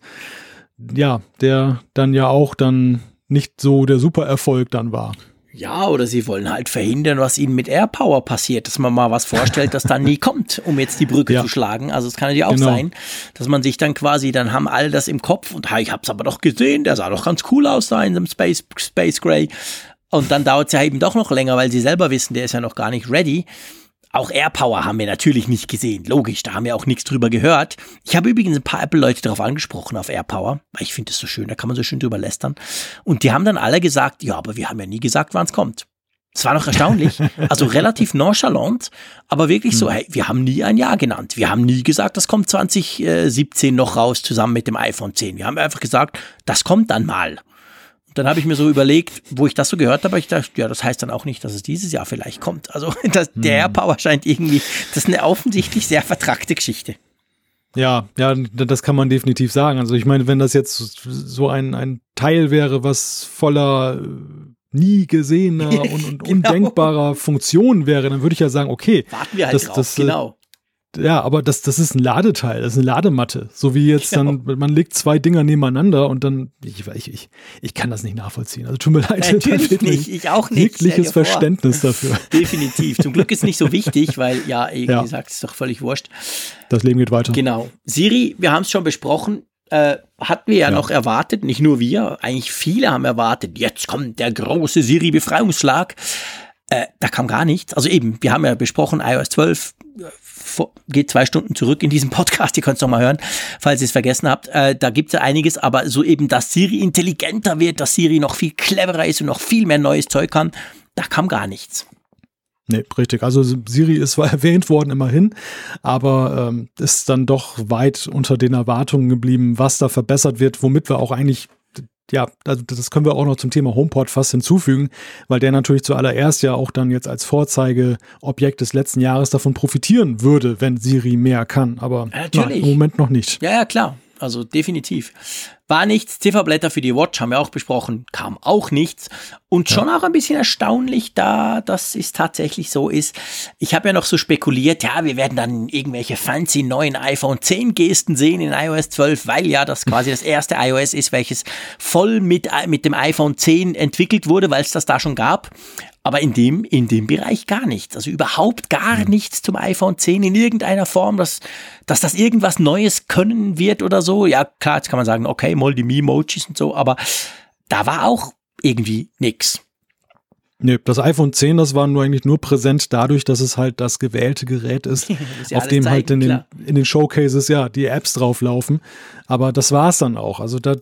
Ja, der dann ja auch dann nicht so der Supererfolg dann war. Ja, oder sie wollen halt verhindern, was ihnen mit AirPower passiert, dass man mal was vorstellt, das dann nie kommt, um jetzt die Brücke ja. zu schlagen. Also es kann natürlich auch genau. sein, dass man sich dann quasi, dann haben alle das im Kopf und ha, ich hab's aber doch gesehen, der sah doch ganz cool aus da in dem Space, Space Gray. Und dann dauert es ja eben doch noch länger, weil sie selber wissen, der ist ja noch gar nicht ready. Auch AirPower haben wir natürlich nicht gesehen. Logisch, da haben wir auch nichts drüber gehört. Ich habe übrigens ein paar Apple-Leute darauf angesprochen, auf AirPower, weil ich finde es so schön, da kann man so schön drüber lästern. Und die haben dann alle gesagt, ja, aber wir haben ja nie gesagt, wann es kommt. Es war noch erstaunlich, also relativ nonchalant, aber wirklich so, hm. hey, wir haben nie ein Jahr genannt. Wir haben nie gesagt, das kommt 2017 noch raus zusammen mit dem iPhone 10. Wir haben einfach gesagt, das kommt dann mal dann habe ich mir so überlegt, wo ich das so gehört habe, ich dachte, ja, das heißt dann auch nicht, dass es dieses Jahr vielleicht kommt. Also das, der hm. AirPower scheint irgendwie, das ist eine offensichtlich sehr vertragte Geschichte. Ja, ja, das kann man definitiv sagen. Also ich meine, wenn das jetzt so ein, ein Teil wäre, was voller äh, nie gesehener und, und genau. undenkbarer Funktionen wäre, dann würde ich ja sagen, okay. Warten wir halt das, drauf, das, äh, genau ja, aber das, das ist ein Ladeteil, das ist eine Ladematte. So wie jetzt genau. dann, man legt zwei Dinger nebeneinander und dann, ich, ich, ich, ich kann das nicht nachvollziehen. Also tut mir leid. Natürlich nicht, ich auch nicht. Jegliches Verständnis dafür. Definitiv. Zum Glück ist es nicht so wichtig, weil ja, wie ja. gesagt, ist doch völlig wurscht. Das Leben geht weiter. Genau. Siri, wir haben es schon besprochen, äh, hatten wir ja, ja, noch erwartet, nicht nur wir, eigentlich viele haben erwartet, jetzt kommt der große Siri-Befreiungsschlag. Äh, da kam gar nichts. Also eben, wir haben ja besprochen, iOS 12 geht zwei Stunden zurück in diesem Podcast, ihr könnt es nochmal hören, falls ihr es vergessen habt. Äh, da gibt es ja einiges, aber so eben, dass Siri intelligenter wird, dass Siri noch viel cleverer ist und noch viel mehr neues Zeug kann, da kam gar nichts. Nee, richtig. Also Siri ist zwar erwähnt worden immerhin, aber ähm, ist dann doch weit unter den Erwartungen geblieben, was da verbessert wird, womit wir auch eigentlich ja, also das können wir auch noch zum Thema HomePod fast hinzufügen, weil der natürlich zuallererst ja auch dann jetzt als Vorzeigeobjekt des letzten Jahres davon profitieren würde, wenn Siri mehr kann. Aber ja, na, im Moment noch nicht. Ja, ja, klar. Also definitiv. War nichts. Zifferblätter für die Watch haben wir auch besprochen, kam auch nichts. Und schon ja. auch ein bisschen erstaunlich, da dass es tatsächlich so ist. Ich habe ja noch so spekuliert, ja, wir werden dann irgendwelche fancy neuen iPhone 10 Gesten sehen in iOS 12, weil ja das quasi das erste iOS ist, welches voll mit, mit dem iPhone 10 entwickelt wurde, weil es das da schon gab. Aber in dem, in dem Bereich gar nichts. Also überhaupt gar mhm. nichts zum iPhone 10 in irgendeiner Form, dass, dass das irgendwas Neues können wird oder so. Ja, klar, jetzt kann man sagen, okay, mal die Memojis und so, aber da war auch irgendwie nix. Nee, das iPhone 10, das war nur eigentlich nur präsent dadurch, dass es halt das gewählte Gerät ist, ja auf dem halt in den, in den Showcases ja die Apps drauflaufen. Aber das war es dann auch. Also da,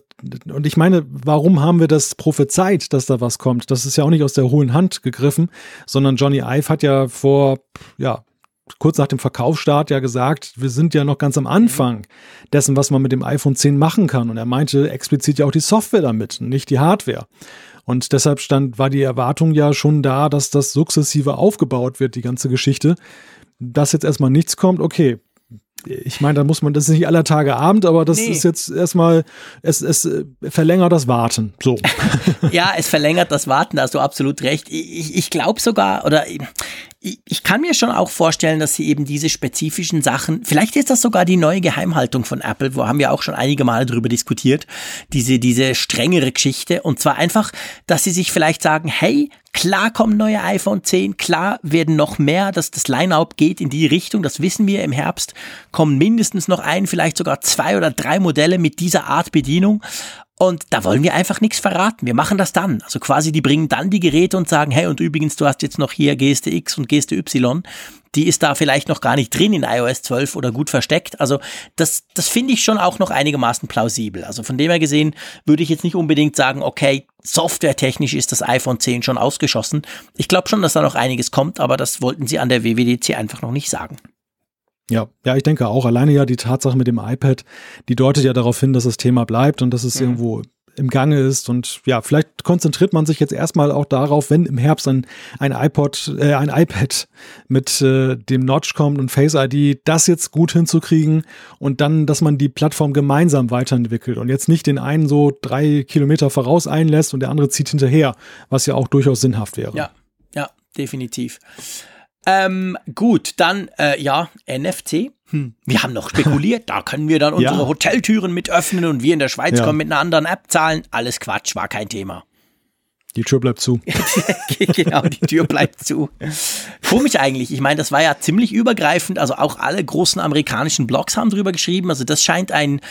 und ich meine, warum haben wir das prophezeit, dass da was kommt? Das ist ja auch nicht aus der hohen Hand gegriffen, sondern Johnny Ive hat ja vor, ja, kurz nach dem Verkaufsstart ja gesagt, wir sind ja noch ganz am Anfang dessen, was man mit dem iPhone 10 machen kann. Und er meinte explizit ja auch die Software damit, nicht die Hardware. Und deshalb stand, war die Erwartung ja schon da, dass das sukzessive aufgebaut wird, die ganze Geschichte. Dass jetzt erstmal nichts kommt, okay. Ich meine, da muss man, das ist nicht aller Tage Abend, aber das nee. ist jetzt erstmal, es, es verlängert das Warten. So. ja, es verlängert das Warten, da hast du absolut recht. Ich, ich glaube sogar, oder ich kann mir schon auch vorstellen, dass sie eben diese spezifischen Sachen, vielleicht ist das sogar die neue Geheimhaltung von Apple, wo haben wir auch schon einige Male drüber diskutiert, diese, diese strengere Geschichte. Und zwar einfach, dass sie sich vielleicht sagen, hey, klar kommen neue iPhone 10, klar werden noch mehr, dass das Line-Up geht in die Richtung, das wissen wir im Herbst, kommen mindestens noch ein, vielleicht sogar zwei oder drei Modelle mit dieser Art Bedienung. Und da wollen wir einfach nichts verraten. Wir machen das dann. Also quasi, die bringen dann die Geräte und sagen, hey, und übrigens, du hast jetzt noch hier Geste X und Geste Y. Die ist da vielleicht noch gar nicht drin in iOS 12 oder gut versteckt. Also das, das finde ich schon auch noch einigermaßen plausibel. Also von dem her gesehen würde ich jetzt nicht unbedingt sagen, okay, softwaretechnisch ist das iPhone 10 schon ausgeschossen. Ich glaube schon, dass da noch einiges kommt, aber das wollten sie an der WWDC einfach noch nicht sagen. Ja, ja, ich denke auch. Alleine ja die Tatsache mit dem iPad, die deutet ja darauf hin, dass das Thema bleibt und dass es mhm. irgendwo im Gange ist. Und ja, vielleicht konzentriert man sich jetzt erstmal auch darauf, wenn im Herbst ein, ein iPod, äh, ein iPad mit äh, dem Notch kommt und Face ID, das jetzt gut hinzukriegen und dann, dass man die Plattform gemeinsam weiterentwickelt und jetzt nicht den einen so drei Kilometer voraus einlässt und der andere zieht hinterher, was ja auch durchaus sinnhaft wäre. Ja, ja, definitiv. Ähm, gut, dann, äh, ja, NFC. Hm. Wir haben noch spekuliert, da können wir dann unsere ja. Hoteltüren mit öffnen und wir in der Schweiz ja. können mit einer anderen App zahlen. Alles Quatsch, war kein Thema. Die Tür bleibt zu. genau, die Tür bleibt zu. Komisch eigentlich. Ich meine, das war ja ziemlich übergreifend. Also auch alle großen amerikanischen Blogs haben drüber geschrieben. Also das scheint ein,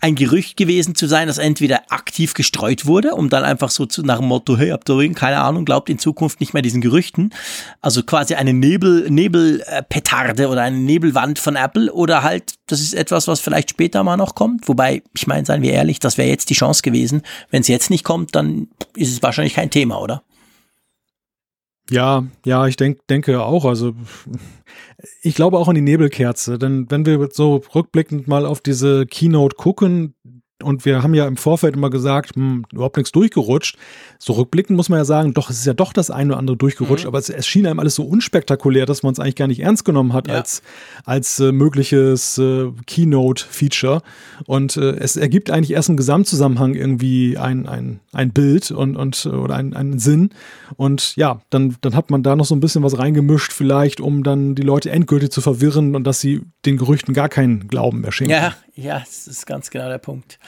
ein Gerücht gewesen zu sein, das entweder aktiv gestreut wurde, um dann einfach so zu, nach dem Motto, hey, habt ihr keine Ahnung, glaubt in Zukunft nicht mehr diesen Gerüchten. Also quasi eine Nebel, Nebelpetarde oder eine Nebelwand von Apple oder halt, das ist etwas, was vielleicht später mal noch kommt. Wobei, ich meine, seien wir ehrlich, das wäre jetzt die Chance gewesen. Wenn es jetzt nicht kommt, dann ist es wahrscheinlich kein kein Thema, oder? Ja, ja, ich denk, denke auch. Also ich glaube auch an die Nebelkerze, denn wenn wir so rückblickend mal auf diese Keynote gucken, und wir haben ja im Vorfeld immer gesagt, hm, überhaupt nichts durchgerutscht. So rückblickend muss man ja sagen, doch, es ist ja doch das eine oder andere durchgerutscht, mhm. aber es, es, schien einem alles so unspektakulär, dass man es eigentlich gar nicht ernst genommen hat ja. als, als äh, mögliches äh, Keynote-Feature. Und äh, es ergibt eigentlich erst im Gesamtzusammenhang irgendwie ein, ein, ein Bild und, und oder einen, einen Sinn. Und ja, dann, dann hat man da noch so ein bisschen was reingemischt, vielleicht, um dann die Leute endgültig zu verwirren und dass sie den Gerüchten gar keinen Glauben mehr schenken. Ja, ja, das ist ganz genau der Punkt.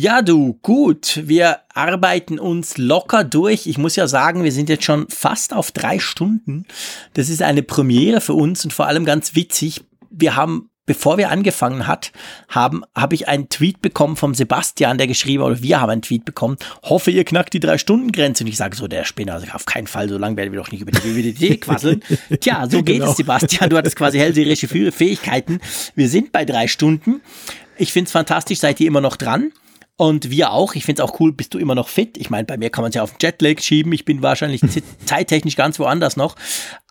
Ja, du, gut. Wir arbeiten uns locker durch. Ich muss ja sagen, wir sind jetzt schon fast auf drei Stunden. Das ist eine Premiere für uns und vor allem ganz witzig. Wir haben bevor wir angefangen hat, haben, habe ich einen Tweet bekommen vom Sebastian, der geschrieben, oder wir haben einen Tweet bekommen, hoffe, ihr knackt die Drei-Stunden-Grenze. Und ich sage so, der Spinner, also auf keinen Fall, so lange werden wir doch nicht über die WWDD quasseln. Tja, so geht genau. es, Sebastian. Du hattest quasi hellseherische Fähigkeiten. Wir sind bei drei Stunden. Ich finde es fantastisch, seid ihr immer noch dran. Und wir auch. Ich finde es auch cool, bist du immer noch fit. Ich meine, bei mir kann man es ja auf den Jetlag schieben. Ich bin wahrscheinlich zeittechnisch ganz woanders noch.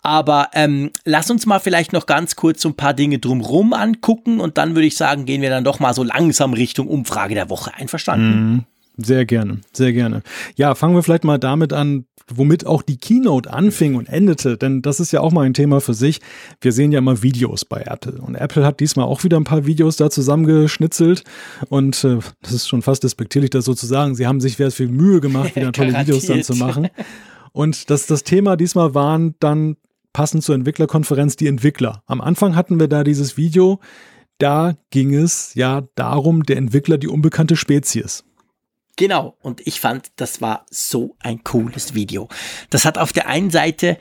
Aber ähm, lass uns mal vielleicht noch ganz kurz so ein paar Dinge drumrum angucken und dann würde ich sagen, gehen wir dann doch mal so langsam Richtung Umfrage der Woche. Einverstanden? Sehr gerne, sehr gerne. Ja, fangen wir vielleicht mal damit an, womit auch die Keynote anfing und endete, denn das ist ja auch mal ein Thema für sich. Wir sehen ja mal Videos bei Apple und Apple hat diesmal auch wieder ein paar Videos da zusammengeschnitzelt und äh, das ist schon fast despektierlich, das so zu sagen. Sie haben sich sehr viel Mühe gemacht, wieder tolle Videos dann zu machen. Und das, das Thema diesmal waren dann passend zur Entwicklerkonferenz die Entwickler. Am Anfang hatten wir da dieses Video, da ging es ja darum, der Entwickler die unbekannte Spezies. Genau, und ich fand, das war so ein cooles Video. Das hat auf der einen Seite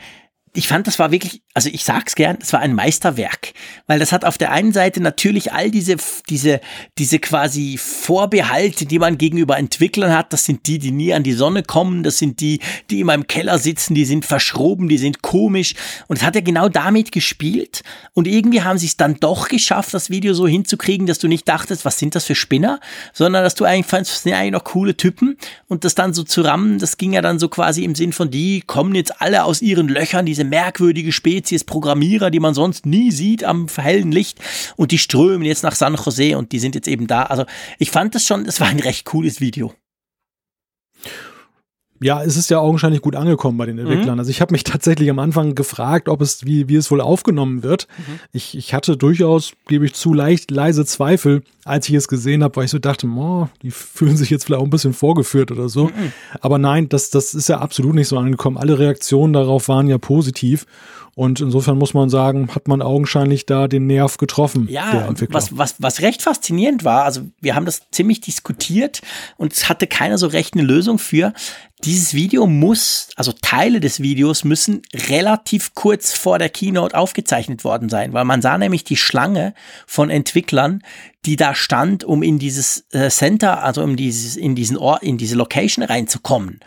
ich fand, das war wirklich, also ich sag's gern, das war ein Meisterwerk, weil das hat auf der einen Seite natürlich all diese, diese, diese quasi Vorbehalte, die man gegenüber Entwicklern hat. Das sind die, die nie an die Sonne kommen. Das sind die, die immer im Keller sitzen. Die sind verschroben, die sind komisch. Und es hat er genau damit gespielt. Und irgendwie haben sie es dann doch geschafft, das Video so hinzukriegen, dass du nicht dachtest, was sind das für Spinner, sondern dass du eigentlich fandst, das sind eigentlich noch coole Typen. Und das dann so zu rammen, das ging ja dann so quasi im Sinn von, die kommen jetzt alle aus ihren Löchern, diese merkwürdige Spezies Programmierer, die man sonst nie sieht am hellen Licht und die strömen jetzt nach San Jose und die sind jetzt eben da. Also ich fand das schon, es war ein recht cooles Video ja, es ist ja augenscheinlich gut angekommen bei den mhm. Entwicklern. Mhm. Also ich habe mich tatsächlich am Anfang gefragt, ob es, wie, wie es wohl aufgenommen wird. Mhm. Ich, ich hatte durchaus, gebe ich zu, leicht leise Zweifel, als ich es gesehen habe, weil ich so dachte, oh, die fühlen sich jetzt vielleicht auch ein bisschen vorgeführt oder so. Mhm. Aber nein, das, das ist ja absolut nicht so angekommen. Alle Reaktionen darauf waren ja positiv. Und insofern muss man sagen, hat man augenscheinlich da den Nerv getroffen. Ja, was, was, was recht faszinierend war, also wir haben das ziemlich diskutiert und es hatte keiner so recht eine Lösung für. Dieses Video muss, also Teile des Videos müssen relativ kurz vor der Keynote aufgezeichnet worden sein, weil man sah nämlich die Schlange von Entwicklern, die da stand, um in dieses äh, Center, also um dieses, in diesen Ort, in diese Location reinzukommen.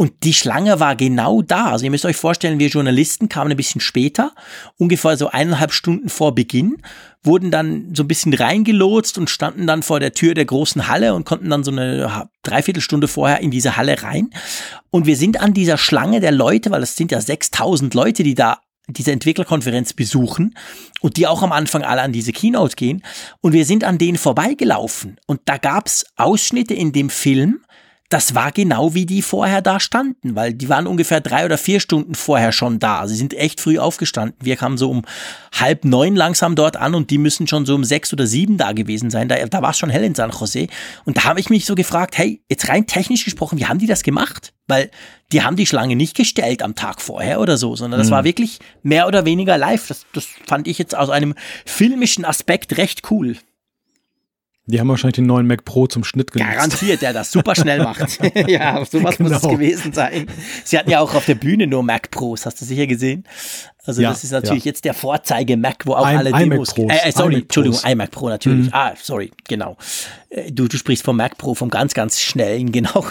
Und die Schlange war genau da. Also ihr müsst euch vorstellen, wir Journalisten kamen ein bisschen später, ungefähr so eineinhalb Stunden vor Beginn, wurden dann so ein bisschen reingelotst und standen dann vor der Tür der großen Halle und konnten dann so eine Dreiviertelstunde vorher in diese Halle rein. Und wir sind an dieser Schlange der Leute, weil es sind ja 6000 Leute, die da diese Entwicklerkonferenz besuchen und die auch am Anfang alle an diese Keynote gehen. Und wir sind an denen vorbeigelaufen. Und da gab's Ausschnitte in dem Film, das war genau wie die vorher da standen, weil die waren ungefähr drei oder vier Stunden vorher schon da. Sie sind echt früh aufgestanden. Wir kamen so um halb neun langsam dort an und die müssen schon so um sechs oder sieben da gewesen sein. Da, da war es schon hell in San Jose. Und da habe ich mich so gefragt, hey, jetzt rein technisch gesprochen, wie haben die das gemacht? Weil die haben die Schlange nicht gestellt am Tag vorher oder so, sondern das mhm. war wirklich mehr oder weniger live. Das, das fand ich jetzt aus einem filmischen Aspekt recht cool. Die haben wahrscheinlich den neuen Mac Pro zum Schnitt genutzt. Garantiert, der das super schnell macht. ja, sowas genau. muss es gewesen sein. Sie hatten ja auch auf der Bühne nur Mac Pros, hast du sicher gesehen? Also ja, das ist natürlich ja. jetzt der Vorzeige Mac, wo auch I, alle Demos. Äh, äh, sorry, Entschuldigung, iMac Pro natürlich. Mhm. Ah, sorry, genau. Äh, du, du sprichst vom Mac Pro, vom ganz, ganz schnellen, genau.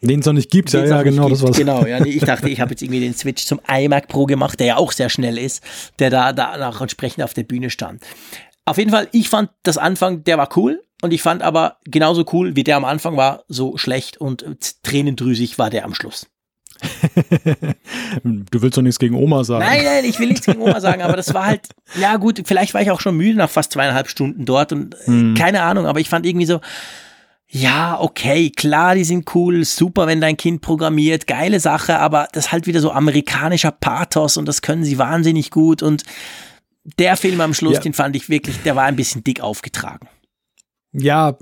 Den es noch nicht gibt, ja, ja, genau, das war's. Genau, ja, nee, ich dachte, ich habe jetzt irgendwie den Switch zum iMac Pro gemacht, der ja auch sehr schnell ist, der da, da auch entsprechend auf der Bühne stand. Auf jeden Fall, ich fand das Anfang, der war cool. Und ich fand aber genauso cool, wie der am Anfang war, so schlecht und tränendrüsig war der am Schluss. du willst doch nichts gegen Oma sagen. Nein, nein, ich will nichts gegen Oma sagen, aber das war halt, ja gut, vielleicht war ich auch schon müde nach fast zweieinhalb Stunden dort und hm. keine Ahnung, aber ich fand irgendwie so, ja, okay, klar, die sind cool, super, wenn dein Kind programmiert, geile Sache, aber das halt wieder so amerikanischer Pathos und das können sie wahnsinnig gut und der Film am Schluss, ja. den fand ich wirklich, der war ein bisschen dick aufgetragen. Ja,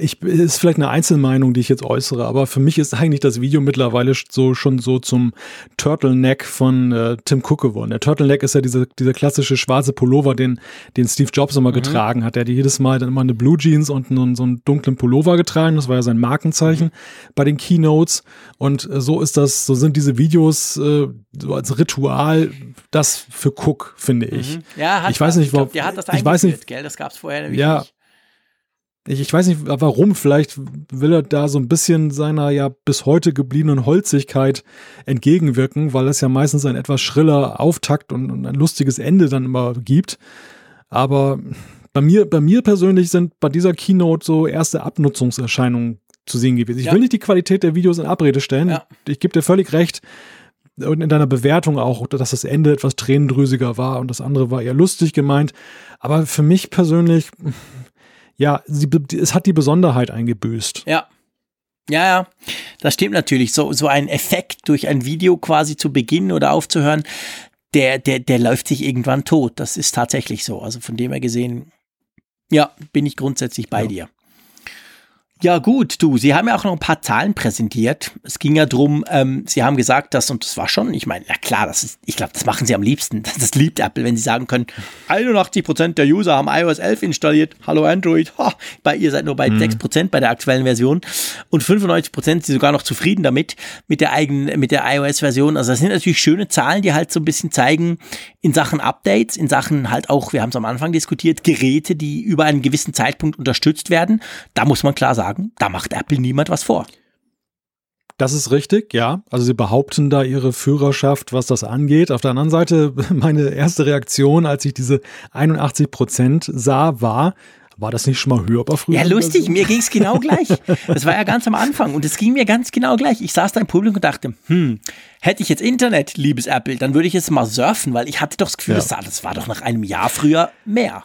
ich ist vielleicht eine Einzelmeinung, die ich jetzt äußere, aber für mich ist eigentlich das Video mittlerweile so schon so zum Turtleneck von äh, Tim Cook geworden. Der Turtleneck ist ja diese, dieser klassische schwarze Pullover, den, den Steve Jobs immer mhm. getragen hat. Er hat jedes Mal dann immer eine Blue Jeans und nun so einen dunklen Pullover getragen. Das war ja sein Markenzeichen mhm. bei den Keynotes. Und äh, so ist das, so sind diese Videos äh, so als Ritual das für Cook, finde ich. Mhm. Ja, hat ich weiß nicht, ich glaub, der hat das ich weiß nicht, gell? Das gab es vorher nämlich ja, nicht. Ich, ich weiß nicht warum, vielleicht will er da so ein bisschen seiner ja bis heute gebliebenen Holzigkeit entgegenwirken, weil es ja meistens ein etwas schriller Auftakt und, und ein lustiges Ende dann immer gibt. Aber bei mir, bei mir persönlich sind bei dieser Keynote so erste Abnutzungserscheinungen zu sehen gewesen. Ich ja. will nicht die Qualität der Videos in Abrede stellen. Ja. Ich, ich gebe dir völlig recht. Und in deiner Bewertung auch, dass das Ende etwas tränendrüsiger war und das andere war eher lustig gemeint. Aber für mich persönlich, ja, sie, es hat die Besonderheit eingebüßt. Ja. Ja, ja, das stimmt natürlich. So, so ein Effekt durch ein Video quasi zu beginnen oder aufzuhören, der, der, der läuft sich irgendwann tot. Das ist tatsächlich so. Also von dem her gesehen, ja, bin ich grundsätzlich bei ja. dir. Ja gut, du, Sie haben ja auch noch ein paar Zahlen präsentiert. Es ging ja drum, ähm, Sie haben gesagt, dass, und das war schon, ich meine, na klar, das ist, ich glaube, das machen Sie am liebsten. Das liebt Apple, wenn Sie sagen können, 81% der User haben iOS 11 installiert. Hallo Android. Ha, bei ihr seid nur bei mhm. 6% bei der aktuellen Version. Und 95% sind sogar noch zufrieden damit, mit der eigenen, mit der iOS-Version. Also das sind natürlich schöne Zahlen, die halt so ein bisschen zeigen, in Sachen Updates, in Sachen halt auch, wir haben es am Anfang diskutiert, Geräte, die über einen gewissen Zeitpunkt unterstützt werden. Da muss man klar sagen, sagen, da macht Apple niemand was vor. Das ist richtig, ja. Also sie behaupten da ihre Führerschaft, was das angeht. Auf der anderen Seite, meine erste Reaktion, als ich diese 81 Prozent sah, war, war das nicht schon mal hörbar früher? Ja, lustig, mir ging es genau gleich. Das war ja ganz am Anfang und es ging mir ganz genau gleich. Ich saß da im Publikum und dachte, hm, hätte ich jetzt Internet, liebes Apple, dann würde ich jetzt mal surfen, weil ich hatte doch das Gefühl, ja. das, das war doch nach einem Jahr früher mehr.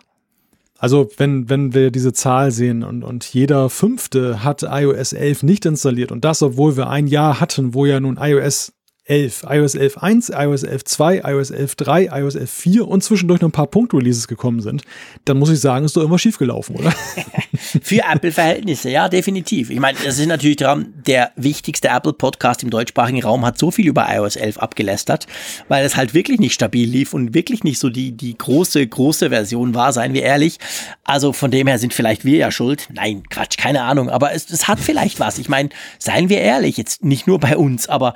Also wenn, wenn wir diese Zahl sehen und, und jeder Fünfte hat iOS 11 nicht installiert und das, obwohl wir ein Jahr hatten, wo ja nun iOS 11, iOS 11.1, iOS 11.2, iOS 11.3, iOS 11.4 und zwischendurch noch ein paar Punkt-Releases gekommen sind, dann muss ich sagen, ist doch immer schiefgelaufen, oder? Für Apple-Verhältnisse, ja, definitiv. Ich meine, das ist natürlich dran, der wichtigste Apple-Podcast im deutschsprachigen Raum hat so viel über iOS 11 abgelästert, weil es halt wirklich nicht stabil lief und wirklich nicht so die, die große, große Version war, seien wir ehrlich. Also von dem her sind vielleicht wir ja schuld. Nein, Quatsch, keine Ahnung, aber es, es hat vielleicht was. Ich meine, seien wir ehrlich, jetzt nicht nur bei uns, aber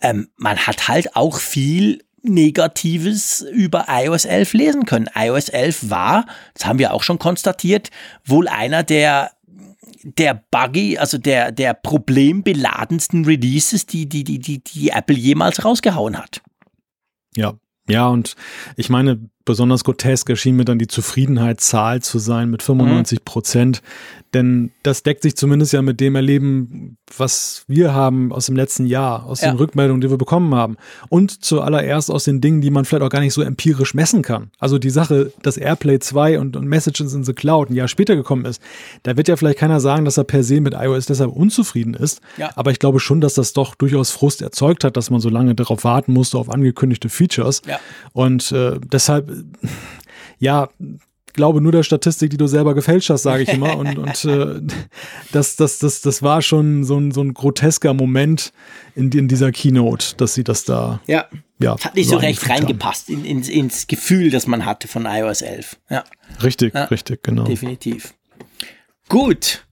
ähm, man hat halt auch viel Negatives über iOS 11 lesen können. iOS 11 war, das haben wir auch schon konstatiert, wohl einer der der buggy, also der, der problembeladensten Releases, die, die, die, die, die Apple jemals rausgehauen hat. Ja, ja, und ich meine, besonders grotesk erschien mir dann die Zufriedenheitszahl zu sein mit 95 Prozent. Mhm. Denn das deckt sich zumindest ja mit dem Erleben, was wir haben aus dem letzten Jahr, aus ja. den Rückmeldungen, die wir bekommen haben. Und zuallererst aus den Dingen, die man vielleicht auch gar nicht so empirisch messen kann. Also die Sache, dass Airplay 2 und, und Messages in the Cloud ein Jahr später gekommen ist, da wird ja vielleicht keiner sagen, dass er per se mit iOS deshalb unzufrieden ist. Ja. Aber ich glaube schon, dass das doch durchaus Frust erzeugt hat, dass man so lange darauf warten musste, auf angekündigte Features. Ja. Und äh, deshalb ja, glaube nur der Statistik, die du selber gefälscht hast, sage ich immer. Und, und äh, das, das, das, das war schon so ein, so ein grotesker Moment in, in dieser Keynote, dass sie das da. Ja. Ja, hat nicht so recht reingepasst in, in, ins Gefühl, das man hatte von iOS 11. Ja. Richtig, ja, richtig, genau. Definitiv. Gut.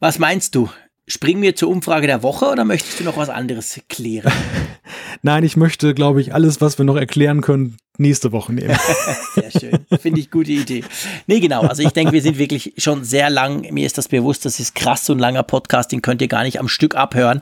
Was meinst du? Springen wir zur Umfrage der Woche oder möchtest du noch was anderes klären? Nein, ich möchte, glaube ich, alles, was wir noch erklären können, nächste Woche nehmen. sehr schön. Finde ich gute Idee. Nee, genau. Also ich denke, wir sind wirklich schon sehr lang. Mir ist das bewusst, das ist krass, so ein langer Podcast, den könnt ihr gar nicht am Stück abhören.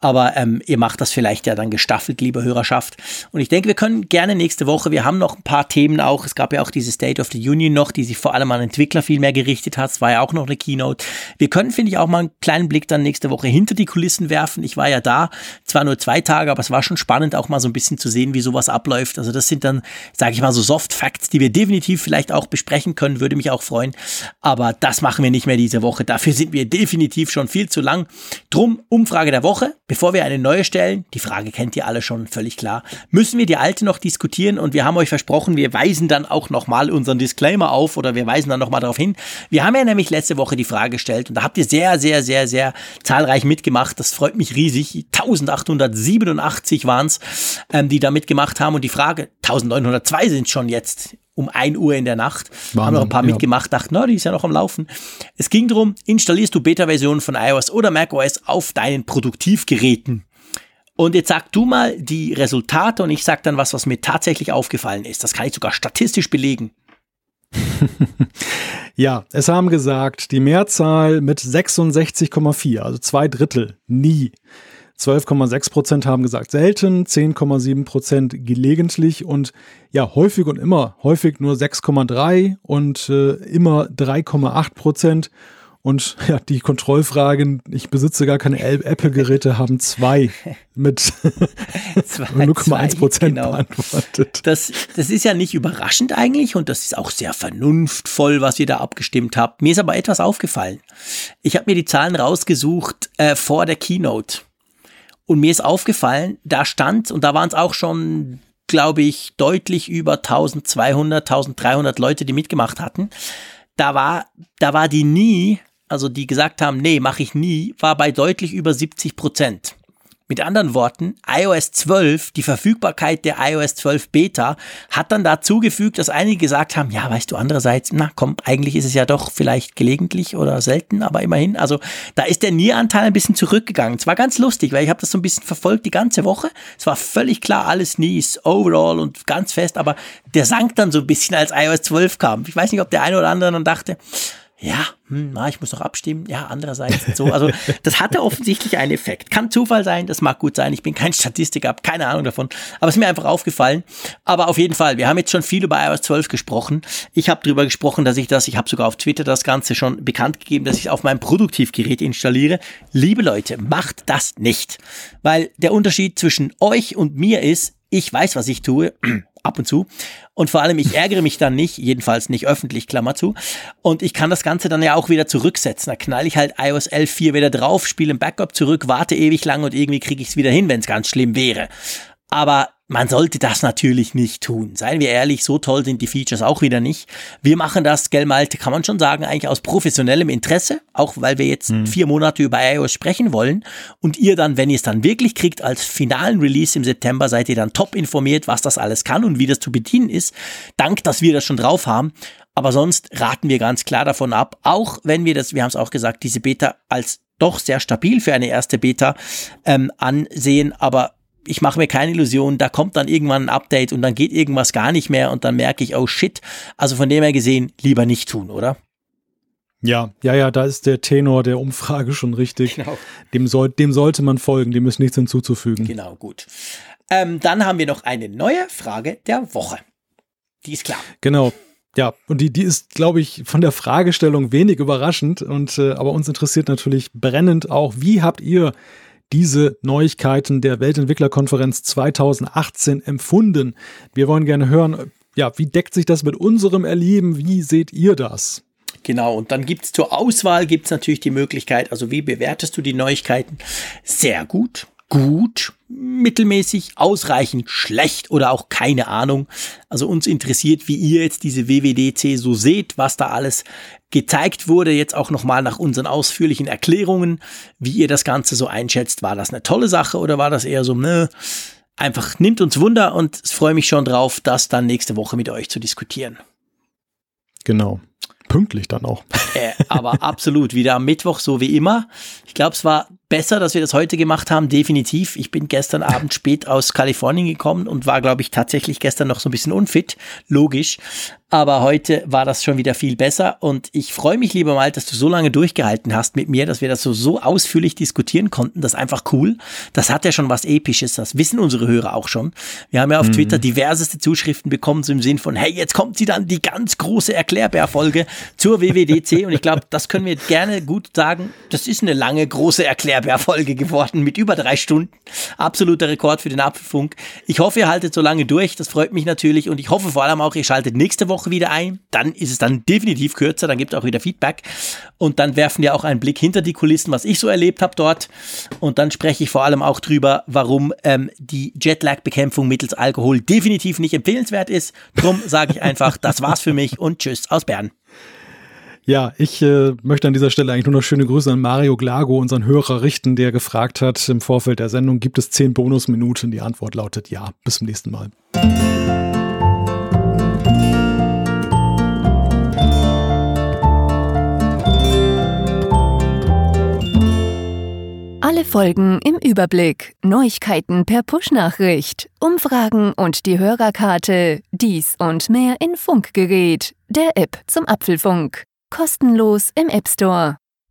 Aber ähm, ihr macht das vielleicht ja dann gestaffelt, liebe Hörerschaft. Und ich denke, wir können gerne nächste Woche, wir haben noch ein paar Themen auch. Es gab ja auch diese State of the Union noch, die sich vor allem an Entwickler viel mehr gerichtet hat. Es war ja auch noch eine Keynote. Wir können, finde ich, auch mal einen kleinen Blick dann nächste Woche hinter die Kulissen werfen. Ich war ja da, zwar nur zwei Tage, aber es war schon spannend, auch mal so ein bisschen zu sehen, wie sowas abläuft. Also das sind dann sage ich mal so Soft Facts, die wir definitiv vielleicht auch besprechen können, würde mich auch freuen. Aber das machen wir nicht mehr diese Woche. Dafür sind wir definitiv schon viel zu lang. Drum Umfrage der Woche. Bevor wir eine neue stellen, die Frage kennt ihr alle schon völlig klar, müssen wir die alte noch diskutieren und wir haben euch versprochen, wir weisen dann auch nochmal unseren Disclaimer auf oder wir weisen dann nochmal darauf hin. Wir haben ja nämlich letzte Woche die Frage gestellt und da habt ihr sehr, sehr, sehr, sehr zahlreich mitgemacht. Das freut mich riesig. 1887 waren es, ähm, die da mitgemacht haben und die Frage 1900 oder zwei sind schon jetzt um 1 Uhr in der Nacht. Wahnsinn, haben noch ein paar ja. mitgemacht, dachten, na, die ist ja noch am Laufen. Es ging darum, installierst du Beta-Versionen von iOS oder macOS auf deinen Produktivgeräten? Und jetzt sag du mal die Resultate und ich sag dann was, was mir tatsächlich aufgefallen ist. Das kann ich sogar statistisch belegen. ja, es haben gesagt, die Mehrzahl mit 66,4, also zwei Drittel, nie. 12,6 Prozent haben gesagt selten, 10,7 Prozent gelegentlich und ja, häufig und immer, häufig nur 6,3 und äh, immer 3,8 Prozent Und ja, die Kontrollfragen, ich besitze gar keine Apple-Geräte, haben zwei mit 0,1 Prozent genau. beantwortet. Das, das ist ja nicht überraschend eigentlich und das ist auch sehr vernunftvoll, was ihr da abgestimmt habt. Mir ist aber etwas aufgefallen. Ich habe mir die Zahlen rausgesucht äh, vor der Keynote. Und mir ist aufgefallen, da stand, und da waren es auch schon, glaube ich, deutlich über 1200, 1300 Leute, die mitgemacht hatten. Da war, da war die nie also die gesagt haben, nee, mache ich nie, war bei deutlich über 70 Prozent. Mit anderen Worten, iOS 12, die Verfügbarkeit der iOS 12 Beta, hat dann dazu gefügt, dass einige gesagt haben, ja, weißt du, andererseits, na komm, eigentlich ist es ja doch vielleicht gelegentlich oder selten, aber immerhin. Also da ist der Nier-Anteil ein bisschen zurückgegangen. Es war ganz lustig, weil ich habe das so ein bisschen verfolgt die ganze Woche. Es war völlig klar, alles Nies, overall und ganz fest, aber der sank dann so ein bisschen, als iOS 12 kam. Ich weiß nicht, ob der eine oder andere dann dachte, ja, hm, ich muss noch abstimmen. Ja, andererseits so. Also das hatte offensichtlich einen Effekt. Kann Zufall sein, das mag gut sein. Ich bin kein Statistiker, habe keine Ahnung davon. Aber es ist mir einfach aufgefallen. Aber auf jeden Fall, wir haben jetzt schon viel über iOS 12 gesprochen. Ich habe darüber gesprochen, dass ich das, ich habe sogar auf Twitter das Ganze schon bekannt gegeben, dass ich auf meinem Produktivgerät installiere. Liebe Leute, macht das nicht. Weil der Unterschied zwischen euch und mir ist, ich weiß, was ich tue ab und zu. Und vor allem, ich ärgere mich dann nicht, jedenfalls nicht öffentlich, Klammer zu. Und ich kann das Ganze dann ja auch wieder zurücksetzen. Da knall ich halt iOS 11.4 wieder drauf, spiele ein Backup zurück, warte ewig lang und irgendwie kriege ich es wieder hin, wenn es ganz schlimm wäre. Aber man sollte das natürlich nicht tun. Seien wir ehrlich, so toll sind die Features auch wieder nicht. Wir machen das, gell Malte, kann man schon sagen, eigentlich aus professionellem Interesse, auch weil wir jetzt mhm. vier Monate über iOS sprechen wollen. Und ihr dann, wenn ihr es dann wirklich kriegt, als finalen Release im September, seid ihr dann top informiert, was das alles kann und wie das zu bedienen ist. Dank, dass wir das schon drauf haben. Aber sonst raten wir ganz klar davon ab, auch wenn wir das, wir haben es auch gesagt, diese Beta als doch sehr stabil für eine erste Beta ähm, ansehen, aber ich mache mir keine Illusionen, da kommt dann irgendwann ein Update und dann geht irgendwas gar nicht mehr und dann merke ich, oh shit. Also von dem her gesehen, lieber nicht tun, oder? Ja, ja, ja, da ist der Tenor der Umfrage schon richtig. Genau. Dem, soll, dem sollte man folgen, dem ist nichts hinzuzufügen. Genau, gut. Ähm, dann haben wir noch eine neue Frage der Woche. Die ist klar. Genau. Ja, und die, die ist, glaube ich, von der Fragestellung wenig überraschend. Und äh, aber uns interessiert natürlich brennend auch, wie habt ihr diese Neuigkeiten der Weltentwicklerkonferenz 2018 empfunden? Wir wollen gerne hören, ja, wie deckt sich das mit unserem Erleben? Wie seht ihr das? Genau, und dann gibt es zur Auswahl gibt's natürlich die Möglichkeit, also wie bewertest du die Neuigkeiten? Sehr gut, gut, mittelmäßig, ausreichend, schlecht oder auch keine Ahnung. Also uns interessiert, wie ihr jetzt diese WWDC so seht, was da alles gezeigt wurde, jetzt auch nochmal nach unseren ausführlichen Erklärungen, wie ihr das Ganze so einschätzt. War das eine tolle Sache oder war das eher so, ne, einfach nimmt uns Wunder und ich freue mich schon drauf, das dann nächste Woche mit euch zu diskutieren. Genau. Pünktlich dann auch. Äh, aber absolut, wieder am Mittwoch, so wie immer. Ich glaube, es war besser, dass wir das heute gemacht haben, definitiv. Ich bin gestern Abend spät aus Kalifornien gekommen und war, glaube ich, tatsächlich gestern noch so ein bisschen unfit. Logisch. Aber heute war das schon wieder viel besser und ich freue mich, lieber mal, dass du so lange durchgehalten hast mit mir, dass wir das so, so ausführlich diskutieren konnten. Das ist einfach cool. Das hat ja schon was Episches. Das wissen unsere Hörer auch schon. Wir haben ja auf mhm. Twitter diverseste Zuschriften bekommen, so im Sinn von, hey, jetzt kommt sie dann die ganz große Erklärbär-Folge zur WWDC und ich glaube, das können wir gerne gut sagen. Das ist eine lange, große Erklärbär-Folge geworden mit über drei Stunden. Absoluter Rekord für den Apfelfunk. Ich hoffe, ihr haltet so lange durch. Das freut mich natürlich und ich hoffe vor allem auch, ihr schaltet nächste Woche wieder ein. Dann ist es dann definitiv kürzer, dann gibt es auch wieder Feedback. Und dann werfen wir auch einen Blick hinter die Kulissen, was ich so erlebt habe dort. Und dann spreche ich vor allem auch drüber, warum ähm, die Jetlag-Bekämpfung mittels Alkohol definitiv nicht empfehlenswert ist. Drum sage ich einfach, das war's für mich und tschüss aus Bern. Ja, ich äh, möchte an dieser Stelle eigentlich nur noch schöne Grüße an Mario Glago, unseren Hörer, richten, der gefragt hat im Vorfeld der Sendung, gibt es zehn Bonusminuten? Die Antwort lautet ja. Bis zum nächsten Mal. Alle Folgen im Überblick, Neuigkeiten per Push-Nachricht, Umfragen und die Hörerkarte, dies und mehr in Funkgerät, der App zum Apfelfunk. Kostenlos im App Store.